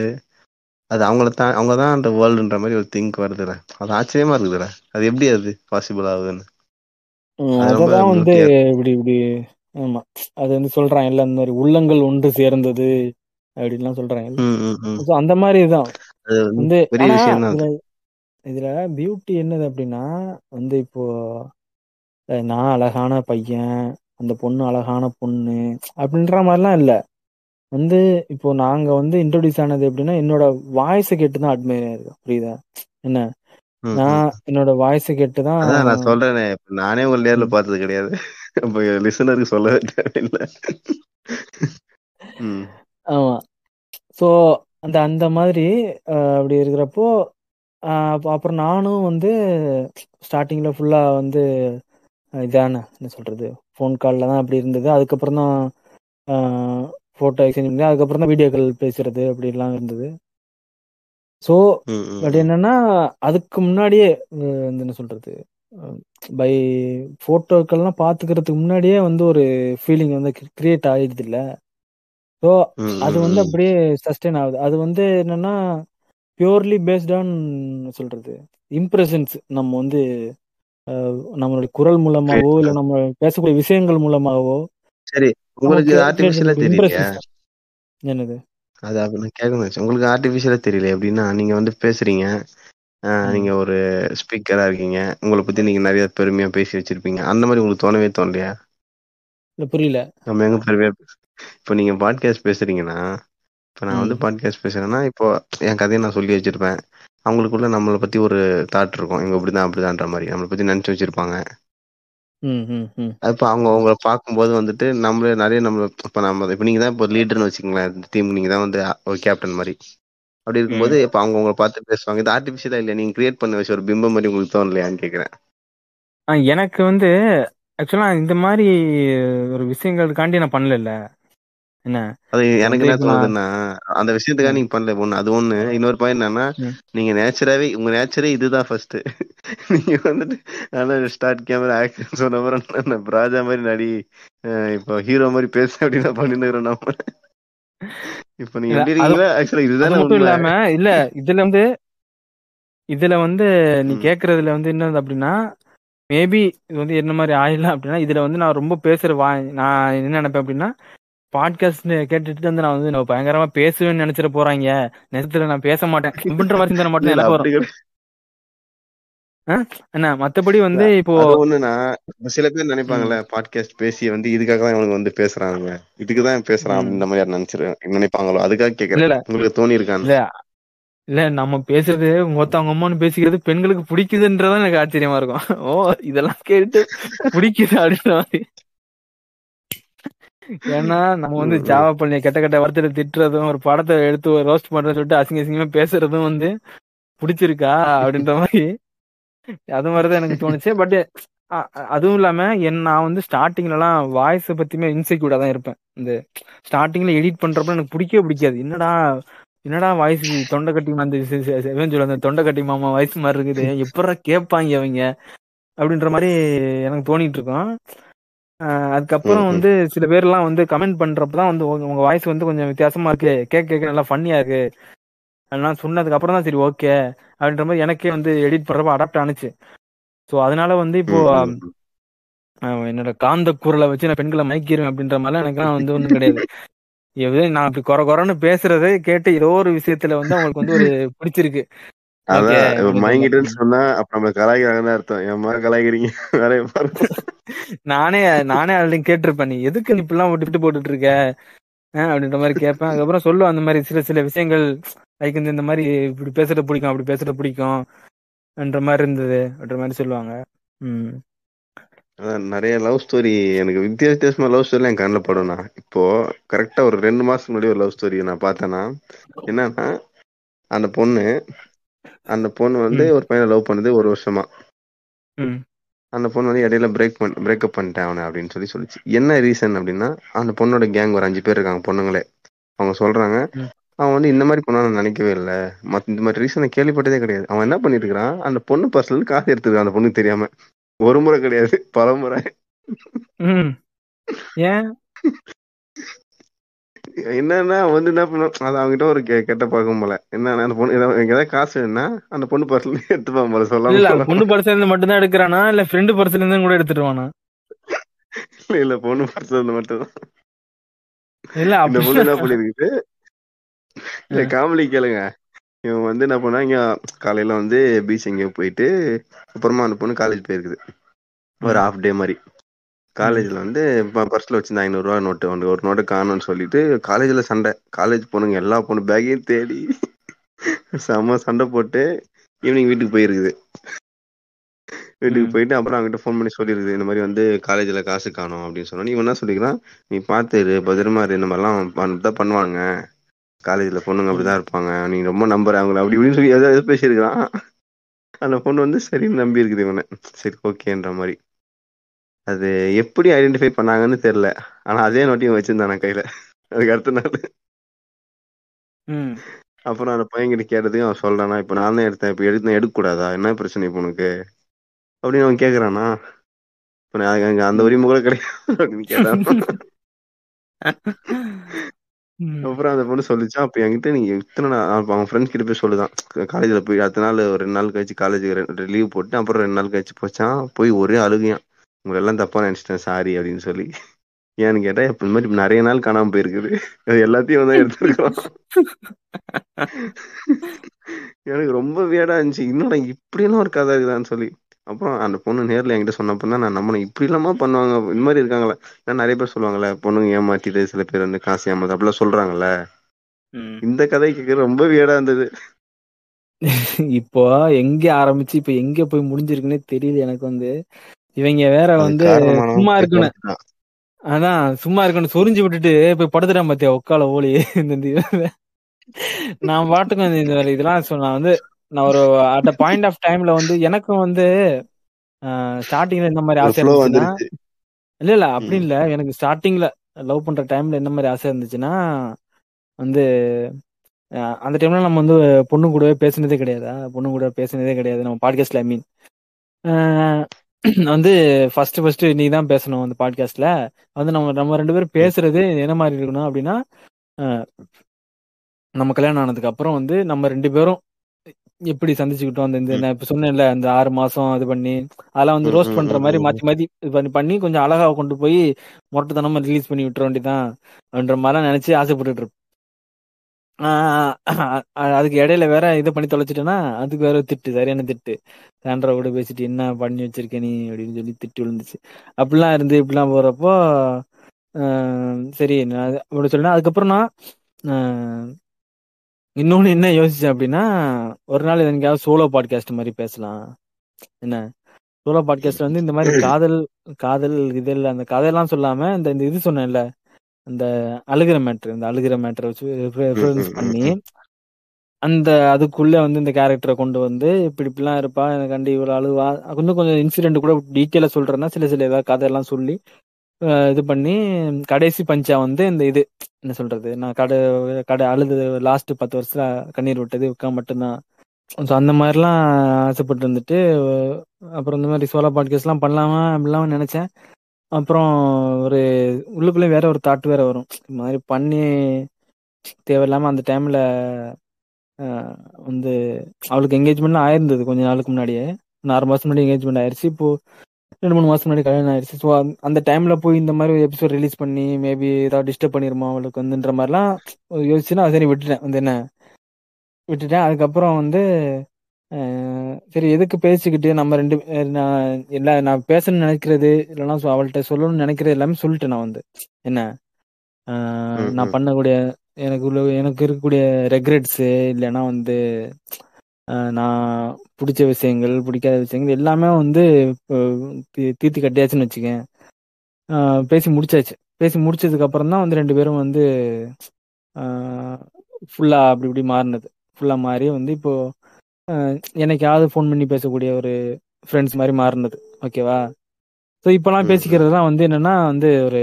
அது அவங்கள தான் அவங்க தான் அந்த வேர்ல்டுன்ற மாதிரி ஒரு திங்க் வருதுல அது ஆச்சரியமா இருக்குதுல அது எப்படி அது பாசிபிள் ஆகுதுன்னு. உம் அது ரொம்ப அததான் வந்து இப்படி இப்படி ஆமா. அது வந்து சொல்றாங்க எல்லாம் இந்த மாதிரி உள்ளங்கள் ஒன்று சேர்ந்தது அப்படின்லாம் சொல்றாங்க. அந்த மாதிரி தான் வந்து இதுல பியூட்டி என்னது அப்படின்னா வந்து இப்போ நான் அழகான பையன் அந்த பொண்ணு அழகான பொண்ணு அப்படின்ற மாதிரிலாம் இல்ல. வந்து இப்போ நாங்க வந்து இன்ட்ரோடியூஸ் ஆனது எப்படின்னா என்னோட வாய்ஸை கேட்டு தான் அட்மையர் ஆயிருக்கும். புரியுதா? என்ன? நான் என்னோட வாய்ஸை கேட்டு தான் நான் சொல்றேனே நானே உங்களை நேர்ல பார்த்தது கிடையாது. அப்ப லிசனருக்கு தேவையில்லை ம். ஆமா. ஸோ அந்த அந்த மாதிரி அப்படி இருக்கிறப்போ அப்புறம் நானும் வந்து ஸ்டார்டிங்ல ஃபுல்லா வந்து இதான என்ன சொல்றது ஃபோன் கால்ல தான் அப்படி இருந்தது. அதுக்கப்புறம் தான் ஃபோட்டோ எக்ஸ்சேஞ்ச் பண்ணி அதுக்கப்புறம் தான் வீடியோ கால் பேசுறது அப்படிலாம் இருந்தது. ஸோ பட் என்னன்னா அதுக்கு முன்னாடியே வந்து என்ன சொல்றது பை ஃபோட்டோக்கள்லாம் பார்த்துக்கிறதுக்கு முன்னாடியே வந்து ஒரு ஃபீலிங் வந்து கிரியேட் ஆயிடுது இல்ல. ஸோ அது வந்து அப்படியே சஸ்டெயின் ஆகுது. அது வந்து என்னன்னா பியூர்லி பேஸ்ட் ஆன் சொல்றது இம்ப்ரெஷன்ஸ் நம்ம வந்து நம்மளுடைய குரல் மூலமாவோ இல்ல நம்ம பேசக்கூடிய விஷயங்கள் மூலமாவோ சரி. உங்களுக்கு ஆர்டிபிஷியலா இம்ப்ரெஷன்ஸ் என்னது? அது நான் கேட்கணும். உங்களுக்கு ஆர்டிபிஷியலா தெரியல எப்படின்னா நீங்க வந்து பேசுறீங்க. நீங்க ஒரு ஸ்பீக்கரா இருக்கீங்க. உங்களை பத்தி நீங்க நிறைய பெருமையா பேசி வச்சிருப்பீங்க. அந்த மாதிரி உங்களுக்கு தோணவே தோணலையா? இல்ல புரியல. நம்ம எங்க பெருமையா இப்போ நீங்க பாட்காஸ்ட் பேசுறீங்கன்னா இப்போ நான் வந்து பாட்காஸ்ட் பேசுறேன்னா இப்போ என் கதையை நான் சொல்லி வச்சிருப்பேன். அவங்களுக்குள்ள நம்மளை பத்தி ஒரு தாட் இருக்கும். இவங்க இப்படிதான் அப்படிதான்ற மாதிரி. நம்மளை பத்தி நினைச்சு வச்சிருப்பாங்க. இப்போ அவங்க அவங்கள பார்க்கும்போது வந்துட்டு நம்மளே நிறைய நம்ம இப்போ நம்ம இப்போ நீங்க தான் இப்போ லீடர்னு வச்சுக்கங்களேன். டீம் நீங்க தான் வந்து ஒரு கேப்டன் மாதிரி. அப்படி இருக்கும்போது இப்போ அவங்க உங்களை பார்த்து பேசுவாங்க. இது ஆர்டிஃபிஷியலா இல்லை நீங்க கிரியேட் பண்ண வச்ச ஒரு பிம்பம் மாதிரி உங்களுக்கு தோணலையான்னு கேட்குறேன் எனக்கு வந்து ஆக்சுவலா இந்த மாதிரி ஒரு விஷயங்களுக்காண்டி நான் பண்ணல என்ன? அது எனக்கு என்ன தோணுதுன்னா அந்த விஷயத்துக்காக நீங்க பண்ணல ஒண்ணு. அது ஒண்ணு. இன்னொரு பாயிண்ட் என்னன்னா. நீங்க நேச்சராவே உங்க நேச்சரே இதுதான் ஃபர்ஸ்ட் நீங்க வந்துட்டு ஆனா ஸ்டார்ட் கேமரா ஆக்ஷன் சொன்ன மாதிரி ராஜா மாதிரி நடி இப்போ ஹீரோ மாதிரி பேச அப்படின்னு பண்ணிருக்கிறோம் நம்ம. இப்போ நீங்க எப்படி இருக்கீங்களோ ஆக்சுவலா இதுதானே மட்டும் இல்லாம இல்ல இதுல வந்து இதுல வந்து நீ கேக்குறதுல வந்து என்னது அப்படின்னா மேபி இது வந்து என்ன மாதிரி ஆயிடலாம் அப்படின்னா இதுல வந்து நான் ரொம்ப பேசுற வா நான் என்ன நினைப்பேன் அப்படின்னா பாட்காஸ்ட் கேட்டுட்டு வந்து நான் வந்து பயங்கரமா பேசுவேன்னு நினைச்சிட போறாங்க. நேரத்துல நான் பேச மாட்டேன். அப்படின்ற மாதிரி சிந்தனை மட்டும் எனக்கு வரும் என்ன மத்தபடி வந்து இப்போ ஒண்ணுனா சில பேர் நினைப்பாங்கல்ல பாட்காஸ்ட் பேசி வந்து இதுக்காக தான் இவனுக்கு வந்து பேசுறாங்க. இதுக்குதான் பேசுறான். அப்படின்ற மாதிரி யார் நினைச்சிரு நினைப்பாங்களோ? அதுக்காக கேக்குறேன். உங்களுக்கு தோணி இருக்கான்னு. இல்ல நம்ம பேசுறது மொத்தவங்க அம்மான்னு பேசிக்கிறது பெண்களுக்கு பிடிக்குதுன்றதான் எனக்கு ஆச்சரியமா இருக்கும். ஓ இதெல்லாம் கேட்டு பிடிக்குது அப்படின்ற மாதிரி. ஏன்னா நம்ம வந்து. ஜாவா பண்ணி கெட்ட கெட்ட வார்த்தையில திட்டுறதும் ஒரு படத்தை எடுத்து ரோஸ்ட் பண்றதுன்னு சொல்லிட்டு அசிங்க அசிங்கமா பேசுறதும் வந்து பிடிச்சிருக்கா அப்படின்ற மாதிரி. அது மாதிரிதான் எனக்கு தோணுச்சு. பட் அதுவும் இல்லாம என் நான் வந்து ஸ்டார்டிங்ல எல்லாம் வாய்ஸ் பத்தியுமே இன்செக்யூர்டா தான் இருப்பேன். இந்த ஸ்டார்டிங்ல எடிட் பண்றப்ப எனக்கு பிடிக்கவே பிடிக்காது. என்னடா என்னடா வாய்ஸ் தொண்டை கட்டி அந்த சொல்ல அந்த தொண்டை கட்டி மாமா வாய்ஸ் மாதிரி இருக்குது. எப்படா கேட்பாங்க அவங்க அப்படின்ற மாதிரி எனக்கு தோணிட்டு இருக்கும். அதுக்கப்புறம். வந்து சில பேர்லாம் வந்து கமெண்ட் பண்றப்ப தான் வந்து உங்க- வாய்ஸ் வந்து கொஞ்சம் வித்தியாசமா இருக்கு. கேட்க கேட்க நல்லா ஃபன்னியா இருக்கு. அதெல்லாம் சொன்னதுக்கு அப்புறம் தான் சரி ஓகே அப்படின்ற மாதிரி எனக்கே வந்து எடிட் பண்றப்ப அடாப்ட் ஆனுச்சு. ஸோ அதனால வந்து இப்போ என்னோட காந்த குரலை வச்சு நான் பெண்களை மயக்கிடுவேன் அப்படின்ற மாதிரிலாம் எனக்குலாம் வந்து ஒன்றும் கிடையாது. எதோ நான் அப்படி குறை குறைன்னு பேசுறதை கேட்டு ஏதோ ஒரு விஷயத்துல வந்து அவங்களுக்கு வந்து ஒரு பிடிச்சிருக்கு. அதான் மயங்கிட்டேன்னு சொன்னா அப்ப நம்மள கலாய்க்கிறாங்கன்னு அர்த்தம். ஏமா கலாய்க்கிறீங்க பாருங்க நானே நானே அவள்கிட்ட கேட்டிருப்பேன் நீ எதுக்கு நீ இப்படிலாம் விட்டு போட்டுட்டு இருக்க அப்படின்ற மாதிரி கேட்பேன். அதுக்கப்புறம் சொல்லுவேன் அந்த மாதிரி சில சில விஷயங்கள் லைக் இந்த மாதிரி இப்படி பேசுறது பிடிக்கும் அப்படி பேசுறது பிடிக்கும் என்ற மாதிரி இருந்தது அப்படின்ற மாதிரி சொல்லுவாங்க. ம். நிறைய லவ் ஸ்டோரி எனக்கு வித்தியாச வித்தியாசமா லவ் ஸ்டோரி என் கண்ணில் படும்ண்ணா இப்போ கரெக்டா ஒரு ரெண்டு மாசத்துக்கு முன்னாடி ஒரு லவ் ஸ்டோரி நான் பார்த்தேன்னா என்னன்னா அந்த பொண்ணு அந்த பொண்ணு வந்து. ஒரு பையனை லவ் பண்ணுது ஒரு வருஷமா. அந்த பொண்ணு வந்து இடையில பிரேக் பண்ண பிரேக்கப் பண்ணிட்டேன் அவனை அப்படின்னு சொல்லி சொல்லிச்சு. என்ன ரீசன் அப்படின்னா அந்த பொண்ணோட கேங் ஒரு அஞ்சு பேர் இருக்காங்க பொண்ணுங்களே. அவங்க சொல்றாங்க. அவன் வந்து இந்த மாதிரி பண்ணா நான் நினைக்கவே இல்லை. மத்த இந்த மாதிரி ரீசனை கேள்விப்பட்டதே கிடையாது. அவன் என்ன பண்ணிட்டு இருக்கிறான் அந்த பொண்ணு பர்சனல் காசு எடுத்துருக்கான் அந்த பொண்ணுக்கு தெரியாம. ஒரு முறை கிடையாது பல முறை. ஏன்? என்னன்னா வந்து என்ன பண்ணும் அது அவங்ககிட்ட ஒரு கெட்ட பழக்கம் போல. என்ன அந்த பொண்ணு ஏதாவது காசு வேணும்னா அந்த பொண்ணு பர்சனல் எடுத்துப்பான் போல சொல்லாம இல்ல. பொண்ணு பர்சன்ல இருந்து மட்டும் தான் எடுக்கிறானா? இல்ல ஃப்ரெண்டு பர்சன்ல இருந்து கூட எடுத்துட்டுவானா இல்ல இல்ல பொண்ணு பர்சனல் மட்டும் தான் இல்ல அப்படி பொண்ணு என்ன பண்ணிருக்குது? இல்ல காமெடி கேளுங்க. இவன் வந்து என்ன பண்ணா இங்க காலையில வந்து பீச் எங்கேயோ போயிட்டு அப்புறமா அந்த பொண்ணு காலேஜ் போயிருக்குது. ஒரு. ஹாஃப் டே மாதிரி. காலேஜ்ல வந்து பர்ஸ்ல வச்சிருந்த ஐநூறு ரூபா நோட்டு வந்து ஒரு நோட்டு காணும்னு சொல்லிட்டு காலேஜ்ல சண்டை. காலேஜ் பொண்ணுங்க எல்லா பொண்ணு பேக்கையும் தேடி செம்ம சண்டை போட்டு ஈவினிங் வீட்டுக்கு போயிருக்குது. வீட்டுக்கு. போயிட்டு அப்புறம் அவங்ககிட்ட ஃபோன் பண்ணி சொல்லிருக்குது இந்த மாதிரி வந்து காலேஜ்ல காசு காணும் அப்படின்னு சொன்னோன்னே இவன் என்ன சொல்லிக்கிறான் நீ பார்த்து இரு பத்திரமா இரு இந்த மாதிரிலாம் தான் பண்ணுவாங்க காலேஜ்ல பொண்ணுங்க அப்படிதான் இருப்பாங்க. நீ ரொம்ப நம்புற அவங்கள அப்படி இப்படின்னு சொல்லி ஏதோ ஏதோ பேசியிருக்கிறான். அந்த பொண்ணு வந்து சரின்னு நம்பி இருக்குது இவனை. சரி ஓகேன்ற மாதிரி. அது எப்படி ஐடென்டிஃபை பண்ணாங்கன்னு தெரியல. ஆனா அதே நோட்டி இவன் வச்சிருந்தான கையில. அதுக்கு அடுத்த நாள். அப்புறம் அந்த பையன்கிட்ட கேட்டதுக்கு அவன் சொல்றானா இப்ப நான் தான் எடுத்தேன். இப்ப எடுத்து எடுக்க கூடாதா என்ன பிரச்சனை இப்போ உனக்கு? அப்படின்னு அவன் கேக்குறானா. இப்ப அங்க அந்த உரிமை கூட கிடையாது அப்படின்னு கேட்டான். அப்புறம் அந்த பொண்ணு சொல்லிச்சா அப்ப என்கிட்ட நீ இத்தனை நாள் அவன் ஃப்ரெண்ட்ஸ் கிட்ட போய் சொல்லுதான். காலேஜ்ல போய் அடுத்த நாள் ஒரு ரெண்டு நாள் கழிச்சு காலேஜுக்கு லீவ் போட்டு அப்புறம் ரெண்டு நாள் கழிச்சு போச்சான். போய் ஒரே அழுகையான். உங்களை எல்லாம் தப்பா நினைச்சிட்டேன் சாரி அப்படின்னு சொல்லி. ஏன்னு கேட்டா இப்ப இந்த மாதிரி நிறைய நாள் காணாம போயிருக்குது. அது எல்லாத்தையும் தான் எடுத்துருக்கான் எனக்கு ரொம்ப வியடா இருந்துச்சு. இன்னொரு இப்படியெல்லாம் ஒரு கதை இருக்குதான்னு சொல்லி. அப்புறம் அந்த பொண்ணு நேர்ல என்கிட்ட சொன்னப்ப தான் நான் நம்பினேன் இப்படி இல்லாம பண்ணுவாங்க? இந்த மாதிரி இருக்காங்களே ஏன்னா நிறைய பேர் சொல்லுவாங்கல்ல பொண்ணுங்க ஏமாத்திட்டு சில பேர் வந்து காசு ஏமாத்து அப்படிலாம் சொல்றாங்கல்ல. இந்த கதை கேட்க ரொம்ப வியடா இருந்தது. இப்போ எங்க ஆரம்பிச்சு இப்ப எங்க போய் முடிஞ்சிருக்குன்னே தெரியல எனக்கு வந்து. இவங்க வேற வந்து சும்மா இருக்கணும். அதான் சும்மா இருக்கணும். சொரிஞ்சு விட்டுட்டு போய் படுத்துட்டான் பாத்தியா ஒக்கால ஓலி. இந்த நான் பாட்டுக்கும் இந்த- வேலை இதெல்லாம் சொ- நான் வந்து நான் ஒரு அட் பாயிண்ட் ஆஃப் டைம்ல வந்து எனக்கும் வந்து ஸ்டார்டிங்ல இந்த மாதிரி ஆசை இருந்துச்சுன்னா இல்ல இல்ல அப்படி. இல்ல. எனக்கு ஸ்டார்டிங்ல லவ் பண்ற டைம்ல என்ன மாதிரி ஆசை இருந்துச்சுன்னா வந்து அந்த டைம்ல நம்ம வந்து பொண்ணு கூடவே பேசுனதே கிடையாதா? பொண்ணு கூட பேசுனதே கிடையாது நம்ம பாட்காஸ்ட்ல ஐ மீன் வந்து ஃபர்ஸ்ட் ஃபர்ஸ்ட் நீ தான் பேசணும் அந்த பாட்காஸ்ட்ல வந்து நம்ம நம்ம ரெண்டு பேரும் பேசுறது என்ன மாதிரி இருக்கணும் அப்படின்னா நம்ம கல்யாணம் ஆனதுக்கு அப்புறம் வந்து நம்ம ரெண்டு பேரும் எப்படி சந்திச்சுக்கிட்டோம் அந்த இந்த இப்ப சொன்னேன்ல அந்த ஆறு மாசம் இது பண்ணி அதெல்லாம் வந்து ரோஸ்ட் பண்ற மாதிரி. மாத்தி மாத்தி இது பண்ணி பண்ணி கொஞ்சம் அழகா கொண்டு போய் மொட்டைத்தனமா ரிலீஸ் பண்ணி விட்டுற வேண்டியதான் அப்படின்ற மாதிரிலாம் நினைச்சு ஆசைப்பட்டுட்டு அதுக்கு இடையில வேற இது பண்ணி தொலைச்சிட்டேன்னா அதுக்கு வேற திட்டு சரியான திட்டு? சாண்ட்ரா கூட பேசிட்டு என்ன பண்ணி வச்சிருக்க நீ? அப்படின்னு சொல்லி திட்டு விழுந்துச்சு. அப்படிலாம் இருந்து இப்படிலாம் போறப்போ சரி நான் அப்படி சொன்னேன் அதுக்கப்புறம் நான் இன்னொன்னு என்ன யோசிச்சேன் அப்படின்னா ஒரு நாள் எங்கேயாவது சோலோ பாட்காஸ்ட் மாதிரி பேசலாம். என்ன? சோலோ பாட்காஸ்ட் வந்து இந்த மாதிரி காதல் காதல் இதில் அந்த கதையெல்லாம் சொல்லாம இந்த இந்த இது சொன்னேன்ல அந்த அழுகிற மேட்ரு இந்த அழுகிற மேட்ரை வச்சு ரெஃபரன்ஸ் பண்ணி அந்த அதுக்குள்ள வந்து இந்த கேரக்டரை கொண்டு வந்து இப்படி இப்படிலாம் இருப்பா எனக்கு கண்டி இவ்வளவு அழுவா இன்னும் கொஞ்சம் இன்சிடென்ட் கூட டீட்டெயிலா சொல்றேன்னா சில சில ஏதாவது கதையெல்லாம் சொல்லி இது பண்ணி கடைசி பஞ்சா வந்து இந்த இது என்ன சொல்றது நான் கடை கடை அழுது லாஸ்ட் பத்து வருஷத்துல கண்ணீர் விட்டது உட்கா மட்டும்தான். ஸோ அந்த மாதிரிலாம் ஆசைப்பட்டு இருந்துட்டு அப்புறம் இந்த மாதிரி சோலா பாட்காஸ்ட்லாம் பண்ணலாமா அப்படிலாம் நினைச்சேன். அப்புறம் ஒரு உள்ளுக்குள்ளே வேற ஒரு தாட் வேற வரும். இந்த மாதிரி பண்ணி தேவையில்லாம அந்த டைம்ல வந்து அவளுக்கு என்கேஜ்மெண்ட்லாம் ஆயிருந்தது கொஞ்ச நாளுக்கு முன்னாடியே. ஒரு ஆறு மாசம் முன்னாடி என்கேஜ்மெண்ட் ஆயிருச்சு. இப்போ ரெண்டு மூணு மாசம் முன்னாடி கல்யாணம் ஆயிருச்சு. ஸோ அந்த டைம்ல போய் இந்த மாதிரி ஒரு எபிசோட் ரிலீஸ் பண்ணி மேபி ஏதாவது டிஸ்டர்ப் பண்ணிருமா அவளுக்கு வந்துன்ற மாதிரிலாம் யோசிச்சுன்னா சரி விட்டுட்டேன். வந்து என்ன? விட்டுட்டேன். அதுக்கப்புறம் வந்து சரி எதுக்கு பேசிக்கிட்டு நம்ம ரெண்டு நான் எல்லா நான் பேசணும்னு நினைக்கிறது இல்லைன்னா அவள்கிட்ட சொல்லணும்னு நினைக்கிறது எல்லாமே சொல்லிட்டேன் நான் வந்து. என்ன? நான். பண்ணக்கூடிய எனக்கு உள்ள எனக்கு இருக்கக்கூடிய ரெக்ரெட்ஸு இல்லைன்னா வந்து நான் பிடிச்ச விஷயங்கள் பிடிக்காத விஷயங்கள் எல்லாமே வந்து தீர்த்து கட்டியாச்சுன்னு வச்சுக்கேன். பேசி முடிச்சாச்சு. பேசி முடிச்சதுக்கு அப்புறம் தான் வந்து ரெண்டு பேரும் வந்து ஃபுல்லா அப்படி இப்படி மாறினது. ஃபுல்லா மாறி வந்து இப்போ என்னைக்காவது ஃபோன் பண்ணி பேசக்கூடிய ஒரு ஃப்ரெண்ட்ஸ் மாதிரி மாறினது. ஓகேவா ஸோ இப்போலாம். பேசிக்கிறதுலாம் வந்து என்னன்னா வந்து ஒரு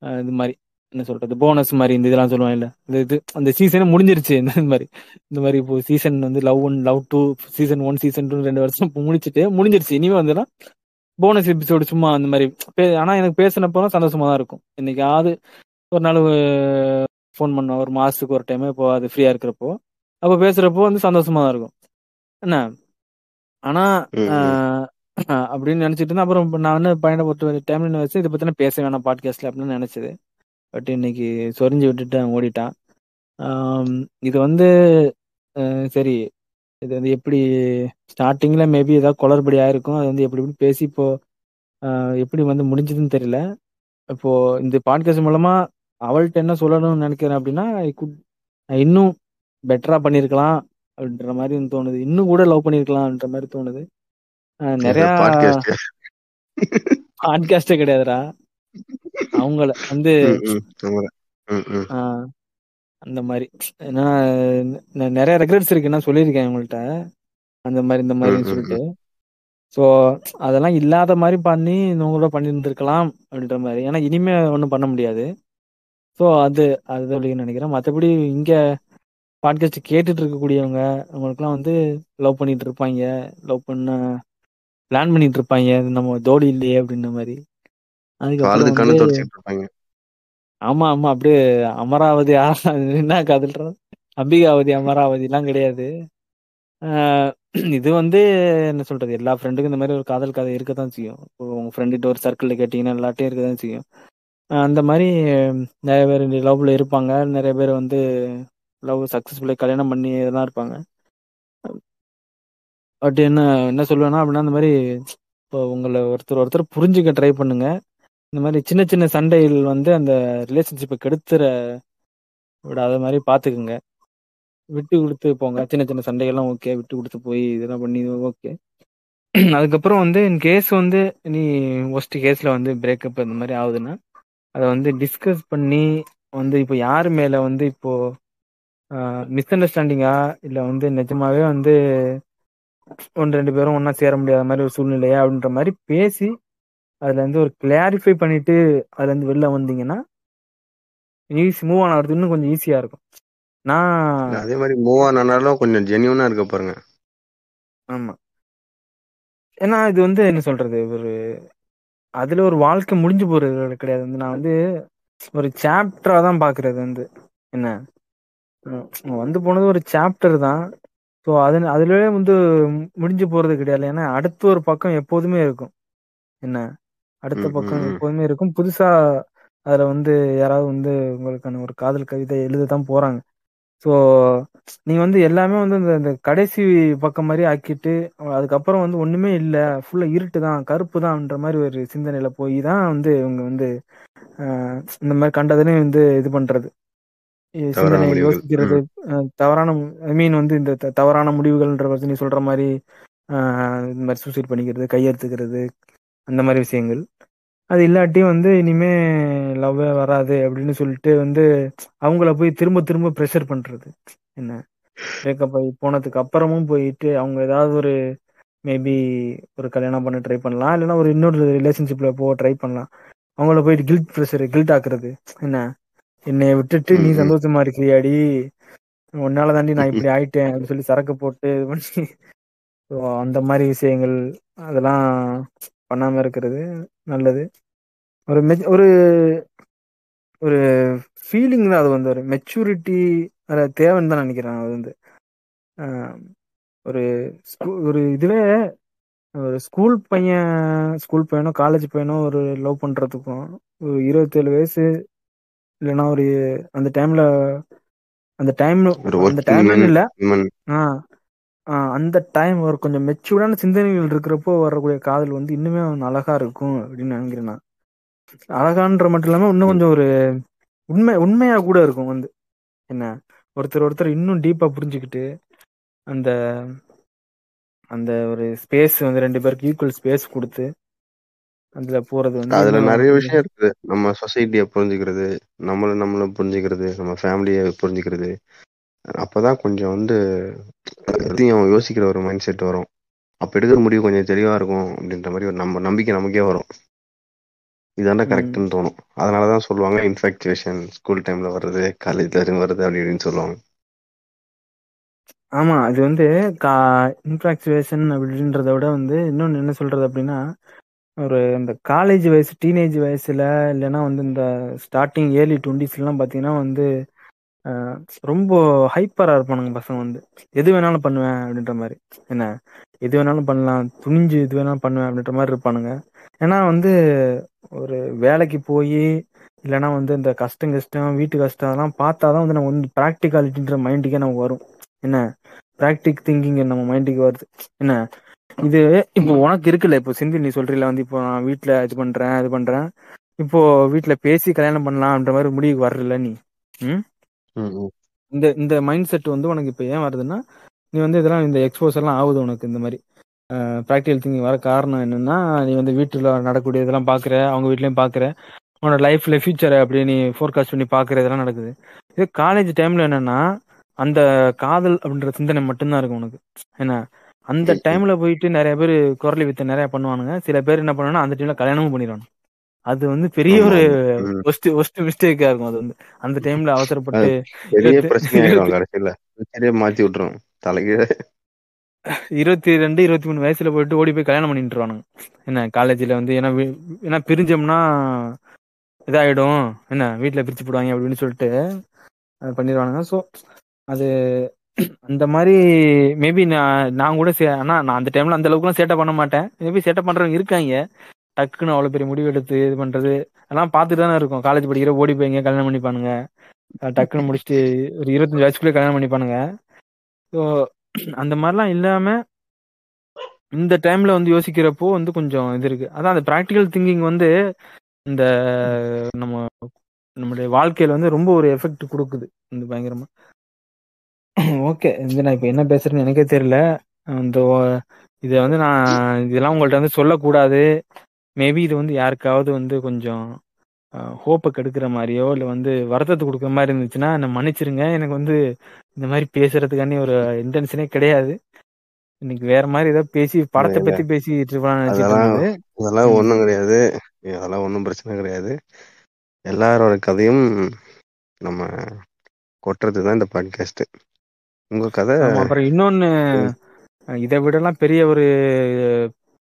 இது மாதிரி என்ன சொல்றது போனஸ் மாதிரி இந்த இதெல்லாம் சொல்லுவாங்க இல்ல? இந்த இது அந்த சீசனே முடிஞ்சிருச்சு. இந்த மாதிரி இந்த மாதிரி இப்போ சீசன் வந்து love one love two season one season two ரெண்டு வருஷம் முடிச்சிட்டு முடிஞ்சிருச்சு. இனிமே வந்துன்னா போனஸ் எபிசோடு சும்மா அந்த மாதிரி பே- ஆனா எனக்கு பேசினப்போ சந்தோஷமா தான் இருக்கும். என்னைக்காவது ஒரு நாள் ஃபோன் பண்ண ஒரு மாசத்துக்கு ஒரு டைம் இப்போ அது ஃப்ரீயா இருக்கிறப்போ. அப்போ பேசுறப்போ வந்து சந்தோஷமா தான் இருக்கும். என்ன? ஆனா அப்படின்னு நினைச்சிட்டு இருந்தேன். அப்புறம் நான் வந்து பயணப்பட்டு டைம்ல வச்சு இதை பத்தின பேச வேணாம் பாட்காஸ்ட்ல அப்படின்னு நினைச்சது. பட் இன்னைக்கு சொரிஞ்சு விட்டுட்டேன் ஓடிட்டான். இது வந்து சரி இது வந்து எப்படி ஸ்டார்டிங்ல மேபி ஏதாவது குளறுபடி ஆயிருக்கும். அது வந்து எப்படி எப்படி பேசி இப்போ எப்படி வந்து முடிஞ்சதுன்னு தெரியல. இப்போ இந்த பாட்காஸ்ட் மூலமா அவள்கிட்ட என்ன சொல்லணும்னு நினைக்கிறேன் அப்படின்னா இன்னும் பெட்டரா பண்ணிருக்கலாம் அப்படின்ற மாதிரி தோணுது. இன்னும் கூட லவ் பண்ணிருக்கலாம்ன்ற மாதிரி தோணுது. நிறைய பாட்காஸ்ட் கிடையாதுடா. அவங்கள வந்து அந்த மாதிரி. ஏன்னா நிறைய ரெக்ரெட்ஸ் இருக்கு. நான் சொல்லியிருக்கேன் உங்கள்கிட்ட அந்த மாதிரி இந்த ம், மாதிரின்னு ம், சொல்லிட்டு. ஸோ அதெல்லாம் இல்லாத மாதிரி பண்ணி இவங்களோட பண்ணியிருந்திருக்கலாம் அப்படின்ற மாதிரி. ஏன்னா இனிமே ஒன்றும் பண்ண முடியாது. ஸோ அது அதுதான் சொல்லிக்க நினைக்கிறேன். மற்றபடி இங்க பாட்காஸ்ட் கேட்டுட்டு இருக்கக்கூடியவங்க அவங்களுக்குலாம் வந்து லவ் பண்ணிட்டு இருப்பாங்க. லவ் பண்ண பிளான் பண்ணிட்டு இருப்பாங்க. நம்ம தோடி இல்லையே அப்படின்ற மாதிரி. அதுக்கப்புறம் ஆமா ஆமா. அப்படியே அமராவதி என்ன காதல்றது அம்பிகாவதி அமராவதி எல்லாம் கிடையாது. ஆஹ் இது வந்து என்ன சொல்றது? எல்லா ஃப்ரெண்டுக்கும் இந்த மாதிரி ஒரு காதல் கதை இருக்கத்தான் செய்யும். இப்போ உங்க ஃப்ரெண்டுகிட்ட ஒரு சர்க்கிள்ல கேட்டீங்கன்னா எல்லாட்டையும் இருக்கதான் செய்யும். அந்த மாதிரி நிறைய பேர் லவ்ல இருப்பாங்க. நிறைய பேர் வந்து லவ் சக்சஸ்ஃபுல்லாக கல்யாணம் பண்ணி இதெல்லாம் இருப்பாங்க. பட் என்ன என்ன சொல்லுவேன்னா அப்படின்னா இந்த மாதிரி இப்போ உங்களை ஒருத்தர் ஒருத்தர் புரிஞ்சுக்க ட்ரை பண்ணுங்க. இந்த மாதிரி சின்ன சின்ன சண்டைகள் வந்து அந்த ரிலேஷன்ஷிப்பை கெடுத்துற விடாத மாதிரி பார்த்துக்குங்க விட்டு கொடுத்து போங்க. சின்ன சின்ன சண்டைகள்லாம் ஓகே விட்டு கொடுத்து போய் இதெல்லாம் பண்ணி ஓகே அதுக்கப்புறம் வந்து என் கேஸ் வந்து நீ ஒஸ்ட் கேஸில் வந்து பிரேக்கப் இந்த மாதிரி ஆகுதுன்னா அதை வந்து டிஸ்கஸ் பண்ணி வந்து இப்போ யார் மேலே வந்து இப்போது மிஸ் அண்டர்ஸ்டாண்டிங்கா இல்லை வந்து நிஜமாவே வந்து ஒன்று ரெண்டு பேரும் ஒன்றா சேர முடியாத மாதிரி ஒரு சூழ்நிலையா? அப்படின்ற மாதிரி பேசி அதுல இருந்து ஒரு கிளாரிஃபை பண்ணிட்டு அதுல இருந்து வெளில வந்தீங்கன்னா ஈஸி மூவ் ஆன் ஆகிறது இன்னும் கொஞ்சம் ஈஸியா இருக்கும். நான் அதே மாதிரி மூவ் ஆன் ஆனாலும் கொஞ்சம் ஜென்யூனா இருக்க பாருங்க. ஆமா. ஏன்னா இது வந்து என்ன சொல்றது? ஒரு அதுல ஒரு வாழ்க்கை முடிஞ்சு போறது கிடையாது. வந்து நான் வந்து ஒரு சாப்டரா தான் பாக்குறது வந்து. என்ன? வந்து போனது ஒரு சாப்டர் தான். ஸோ அது அதுலயே வந்து முடிஞ்சு போறது கிடையாது. ஏன்னா அடுத்த ஒரு பக்கம் எப்போதுமே இருக்கும். என்ன? அடுத்த பக்கம். எப்போதுமே இருக்கும். புதுசா அதுல வந்து யாராவது வந்து உங்களுக்கான ஒரு காதல் கவிதை எழுத தான் போறாங்க. ஸோ நீங்க வந்து எல்லாமே வந்து இந்த இந்த கடைசி பக்கம் மாதிரி ஆக்கிட்டு அதுக்கப்புறம் வந்து ஒண்ணுமே இல்ல. ஃபுல்லா இருட்டு தான் கருப்பு தான்ன்ற மாதிரி ஒரு சிந்தனையில போய் தான் வந்து இவங்க வந்து இந்த மாதிரி கண்டதுன்னு வந்து இது பண்றது. சிந்தனை யோசிக்கிறது தவறான ஐ மீன் வந்து இந்த தவறான முடிவுகள்ன்ற நீ சொல்ற மாதிரி இந்த மாதிரி சூசைட் பண்ணிக்கிறது கையெழுத்துக்கிறது அந்த மாதிரி விஷயங்கள். அது இல்லாட்டி வந்து இனிமே லவ்வே வராது அப்படின்னு சொல்லிட்டு வந்து அவங்கள போய் திரும்ப திரும்ப ப்ரெஷர் பண்றது. என்ன? பிரேக்கப் ஆகி போனதுக்கு அப்புறமும் போயிட்டு அவங்க ஏதாவது ஒரு மேபி ஒரு கல்யாணம் பண்ண ட்ரை பண்ணலாம். இல்லைன்னா ஒரு இன்னொரு ரிலேஷன்ஷிப்ல போக ட்ரை பண்ணலாம். அவங்கள போயிட்டு கில்ட் ப்ரெஷர் கில்ட் ஆக்குறது. என்ன? என்னை விட்டுட்டு நீ. சந்தோஷமா இருக்கிறியாடி? உன்னால தாண்டி நான் இப்படி ஆயிட்டேன் அப்படின்னு சொல்லி சரக்கு போட்டு இது பண்ணி. So அந்த மாதிரி விஷயங்கள் அதெல்லாம் பண்ணாம இருக்கிறது நல்லது. ஒரு மெச்- ஒரு ஒரு ஃபீலிங் தான் அது வந்து. ஒரு மெச்சூரிட்டி அதை தேவைன்னு தான் நினைக்கிறேன் அது வந்து. ஒரு ஸ்கூ- ஒரு இதுவே ஒரு ஸ்கூல் பையன் ஸ்கூல் பையனோ காலேஜ் பையனோ ஒரு லவ் பண்றதுக்கும் ஒரு இருபத்தேழு வயசு இல்லைன்னா ஒரு அந்த டைம்ல அந்த டைம் அந்த மேன் இல்ல. அந்த டைம் ஒரு கொஞ்சம் மெச்சூர்டான சிந்தனைகள் இருக்கிறப்போ வரக்கூடிய காதல் வந்து இன்னுமே அழகா இருக்கும் அப்படின்னு நினைக்கிறேன் நான். அழகான்ற மட்டும் இல்லாம இன்னும் கொஞ்சம் ஒரு உண்மை உண்மையா கூட இருக்கும் வந்து. என்ன? ஒருத்தர் ஒருத்தர் இன்னும் டீப்பா புரிஞ்சுக்கிட்டு அந்த அந்த ஒரு ஸ்பேஸ் வந்து ரெண்டு பேருக்கு ஈக்குவல் ஸ்பேஸ் கொடுத்து அதுல போறது வந்து அதுல நிறைய விஷயம் இருக்குது. நம்ம சொசைட்டியை புரிஞ்சுக்கிறது நம்மள நம்மள புரிஞ்சுக்கிறது நம்ம ஃபேமிலியை புரிஞ்சுக்கிறது. அப்பதான் கொஞ்சம் வந்து எதையும் யோசிக்கிற ஒரு மைண்ட் செட் வரும். அப்ப எடுக்கிற முடிவு கொஞ்சம் தெளிவா இருக்கும் அப்படின்ற மாதிரி ஒரு நம்ம நம்பிக்கை நமக்கே வரும். இதாண்டா. கரெக்ட்னு தோணும். அதனாலதான் சொல்லுவாங்க இன்ஃபேக்சுவேஷன் ஸ்கூல் டைம்ல வர்றது காலேஜ்ல வருது அப்படி இப்படின்னு சொல்லுவாங்க. ஆமா அது வந்து கா இன்ஃபாக்சுவேஷன் அப்படின்றத விட வந்து இன்னொன்னு என்ன சொல்றது அப்படின்னா ஒரு இந்த காலேஜ் வயசு டீனேஜ் வயசுல இல்லைன்னா வந்து இந்த ஸ்டார்டிங் ஏர்லி டுவெண்ட்டிஸ்லாம் பார்த்தீங்கன்னா வந்து ரொம்ப ஹைப்பராக இருப்பானுங்க பசங்க வந்து. எது வேணாலும் பண்ணுவேன் அப்படின்ற மாதிரி. என்ன? எது வேணாலும் பண்ணலாம். துணிஞ்சு எது வேணாலும் பண்ணுவேன் அப்படின்ற மாதிரி இருப்பானுங்க. ஏன்னா வந்து ஒரு வேலைக்கு போய் இல்லைன்னா வந்து இந்த கஷ்டம் கஷ்டம் வீட்டு கஷ்டம் அதெல்லாம் பார்த்தா தான் வந்து நம்ம வந்து ப்ராக்டிகாலிட்டின்ற மைண்டுக்கே நமக்கு வரும். என்ன? ப்ராக்டிக் திங்கிங் நம்ம மைண்டுக்கு வருது. என்ன? இது இப்போ உனக்கு இருக்குல்ல இப்போ சிந்தி நீ சொல்றீல வந்து இப்போ நான் வீட்ல இது பண்றேன் இது பண்றேன். இப்போ வீட்ல பேசி கல்யாணம் பண்ணலாம்ன்ற மாதிரி முடிவுக்கு வர்றல நீ. இந்த இந்த மைண்ட் செட் வந்து உனக்கு இப்போ ஏன் வருதுன்னா நீ வந்து இதெல்லாம் இந்த எக்ஸ்போஸ் எல்லாம் ஆகுது உனக்கு இந்த மாதிரி. ப்ராக்டிகல் திங்கிங் வர காரணம் என்னன்னா நீ வந்து வீட்டில் நடக்கக்கூடிய இதெல்லாம் பார்க்குற அவங்க வீட்லயும் பார்க்குற உன்னோட லைஃப்ல ஃபியூச்சரை அப்படியே நீ ஃபோர்காஸ்ட் பண்ணி பார்க்குற இதெல்லாம் நடக்குது. இது காலேஜ் டைம்ல என்னன்னா அந்த காதல் அப்படின்ற சிந்தனை மட்டும்தான் இருக்கும் உனக்கு. என்ன? அந்த டைம்ல போயிட்டு நிறைய பேர் குரலி வித்த நிறைய பண்ணுவானுங்க. சில பேர் என்ன பண்ணுவாங்கன்னா அந்த டைம்ல கல்யாணமும் பண்ணிடுவாங்க. அது வந்து பெரிய ஒரு. ஒஸ்ட் ஒஸ்ட் மிஸ்டேக்கா இருக்கும். அது வந்து அந்த டைம்ல அவசரப்பட்டு பெரிய பிரச்சனை கடைசியில. சரியா மாத்தி விட்டுரும். தலைகீழ. இருபத்தி ரெண்டு இருபத்தி மூணு வயசுல போயிட்டு ஓடி போய் கல்யாணம் பண்ணிட்டுருவானுங்க. என்ன காலேஜ்ல வந்து ஏன்னா ஏன்னா பிரிஞ்சோம்னா இதாயிடும். என்ன வீட்ல பிரிச்சு போடுவாங்க அப்படின்னு சொல்லிட்டு பண்ணிடுவானுங்க. ஸோ அது அந்த மாதிரி மேபி நான் நான் கூட சே ஆனா நான் அந்த டைம்ல அந்த அளவுக்குலாம் சேட்டை பண்ண மாட்டேன். மேபி சேட்டை பண்றவங்க இருக்காங்க. டக்குன்னு அவ்வளவு பெரிய முடிவு எடுத்து இது பண்றது. அதெல்லாம் பார்த்துட்டு தானே இருக்கும். காலேஜ் படிக்கிற ஓடி போய்ங்க கல்யாணம் பண்ணிப்பானுங்க. டக்குன்னு முடிச்சுட்டு ஒரு இருபத்தஞ்சு வயசுக்குள்ளே கல்யாணம் பண்ணிப்பானுங்க. ஸோ அந்த மாதிரிலாம் இல்லாம இந்த டைம்ல வந்து யோசிக்கிறப்போ வந்து கொஞ்சம் இது இருக்கு. அதான் அந்த ப்ராக்டிக்கல் திங்கிங் வந்து இந்த நம்ம நம்மளுடைய வாழ்க்கையில வந்து ரொம்ப ஒரு எஃபெக்ட் கொடுக்குது. இந்த பயங்கரமா. ஓகே இது நான் இப்போ என்ன பேசுறேன்னு எனக்கே தெரியல. இந்த இதை வந்து நான் இதெல்லாம் உங்கள்ட்ட வந்து சொல்லக்கூடாது. மேபி இது வந்து யாருக்காவது வந்து கொஞ்சம் ஹோப்பை கெடுக்கிற மாதிரியோ இல்லை வந்து வருத்தத்தை கொடுக்குற மாதிரி இருந்துச்சுன்னா என்னை மன்னிச்சிருங்க. எனக்கு வந்து இந்த மாதிரி பேசுறதுக்காண்டி ஒரு இன்டென்ஷனே கிடையாது. இன்னைக்கு வேற மாதிரி ஏதோ பேசி படத்தை. பத்தி பேசிட்டு இருப்பான்னு அதெல்லாம் இருந்தது. அதெல்லாம் ம். ஒண்ணும் கிடையாது. அதெல்லாம் ஒண்ணும் பிரச்சனை கிடையாது. எல்லாரோட கதையும் நம்ம கொட்டுறது தான் இந்த பாட்காஸ்ட் உங்க கதை அப்புறம் இன்னொன்னு இதை விடலாம் பெரிய ஒரு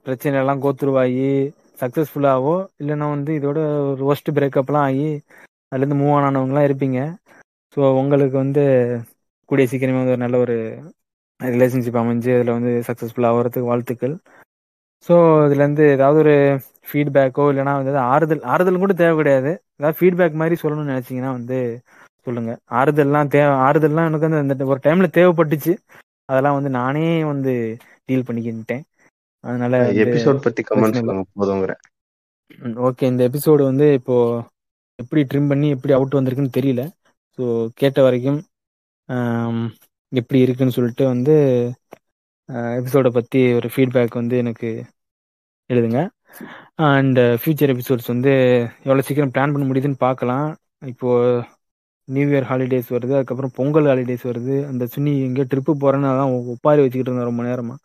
பிரச்சனை எல்லாம் கோத்துருவாகி சக்சஸ்ஃபுல்லாவோ இல்லைன்னா வந்து இதோட ஒரு ஒஸ்ட் பிரேக்கப்லாம் ஆகி அதுலேருந்து மூவ் ஆன் ஆனவங்களாம் இருப்பீங்க. ஸோ உங்களுக்கு வந்து கூடிய சீக்கிரமே வந்து ஒரு நல்ல ஒரு ரிலேஷன்ஷிப் அமைஞ்சு அதில் வந்து சக்ஸஸ்ஃபுல் ஆகிறதுக்கு வாழ்த்துக்கள். ஸோ இதுலேருந்து ஏதாவது ஒரு ஃபீட்பேக்கோ இல்லைனா வந்து ஆறுதல் ஆறுதல் கூட தேவை கிடையாது ஏதாவது ஃபீட்பேக் மாதிரி சொல்லணும்னு நினச்சிங்கன்னா வந்து சொல்லுங்க. ஆறுதல்லாம் தேவை ஆறுதல்லாம் எனக்கு வந்து அந்த ஒரு டைம்ல தேவைப்பட்டுச்சு. அதெல்லாம் வந்து நானே வந்து டீல் பண்ணிக்கிட்டேன். அதனால எபிசோட் பத்தி கமெண்ட் பிரச்சனை இல்ல. சொல்லுங்க போதுங்கிற. ஓகே இந்த எபிசோடு வந்து இப்போ எப்படி ட்ரிம் பண்ணி எப்படி அவுட் வந்திருக்குன்னு தெரியல. ஸோ கேட்ட வரைக்கும் எப்படி இருக்குன்னு சொல்லிட்டு வந்து எபிசோடை பற்றி ஒரு ஃபீட்பேக் வந்து எனக்கு எழுதுங்க. அண்ட் ஃபியூச்சர் எபிசோட்ஸ் வந்து எவ்வளோ சீக்கிரம் பிளான் பண்ண முடியுதுன்னு பார்க்கலாம். இப்போ நியூ இயர் ஹாலிடேஸ் வருது அதுக்கப்புறம் பொங்கல் ஹாலிடேஸ் வருது. அந்த சுனி எங்கேயோ ட்ரிப்பு போகிறேன்னு அதான் ஒப்பாரி வச்சுக்கிட்டு இருந்தேன் ரொம்ப நேரமாக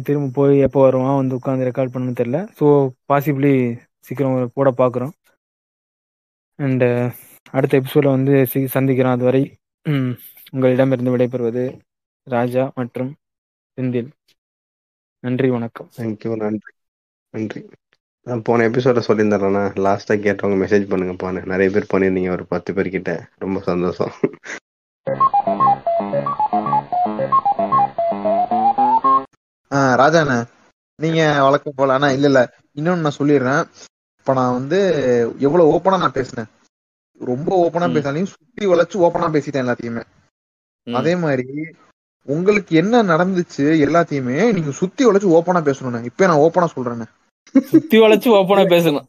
திரும்ப போய் எப்போ வருவான் வந்து உட்காந்து ரெக்கார்ட் பண்ணணும்னு தெரில ஸோ பாசிபிளி சீக்கிரம் போட பார்க்குறோம் அண்டு அடுத்த எபிசோடில் வந்து சி- சந்திக்கிறோம். அதுவரை உங்களிடமிருந்து விடைபெறுவது ராஜா மற்றும் செந்தில். நன்றி வணக்கம். தேங்க்யூ நன்றி. நன்றி. நான் போன எபிசோட சொல்லியிருந்தேன்ண்ணா லாஸ்டா கேட்டவங்க மெசேஜ் பண்ணுங்க போன நிறைய பேர் பண்ணியிருந்தீங்க ஒரு பத்து பேர் கிட்ட ரொம்ப சந்தோஷம். ராஜாண்ணே நீங்க வழக்கம் போல ஆனா இல்ல இல்ல. இன்னொன்னு நான் சொல்லிடுறேன். இப்ப நான் வந்து எவ்வளவு ஓப்பனா நான் பேசினேன். ரொம்ப ஓப்பனா. பேசினாலையும் சுத்தி வளைச்சு ஓப்பனா பேசிட்டேன் எல்லாத்தையுமே. அதே மாதிரி உங்களுக்கு என்ன நடந்துச்சு எல்லாத்தையுமே நீங்க சுத்தி வளைச்சு ஓப்பனா பேசணும்ண்ணே. இப்ப நான் ஓப்பனா சொல்றேன் சுத்தி வளைச்சு ஓப்பனா பேசணும்.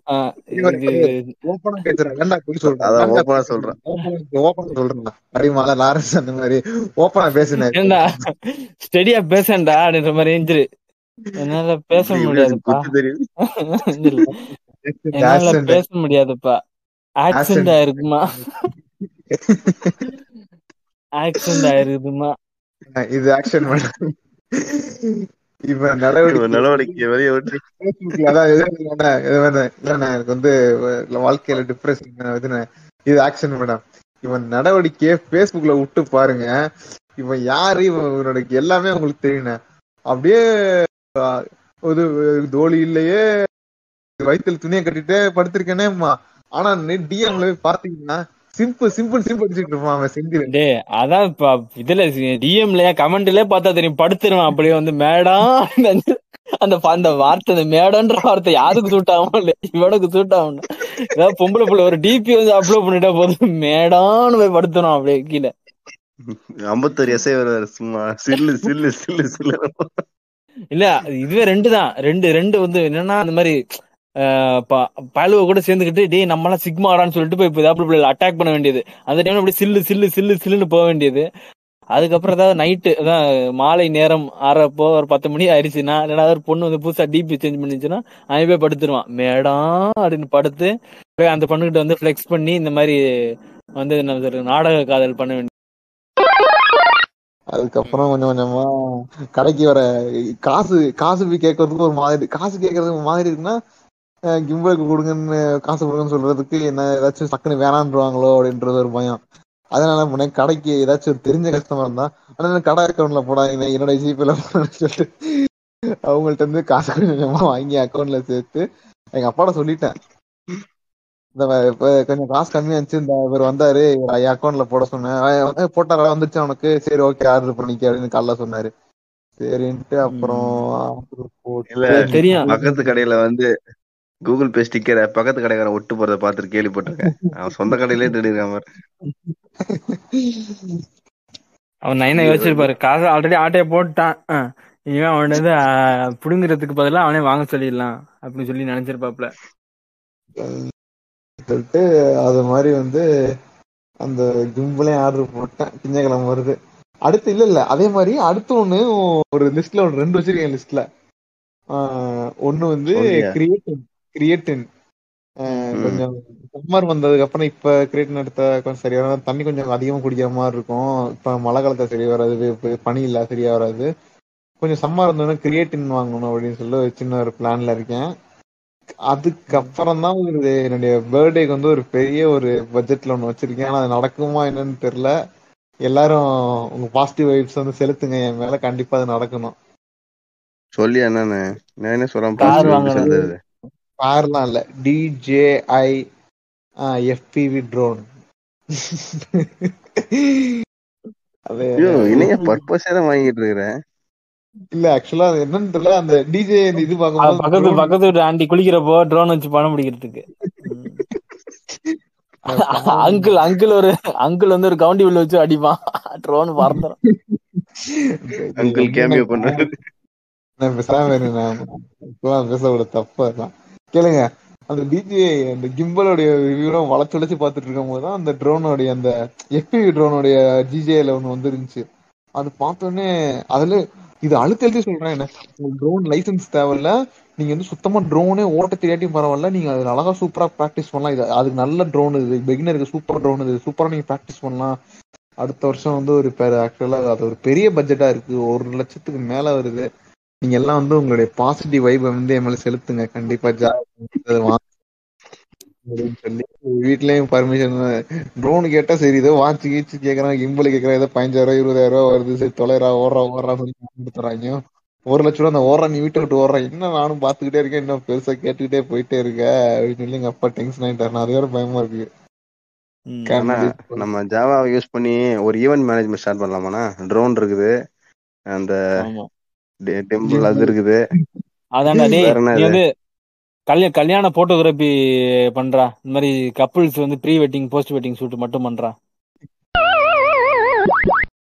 ஓப்பனா பேசுறேன். போய் சொல்றேன். அதான் சொல்றேன். ஓப்பனா சொல்றேன் அடிமால லாரன்ஸ் அந்த மாதிரி. ஓப்பனா பேசுனேன். ஏண்டா ஸ்டெடியா பேசண்டா அப்படின்ற மாதிரி எஞ்சிரு. என்னால பேச முடியாதுப்பா. என்னால பேச முடியாதுப்பா. ஆக்சிடென்ட் ஆயிருக்குமா ஆக்சிடென்ட் ஆயிருக்குமா இது ஆக்ஷன் ஒரு நடவடிக்கை வெளியே விட்டு. எனக்கு வந்து வாழ்க்கையில டிப்ரெஷன் இதுன்னு இது ஆக்ஷன் மேடம். இவன் நடவடிக்கையை Facebookல விட்டு பாருங்க. இவன் யாரு? இவன் இவனோட எல்லாமே உங்களுக்கு தெரியுண்ணே அப்படியே ஒரு தோழி இல்லையே வயித்துல துணியை கட்டிட்டு படுத்திருக்கேனேம்மா. ஆனா டிஎம்ல போய் பாத்தீங்கன்னா சிம்பிள் சிம்பிள் சிம்பிள் அடிச்சுட்டு இருப்பான் அவன் செந்தில். டே அதான் இப்ப இதுல டிஎம்ல கமெண்ட்லயே பார்த்தா தெரியும். படுத்துருவான். அப்படியே வந்து மேடம் அந்த அந்த வார்த்தை அந்த மேடம்ன்ற வார்த்தை யாருக்கு சூட் ஆகும் இல்ல இவனுக்கு சூட் ஆகும் ஏதாவது பொம்பளை புள்ள ஒரு டிபி வந்து அப்லோட் பண்ணிட்டா போதும். மேடான்னு போய் படுத்துரும் அப்படியே கீழே. ஐம்பத்தொரு எஸ்ஐ வருவாரு சும்மா சில்லு சில்லு சில்லு சில்லு. இல்ல இதுவே ரெண்டு தான். ரெண்டு ரெண்டு வந்து என்னன்னா அந்த மாதிரி பழுவை கூட சேர்ந்துக்கிட்டு டேய் நம்மளாம் சிக்மாடான்னு சொல்லிட்டு போய் இப்போ அட்டாக் பண்ண வேண்டியது. அந்த டைம்ல அப்படி சில்லு சில்லு சில்லு சில்லுன்னு போக வேண்டியது. அதுக்கப்புறம் ஏதாவது நைட்டு அதான் மாலை நேரம் ஆறப்போ ஒரு பத்து மணி ஆயிடுச்சுன்னா இல்லைன்னா ஒரு பொண்ணு வந்து புதுசா டிபி சேஞ்ச் பண்ணிச்சுன்னா அவன் போய் படுத்துருவான். மேடம் அப்படின்னு படுத்து போய் அந்த பொண்ணுகிட்ட வந்து ஃபிளெக்ஸ் பண்ணி இந்த மாதிரி வந்து என்ன சொல்றது நாடக காதல் பண்ண வேண்டியது. அதுக்கப்புறம் கொஞ்சம் கொஞ்சமா கடைக்கு வர காசு காசு போய் கேட்கறதுக்கு ஒரு மாதிரி காசு கேட்கறதுக்கு ஒரு மாதிரி இருக்குன்னா கிம்பலுக்கு கொடுங்கன்னு காசு கொடுங்கன்னு சொல்றதுக்கு என்ன ஏதாச்சும் டக்குன்னு வேணான்றுவாங்களோ அப்படின்றது ஒரு பயம். அதனால என்ன பண்ணேன் கடைக்கு ஏதாச்சும் ஒரு தெரிஞ்ச கஸ்டமர் இருந்தா அதனால கடை அக்கௌண்ட்ல போடாங்க என்னோட ஜிபேல போடான்னு சொல்லிட்டு அவங்கள்ட்ட இருந்து காசு கொஞ்சம் வாங்கி அக்கௌண்ட்ல சேர்த்து எங்க அப்பாட்ட சொல்லிட்டேன். இந்த கொஞ்சம் காசு கம்மியா இருந்துச்சு இந்த இவர் வந்தாரு இவர் ஐயா அக்கௌண்ட்ல போட சொன்னேன். போட்டாரா வந்துச்சு அவனுக்கு சரி ஓகே ஆர்டர் பண்ணிக்க அப்படின்னு காலைல சொன்னாரு. சரின்ட்டு அப்புறம் தெரியும். பக்கத்து கடையில வந்து கூகுள் பே ஸ்டிக்கரை பக்கத்து கடைக்காரன் ஒட்டு போறத பார்த்துட்டு கேள்விப்பட்டிருக்கேன். அவன் சொந்த கடையிலே தேடிருக்கான் பாரு. அவன் நைனா யோசிச்சிருப்பாரு காசு ஆல்ரெடி ஆட்டைய போட்டான் ஆ, இனிமே அவன் வந்து புடுங்குறதுக்கு பதிலா அவனே வாங்க சொல்லிடலாம் அப்படின்னு சொல்லி நினைச்சிருப்பாப்ல சொல்லிட்டு அது மாதிரி வந்து அந்த கிம்பலையும் ஆர்டர் போட்டேன். திங்கக்கிழமை வருது. அடுத்து இல்ல இல்ல. அதே மாதிரி அடுத்து ஒண்ணு ஒரு லிஸ்ட்ல ஒரு ரெண்டு வச்சிருக்கேன் லிஸ்ட்ல ஒண்ணு வந்து சொல்லியா? கிரியேட்டின். கொஞ்சம் சம்மர் வந்ததுக்கு அப்புறம் இப்ப கிரியேட்டின் எடுத்த கொஞ்சம் சரியா. தண்ணி கொஞ்சம் அதிகமா குடிக்கிற மாதிரி இருக்கும். இப்ப மழை காலத்துல சரி வராது பனி இல்ல சரியா வராது. கொஞ்சம் சம்மர் இருந்தோன்னா கிரியேட்டின் வாங்கணும் அப்படின்னு சொல்லி ஒரு சின்ன ஒரு பிளான்ல இருக்கேன். அதுக்கப்புறம் தான் ஒரு என்னுடைய பர்த்டேக்கு வந்து ஒரு பெரிய ஒரு பட்ஜெட்ல ஒண்ணு வச்சிருக்கேன். ஆனா அது நடக்குமா என்னன்னு தெரியல. எல்லாரும் உங்க பாசிட்டிவ் வைப்ஸ் வந்து செலுத்துங்க. என் மேல கண்டிப்பா அது நடக்கணும். சொல்லியா என்னன்னு? நான் என்ன சொல்றேன்? கார்லாம் இல்ல. டிஜேஐ எஃபிவி ட்ரோன் அது இணைய பர்பஸே தான் வாங்கிட்டு இருக்கிறேன் இல்ல ஆக்சுவலா அது என்னன்னு தெரியல. அந்த டிஜே இது பார்க்கும்போது பக்கத்து drone- பக்கத்து வீட்டு ஆண்டி குளிக்கிறப்போ ட்ரோன் வச்சு பணம் பிடிக்கிறதுக்கு. அங்கிள் அங்கிள் ஒரு அங்கிள் வந்து ஒரு கவுண்டி உள்ள வச்சு அடிப்பான். ட்ரோன் பறந்துடும் அங்கிள் கேமியோ பண்றாரு. நான் பேசாம நான் இப்பெல்லாம் பேசக்கூட தப்பா தான் கேளுங்க. அந்த டிஜே அந்த கிம்பலோடைய ரிவ்யூலாம் வளச்சு வளச்சு பார்த்துட்டு இருக்கும் போது தான் அந்த ட்ரோனோடைய அந்த எஃபிவி ட்ரோனோடைய ஜிஜேல ஒன்று வந்துருந்துச்சு. அது பார்த்தோன்னே அதுல இது அழுத்த எழுதி சொல்றேன் என்ன? ட்ரோன் லைசன்ஸ் தேவையில்ல. நீங்க வந்து சுத்தமா ட்ரோனே ஓட்ட தெரியாட்டியும் பரவாயில்ல. நீங்க அதுல அழகா சூப்பரா ப்ராக்டிஸ் பண்ணலாம். இது அதுக்கு நல்ல ட்ரோன் இது. பெகினருக்கு சூப்பர் ட்ரோன் இது. சூப்பரா நீங்க ப்ராக்டிஸ் பண்ணலாம். அடுத்த வருஷம் வந்து ஒரு ஆக்சுவலா அது ஒரு பெரிய பட்ஜெட்டா இருக்கு. ஒரு லட்சத்துக்கு மேல வருது. நீங்க எல்லாம் வந்து உங்களுடைய பாசிட்டிவ் வைபை வந்து என் மேல செலுத்துங்க. கண்டிப்பா சொல்லி வீட்லயும் பர்மிஷன் ட்ரோன் கேட்டா சரி ஏதோ வாட்ச் கீச்சு கேக்குறான் கிம்பல் கேக்குறான் ஏதோ பதினஞ்சாயிரம் இருபதாயிரம் ரூபாய் வருது சரி தொலைறா ஓடுறா ஓடுறா சொல்லி கொடுத்துறாங்க. ஒரு லட்ச ரூபா அந்த ஓடுறா நீ வீட்டை விட்டு ஓடுறா. என்ன நானும் பாத்துக்கிட்டே இருக்கேன் இன்னும் பெருசா கேட்டுக்கிட்டே போயிட்டே இருக்க அப்படின்னு சொல்லி எங்க அப்பா டென்ஷன் ஆயிட்டாரு. நான் அது வேற பயமா இருக்கு. நம்ம ஜாவாவை யூஸ் பண்ணி ஒரு ஈவென்ட் மேனேஜ்மெண்ட் ஸ்டார்ட் பண்ணலாமாண்ணா? ட்ரோன் இருக்குது. அந்த டெம்பிள் அது இருக்குது. அதான்டா நீ? வந்து கல்யாண கல்யாண போட்டோகிராஃபி பண்றா. இந்த மாதிரி கப்புள்ஸ் வந்து pre wedding post wedding shoot மட்டும் பண்றா.